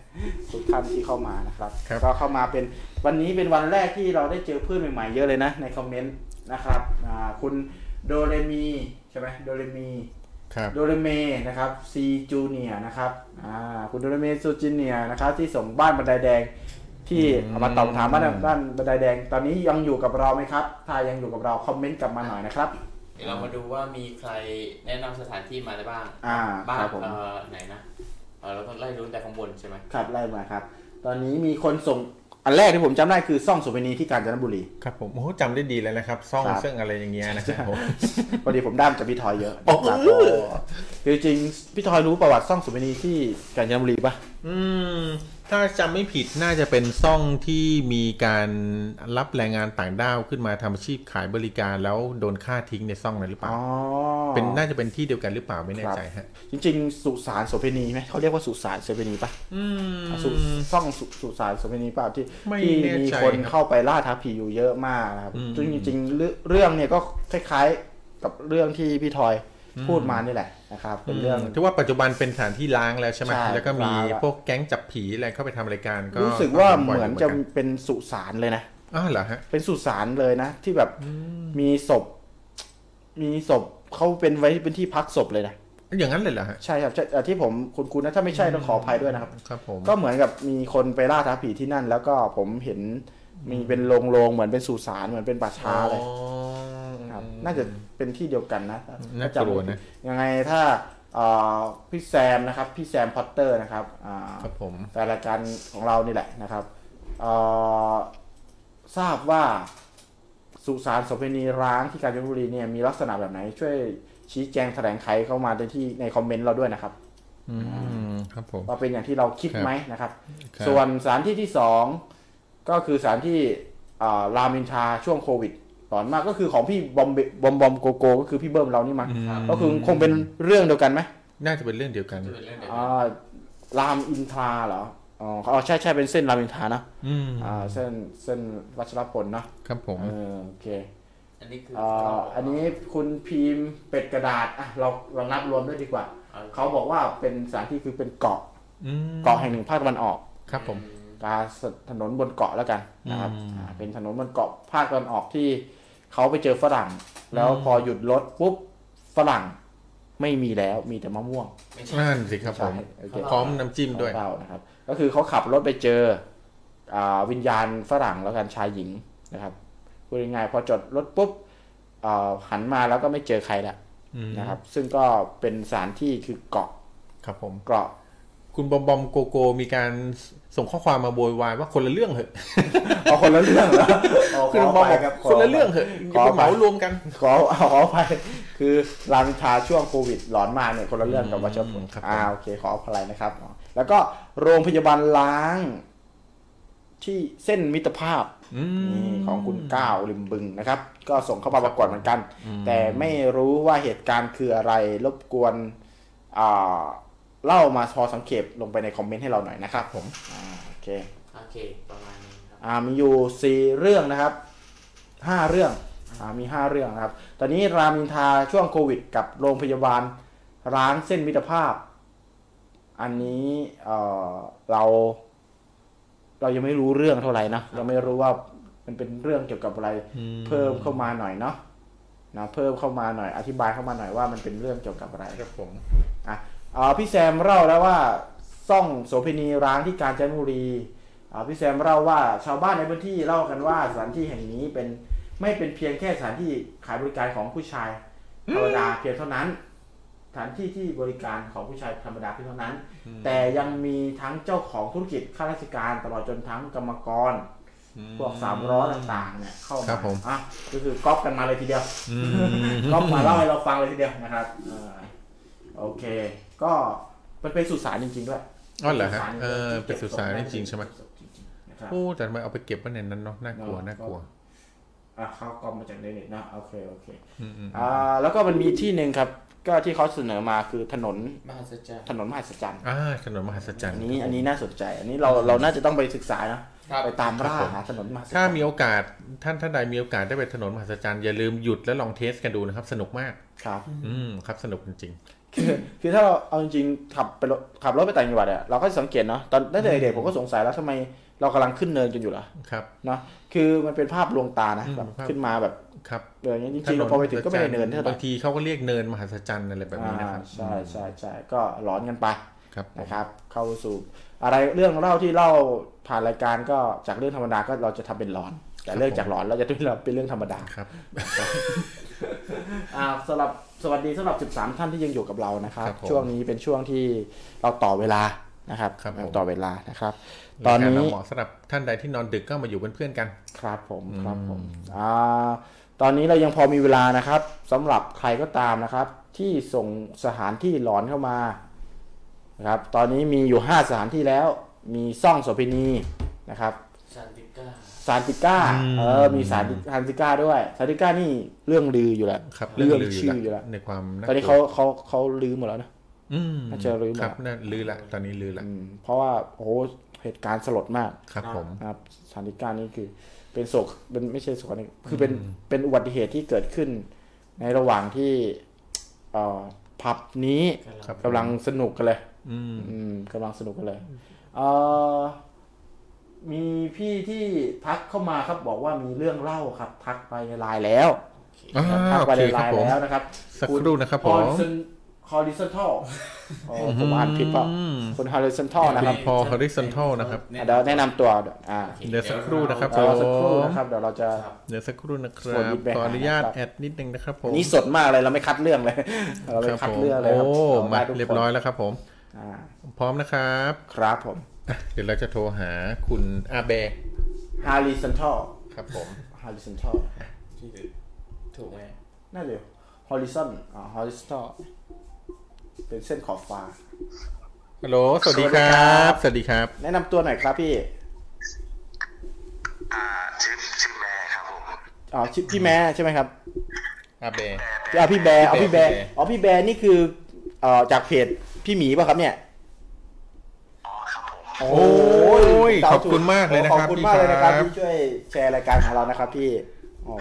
ทุกท่านที่เข้ามานะครับครับ ก็เข้ามาเป็นวันนี้เป็นวันแรกที่เราได้เจอเพื่อนใหม่ๆเยอะเลยนะ ในคอมเมนต์นะครับอ่าคุณโดเรมีใช่ไหมโดเรมีครับโดเรเมนะครับซีจูเนียนะครับอ่าคุณโดเรเมซูจูเนียนะครับ ที่ส่งบ้านบันไดแดง ที่อืมเอามาตอบถามบ้านบ้านบันไดแดง ตอนนี้ยังอยู่กับเราไหมครับ ถ้ายังอยู่กับเราคอมเมนต์กลับมาหน่อยนะครับ เดี๋ยวเรามาดูว่ามีใครแนะนำสถานที่มาได้บ้าง อ่าบ้าครันบผมเอ่อไหนนะเออเราต้องไล่รุ้นแต่ข้างบนใช่ไหมครับไล่มาครับ ตอนนี้มีคนส่งอันแรกที่ผมจำได้คือซ่องโสุเวนีที่กาญจนบุรีครับผมโอ้โหจำได้ดีเลยนะครับซ่องครับเสื่องอะไรอย่างเงี้ยนะครับผมพอดีผมด้ามจากพี่ทอยเยอะโอ้นะครับเออคือจริงๆพี่ทอยรู้ประวัติซ่องโสุเวนีที่กาญจนบุรีปะอืม ถ้าจำไม่ผิดน่าจะเป็นซ่องที่มีการรับแรงงานต่างด้าวขึ้นมาทำอาชีพขายบริการแล้วโดนฆ่าทิ้งในซ่องนั้นหรือเปล่าอ๋อเป็นน่าจะเป็นที่เดียวกันหรือเปล่าไม่แน่ใจฮะ จริง ๆ สุสานโสเภณีไหมเขาเรียกว่าสุสานโสเภณีปะอืมสุซ่องสุสุสานโสเภณีปะที่ไม่ที่แน่มีใจคนครับเข้าไปล่าท้าผีอยู่เยอะมากนะครับอืมซึ่งจริงๆเรื่องเรื่องเนี่ยก็คล้ายๆกับเรื่องที่พี่ทอยพูดมานี่แหละ นะครับเป็นเรื่องที่ว่าปัจจุบันเป็นสถานที่ล้างแล้วใช่ไหมใช่แล้วก็มีล้างแล้วพวกแก๊งจับผีอะไรเข้าไปทำรายการก็รู้สึกว่าบ่ยเหมือนจะกัเป็นสุสานเลยนะอ้าวเหรอฮะเป็นสุสานเลยนะ ที่แบบมีศพ มีศพเขาเป็นไว้เป็นที่พักศพเลยนะอย่างนั้นเลยเหรอฮะใช่ครับใช่อะที่ผมคุณคุณนะถ้าไม่ใช่ต้องขออภัยด้วยนะครับ ครับผมก็เหมือนกับมีคนไปล่าท้าผีที่นั่น แล้วก็ผมเห็น มีเป็นโรงโรงๆเหมือนเป็นสุสานเหมือนเป็นป่าช้าเลยอ๋อครับ น่าจะเป็นที่เดียวกันนะน่ากลัวนะยังไงถ้าเอ่อพี่แซมนะครับ พี่แซมพอตเตอร์นะครับอ่าครับผมแต่รายการของเรานี่แหละนะครับเอ่อทราบว่าสุสานโสเภณีร้างที่กาญจนบุรีเนี่ยมีลักษณะแบบไหน ช่วยชี้แจงแถลงไขเข้ามาในที่ในคอมเมนต์เราด้วยนะครับอืมครับผมว่าเป็นอย่างที่เราคิดครับไหมนะครับครับ ส่วนสถานที่ที่สอง ก็คือสถานที่อ่ารามอินทราช่วงโควิดหลอนมากก็คือของพี่บอมเบบอมบอมโกโกก็คือพี่เบิ้มเรานี่มาอืมก็คือคงเป็นเรื่องเดียวกันไหมน่าจะเป็นเรื่องเดียวกันจะเป็นเรื่องเดียวกัอ่านรามอินทราเหรออ๋ออ๋อใช่ใช่เป็นเส้นรามอินทรานะอืมอ่าเส้นเส้นวัชรพลเนาะครับผมเออโอเคอันนี้คืออ่าอันนี้คุณพิมพ์เป็ดกระดาษอะเราเรานับรวมด้วยดีกว่าเอาเขาบอกว่าเป็นสถานที่คือเป็นเกาะอืมเกาะแห่งหนึ่งภาคตะวันออกครับผม การถนนบนเกาะแล้วกันนะครับอืมอ่าเป็นถนนบนเกาะภาคตะวันออกที่เขาไปเจอฝรั่ง แล้วพอหยุดรถปุ๊บฝรั่งไม่มีแล้วมีแต่มะม่วงไม่ใช่นั่นสิครับผมใช่โอเคพร้อมน้ำจิ้มด้วยของเรานะครับ ก็คือเขาขับรถไปเจออ่าวิญญาณฝรั่งแล้วกันชายหญิงนะครับพูดง่ายๆพอจอดรถปุ๊บอ่าหันมาแล้วก็ไม่เจอใครแล้วอืมนะครับ ซึ่งก็เป็นสถานที่คือเกาะครับผมเกาะคุณบอมบอมโกโกมีการ ส่งข้อความมาโวยวายว่าคนละเรื่องเหอะเอาคนละเรื่องเหรอเอาขคุณอบอมไปบอกครับคนละเรื่องเหอะขอย่าอไปไปเหมารวมกัน ขอเอาขอไปคือรามอินทราช่วงโควิดหลอนมาเนี่ยคนละเรื่องกับวัชรพลครับอ่าโอเค ขออภัยนะครับ แล้วก็โรงพยาบาลล้าง ที่เส้นมิตรภาพอืมนี่ของคุณก้าวริมบึงนะครับ ก็ส่งเข้ามาประกวดเหมือนกัน แต่ไม่รู้ว่าเหตุการณ์คืออะไรรบกวนอ่า เล่ามาพอสังเกตลงไปในคอมเมนต์ให้เราหน่อยนะครับผมอ่าโอเคโอเค ประมาณนี้ครับ อ่ามีอยู่สี่เรื่องนะครับห้าเรื่องอ่ามีห้าเรื่องนะครับ ตอนนี้รามอินทราช่วงโควิด กับโรงพยาบาลร้างเส้นมิตรภาพ อันนี้เอ่อเรา เรายังไม่รู้เรื่องเท่าไหร่นะยังไม่รู้ว่ามันเป็นเรื่องเกี่ยวกับอะไร อืมเพิ่มเข้ามาหน่อยเนาะนะเพิ่มเข้ามาหน่อยอธิบายเข้ามาหน่อยว่ามันเป็นเรื่องเกี่ยวกับอะไร ครับผม อะอ่า พี่แซมเล่าแล้วว่าซ่องโสเภณีร้างที่กาญจนบุรีอ่าพี่แซมเล่าว่าชาวบ้านในพื้นที่เล่ากันว่าสถานที่แห่งนี้เป็นไม่เป็นเพียงแค่สถานที่ขายบริการของผู้ชายธรรมดาเพียงเท่านั้น สถานที่ที่บริการของผู้ชายธรรมดาเพียงเท่านั้น แต่ยังมีทั้งเจ้าของธุรกิจข้าราชการตลอดจนทั้งกรรมกรพวกสามล้อต่างๆเนี่ยเข้าครัมาบผมอะก็คือก๊อปกันมาเลยทีเดียวอืมก็มาเล่าให้เราฟังเลยทีเดียวนะครับอ่าโอเค ก็มันเป็นสุสานจริงๆด้วยอ๋อเหรอฮะสุสานเออเป็นสุสานจริงๆใช่ไหมนะครับโอ้แต่ทำไมเอาไปเก็บไว้ในนั้นเนาะน่ากลัวน่ากลัวอะเขากรมมาจากในเน็ตนะโอเคโอเคอืมอืมอ่าแล้วก็มันมีที่หนึ่งครับ ก็ที่เขาเสนอมาคือถนนมหัศจรรย์ถนนมหัศจรรย์อ่าถนนมหัศจรรอัย์นนี้อันนี้น่าสนใจ อันนี้เราเราน่าจะต้องไปศึกษานะครับไปตามล่าครับผมหาถนนมหัศจรรย์ถ้ามีโอกาสท่านท่านใดมีโอกาสได้ไปถนนมหัศจรรย์อย่าลืมหยุดแล้วลองเทสกันดูนะครับ สนุกมากครับ อืมครับสนุกจริง คือคือถ้าเราเอาจริงๆขับไปรถขับรถไปต่างจังหวัดอะเราก็สังเกตเนาะตอนตั้งแต่เด็กๆผมก็สงสัยแล้วทำไมเรากำลังขึ้นเนินกันอยู่ล่ะๆครับเนาะคือมันเป็นภาพลวงตานะอืมแบบภาพขึ้นมาแบบครับเดินอย่างนี้จริงๆเราพอไปถึงก็ไม่ได้เนินเท่าไหร่บางทีเขาก็เรียกเนินมหัศจรรย์อะไรแบบนี้นะครับอ่าใช่ใช่ใช่ก็หลอนกันไปครับนะครับ เข้าสู่อะไรเรื่องเล่าที่เล่าผ่านรายการก็จากเรื่องธรรมดาก็เราจะทำเป็นหลอน แต่เรื่องจากหลอนเราจะเป็นเป็นเรื่องธรรมดาครับอ่าสำหรับ สวัสดีสำหรับ 13 ท่านที่ยังอยู่กับเรานะครับ ครับผมช่วงนี้เป็นช่วงที่เราต่อเวลานะครับครับผมต่อเวลานะครับ ตอนรายการนี้เราเหมาะสำหรับท่านใดที่นอนดึกก็มาอยู่เป็นเพื่อนกัน ครับผมครับผมอ่าตอนนี้เรายังพอมีเวลานะครับสำหรับใครก็ตามนะครับ ที่ส่งสถานที่หลอนเข้ามานะครับตอนนี้มีอยู่ 5 สถานที่แล้วมีซ่องโสเภณีนะครับซานติก้า ซานติก้าอืมเออ มีซานติซานติก้าด้วยซานติก้านี่เรื่องลืออยู่แล้วครับ เรื่องลืชื่ออยู่แล้วในความตอนนี้เขาเขาเขาลือหมดแล้วนะอืมน่าจะลืมครับละน่าลือละตอนนี้ลือละอืมเพราะว่าโอ้โหเหตุการณ์สลดมากครับผมนะครับซานติก้านี่คือ เป็นโศกเป็นไม่ใช่โศกนี่คือเป็นเป็นอุบัติเหตุที่เกิดขึ้น ในระหว่างที่เอ่อผับนี้ครับกำลังสนุกกันเลย อืมอืมกำลังสนุกกันเลยเอ่อ มีพี่ที่ทักเข้ามาครับบอกว่ามีเรื่องเล่าครับ ทักไปในไลน์แล้วอ่าทักโอไปเคในไลครับน์ผม แล้วนะครับสักครู่นะครับผมฮอริซอนทัลผมอ่านผิดเปล่าอืม คุณฮอริซอนทัลนะครับพอ horizontal นะครับ อะเดี๋ยวแนะนำตัวอ่าเดี๋ยวสักครู่นะครับ เดี๋ยวสักครู่ผมนะครับเดี๋ยวเราจะ เดี๋ยวสักครู่นะคสรัวัสบดีแบงค์ขออนุญาตนะครับแอดนิดนึงนะครับผมนี่สดมากเลยเราไม่คัดเรื่องเลย เราไม่ครับคัดผมเรื่องเลยครับโอ้เมาได้ทุกคนเรียบร้อยแล้วครับผม อ่าพร้อมนะครับ ครับผมอะ เดี๋ยวเราจะโทรหาคุณอาเบhorizontal ครับผม horizontal ที่ถูกไหมน่าจะ horizon อ่า horizontal เป็นเส้นขอบฟ้าฮัลโหลสวัสดีครับสวัสดีครับสวัสดีครับ แนะนำตัวหน่อยครับพี่ อ่าชื่อชื่อแม่ครับผมอ๋อชื่อพี่แม่ใช่ไหมครับอาเบพี่เอาพี่แบร์เอาพี่แบร์พี่แบร์อ๋อพี่แบร์นี่คือเอ่อจากเพจพี่หมีป่ะครับเนี่ยอ๋อครับผม โอ้โอ้ยขอบคุณมากเลยนะครับขอบคุณมากเลยนะครับพี่ครับ ที่ช่วยแชร์รายการของเรานะครับพี่ โอ้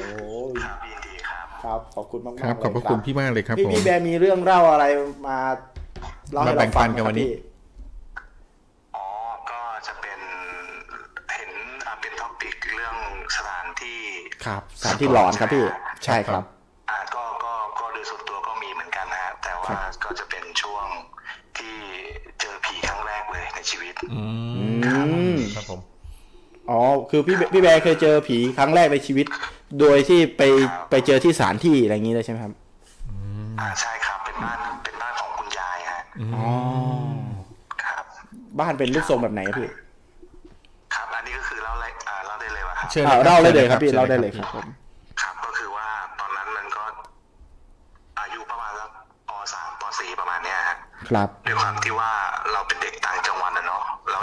ยครับยินดีครับครับขอบคุณมากๆครับ ขอบพระคุณพี่มากเลยครับพี่ผม พี่แบร์มีเรื่องเล่าอะไรมาเล่าให้มาแบ่เรางปัฟังนกันวันนี้ ครับพี่ อ๋อ ก็จะเป็นเห็นอ่าเป็นท็อปิกเรื่องสถานที่ ครับสถานที่หลอนครับพี่ ใช่ครับ อ่าก็ก็ก็โดยส่วนตัวก็มีเหมือนกันนะฮะแต่ว่าก็จะ ชีวิตอือืมมครับผมอ๋อ คือพี่พี่แบร์เคยเจอผีครั้งแรกในชีวิต โดยที่ไปไปเจอที่สถานที่อะไรอย่างนี้เลยใช่ไหมครับอ่าใช่ครับเป็นบ้านเป็นบ้านของคุณยายฮะอ๋อครับ บ้านเป็นรูปทรงแบบไหนครับพี่ครับอันนี้ก็คือเล่าเลยอ่าเล่าได้เลยว่าครับเชิญอ่าครับเล่าเลยเลยครับพี่ชิญเล่าได้เลยครับผมครับก็คือว่าตอนนั้นมันก็ อายุประมาณสักปสามปสี่ประมาณเนี้ยฮะครับด้วยความที่ว่า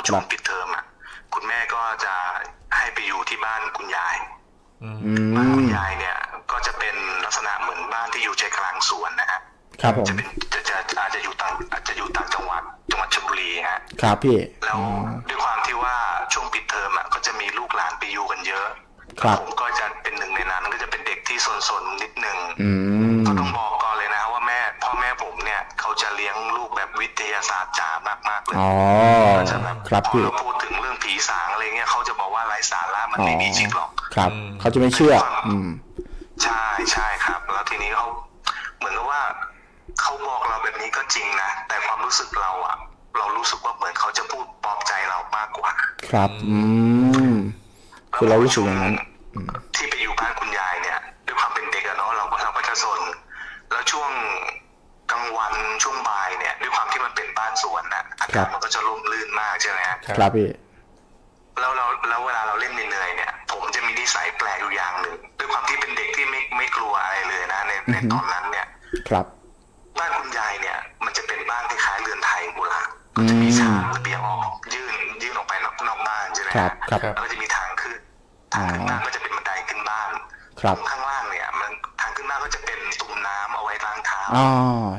ช่วงปิดเทอมอะคุณแม่ก็จะให้ไปอยู่ที่บ้านคุณยายอืบ้านคุมณยายเนี่ย ก็จะเป็นลักษณะเหมือนบ้านที่อยู่ใจกลางสวนนะฮะครับผมจะเป็นจะจะอาจจะอยู่ต่างอาจจะอยู่ต่างจังหวัดจังหวัดชลบุรีฮะครับพี่แล้วด้วยความที่ว่าช่วงปิดเทอมอะก็จะมีลูกหลานไปอยู่กันเยอะครับผมก็จะเป็นหนึ่งในนั้นก็จะเป็นเด็กที่ซนๆนิดนึงอืมก็ต้องบอกก่อน ผมเนี่ยเขาจะเลี้ยงลูกแบบวิทยาศาสตร์จ๋ามากๆเลยอ๋อก็จะแบบครับพอพี่เราพูดถึงเรื่องผีสางอะไรเงี้ยเขาจะบอกว่าไร้สาระมันไม่มีจริงหรอกครับ เขาจะไม่เชื่อ อืม ใช่ใช่ครับ แล้วทีนี้เขาเหมือนกับว่าเขาบอกเราแบบนี้ก็จริงนะ แต่ความรู้สึกเราอะเรารู้สึกว่าเหมือนเขาจะพูดปลอบใจเรามากกว่าครับ อืมคือเรารู้สึกอย่างนั้นที่ไปอยู่บ้านคุณยายเนี่ยด้วยความเป็นเด็กอะเนาะเราก็เราก็จะสน แล้วช่วง กลางวันช่วงบ่ายเนี่ยด้วยความที่มันเป็นบ้านสวนนะอาครักาศบมันก็จะร่มรื่นมากใช่ไหมฮะครับพี่แล้วเราแล้วเวลาเราเล่นเหนื่อยๆเนี่ย ผมจะมีนิสัยแปลกอยู่อย่างหนึ่งด้วยความที่เป็นเด็กที่ไม่ไม่กลัวอะไรเลยนะในในตอนนั้นเนี่ย ครับ บ้านคุณยายเนี่ย มันจะเป็นบ้านคล้ายๆเรือนไทยโบราณก็จะมีฉากระเบียงออกยื่นยื่นออกไปนอกนอกบ้านใช่ไหมครับฮะครับแล้วก็จะมีทางขึ้นทางขึ้นบ้านก็จะเป็นบันไดขึ้นบ้านครับข้างล่าง อ๋อ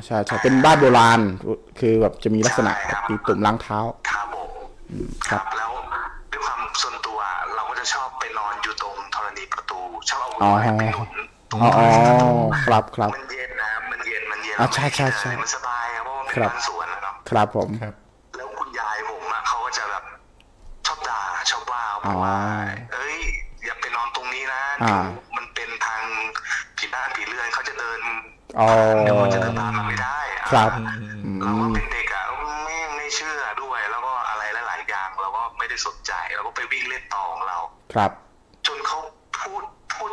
ใช่ใช่เป็นบ้านโบราณ คือแบบจะมีลักษณะใช่ครับมีตุ่มล้างเท้าครับผมครับแล้วด้วยความส่วนตัวเราก็จะชอบไปนอนอยู่ตรงธรณีประตูชอบเอาอ๋อหัวไปหนุนตรงอ๋ออ๋อครับครับมันเย็นนะมันเย็นมันเย็นอะใช่ใช่ใช่มันสบายอะเพราะว่ามันครัเป็นบบ้านสวนอะเนาะครับผมครับแล้วคุณยายผมอะเขาก็จะแบบชอบด่าชอบว่าอ๋อว่าเอ้ยอย่าไปนอนตรงนี้นะอ่า อ๋อเดี๋ยวมันจะตามไม่ได้อะครับเราก็เป็นเด็กอะไม่ไม่เชื่อด้วย แล้วก็อะไรหลายๆอย่างเราก็ไม่ได้สนใจเราก็ไปวิ่งเล่นต่อของเรา ครับ จนเขาพูดพูด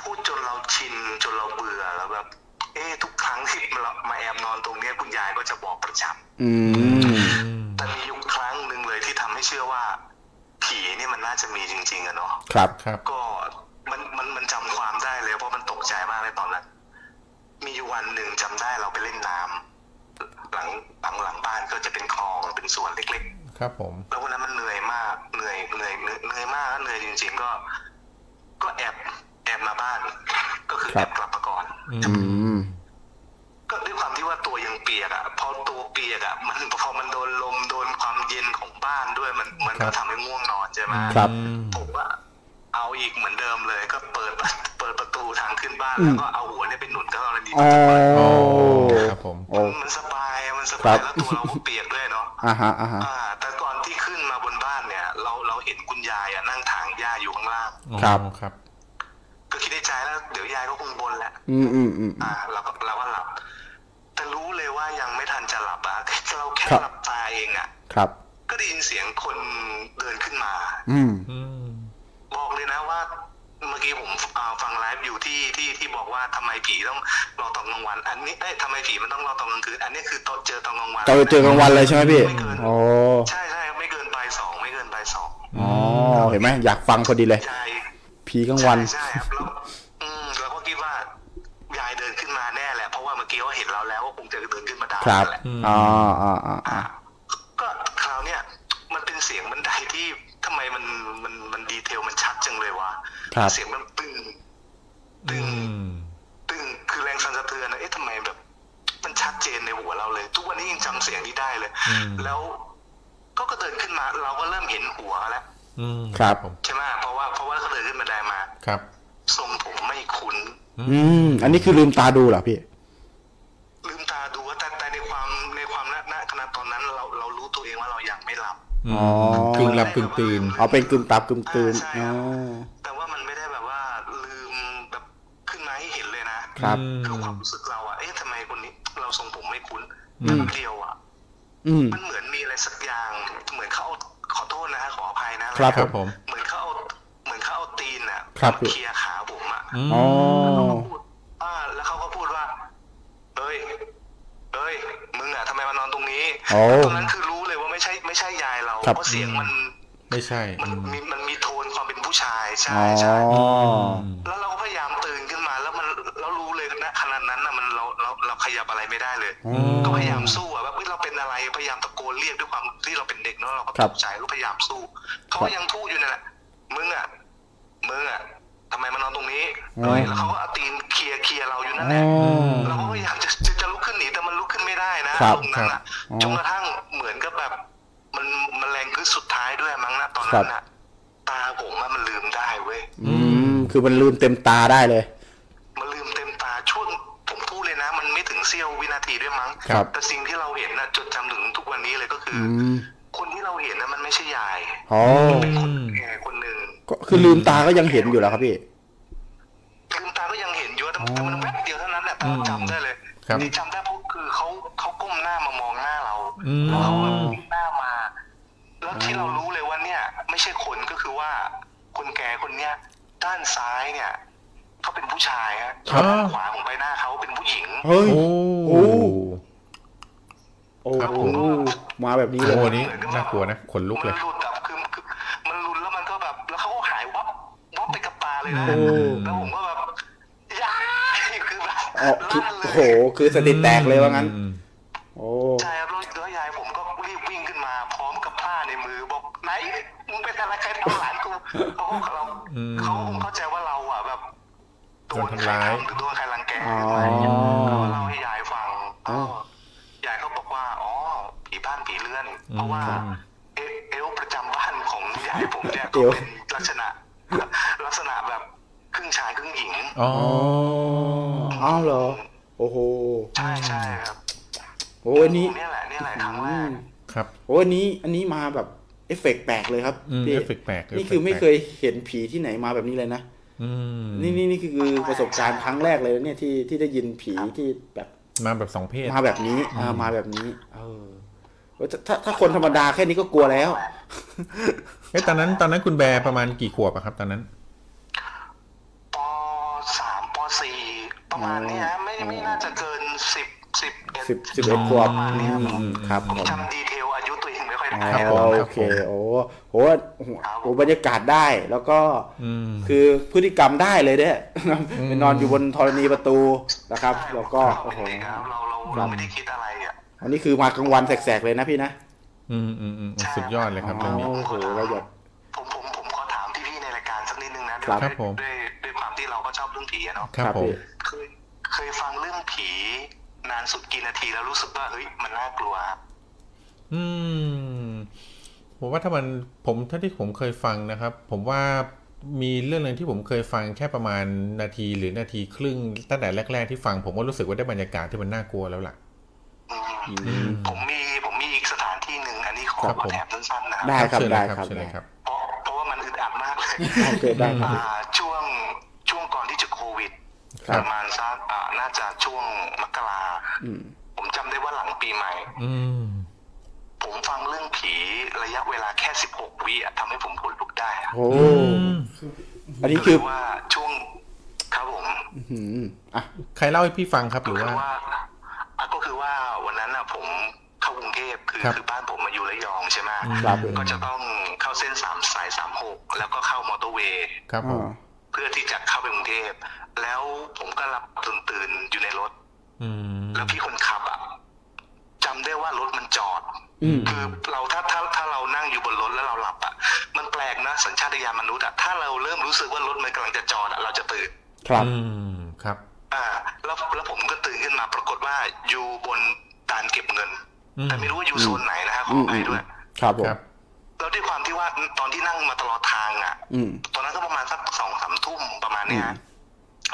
พูดจนเราชินจนเราเบื่อแล้วแบบ เอ๊ะทุกครั้งที่เรามาแอบนอนตรงเนี้ยคุณยายก็จะบอกประจำอืมแต่มียุคครั้งหนึ่งเลยที่ทำให้เชื่อว่า ผีนี่มันน่าจะมีจริง ๆอะเนาะครับ ครับ ก็มันมันมันจำความได้เลยเพราะมันตกใจมากเลยตอนนั้น มีอยู่วันหนึ่งจำได้เราไปเล่นน้ำหลังหลังหลังบ้านก็จะเป็นคลองเป็นสวนเล็ก ๆ ครับ ผม แล้ววันนั้นมันเหนื่อยมากเหนื่อยเหนื่อยเหนื่อยเหนื่อยมากแล้วเหนื่อยจริงๆก็ ก็แอบแอบมาบ้าน ก็คือครัแอบบกลับมาก่อนอืมก็ด้วยความที่ว่าตัวยังเปียกอะพอตัวเปียกอะมันพอมันโดนลมโดนความเย็นของบ้านด้วยมันมันครัก็บทำให้ง่วงนอนใช่ไหมครับผมว่า เอาอีกเหมือนเดิมเลยก็เปิดเปิดประตูทางขึ้นบ้านอืมแล้วก็เอาหัวเนี่ยไปหนุนเข้าเลยดีอ๋อโอ้ครับผมโอ้มันสบายมันสครับายบแล้วตัวเราก็เปียกด้วยเนาะอ่าฮะอ่าฮะอ่าแต่ก่อนที่ขึ้นมาบนบ้านเนี่ย เราเราเห็นคุณยายอะนั่งถางหญ้าอยู่ข้างล่างครับครับก็คิดในใจแล้วเดี๋ยวยายก็คงบนแหละอืมอืมอืมอ่าเราก็เราก็หลับ แต่รู้เลยว่ายังไม่ทันจะหลับอะเราแค่ครับหลับตาเองอะครับ ก็ได้ยินเสียงคนเดินขึ้นมา อืม อืม บอกเลยนะว่า เมื่ อกี้ผมอ่าฟังไลฟ์อยู่ที่ที่ที่บอกว่าทำไมผีต้องรอตอนกลางวัน อันนี้เอ้ยทำไมผีมันต้องรอตอนกลางคืน อันนี้คือตอนเจอตอนกลางวันเจอเจอกลางวันเลยใช่ไหมพี่ไม่เกินโอ้ใช่ใช่ไม่เกินบ่ายสองไม่เกินบ่ายสองอ๋อเห็นไหมอยากฟังพอดีเลยใช่ผีกลางวันใช่ใช่ครับแล้วอืมเราก็คิดว่ายายเดินขึ้นมาแน่แหละเพราะว่าเมื่อกี้เขาเห็นเราแล้วว่าคงจะเดินขึ้นมาด่าครับแหละอ่าอ่าอ่าอ่าก็คราวเนี้ยมันเป็นเสียงบัน เสียงมันตึงตึอืงมตึงคือแรงสั่นสะเทือนนะเอ๊ะทำไมแบบ มันชัดเจนในหัวเราเลย ทุกวันนี้ยังจำเสียงนี้ได้เลยอืมแล้วก็ก็เดินขึ้นมา เราก็เริ่มเห็นหัวแล้วอืมครับผมใช่ไหมเพราะว่าเพราะว่าเขาเดินขึ้นบันไดมาครับทรงผมไม่คุ้น อืม อันนี้คือลืมตาดูเหรอพี่ลืมตาดูว่าแต่แต่ในความในความณณขณะตอนนั้นเราเรารู้ตัวเองว่าเรายังไม่หลับอืมอ๋อกึ่งหลับกึ่งตื่นเอาเป็นกึ่มตับกึ่มตื่นใช่อ๋คอ ครับคือความรู้สึกเราอะเอ๊ะทำไมคนนี้ เราทรงผมไม่คุ้นอืมแป๊บเดียวอะอืมมันเหมือนมีอะไรสักอย่าง เหมือนเขาเอาขอโทษนะฮะขออภัยนะครับครับผม เหมือนเขาเอาเหมือนเขาเอาตีนอะครับมาเคลียร์ขาผมอะอืมอ๋อพูดอ่าแล้วเขาก็พูดว่าเอ้ยเอ้ยมึงอะทำไมมานอนตรงนี้โอ้ตรงนั้นคือรู้เลยว่าไม่ใช่ไม่ใช่ยายเราครับเพราะเสียงมันไม่ใช่ มันอืมมีมันมีโทนความเป็นผู้ชายใช่อ๋อใช่อืมแล้วเราก็พยายาม ขยับอะไรไม่ได้เลยอืมก็พยายามสู้อะแบบเฮ้ยเราเป็นอะไรพยายามตะโกนเรียกด้วยความที่เราเป็นเด็กเนาะเราก็ครัตบกใจก็พยายามสู้เขาก็ยังพูดอยู่นั่นแหละมึงอะมึงอะทำไมมานอนตรงนี้เฮ้ยแล้วเขาก็เอาตีนเคลียร์เคลียร์เราอยู่นั่นแหอ๋ละอเราก็พยายามจะจะจะลุกขึ้นหนีแต่มันลุกขึ้นไม่ได้นะครับตรงนั้นครัอะบอ๋อจนกระทั่งเหมือนกับแบบมันมันแรงขึ้นสุดท้ายด้วยมั้งนะตอนครันั้บนอะตาผมอะมันลืมได้เว้ยอืมคือมันลืมเต็มตาได้เลย มันลืมเต็มตาช่วงผมพูด เลยนะ มันไม่ถึงเสี้ยววินาทีด้วยมั้งครับแต่สิ่งที่เราเห็นนะจดจำถึงทุกวันนี้เลยก็คืออือมคนที่เราเห็นนะมันไม่ใช่ยายอ๋อเป็นคนแก่คนหนึ่งก็คือลืมตาก็ยังเห็นอยู่แล้วครับพี่ลืมตาก็ยังเห็นอยู่แต่แต่มันแวบเดียวเท่านั้นแหละแต่เราจำได้เลยครับที่จำได้เพราะคือเขาเขาก้มหน้ามามองหน้าเราอืมแล้วเขาแบบวิ่งหน้ามา แล้วที่เรารู้เลยว่าเนี่ย ไม่ใช่คนก็คือว่าคนแก่คนเนี้ยด้านซ้ายเนี่ย เขาเป็นผู้ชายฮะครับด้านขวาของใบหน้าเขาเป็นผู้หญิง เฮ้ย โอ้โอ้ โอ้ครับโหผม มาแบบนี้เลยโอ้นี้น่ากลัวนะขนลุกเลย มันหลุดแบบคือคือมันหลุดแล้วมันก็แบบ แล้วเขาก็หายวับวับไปกับตาเลยนะโอ้ แล้วผมก็แบบยายคือแบบอ๋อคือลั่นเลโอ้โห ยคือสติแตกเลยว่างั้น อืมโอ้ ใช่ครับแล้วแล้วยายผมก็รีบวิ่งขึ้นมา พร้อมกับผ้าในมือบอกไหนมึงเป็นอะไรใครทำหลานกูเขาคงเราอืมเขาคงเข้าใจว่าเราอะแบบ โดนทำร้ายหรือโดนใครรังแกอ๋ออะไรอย่างเงี้ยก็เล่าให้ยายฟังก็ยายเขาบอกว่าอ๋อผีบ้านผีเรือน เพราะว่าอืมเอเอลประจำบ้านของยายผมเนี่ยเอก็วเป็นลักษณะลักษณะแบบครึ่งชายครึ่งหญิงอ๋ออ๋ออ้าวเหรอโอ้โหใช่ใช่ครับโอ้อันนี้เนี่ยแหละเนี่ยแหละครั้งแรกครับโอ้อันนี้อันนี้มาแบบเอฟเฟกต์แปลกเลยครับอืมพี่เอฟเฟกต์แปลกนี่คือไม่เคยเห็นผีที่ไหนมาแบบนี้เลยนะออืม นี่นี่นี่คือประสบการณ์ครั้งแรกเลยนะเนี่ยที่ที่ได้ยินผีที่แบบมาแบบสองเพศมาแบบนี้อ่ามาแบบนี้ เออถ้าถ้าถ้าคนธรรมดาแค่นี้ก็กลัวแล้วเอ้ยตอนนั้นตอนนั้นคุณแบร์ประมาณกี่ขวบอะครับ ตอนนั้นปสามปสี่ประมาณเนี้ยไม่ไม่น่าจะเกินสิบสิบเอ็ดสิบสิบเอ็ดขวบประมาณเนี้ยอืมครับผมจำดีเทล ค่อยได้ครับผมอ๋อโอเคโอ้โหโอ้โหโอ้บรรยากาศได้แล้วก็อืมคือพฤติกรรมได้เลยเนี่ยไปนอนอยู่บนธรณีประตูนะครับ แล้วก็เราโอ้โหเป็นเด็กครับเราเราเราไม่ได้คิดอะไรอะอันนี้คือมากลางวันแสกๆเลยนะพี่นะ อืมอืมอืมสุดยอดเลยครับอ๋เรื่องนี้อโอ้โหเราอยากผมผมผมขอถามพี่ๆในรายการสักนิดนึงนะครับครับผมด้วยด้วยความที่เราก็ชอบเรื่องผีอะเนาะครับผมพี่เคยเคยฟังเรื่องผีนานสุดกี่นาทีแล้วรู้สึกว่าเฮ้ยมันน่ากลัว อืมผมว่าถ้ามันผมถ้าที่ผมเคยฟังนะครับ ผมว่ามีเรื่องหนึงที่ผมเคยฟังแค่ประมาณนาทีหรือนาทีครึ่งตั้งแต่แรก ๆ ที่ฟัง ผมก็รู้สึกว่าได้บรรยากาศที่มันน่ากลัวแล้วล่ะอืมผมมีผมมีอีกสถานที่หนึ่งอันนี้ขอครับผมแถมสั้นๆนะได้ครับเชิญเลได้ยครับเชิญได้เลยครับเพราะเพราะว่ามันอึดอัดมากเลยโอเคได้ครับอ่าช่วงช่วงก่อนที่จะโควิดครับประมาณสักอ่าน่าจะช่วงมกราอืมผมจำได้ว่าหลังปีใหม่ อืม ผมฟังเรื่องผีระยะเวลาแค่ 16 วิอะทำให้ผมขนลุกได้อะโอ้อันนี้คือก็ว่าช่วงครับผมอื้อหืออะใครเล่าให้พี่ฟังครับหก็รือคือว่าว่าอะก็คือว่าวันนั้นอะผมเข้ากรุงเทพคือครับคือบ้านผมมาอยู่ระยองใช่ไหมครับก็จะต้องเข้าเส้นสามสายสามหกแล้วก็เข้ามอเตอร์เวย์ครับผมอ่าเพื่อที่จะเข้าไปกรุงเทพแล้วผมก็รับตื่นตื่นๆอยู่ในรถอืมแล้วพี่คนขับอะจำได้ว่ารถมันจอดอืม คือเราถ้าถ้าถ้าเรานั่งอยู่บนรถแล้วเราหลับอะมันแปลกนะสัญชาตญาณมนุษย์อะถ้าเราเริ่มรู้สึกว่ารถมันกำลังจะจอดอะเราจะตื่น ครับอืมครับ อ่า แล้วแล้วผมก็ตื่นขึ้นมาปรากฏว่าอยู่บนด่านเก็บเงินอืมแต่ไม่รู้ว่าอยู่โซนไหนนะฮะขออือมภัอืยมด้วย ครับผมครับแล้วด้วยความที่ว่าตอนที่นั่งมาตลอดทางอะอืมตอนนั้นก็ประมาณสักสองสามทุ่มประมาณเนี้ยฮะ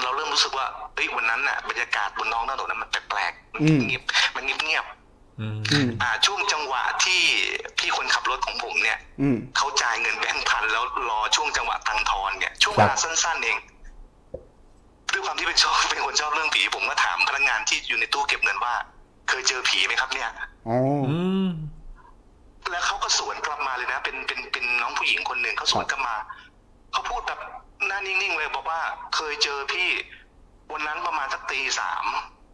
เราเริ่มรู้สึกว่าเฮ้ยวันนั้นน่ะบรรยากาศบนน้องถนนนั้นมันแปลกๆมันอืมเงียบมันเงียบเงียบ อืมอืมๆอ่าช่วงจังหวะที่พี่คนขับรถของผมเนี่ยอืมเขาจ่ายเงินแบงค์พันแล้วรอช่วงจังหวะตังค์ทอนเนี่ยช่วงครัเวบลาสั้น ๆ เองด้วยความที่เป็นชอบเป็นคนชอบเรื่องผีผมก็ถามพนักงานที่อยู่ในตู้เก็บเงินว่า เคยเจอผีไหมครับ เนี่ยอ๋ออืมแล้วเขาก็สวนกลับมาเลยนะ เป็นเป็นเป็นน้องผู้หญิงคนหนึ่งเขาสวนกลับมาเขาพูดแบบหน้านิ่งๆเลยบอกว่า เคยเจอพี่ วันนั้นประมาณสักตีสาม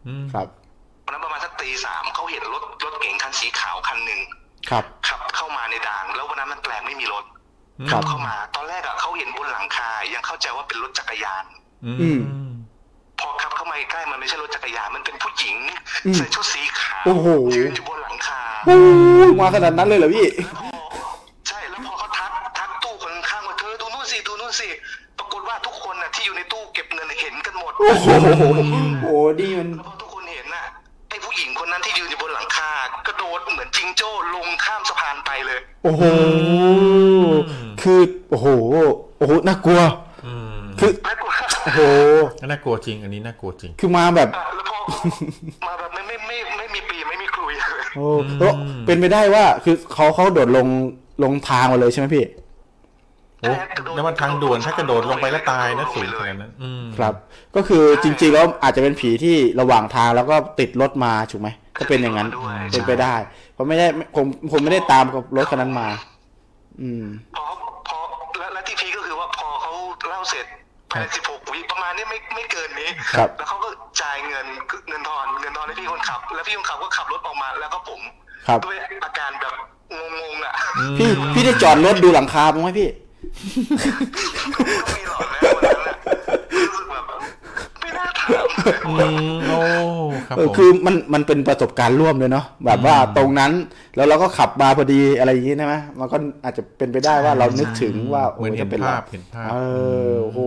อืมครับ วันนั้นประมาณสักตีสามเขาเห็นรถรถเก๋งคันสีขาวคันหนึ่งครับขับเข้ามาในด่าน แล้ววันนั้นมันแปลกไม่มีรถครับเข้ามา ตอนแรกอะเขาเห็นบนหลังคายังเข้าใจว่าเป็นรถจักรยาน อืมพอขับเข้ามาใกล้มันไม่ใช่รถจักรยานมันเป็นผู้หญิงอืมใส่ชุดสีขาวโอ้โหยืนอยู่บนหลังคาโอ้ยมาขนาดนั้นเลยเหรอพี่แล้วพอใช่แล้วพอเขาทักทักตู้คนข้างๆว่าเธอดูนู่นสิดูนู่นสิปรากฏว่าทุกคนน่ะที่อยู่ในตู้เก็บเงินเห็นกันหมด โอ้โหโอ้ดีมัน นนั้นที่ยืนอยู่บนหลังคากระโดดเหมือนจิงโจ้ลงข้ามสะพานไปเลย โอ้โห คือ โอ้โห โอ้โห น่ากลัวอืมคือ น่ากลัวโอ้โห น่ากลัวจริง อันนี้น่ากลัวจริง คือมาแบบอะแล้วพอมาแบบไม่ไม่ไม่ไม่มีปีไม่มีคลุยเลยโอ้แล้วเป็นไปได้ว่า คือเขาเขาโดดลงลงทางมาเลยใช่ไหมพี่ โอ้แล้วมันทางด่วนถ้ากระโดดลงไปแล้วตายนะสูงขนาดนั้นอืมครับ ก็คือจริงๆแล้วอาจจะเป็นผีที่ระหว่างทางแล้วก็ติดรถมาถูกไหมก็เป็นอย่างนั้นด้วยเป็นไปได้เพราะไม่ได้ผมผมไม่ได้ตามกับรถคันนั้นมา อืมพอพอและและที่พีคก็คือว่าพอเขาเล่าเสร็จภายในสิบหกวิประมาณนี้ไม่ไม่เกินนี้ครับแล้วเขาก็จ่ายเงินเงินทอนเงินทอนให้พี่คนขับ แล้วพี่คนขับก็ขับรถออกมาแล้วก็ผมครับด้วยอาการแบบงงๆอะพี่พี่ได้จอดรถดูหลังคาบ้างไหมพี่ ก็มีหลอดแล้ววันนั้นแหละรู้สึกแบบไม่น่าถามเลยอืมโอ้ครับเออผม คือมันมันเป็นประสบการณ์ร่วมเลยเนาะแบบว่าตรงนั้นแล้วเราก็ขับมาพอดีอะไรอย่างงี้ใช่ไหมมันก็อาจจะเป็นไปได้ว่าเรานึกถึงว่าเหมือนเห็นจะเป็นภาพรเห็นภาพ เออโอ้โห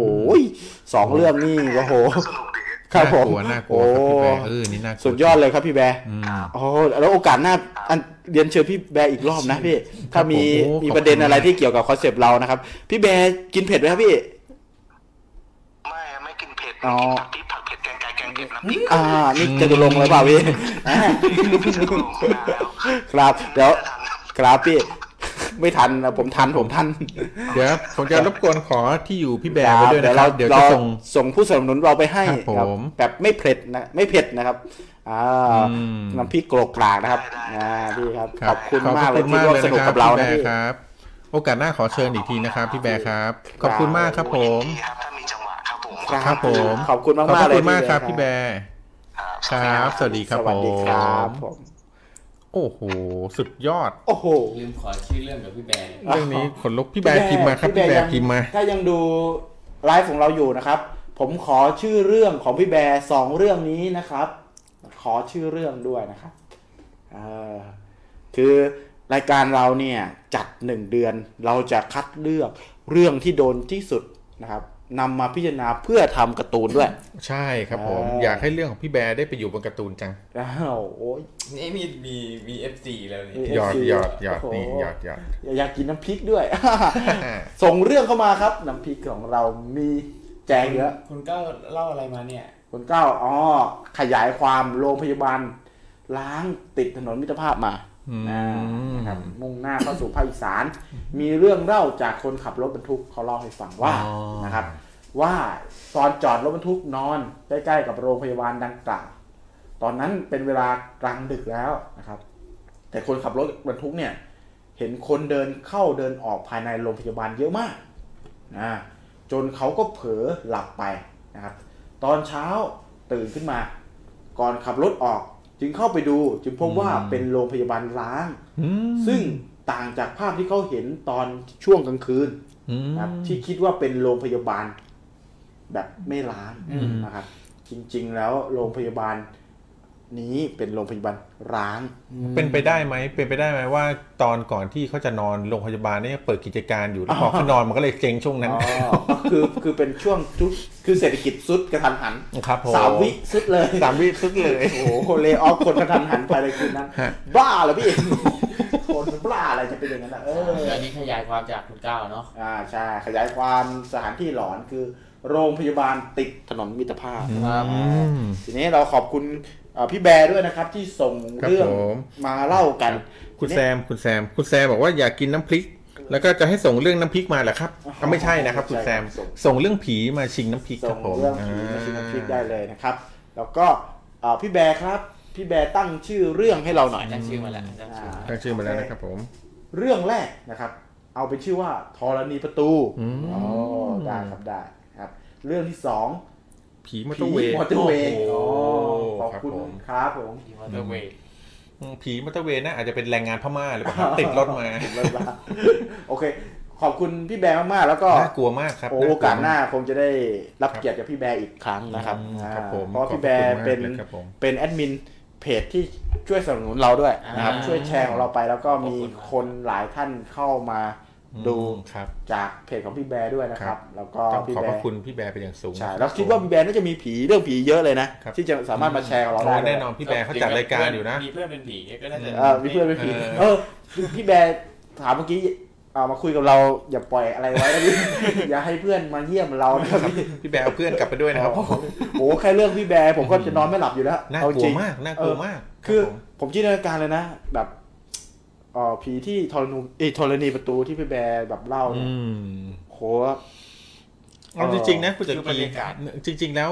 สองเรื่องนี่โอ้โห สนุกดี ครับผมน่ากลัวน่ากลัวครับพี่แบร์เออนี่น่ากลัวสุดยอดเลยครับพี่แบร์อืมโอ้โหแล้วโอกาสหน้าอันเรียนเชิญพี่แบร์อีกรอบนะพี่ถ้ามีผมโอ้มีขอบคุณประเด็นอะไรมากที่เกี่ยวกับคอนเซปต์เรานะครับ พี่แบร์กินเผ็ดไหมครับพี่ไม่ไม่กินเผ็ดอ๋อไม่อกินผักพริกผักเผ็ดแกงไก่แกงเผ็ดน้ำพริกอ่านี่จะลงเลยเปล่าพี่อ่าสนุกมากแล้วครับเดี๋ยวครับพี่ ไม่ทันนะผมทันผมทัน เดี๋ยวผมจะรบกวนขอที่อยู่พี่แบร์ไว้ด้วยนะคเรารับเดี๋ยวเราจะส่งส่งผู้สนับสนุนเราไปให้ครับผมแบบไม่เผ็ดนะไม่เผ็ดนะครับอ่าอืมน้ำพริกโกรกกรากนะครับอ่าพี่ครับรัขอบคุณมากเลยขอบที่ร่วมสนุกกับเราพี่นะแบพี่ร์ครับ โอกาสหน้าขอเชิญอีกทีนะครับ พี่แบร์ครับ ขอบคุณมากครับผมดีครับถ้ามีจังหวะครับผมครับผมขอบคุณมากขอบมากพระเลยคุณมากครับพี่แบร์ครับ สวัสดีครับสผวัสดีครับมผม โอ้โห สุดยอด โอ้โห ลืมขอชื่อเรื่องกับพี่แบร์เลยเรื่องนี้ขนลุกพี่แบร์พิมพ์มาครับ พี่แบร์พิมพ์มา ถ้ายังดูไลฟ์ของเราอยู่นะครับ ผมขอชื่อเรื่องของพี่แบร์สองเรื่องนี้นะครับ ขอชื่อเรื่องด้วยนะครับเออคือรายการเราเนี่ยจัดหนึ่งเดือนเราจะคัดเลือกเรื่องที่โดนที่สุดนะครับ นำมาพิจารณาเพื่อทำการ์ตูนด้วย ใช่ครับผม อ่า อยากให้เรื่องของพี่แบร์ได้ไปอยู่บนการ์ตูนจัง อ้าวโอ้ย นี่มีมีมี FC แล้วนี่มีหยอด FC หยอดหยอดโอ้โห นี่หยอดหยอดอยากกินน้ำพริกด้วย ส่งเรื่องเข้ามาครับ น้ำพริกของเรามีแจกเยอะ คุณก็เล่าอะไรมาเนี่ย คนเก้าอ๋อขยายความโรงพยาบาลล้างติดถนนมิตรภาพมาอืมอ่า นะครับมุ่งหน้าเข้าสู่ภาคอีสาน มีเรื่องเล่าจากคนขับรถบรรทุกเขาเล่าให้ฟังว่าอ๋อนะครับ ว่าตอนจอดรถบรรทุกนอนใกล้ๆกับโรงพยาบาลดังกล่าวตอนนั้นเป็นเวลากลางดึกแล้วนะครับ แต่คนขับรถบรรทุกเนี่ย เห็นคนเดินเข้าเดินออกภายในโรงพยาบาลเยอะมากนะจนเขาก็เผลอหลับไปนะครับ ตอนเช้าตื่นขึ้นมา ก่อนขับรถออก จึงเข้าไปดูจึงพบว่าเป็นโรงพยาบาลร้างอืมซึ่งต่างจากภาพที่เขาเห็นตอนช่วงกลางคืนอืมนะครับที่คิดว่าเป็นโรงพยาบาลแบบไม่ล้างอืมนะครับ จริง ๆ แล้วโรงพยาบาล นี้เป็นโรงพยาบาลร้าง เป็นไปได้ไหมเป็นไปได้ไหมว่า ตอนก่อนที่เขาจะนอนโรงพยาบาลเนี่ยเปิดกิจการอยู่แล้วพอเขานอนมันก็เลยเจ๊งช่วงนั้นอ๋อก็คือคือเป็นช่วงทุกคือเศรษฐกิจสุดกระทันหันครับผมสามวิสุดเลยสามวิสุดเลยโอ้โหคนเลออฟคนกระทันหันภายในคืนนั้นฮะบ้าเหรอพี่คนมันบ้าอะไรจะเป็นอย่างนั้นอะเอออันนี้ขยายความจากคุณก้าวเนาะอ่าใช่ขยายความสถานที่หลอนคือโรงพยาบาลติดถนนมิตรภาพครับอืมทีนี้เราขอบคุณเอ่อ พี่แบร์ด้วยนะครับที่ส่งครับเรื่องผมมาเล่ากัน คุณแซมคุณแซม คุณแซมบอกว่าอยากกินน้ำพริก แล้วก็จะให้ส่งเรื่องน้ำพริกมาเหรอครับอะไม่ใช่นะครับ คุณแซมส่งเรื่องผีมาชิงน้ำพริกคส่รังบผมเรื่องผีมาชิมน้ำพริกได้เลยนะครับ แล้วก็เอ่อพี่แบร์ครับ พี่แบร์ตั้งชื่อเรื่องให้เราหน่อยตั้งชื่อมาแล้วตั้งชื่อมาตั้งชื่อมาแล้วนะครับผม เรื่องแรกนะครับ เอาเป็นชื่อว่าธรณีประตูอืมอ๋อได้ครับได้ครับ เรื่องที่สอง ผีมอเตอร์เวย์มอเตอร์เวย์อ๋อโอ้โหขอบคุณครับผมครับผมที่มอเตอร์เวย์อืมผีมอเตอร์เวย์น่าอาจจะเป็นแรงงานพม่าหรือเปล่าครับติดรถมาเลิกละโอเค ขอบคุณพี่แบร์มากๆแล้วก็น่ากลัวมากครับโอลัวโอกาสหน้าคงจะได้รับครับเกียรติจากพี่แบร์อีกครั้งนะครับอืมอ่าครับผมเพราะว่าพี่แบร์เป็นขอบคุณมากเลยครับผมเป็นแอดมินเพจที่ช่วยสนับสนุนเราด้วยนะครับอ่าช่วยแชร์ของเราไปแล้วก็มีขอบคุณมากคนหลายท่านเข้ามา ดูอืมครับจากเพจของพี่แบร์ด้วยนะคครัรับบแล้วก็ต้องพี่ขอบแบพระร์คุณพี่แบร์เป็นอย่างสูงใช่แล้วคิดว่าพี่แบร์น่าจะมีผีเรื่องผีเยอะเลยนะครับที่จะสามารถมาแชร์กับเราโอ้ได้แน่นอนพี่แบร์เขาจัดรายการอยู่นะมีเพื่อนเป็นผีก็น่าจะเออมีเพื่อนเป็นผีเออเออพี่แบร์ถามเมื่อกี้เอามาคุยกับเราอย่าปล่อยอะไรไว้นะพี่อย่าให้เพื่อนมาเยี่ยมเรานะครับพี่พี่แบร์เอาเพื่อนกลับไปด้วยนะครับโอ้โหแค่เรื่องพี่แบร์ผมก็จะนอนไม่หลับอยู่แล้วเอาจริงน่ากลัวมากน่ากลัวมาก คือรับผมผมจินตนาการเลยนะแบบเอ่อผีที่ทรนูเอยธรณีประตูที่พี่แบร์แบบเล่าเนี่ยอืมโหเอาจริงๆนะคุณจักคือบรรีรยากาศจริง ๆ แล้ว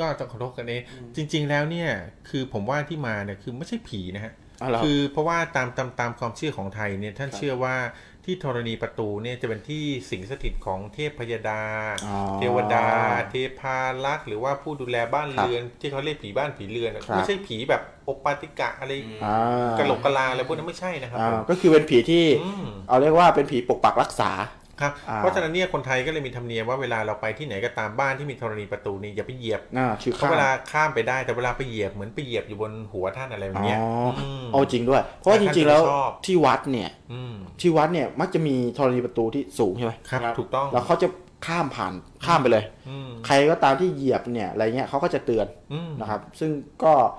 ก็ต้องขอโทษกันเองจริง ๆ แล้วเนี่ย คือผมว่าที่มาเนี่ยคือไม่ใช่ผีนะฮะอ๋อเหรอคือเพราะว่าตามตามตามความเชื่อของไทยเนี่ยท่านครับเชื่อว่า ที่ธรณีประตูเนี่ยจะเป็นที่สิงสถิตของเทพพยดาอ๋อเทวดา เทพารักษ์หรือว่าผู้ดูแลบ้านครับเรือน ที่เขาเรียกผีบ้านผีเรือนอะครับไม่ใช่ผีแบบโอปปาติกะอะไรอ่ากะโหลกกะลาอะไรพวกนั้นไม่ใช่นะครับอ่าผมก็คือเป็นผีที่อืมเอาเรียกว่าเป็นผีปกปักรักษา ครับอ่าเพราะฉะนั้นเนี่ยคนไทยก็เลยมีธรรมเนียมว่าเวลาเราไปที่ไหนก็ตามบ้านที่มีธรณีประตูนี่อย่าไปเหยียบอ่าชื่อเพข้าราะเวลาข้ามไปได้แต่เวลาไปเหยียบเหมือนไปเหยียบอยู่บนหัวท่านอะไรแบบอ๋อเนี้ยอมเอาจริงด้วย เพราะว่าจริงๆแล้วท่านจะชอบที่วัดเนี่ยอืมที่วัดเนี่ยมักจะมีธรณีประตูที่สูงใช่ไหมครับ ถูกต้องแล้วเขาจะข้ามผ่านข้ามไปเลยอืมใครก็ตามที่เหยียบเนี่ยอะไรเงี้ยเขาก็จะเตือนอืมนะครับ ซึ่งก็เอ่อ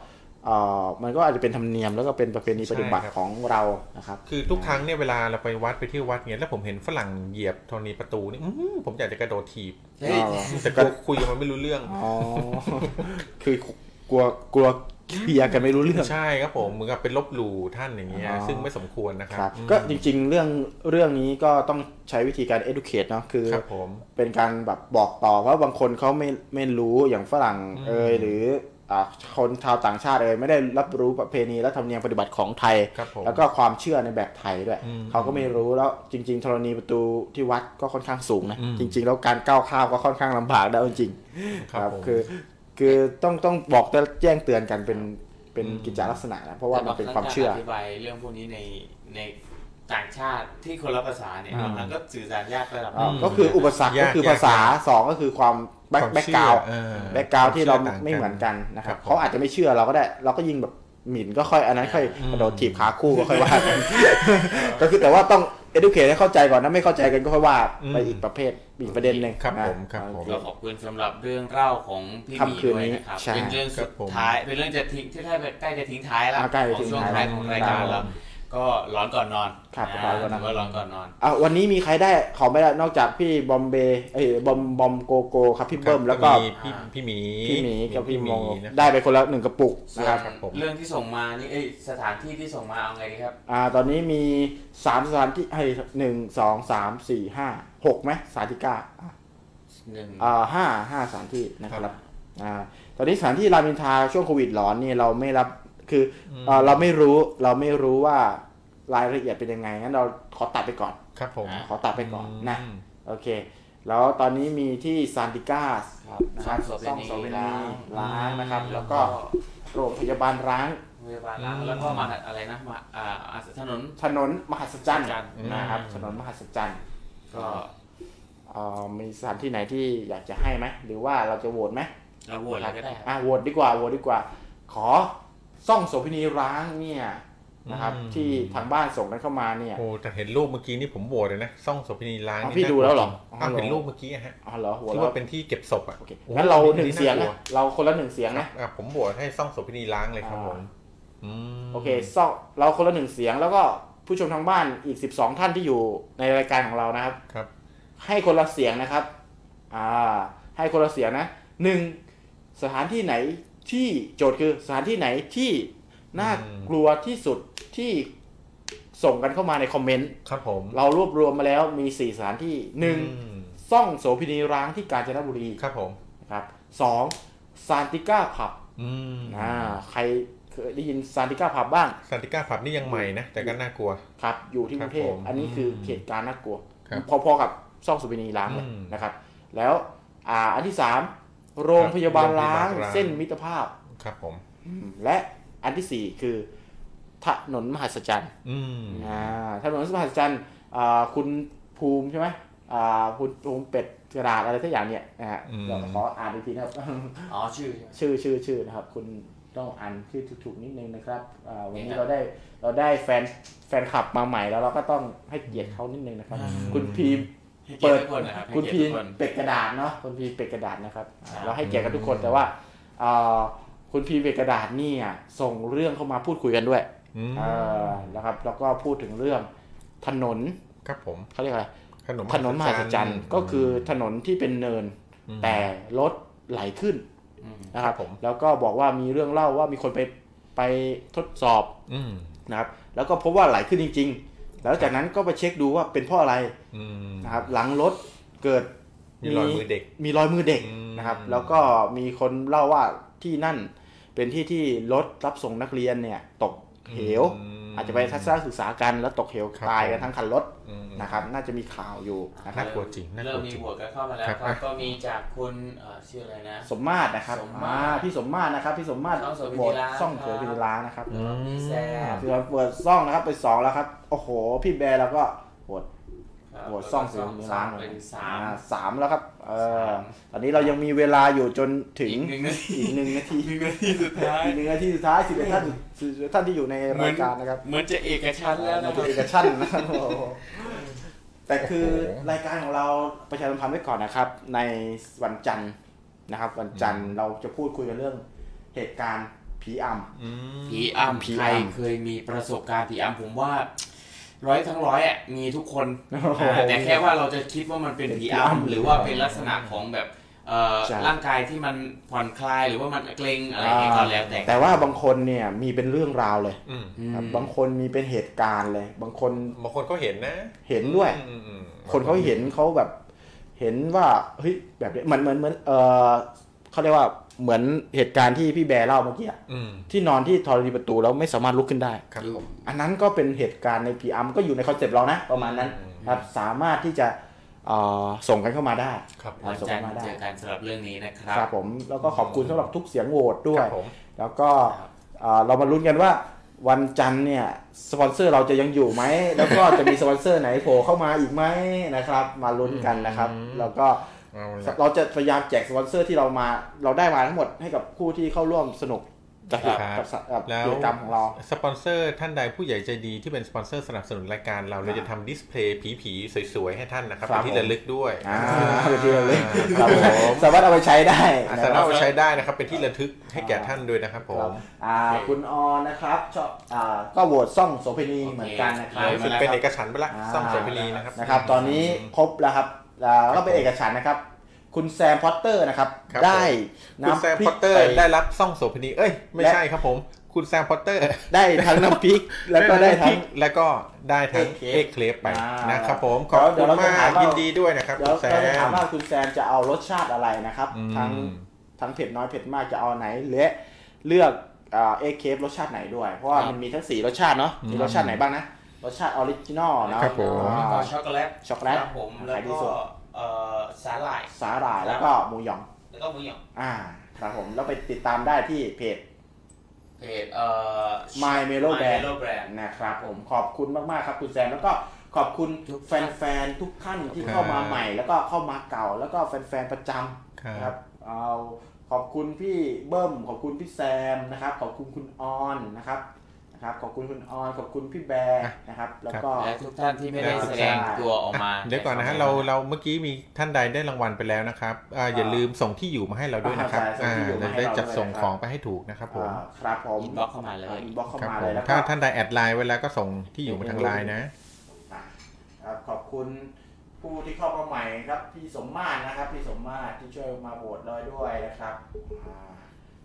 มันก็อาจจะเป็นธรรมเนียมแล้วก็เป็นประเพณีใช่ปฏิบัติครับของเรานะครับ คือทุกครั้งเนี่ยเวลาเราไปวัดไปเที่ยววัดเงี้ยแล้วผมเห็นฝรั่งเหยียบธรณีประตูนี่อื้อหือผมอยากจะกระโดดถีบเฮ้ยแต่กลัวคุยกับมันไม่รู้เรื่องอ๋อคือกลัวกลัวเคลียร์กันไม่รู้เรื่องใช่ครับผมเหมือนกับเป็นลบหลู่ท่านอย่างเงี้ยอ๋อซึ่งไม่สมควรนะครัครับอืมก็จริงๆเรื่องเรื่องนี้ก็ต้องใช้วิธีการ educate เนาะคือครับผมเป็นการแบบบอกต่อเพราะบางคนเขาไม่ไม่รู้อย่างฝรั่งเอยหรืออ่า คนชาวต่างชาติเอยไม่ได้รับรู้ประเพณีและธรรมเนียมปฏิบัติของไทยครับผมแล้วก็ความเชื่อในแบบไทยด้วยอืมเขาก็ไม่รู้แล้วจริง ๆ ธรณีประตูที่วัดก็ค่อนข้างสูงนะอืมจริง ๆ แล้วการก้าวข้ามก็ค่อนข้างลำบากนะเอาจริงครับผมคือคือต้องต้องบอกและแจ้งเตือนกันเป็นเป็นกิจลักษณะนะเพราะว่ามันเป็นความเชื่อแต่บงครั้งกรอธิบายเรื่องพวกนี้ในใน ต่างชาติที่คนละภาษาเนี่ยอืมบางครั้งก็สื่อสารยากระดับหนึ่งอ่า ก็คืออุปสรรคยากก็คือภาษาสองก็คือความแบ็คความแบ็คเชื่กราวเออแบ็กกราวที่เราความเชื่อต่างกันไม่เหมือนกันนะครับครับผมเขาอาจจะไม่เชื่อเราก็ได้ เราก็ยิงแบบหมิ่นก็ค่อยอันนั้นค่อยกระโดดถีบขาคู่ก็ค่อยว่ากันก็คือแต่ว่าต้อง educate ให้เข้าใจก่อนถ้าไม่เข้าใจกันก็ค่อยว่าไปอีกประเภทอีกประเด็นหนึ่งครับนะ ผมครับผมก็ขอบคุณสำหรับเรื่องเล่าของพี่หมีค่ำคืนด้วยนี้นะครับ ใช่เป็นเรื่องสุดท้าย เป็นเรื่องจะทิ้งที่ใกล้ใกล้จะทิ้งท้ายแล้วอ่าใกล้จะขอทิ้งงช่วงท้ายท้ายของรายการแล้วแล้ว ก็ร้อนก่อนนอนครับาร้อนก่อนนอนถืว่าร้อนก่อนนอนอะวันนี้มีใครได้ของไม่ได้นอกจากพี่บอมเบย์เอ้ยบอมบอมโกโก้ครับพี่เบิ้มแล้วก็มีพี่พี่หมีพี่หมีกับพี่หโมนะได้ไปคนละหนึ่งกระปุกส่วนะครับครับผมเรื่องที่ส่งมานี่เอ้ยสถานที่ที่ส่งมาเอาไงดีครับอ่าตอนนี้มีสามสถานที่ให้หนึ่งสองสามสี่ห้าหกไหมสถานที่เก้าอะหนึ่งอ่าห้าห้าสถานที่นะครับอ่าตอนนี้สถานที่รามอินทราช่วงโควิดร้อนนี่เราไม่รับ คือออ่าเราไม่รู้เราไม่รู้ว่ารายละเอียดเป็นยังไงงั้นเราขอตัดไปก่อนครับผมขอตัดไปก่อนนะมโอเค แล้วตอนนี้มีที่ซานติก้าครับนะครับซ่ซ่อองงโสโสเภเภณีณีล้างนะครับ แล้แล้ววก็ก็โรงพยาบาลร้างพยาบาลล้างแล้วก็มหาอะไรนะมาอ่าถนนถนนมหัศจรรย์มหัศจรรย์นะครับอืมถนนมหัศจรรย์ก็เอ่อมีสถานที่ไหนที่อยากจะให้ไหมหรือว่าเราจะโหวตไหมเราโหวตอะไรก็ได้ครับอะโหวตดีกว่าโหวตดีกว่า ขอ ซ่องโสเภณีร้างเนี่ยนะครับอืมที่ทางบ้านส่งกันเข้ามาเนี่ยโอ้แต่เห็นรูปเมื่อกี้นี่ผมโหวตเลยนะซ่องโสเภณีล้างอ๋อนี่พี่น่ากดูแล้วเหรอจงอ๋ออ้าวเหรอเห็นรูปเมื่อกี้อะฮะอ๋อเหรอโหวตที่แล้วว่าเป็นที่เก็บศพอะโอเคโอ้งั้นเราอัหนึ่งเสียงนะเราคนละหนึ่งเสียงนะอะผมโหวตให้ซ่องโสเภณีล้างเลยครับอ่าผมอืมโอเคซ่องเราคนละหนึ่งเสียงแล้วก็ผู้ชมทางบ้านอีก12ท่านที่อยู่ในรายการของเรานะครับครับ ให้คนละเสียงนะครับ อ่า ให้คนละเสียงนะหนึ่งสถานที่ไหน ที่โจทย์คือสถานที่ไหนที่น่ากลัวที่สุดที่ส่งกันเข้ามาในคอมเมนต์ครับผม เรารวบรวมมาแล้วมี4สถานที่หนึ่งอืมซ่องโสพินีร้างที่กาญจนบุรีครับผมนะครับสองซานติก้าผับอืมอ่าใครเคยได้ยินซานติก้าผับบ้างสันติก้าผับนี่ยังใหม่นะ แต่ก็น่ากลัวครับอยู่ที่กรุงเทพครับผมอันนี้คืออมเหตุการณ์น่ากลัวครับพอๆกับซ่องสุบินีล้างเลยอืมนะครับ แล้วอ่าอันที่สาม โรงพยาบาลล้างโรงพยาบาลล้างเส้นมิตรภาพครับผมอืมและอันที่สี่คือถนนมหัศจรรย์อืมอ่าถนนมหัศจรรย์อ่าคุณภูมิใช่ไหมอ่าคุณภูมิเป็ดกระดาษอะไรสักอย่างเนี่ยนะฮะเดี๋ยวขออ่านอีกทีนะครับอ๋อชื่อใช่ไหมชื่อชื่อชื่อนะครับ คุณต้องอ่านชื่อถูกๆนิดนึงนะครับอ่าวันนี้เนี่ยเราได้เราได้แฟนแฟนคลับมาใหม่แล้วเราก็ต้องให้เกียรติเขานิดนึงนะครับ คุณพีม ให้เกียรติทุกคนนะครับให้คุณเกียรพีติทุกคน เป็ดกระดาษเนาะคุณพีเป็ดกระดาษนะครับครับ เราให้เกียรติกันทุกคนแต่ว่าอ่าคุณพีเป็ดกระดาษนี่อะส่งเรื่องเข้ามาพูดคุยกันด้วยอืมอ่านะครับ แล้วก็พูดถึงเรื่องถนนครับผม เขาเรียกอะไรขนมถนนมหัศจรรย์ก็คือถนนที่เป็นเนิน ม แต่รถไหลขึ้นอืม นะครับครับผม แล้วก็บอกว่ามีเรื่องเล่าว่ามีคนไปไปทดสอบอืมนะครับ แล้วก็พบว่าไหลขึ้นจริงๆ แล้วจากนั้นก็ไปเช็คดูว่าเป็นเพราะอะไรอืมนะครับหลังรถเกิดมีรอยมือเด็กมีรอยมือเด็กอืมนะครับ แล้วก็มีคนเล่าว่าที่นั่นเป็นที่ที่รถรับส่งนักเรียนเนี่ย ตกเหวม อาจจะไปทัศนศึกษากันแล้วตกเหวครับตายกันผมทั้งคันรถอืมนะครับน่าจะมีข่าวอยู่นะครับน่ากลัวจริงน่ากลัวเริ่มมีจริงบวกกันเข้ามาแล้วครับครับก็มีจากคุณเอ่อชื่ออะไรนะ สมมาตรนะครับสมมาตรอ่าพี่สมมาตรนะครับพี่สมมาตรช่องโสเภณีโบสล้างซ่องครับโสเภณีล้างนะครับอืมพี่แซ่บคือเราเปิดซ่องนะครับไปสองแล้วครับโอ้โหพี่แบร์เราก็โหวตครับ โหวตซ่องโสแล้วเภก็ณีล้างเป็นสามอ่สามแล้วครับเออสามตอนนี้เรายังมีเวลาอยู่จนถึงอีกหนึ่งนาทีอีกหนึ่งนาทีหนึ่งนาทีสุดท้ายอีกหนึ่งนาทีสุดท้ายสิบเอ็ดท่านสิบเอ็ดท่านที่อยู่ในรายการนะครับ เหมือนจะเอกชันท์แล้วในนะคตัรัวบเอกชั่นนะครับโอ้โหแต่คือโอ้โหรายการของเราประชาสัมพันธ์ไว้ก่อนนะครับ ในวันจันทร์นะครับ วันจันทร์เราจะพูดคุยกันเรื่องเหตุการณ์ผีอำอืมผีอ้ำผีใครอำเคยมีประสบการณ์ผีอ้ำผมว่า ร้อยทั้งร้อยอะมีทุกคนโอ้โหอ่าแต่แค่ว่าเราจะคิดว่ามันเป็นผีอ้ำหรือว่าเป็นลักษณะของแบบเอ่อใช่ร่างกายที่มันผ่อนคลายหรือว่ามันเกร็งอะไรอย่างเงี้ยก็แล้วแต่แต่ว่าบางคนเนี่ยมีเป็นเรื่องราวเลยอืมครับบางคนมีเป็นเหตุการณ์เลย บางคนบางคนก็เห็นนะ เห็นด้วยอืมอืมคนเขาเห็นเขาแบบ เห็นว่าเฮ้ยแบบนี้เหมือนเหมือนเหมือนเออเขาเรียกว่า เหมือนเหตุการณ์ที่พี่แบร์เล่าเมื่อกี้อะอืมที่นอนที่ธรณีประตูแล้วไม่สามารถลุกขึ้นได้ครับผมอันนั้นก็เป็นเหตุการณ์ในพีอัมก็อยู่ในคอนเซปต์เรานะ ประมาณนั้นอืมครับสามารถที่จะเอ่อส่งกันเข้ามาได้ครับส่งเข้าทมาร์ได้วันจันทร์เจอกันสำหรับเรื่องนี้นะครับครับผมแล้วก็ขอบคุณสำหรับทุกเสียงโหวตด้วยครับผมแล้วก็เอ่อเรามาลุ้นกันว่าวันจันทร์เนี่ยสปอนเซอร์เราจะยังอยู่ไหม แล้วก็จะมีสปอนเซอร์ไหนโผล่เข้ามาอีกไหมนะครับ มาลุ้นกันนะครับอืมแล้วก็ เอาละเราจะพยายามแจกสปอนเซอร์ที่เรามา เราได้มาทั้งหมดให้กับผู้ที่เข้าร่วมสนุกกับครับกับสกับแล้วกิจกรรมของเรา สปอนเซอร์ท่านใดผู้ใหญ่ใจดีที่เป็นสปอนเซอร์สนับสนุนรายการเราเราจะทำ display ผีๆสวยๆ ให้ท่านนะครับครับเป็นที่ระลึกด้วยอ่าเป็นที่ระลึกครับผมสามารถเอาไปใช้ได้อ่านะครับสามารถรับเอาไปใช้ได้นะครับเป็นที่ระลึกให้แก่ท่านด้วยนะครับครับผมอ่าคุณออนนะครับชอบอ่าก็โหวตซ่องโสเภณีเหมือนกันนะครับโอรู้สึกเป็นเอกฉันท์ไปละซ่องโสเภณีนะครับนะครับ ตอนนี้ครบแล้วครับ อ่าก็เป็นเอกฉันท์นะครับ คุณแซมพอตเตอร์นะครับ ครับได้คุณแซมน้ำพอตเตอร์น้ำพริกไปได้รับซ่องโสเภณีเอ้ย ไม่และใช่ครับผม คุณแซมพอตเตอร์ได้ทั้งน้ำพริก แล้วก็ได้ทั้ง แล้วก็ได้ทั้งเอกเคฟเอกเคลฟไปอ่านนะครับผม ขอบเดี๋คุยวณเราจะมาถามกว่า ยินดีด้วยนะครับเดี๋ยวคุณแซเราจะถามม ว่าคุณแซมจะเอารสชาติอะไรนะครับ อืม ทั้งทั้งเผ็ดน้อยเผ็ดมากจะเอาไหนและเลือกอ่าเอเคฟรสชาติไหนด้วย เพราะว่ามันมีทั้งสี่รสชาติเนาะมีรสชาติไหนบ้างนะ รสชาติออริจินอลนะครับผมอ่าก็ช็อกโกแลตช็อกโกแลตครับผมแล้วขายดีก็สุด เอ่อสาหร่าย สาหร่ายแล้วก็หมูหยอง แล้วก็หมูหยองอ่า ครับผม แล้วไปติดตามได้ที่เพจ เพจเอ่อ My Melo Brand Melo Brand นะครับผม ขอบคุณมาก ๆ ครับคุณแซม แล้วก็ขอบคุณทุกแฟน ๆ ทุกท่านที่ครับเข้ามาใหม่ แล้วก็เข้ามาเก่า แล้วก็แฟน ๆ ประจครัำบนะครับเอาขอบคุณพี่เบิ้ม ขอบคุณพี่แซมนะครับ ขอบคุณคุณออนนะครับ นะครับขอบคุณคุณออนขอบคุณพี่แบร์นะครับ แล้วก็และทุกท่านที่ไม่ได้แสดงตัวออกมาเดี๋ยวก่อนนะฮะเราเราเมื่อกี้มีท่านใดได้รางวัลไปแล้วนะครับอ่าอย่าลืมส่งที่อยู่มาให้เราด้วยนะครับอ่าใช่ส่งที่อยู่มาให้ได้เราจัดส่งด้วยนะครับของไปให้ถูกนะครับผมอ่าครับผม inbox เข้ามาเลย inbox เข้ามาเลยครับผมแล้วก็ถ้าท่านใด add LINE ไว้แล้วก็ส่งที่อยู่มาทางไลน์นะอะครับขอบคุณผู้ที่เข้ามาใหม่ครับพี่สมมาตรนะครับ พี่สมมาตรที่ช่วยมาโหวตเราด้วยนะครับอ่า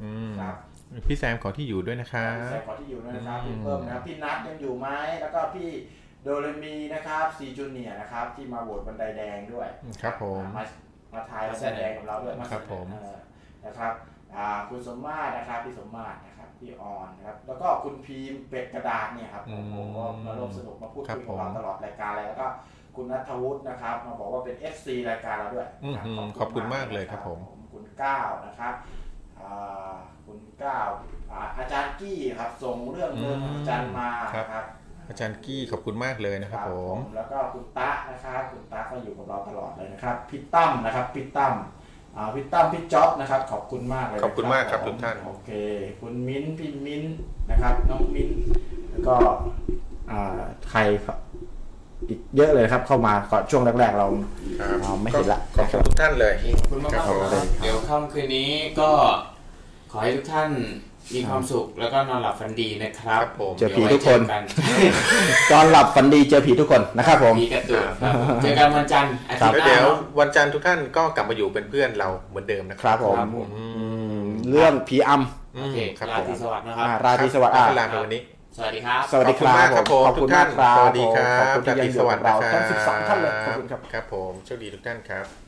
อืมครับ พี่แซมขอที่อยู่ด้วยนะครับ ใส่ ขอที่อยู่ด้วยนะครับอืมพี่เพิ่มนะครับพี่นัทยังอยู่ไหมแล้วก็พี่โดเรมีนะครับซีจูเนียร์นะครับ ที่มาโหวตบันไดแดงด้วย ครับผมมามาทายบันไดแดงกับเราด้วยครับผมเออนะครับอ่าคุณสมมาตรนะครับพี่สมมาตรนะครับพี่ออนนะครับแล้วก็คุณพีมเป็ดกระดาษเนี่ยครับโอ้โหก็มาร่วมสนุกมาพูดครับคุยกับเราผมตลอดรายการเลยแล้วก็คุณนัทวุฒินะครับ มาบอกว่าเป็น FC รายการเราด้วยอืมครับขอบคุณมากเลยครับผมคุณก้าวนะครับอ่า คุณก้าวอ่าอาจารย์กี้ครับ ส่งเรื่องเรื่องอาจารย์มาครับ ครับอาจารย์กี้ขอบคุณมากเลยนะครับผม แล้วก็คุณตะนะครับคุณตะก็อยู่กับเราตลอดเลยนะครับพี่ตั้มนะครับพี่ตั้มอ่าพี่ตั้มพี่จ๊อบนะครับ ขอบคุณมากเลยนะขอบคุณมากครับผทุกท่าน โอเค คุณมิ้นท์พี่มิ้นท์นะครับ น้องมิ้นท์แล้วก็อ่าใครครับ อีกเยอะเลยครับเข้ามาก่อนช่วงแรกๆเราครับอ่าไม่เห็นละขอบคุณทุกท่านเลย ขอบคุณมากครับๆผมนะครับ เดี๋ยวค่ำคืนนี้ก็ ขอให้ทุกท่านมีความสุขแล้วก็นอนหลับฝันดีนะครับครับผมเจอผีทุกคนเดี๋ยวไว้เจอกันตอนหลับฝันดีเจอผีทุกคนนะครับผมผีกระตุกครับเจอกันวันจันทร์อาทิตย์หแล้วน้าเดี๋ยวเนาะวันจันทร์ทุกท่านก็กลับมาอยู่เป็นเพื่อนเราเหมือนเดิมนะคครับรับผมครับผมอือืมมเรื่องผีออืโอมเคครับราผตรีมสวัสดิ์นะำครับอ่าราตรีสวัสดิ์ก็อะลาไปวันนี้สวัสดีครับ สวัสดีครับ ขอบคุณมากครับผมขอบทุคุณกท่านมากครับสวัสดีครับขอบคุณที่ยังอยู่กับเรานะคทั้ง13ท่านเลยขอบคุณครับ ครับผมโชคดีทุกท่านครับ